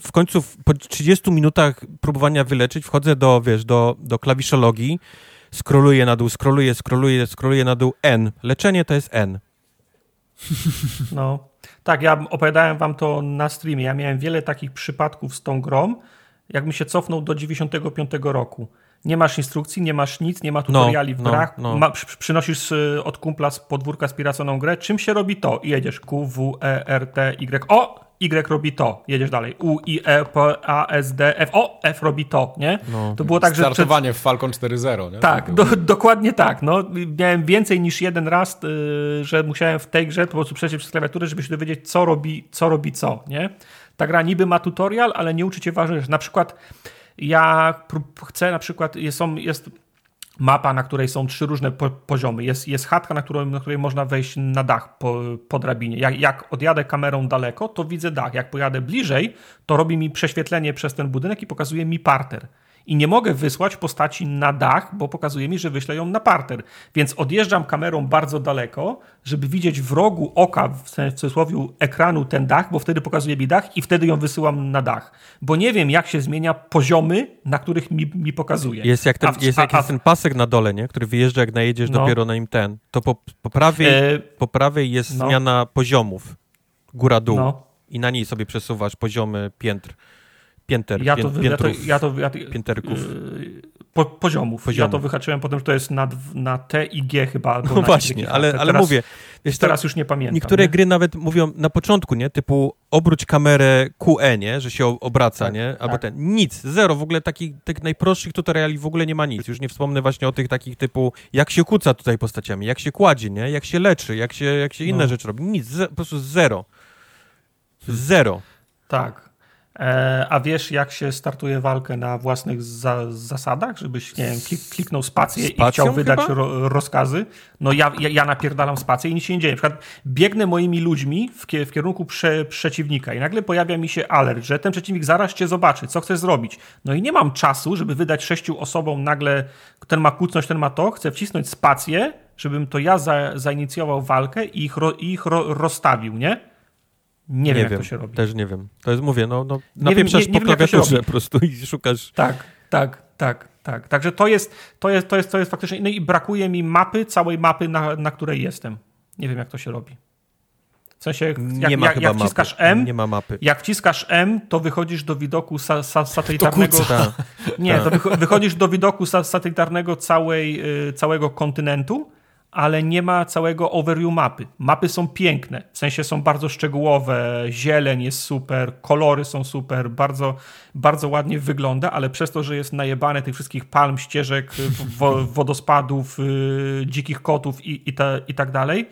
W końcu po 30 minutach próbowania wyleczyć wchodzę do, wiesz, do, do klawiszologii, skroluję na dół, skroluję, skroluję, skroluję na dół N. Leczenie to jest N. No, tak, ja opowiadałem wam to na streamie. Ja miałem wiele takich przypadków z tą grą, jakbym się cofnął do 95 roku. Nie masz instrukcji, nie masz nic, nie ma tutoriali no, w grach. No, no. Ma, przynosisz y, od kumpla z podwórka spiraconą grę. Czym się robi to? I jedziesz Q, W, E, R, T, Y. O! Y robi to, jedziesz dalej. U, I, E, P, A, S, D, F. O, F robi to, nie? No, to było tak, że. Startowanie przed... w Falcon 4.0, nie? Tak, do, dokładnie tak. No, miałem więcej niż jeden raz, yy, że musiałem w tej grze po prostu przejść przez klawiaturę, żeby się dowiedzieć, co robi, co robi co, nie? Ta gra niby ma tutorial, ale nie uczy cię ważnych rzeczy. Na przykład ja chcę, na przykład jest, jest mapa, na której są trzy różne po poziomy. Jest, jest chatka, na, którą, na której można wejść na dach po, po drabinie. Jak, jak odjadę kamerą daleko, to widzę dach. Jak pojadę bliżej, to robi mi prześwietlenie przez ten budynek i pokazuje mi parter i nie mogę wysłać postaci na dach, bo pokazuje mi, że wyślę ją na parter. Więc odjeżdżam kamerą bardzo daleko, żeby widzieć w rogu oka, w cudzysłowie ekranu ten dach, bo wtedy pokazuje mi dach i wtedy ją wysyłam na dach. Bo nie wiem, jak się zmienia poziomy, na których mi, mi pokazuje. Jest jak ten, a, jest, jak a, jest ten pasek na dole, nie? który wyjeżdża, jak najedziesz no. dopiero na nim ten. To po, po, prawej, e, po prawej jest no. zmiana poziomów. Góra-dół. No. I na niej sobie przesuwasz poziomy piętr pięter, ja to, piętrów, ja to, ja to, pięterków. Yy, po, poziomów. Poziomu. Ja to wyhaczyłem potem, że to jest na, na T i G chyba. No właśnie, ale, ale teraz, mówię. Wiesz, teraz już nie pamiętam. Niektóre nie? gry nawet mówią na początku, nie? Typu obróć kamerę QE, nie? Że się obraca, tak, nie? Albo tak. ten. Nic, zero. W ogóle takich, tych najprostszych tutoriali w ogóle nie ma nic. Już nie wspomnę właśnie o tych takich typu jak się kłóca tutaj postaciami, jak się kładzie, nie? Jak się leczy, jak się, jak się inne no. rzeczy robi. Nic, po prostu zero. Zero. Tak. E, a wiesz, jak się startuje walkę na własnych za zasadach, żebyś, nie wiem, kliknął spację i chciał wydać ro rozkazy? No ja, ja, ja, napierdalam spację i nic się nie dzieje. Na przykład biegnę moimi ludźmi w, w kierunku prze przeciwnika i nagle pojawia mi się alert, że ten przeciwnik zaraz cię zobaczy, co chcesz zrobić. No i nie mam czasu, żeby wydać sześciu osobom nagle, ten ma kucnąć, ten ma to, chcę wcisnąć spację, żebym to ja za zainicjował walkę i ich, ro ich ro rozstawił, nie? Nie, nie wiem, wiem, jak to się robi. Też nie wiem. To jest, mówię, no, no napieprzasz po klawiaturze po prostu i szukasz... Tak, tak, tak. tak. Także to jest, to jest, to jest, to jest faktycznie. No i brakuje mi mapy, całej mapy, na, na której jestem. Nie wiem, jak to się robi. W sensie, jak, nie ma jak, jak wciskasz. M, nie ma mapy. jak wciskasz M, to wychodzisz do widoku sa, sa, satelitarnego. To nie, to wychodzisz do widoku satelitarnego całej, y, całego kontynentu ale nie ma całego overview mapy. Mapy są piękne, w sensie są bardzo szczegółowe, zieleń jest super, kolory są super, bardzo, bardzo ładnie wygląda, ale przez to, że jest najebane tych wszystkich palm, ścieżek, wodospadów, y, dzikich kotów i, i, ta, i tak dalej,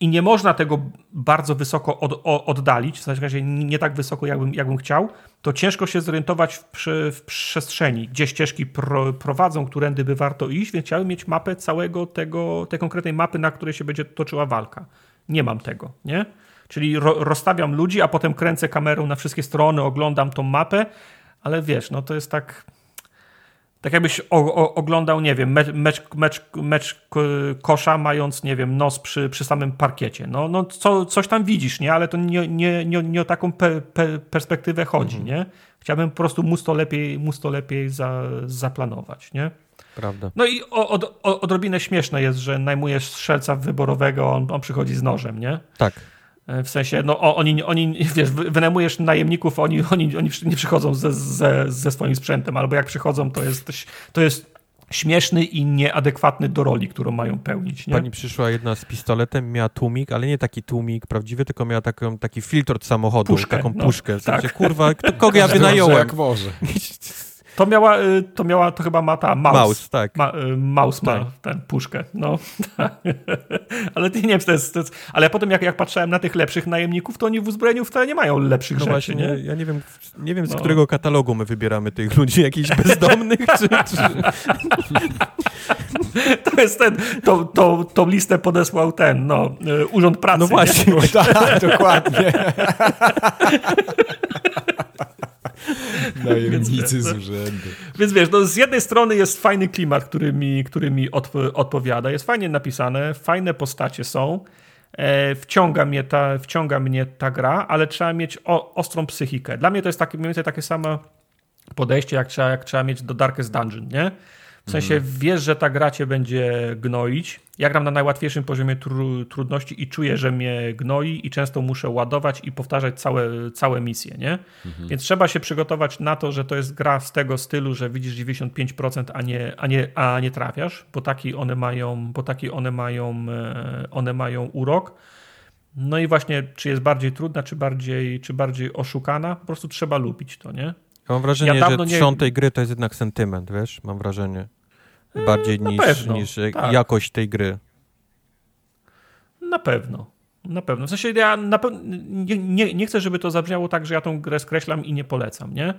i nie można tego bardzo wysoko od, oddalić, w sensie razie nie tak wysoko, jakbym, jakbym chciał, to ciężko się zorientować w, w przestrzeni, gdzie ścieżki pro, prowadzą, którędy by warto iść, więc chciałbym mieć mapę całego tego, tej konkretnej mapy, na której się będzie toczyła walka. Nie mam tego, nie? Czyli ro, rozstawiam ludzi, a potem kręcę kamerą na wszystkie strony, oglądam tą mapę, ale wiesz, no to jest tak tak jakbyś o, o, oglądał, nie wiem, mecz, mecz, mecz, mecz kosza, mając, nie wiem, nos przy, przy samym parkiecie. No, no co, coś tam widzisz, nie? Ale to nie, nie, nie, nie o taką pe, pe, perspektywę chodzi, mhm. nie? Chciałbym po prostu móc to lepiej, móc to lepiej za, zaplanować, nie? Prawda. No i od, odrobinę śmieszne jest, że najmujesz strzelca wyborowego, on, on przychodzi z nożem, nie? Tak. E, w sensie, no oni, oni wiesz, wynajmujesz najemników, oni, oni, oni nie przychodzą ze, ze, ze swoim sprzętem, albo jak przychodzą, to jest, to jest śmieszny i nieadekwatny do roli, którą mają pełnić. Nie? Pani przyszła jedna z pistoletem, miała tłumik, ale nie taki tłumik prawdziwy, tylko miała taką, taki filtr od samochodu, puszkę, taką no, puszkę. W sensie, tak. kurwa, kto, kogo ja wynająłem? Jak może. To miała, y, to miała, to chyba ma ta mouse. Mouse, tak. Ma, y, mouse tak. ma tę puszkę, no. ale nie wiem, to jest, to jest, ale potem jak, jak patrzyłem na tych lepszych najemników, to oni w uzbrojeniu wcale nie mają lepszych no rzeczy, właśnie, nie? Ja nie wiem, nie wiem z no. którego katalogu my wybieramy tych ludzi, jakichś bezdomnych, czy... czy... to jest ten, to, to, tą listę podesłał ten, no, y, Urząd Pracy. No właśnie, tak, dokładnie. Najemnicy z urzędu. Więc wiesz, no z jednej strony jest fajny klimat, który mi, który mi odpowiada, jest fajnie napisane, fajne postacie są, e, wciąga, mnie ta, wciąga mnie ta gra, ale trzeba mieć o, ostrą psychikę. Dla mnie to jest takie, mniej więcej takie samo podejście, jak trzeba, jak trzeba mieć do Darkest Dungeon, nie? W sensie mm. wiesz, że ta gra cię będzie gnoić. Ja gram na najłatwiejszym poziomie tru trudności i czuję, że mnie gnoi i często muszę ładować i powtarzać całe, całe misje, nie? -hmm. Więc trzeba się przygotować na to, że to jest gra z tego stylu, że widzisz 95%, a nie, a nie, a nie trafiasz, bo taki one mają, bo taki one mają, e, one mają urok. No i właśnie, czy jest bardziej trudna, czy bardziej, czy bardziej oszukana, po prostu trzeba lubić to, nie? Ja mam wrażenie, ja że trzon tej gry to jest jednak sentyment, wiesz? Mam wrażenie. Bardziej niż, pewno, niż tak. jakość tej gry. Na pewno. Na pewno. W sensie ja na nie, nie, nie chcę, żeby to zabrzmiało tak, że ja tą grę skreślam i nie polecam, nie?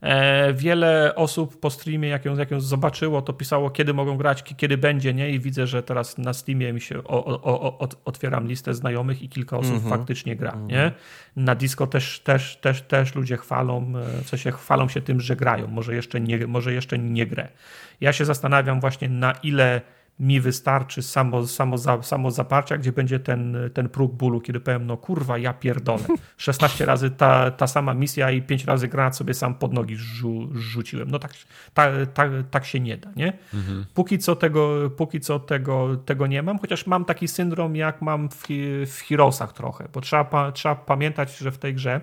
E, wiele osób po streamie, jak ją, jak ją zobaczyło, to pisało, kiedy mogą grać, kiedy będzie, nie? I widzę, że teraz na Steamie mi się o, o, o, otwieram listę znajomych i kilka osób mm -hmm. faktycznie gra, mm -hmm. nie? Na disco też, też, też, też ludzie chwalą, e, w sensie chwalą się tym, że grają, może jeszcze nie, może jeszcze nie grę. Ja się zastanawiam właśnie na ile mi wystarczy samo, samo, za, samo zaparcia, gdzie będzie ten, ten próg bólu, kiedy powiem, no kurwa, ja pierdolę. 16 razy ta, ta sama misja i 5 razy granat sobie sam pod nogi rzu, rzuciłem. No tak, tak, tak, tak się nie da, nie? Mhm. Póki co, tego, póki co tego, tego nie mam, chociaż mam taki syndrom, jak mam w, w Heroesach trochę, bo trzeba, trzeba pamiętać, że w tej grze,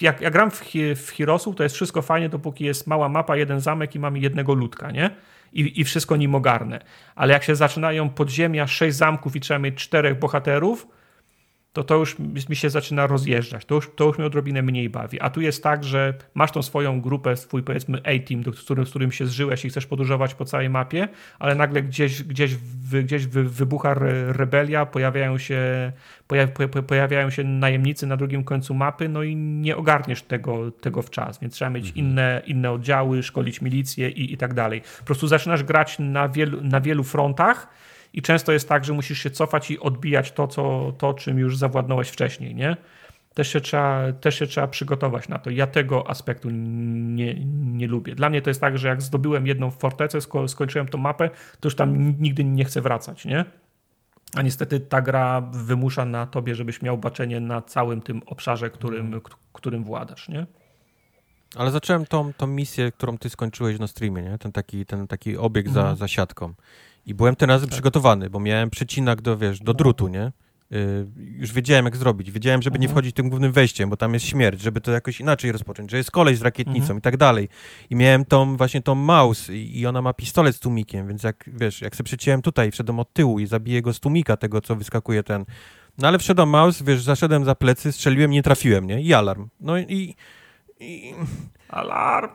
jak, jak gram w, w Heroesów, to jest wszystko fajnie, dopóki jest mała mapa, jeden zamek i mamy jednego ludka, nie? I, i wszystko nim ogarnę. Ale jak się zaczynają podziemia, sześć zamków i trzeba mieć czterech bohaterów, to to już mi się zaczyna rozjeżdżać. To już, to już mnie odrobinę mniej bawi. A tu jest tak, że masz tą swoją grupę, swój powiedzmy A-team, z którym, z którym się zżyłeś i chcesz podróżować po całej mapie, ale nagle gdzieś, gdzieś, gdzieś wybucha rebelia, pojawiają się, pojawiają się najemnicy na drugim końcu mapy, no i nie ogarniesz tego, tego w czas, więc trzeba mieć mhm. inne, inne oddziały, szkolić milicję i, i tak dalej. Po prostu zaczynasz grać na wielu, na wielu frontach, i często jest tak, że musisz się cofać i odbijać to, co, to czym już zawładnąłeś wcześniej, nie? Też się, trzeba, też się trzeba przygotować na to. Ja tego aspektu nie, nie lubię. Dla mnie to jest tak, że jak zdobyłem jedną fortecę, sko skończyłem tą mapę, to już tam nigdy nie chcę wracać, nie? A niestety ta gra wymusza na tobie, żebyś miał baczenie na całym tym obszarze, którym, którym władasz, nie? Ale zacząłem tą, tą misję, którą ty skończyłeś na streamie, nie? Ten taki, ten taki obieg za, mhm. za siatką. I byłem ten razem tak. przygotowany, bo miałem przecinak do, wiesz, do drutu, nie? Y, już wiedziałem, jak zrobić. Wiedziałem, żeby nie mhm. wchodzić tym głównym wejściem, bo tam jest śmierć, żeby to jakoś inaczej rozpocząć, że jest kolej z rakietnicą mhm. i tak dalej. I miałem tą, właśnie tą mouse i, ona ma pistolet z tłumikiem, więc jak, wiesz, jak sobie przyciąłem tutaj, wszedłem od tyłu i zabiję go z tłumika tego, co wyskakuje ten. No ale wszedłem mouse, wiesz, zaszedłem za plecy, strzeliłem, nie trafiłem, nie? I alarm. No i... i... Alarm!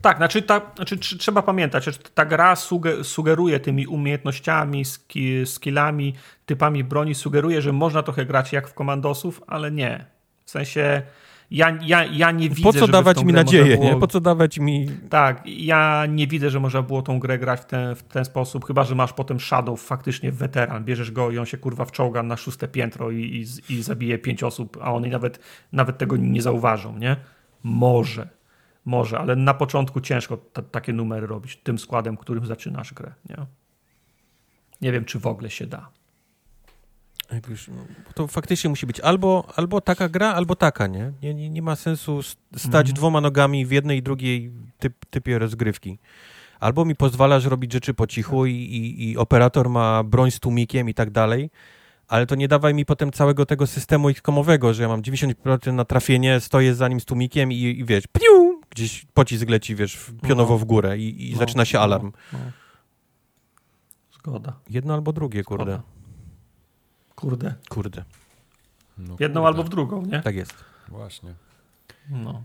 Tak, znaczy, ta, znaczy trzeba pamiętać, że ta gra sugeruje tymi umiejętnościami, skillami, typami broni, sugeruje, że można trochę grać jak w komandosów, ale nie. W sensie ja, ja, ja nie widzę. Po co dawać mi nadzieję, było... nie? Po co dawać mi. Tak, ja nie widzę, że można było tą grę grać w ten, w ten sposób, chyba że masz potem Shadow faktycznie weteran. Bierzesz go i on się kurwa wczołga na szóste piętro i, i, i zabije pięć osób, a oni nawet, nawet tego nie zauważą, nie? Może. Może, ale na początku ciężko takie numery robić tym składem, którym zaczynasz grę. Nie? nie wiem, czy w ogóle się da. Już, to faktycznie musi być albo, albo taka gra, albo taka, nie? Nie, nie, nie ma sensu stać mm. dwoma nogami w jednej i drugiej typ, typie rozgrywki. Albo mi pozwalasz robić rzeczy po cichu i, i, i operator ma broń z tłumikiem i tak dalej, ale to nie dawaj mi potem całego tego systemu komowego, że ja mam 90% na trafienie, stoję za nim z tłumikiem i, i wiesz, piu, gdzieś pocisk leci, wiesz, pionowo no. w górę i, i no, zaczyna się no, alarm. No, Zgoda. Jedno albo drugie, kurde. Zgoda. Kurde. Kurde. No, Jedną kurde. albo w drugą, nie? Tak jest. Właśnie. No.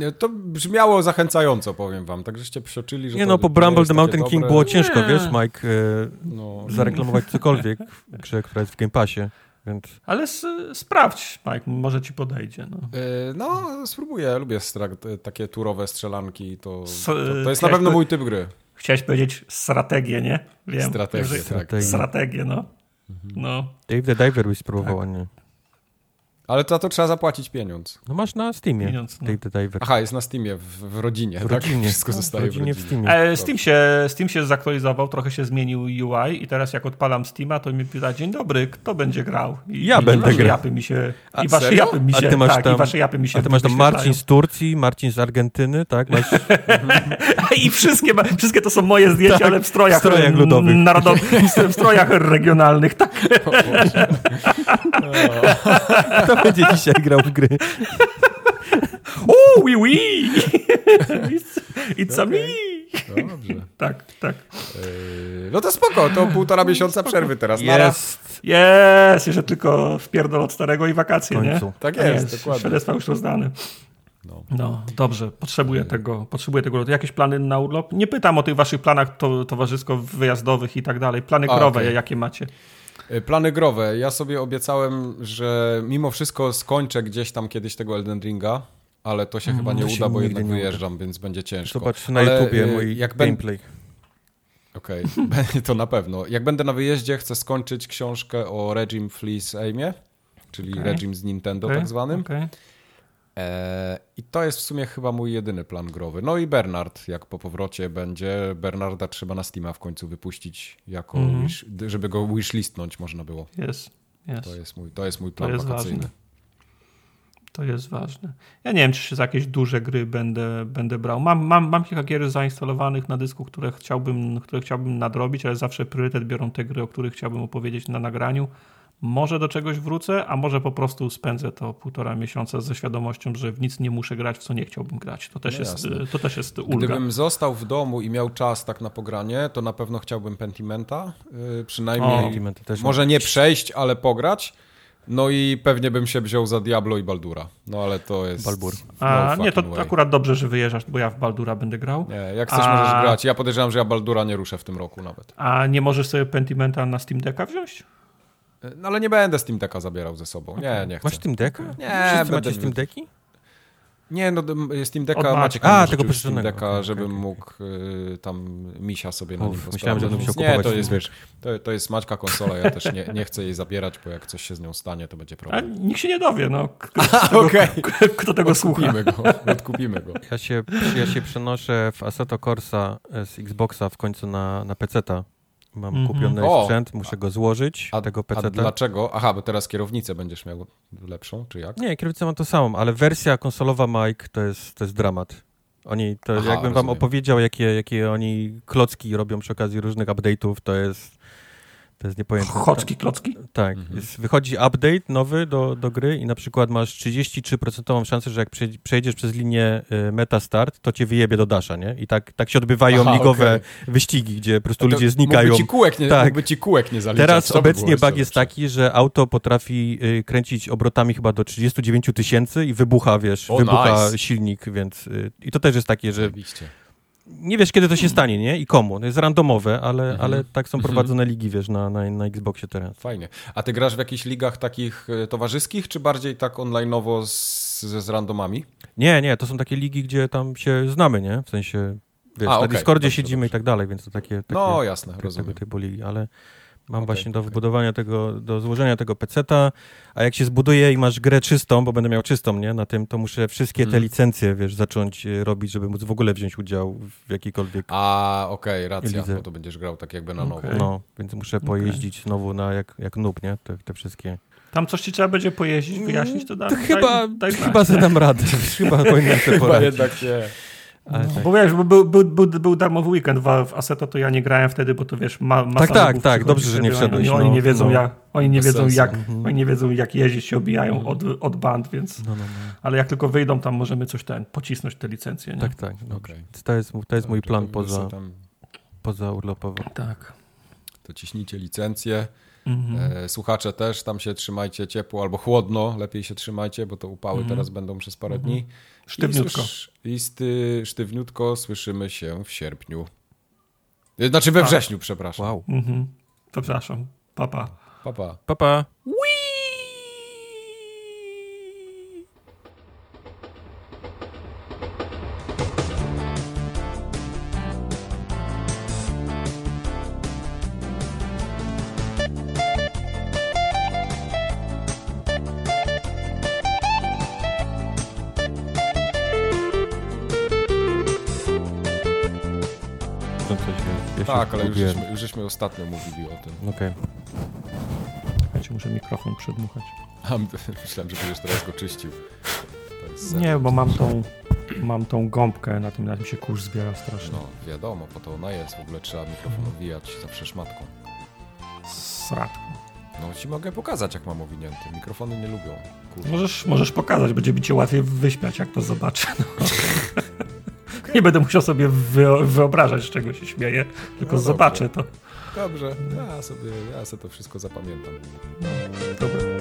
E, to brzmiało zachęcająco, powiem wam. Tak żeście przeoczyli, że. Nie no, po Bramble the Mountain King dobre... było ciężko, nie. wiesz, Mike, e, no. zareklamować cokolwiek w grze, która jest w Game Passie. Więc... Ale sprawdź, Mike, może ci podejdzie. No, yy, no spróbuję, lubię takie turowe strzelanki, to, to, to jest na pewno mój typ gry. Chciałeś powiedzieć strategię, nie? Wiem. Strategię, tak. Strategię, no. Mhm. no. Dave the Diver byś spróbował, tak. nie? Ale za to trzeba zapłacić pieniądz. No masz na Steamie. Pieniądz, no. the Diver. Aha, jest na Steamie, w, w rodzinie. W tak? rodzinie. Wszystko no, zostaje w, rodzinie w, rodzinie. w Steamie. E, Steam, się, Steam się zaktualizował, trochę się zmienił UI i teraz jak odpalam Steama, to mi pyta, dzień dobry, kto będzie grał? I, ja i będę grał. Japy mi się, a, I wasze japy mi się, a ty masz tak, tam, i wasze japy mi się A ty masz tam Marcin z Turcji, Marcin z Argentyny, tak? Masz... I wszystkie, wszystkie to są moje zdjęcia, tak, ale w strojach, w strojach ludowych. Narodowych, w strojach regionalnych, tak. Kto będzie dzisiaj grał w gry? O, oui, oui! It's, it's okay. a me! Dobrze. Tak, tak. Yy, no to spoko, to półtora miesiąca spoko. przerwy teraz. Jest. Jest, jeszcze tylko wpierdol od starego i wakacje, nie? Tak jest, jest. dokładnie. Świadectwa już rozdane. No. no. dobrze, potrzebuję tego, potrzebuję tego. Jakieś plany na urlop? Nie pytam o tych waszych planach to, towarzysko-wyjazdowych i tak dalej. Plany growe, okay. jakie macie? E, plany growe. Ja sobie obiecałem, że mimo wszystko skończę gdzieś tam kiedyś tego Elden Ringa, ale to się mm, chyba nie uda, bo jednak wyjeżdżam, uda. więc będzie ciężko. Zobacz na ale YouTubie e, mój jak gameplay. Okej, okay. to na pewno. Jak będę na wyjeździe, chcę skończyć książkę o Regime Fleece Aimie, czyli okay. Regime z Nintendo okay. tak zwanym. Okay. E, I to jest w sumie chyba mój jedyny plan growy. No i Bernard, jak po powrocie będzie. Bernarda trzeba na Steama w końcu wypuścić, jako mm wish, żeby go wishlistnąć można było. Jest, jest. To jest mój, to jest mój plan to jest wakacyjny. Ważne. To jest ważne. Ja nie wiem, czy się za jakieś duże gry będę, będę brał. Mam, mam, mam kilka gier zainstalowanych na dysku, które chciałbym, które chciałbym nadrobić, ale zawsze priorytet biorą te gry, o których chciałbym opowiedzieć na nagraniu. Może do czegoś wrócę, a może po prostu spędzę to półtora miesiąca ze świadomością, że w nic nie muszę grać, w co nie chciałbym grać. To też, no jest, to też jest ulga. Gdybym został w domu i miał czas tak na pogranie, to na pewno chciałbym Pentimenta. Yy, przynajmniej, o, może nie przejść, ale pograć. No i pewnie bym się wziął za Diablo i Baldura. No ale to jest. Balbur. No A nie, to way. akurat dobrze, że wyjeżdżasz, bo ja w Baldura będę grał. Nie, jak chcesz, A... możesz grać. Ja podejrzewam, że ja Baldura nie ruszę w tym roku nawet. A nie możesz sobie Pentimenta na Steam Decka wziąć? No ale nie będę Steam Decka zabierał ze sobą. Nie, nie chcę. Masz Steam Decka? Nie, Wszyscy będę... macie Steam Decki? Nie, no Steam Decka Maciek A, tego Steam Decka, okay, żebym okay. mógł y, tam misia sobie na nim. Myślałem, że musiał Nie, to jest, wiesz, to, to jest Maćka konsola, ja też nie, nie chcę jej zabierać, bo jak coś się z nią stanie, to będzie problem. A nikt się nie dowie, no. Kto, tego, okay. kto tego słucha? Go, odkupimy go. Ja się, ja się przenoszę w Assetto Corsa z Xboxa w końcu na, na PC-ta Mam mm -hmm. kupiony o, sprzęt, muszę go złożyć, a, tego PC. A dlaczego? Aha, bo teraz kierownicę będziesz miał lepszą, czy jak? Nie, kierownicę mam to samą, ale wersja konsolowa Mike to jest, to jest dramat. Oni, to Aha, jakbym rozumiem. wam opowiedział, jakie, jakie oni klocki robią przy okazji różnych update'ów, to jest to jest niepojęte. Chocki, klocki? Tak. Mhm. Jest, wychodzi update nowy do, do gry i na przykład masz 33% szansę, że jak przejdziesz przez linię y, meta start, to cię wyjebie do dasza, nie? I tak, tak się odbywają Aha, ligowe okay. wyścigi, gdzie po prostu ludzie znikają. Mógłby ci kółek nie, tak. ci kółek nie zaliczać. Teraz obecnie bug jest taki, że auto potrafi y, kręcić obrotami chyba do 39 tysięcy i wybucha, wiesz, o, wybucha nice. silnik, więc y, i to też jest takie, że... Oczywiście nie wiesz, kiedy to się stanie, nie? I komu. To jest randomowe, ale, mhm. ale tak są mhm. prowadzone ligi, wiesz, na, na, na Xboxie teraz. Fajnie. A ty grasz w jakichś ligach takich e, towarzyskich, czy bardziej tak online'owo z, z randomami? Nie, nie, to są takie ligi, gdzie tam się znamy, nie? W sensie, wiesz, A, na okay. Discordzie dobrze, siedzimy dobrze. i tak dalej, więc to takie, takie No, jasne, rozumiem. Tego typu ligi, ale... Mam okay, właśnie do okay. wybudowania tego, do złożenia tego peceta, a jak się zbuduje i masz grę czystą, bo będę miał czystą, nie, na tym, to muszę wszystkie te mm. licencje, wiesz, zacząć e, robić, żeby móc w ogóle wziąć udział w jakiejkolwiek... A, okej, okay, racja, bo to będziesz grał tak jakby na nowo. No, więc muszę pojeździć znowu na, jak, jak noob, nie, te, te wszystkie... Tam coś ci trzeba będzie pojeździć, wyjaśnić, to dam. To chyba, daj, daj chyba zadam radę. chyba powinienem sobie poradzić. Chyba jednak nie. No, tak. Bo wiesz, bo był, był, był, był darmowy weekend w Assetto, to ja nie grałem wtedy, bo to wiesz, ma, masa Tak, tak, tak, dobrze, że nie wszedłeś. Oni, oni, nie no, wiedzą, no, jak, oni nie wiedzą jak, mhm. oni nie wiedzą jak jeździć, się obijają mhm. od, od band, więc, no, no, no. ale jak tylko wyjdą, tam możemy coś ten, pocisnąć te licencje. Nie? Tak, tak, okay. to jest, to jest mój plan poza, tam... poza urlopowo. Tak. To ciśnijcie licencje. Mhm. E, słuchacze też tam się trzymajcie ciepło albo chłodno, lepiej się trzymajcie, bo to upały mhm. teraz będą przez parę dni. Sztywniutko. I, sty, sztywniutko słyszymy się w sierpniu. E, znaczy we wrześniu, przepraszam. Wow. Mhm. Przepraszam. Papa. Papa. Papa. Tak, ale już żeśmy, już żeśmy ostatnio mówili o tym. Okej. Okay. muszę mikrofon przedmuchać. A, myślałem, że będziesz teraz go czyścił. Nie, bo mam tą, mam tą gąbkę, na tym, na tym się kurz zbiera strasznie. No, wiadomo, po to ona jest. W ogóle trzeba mikrofon owijać zawsze szmatką. Sratką. No ci mogę pokazać, jak mam owinięty. Mikrofony nie lubią. Możesz, możesz pokazać, będzie mi cię łatwiej wyśmiać, jak to zobaczę. No. Nie będę musiał sobie wyobrażać, z czego się śmieję, tylko no zobaczę to. Dobrze, ja sobie, ja sobie to wszystko zapamiętam. Dobra.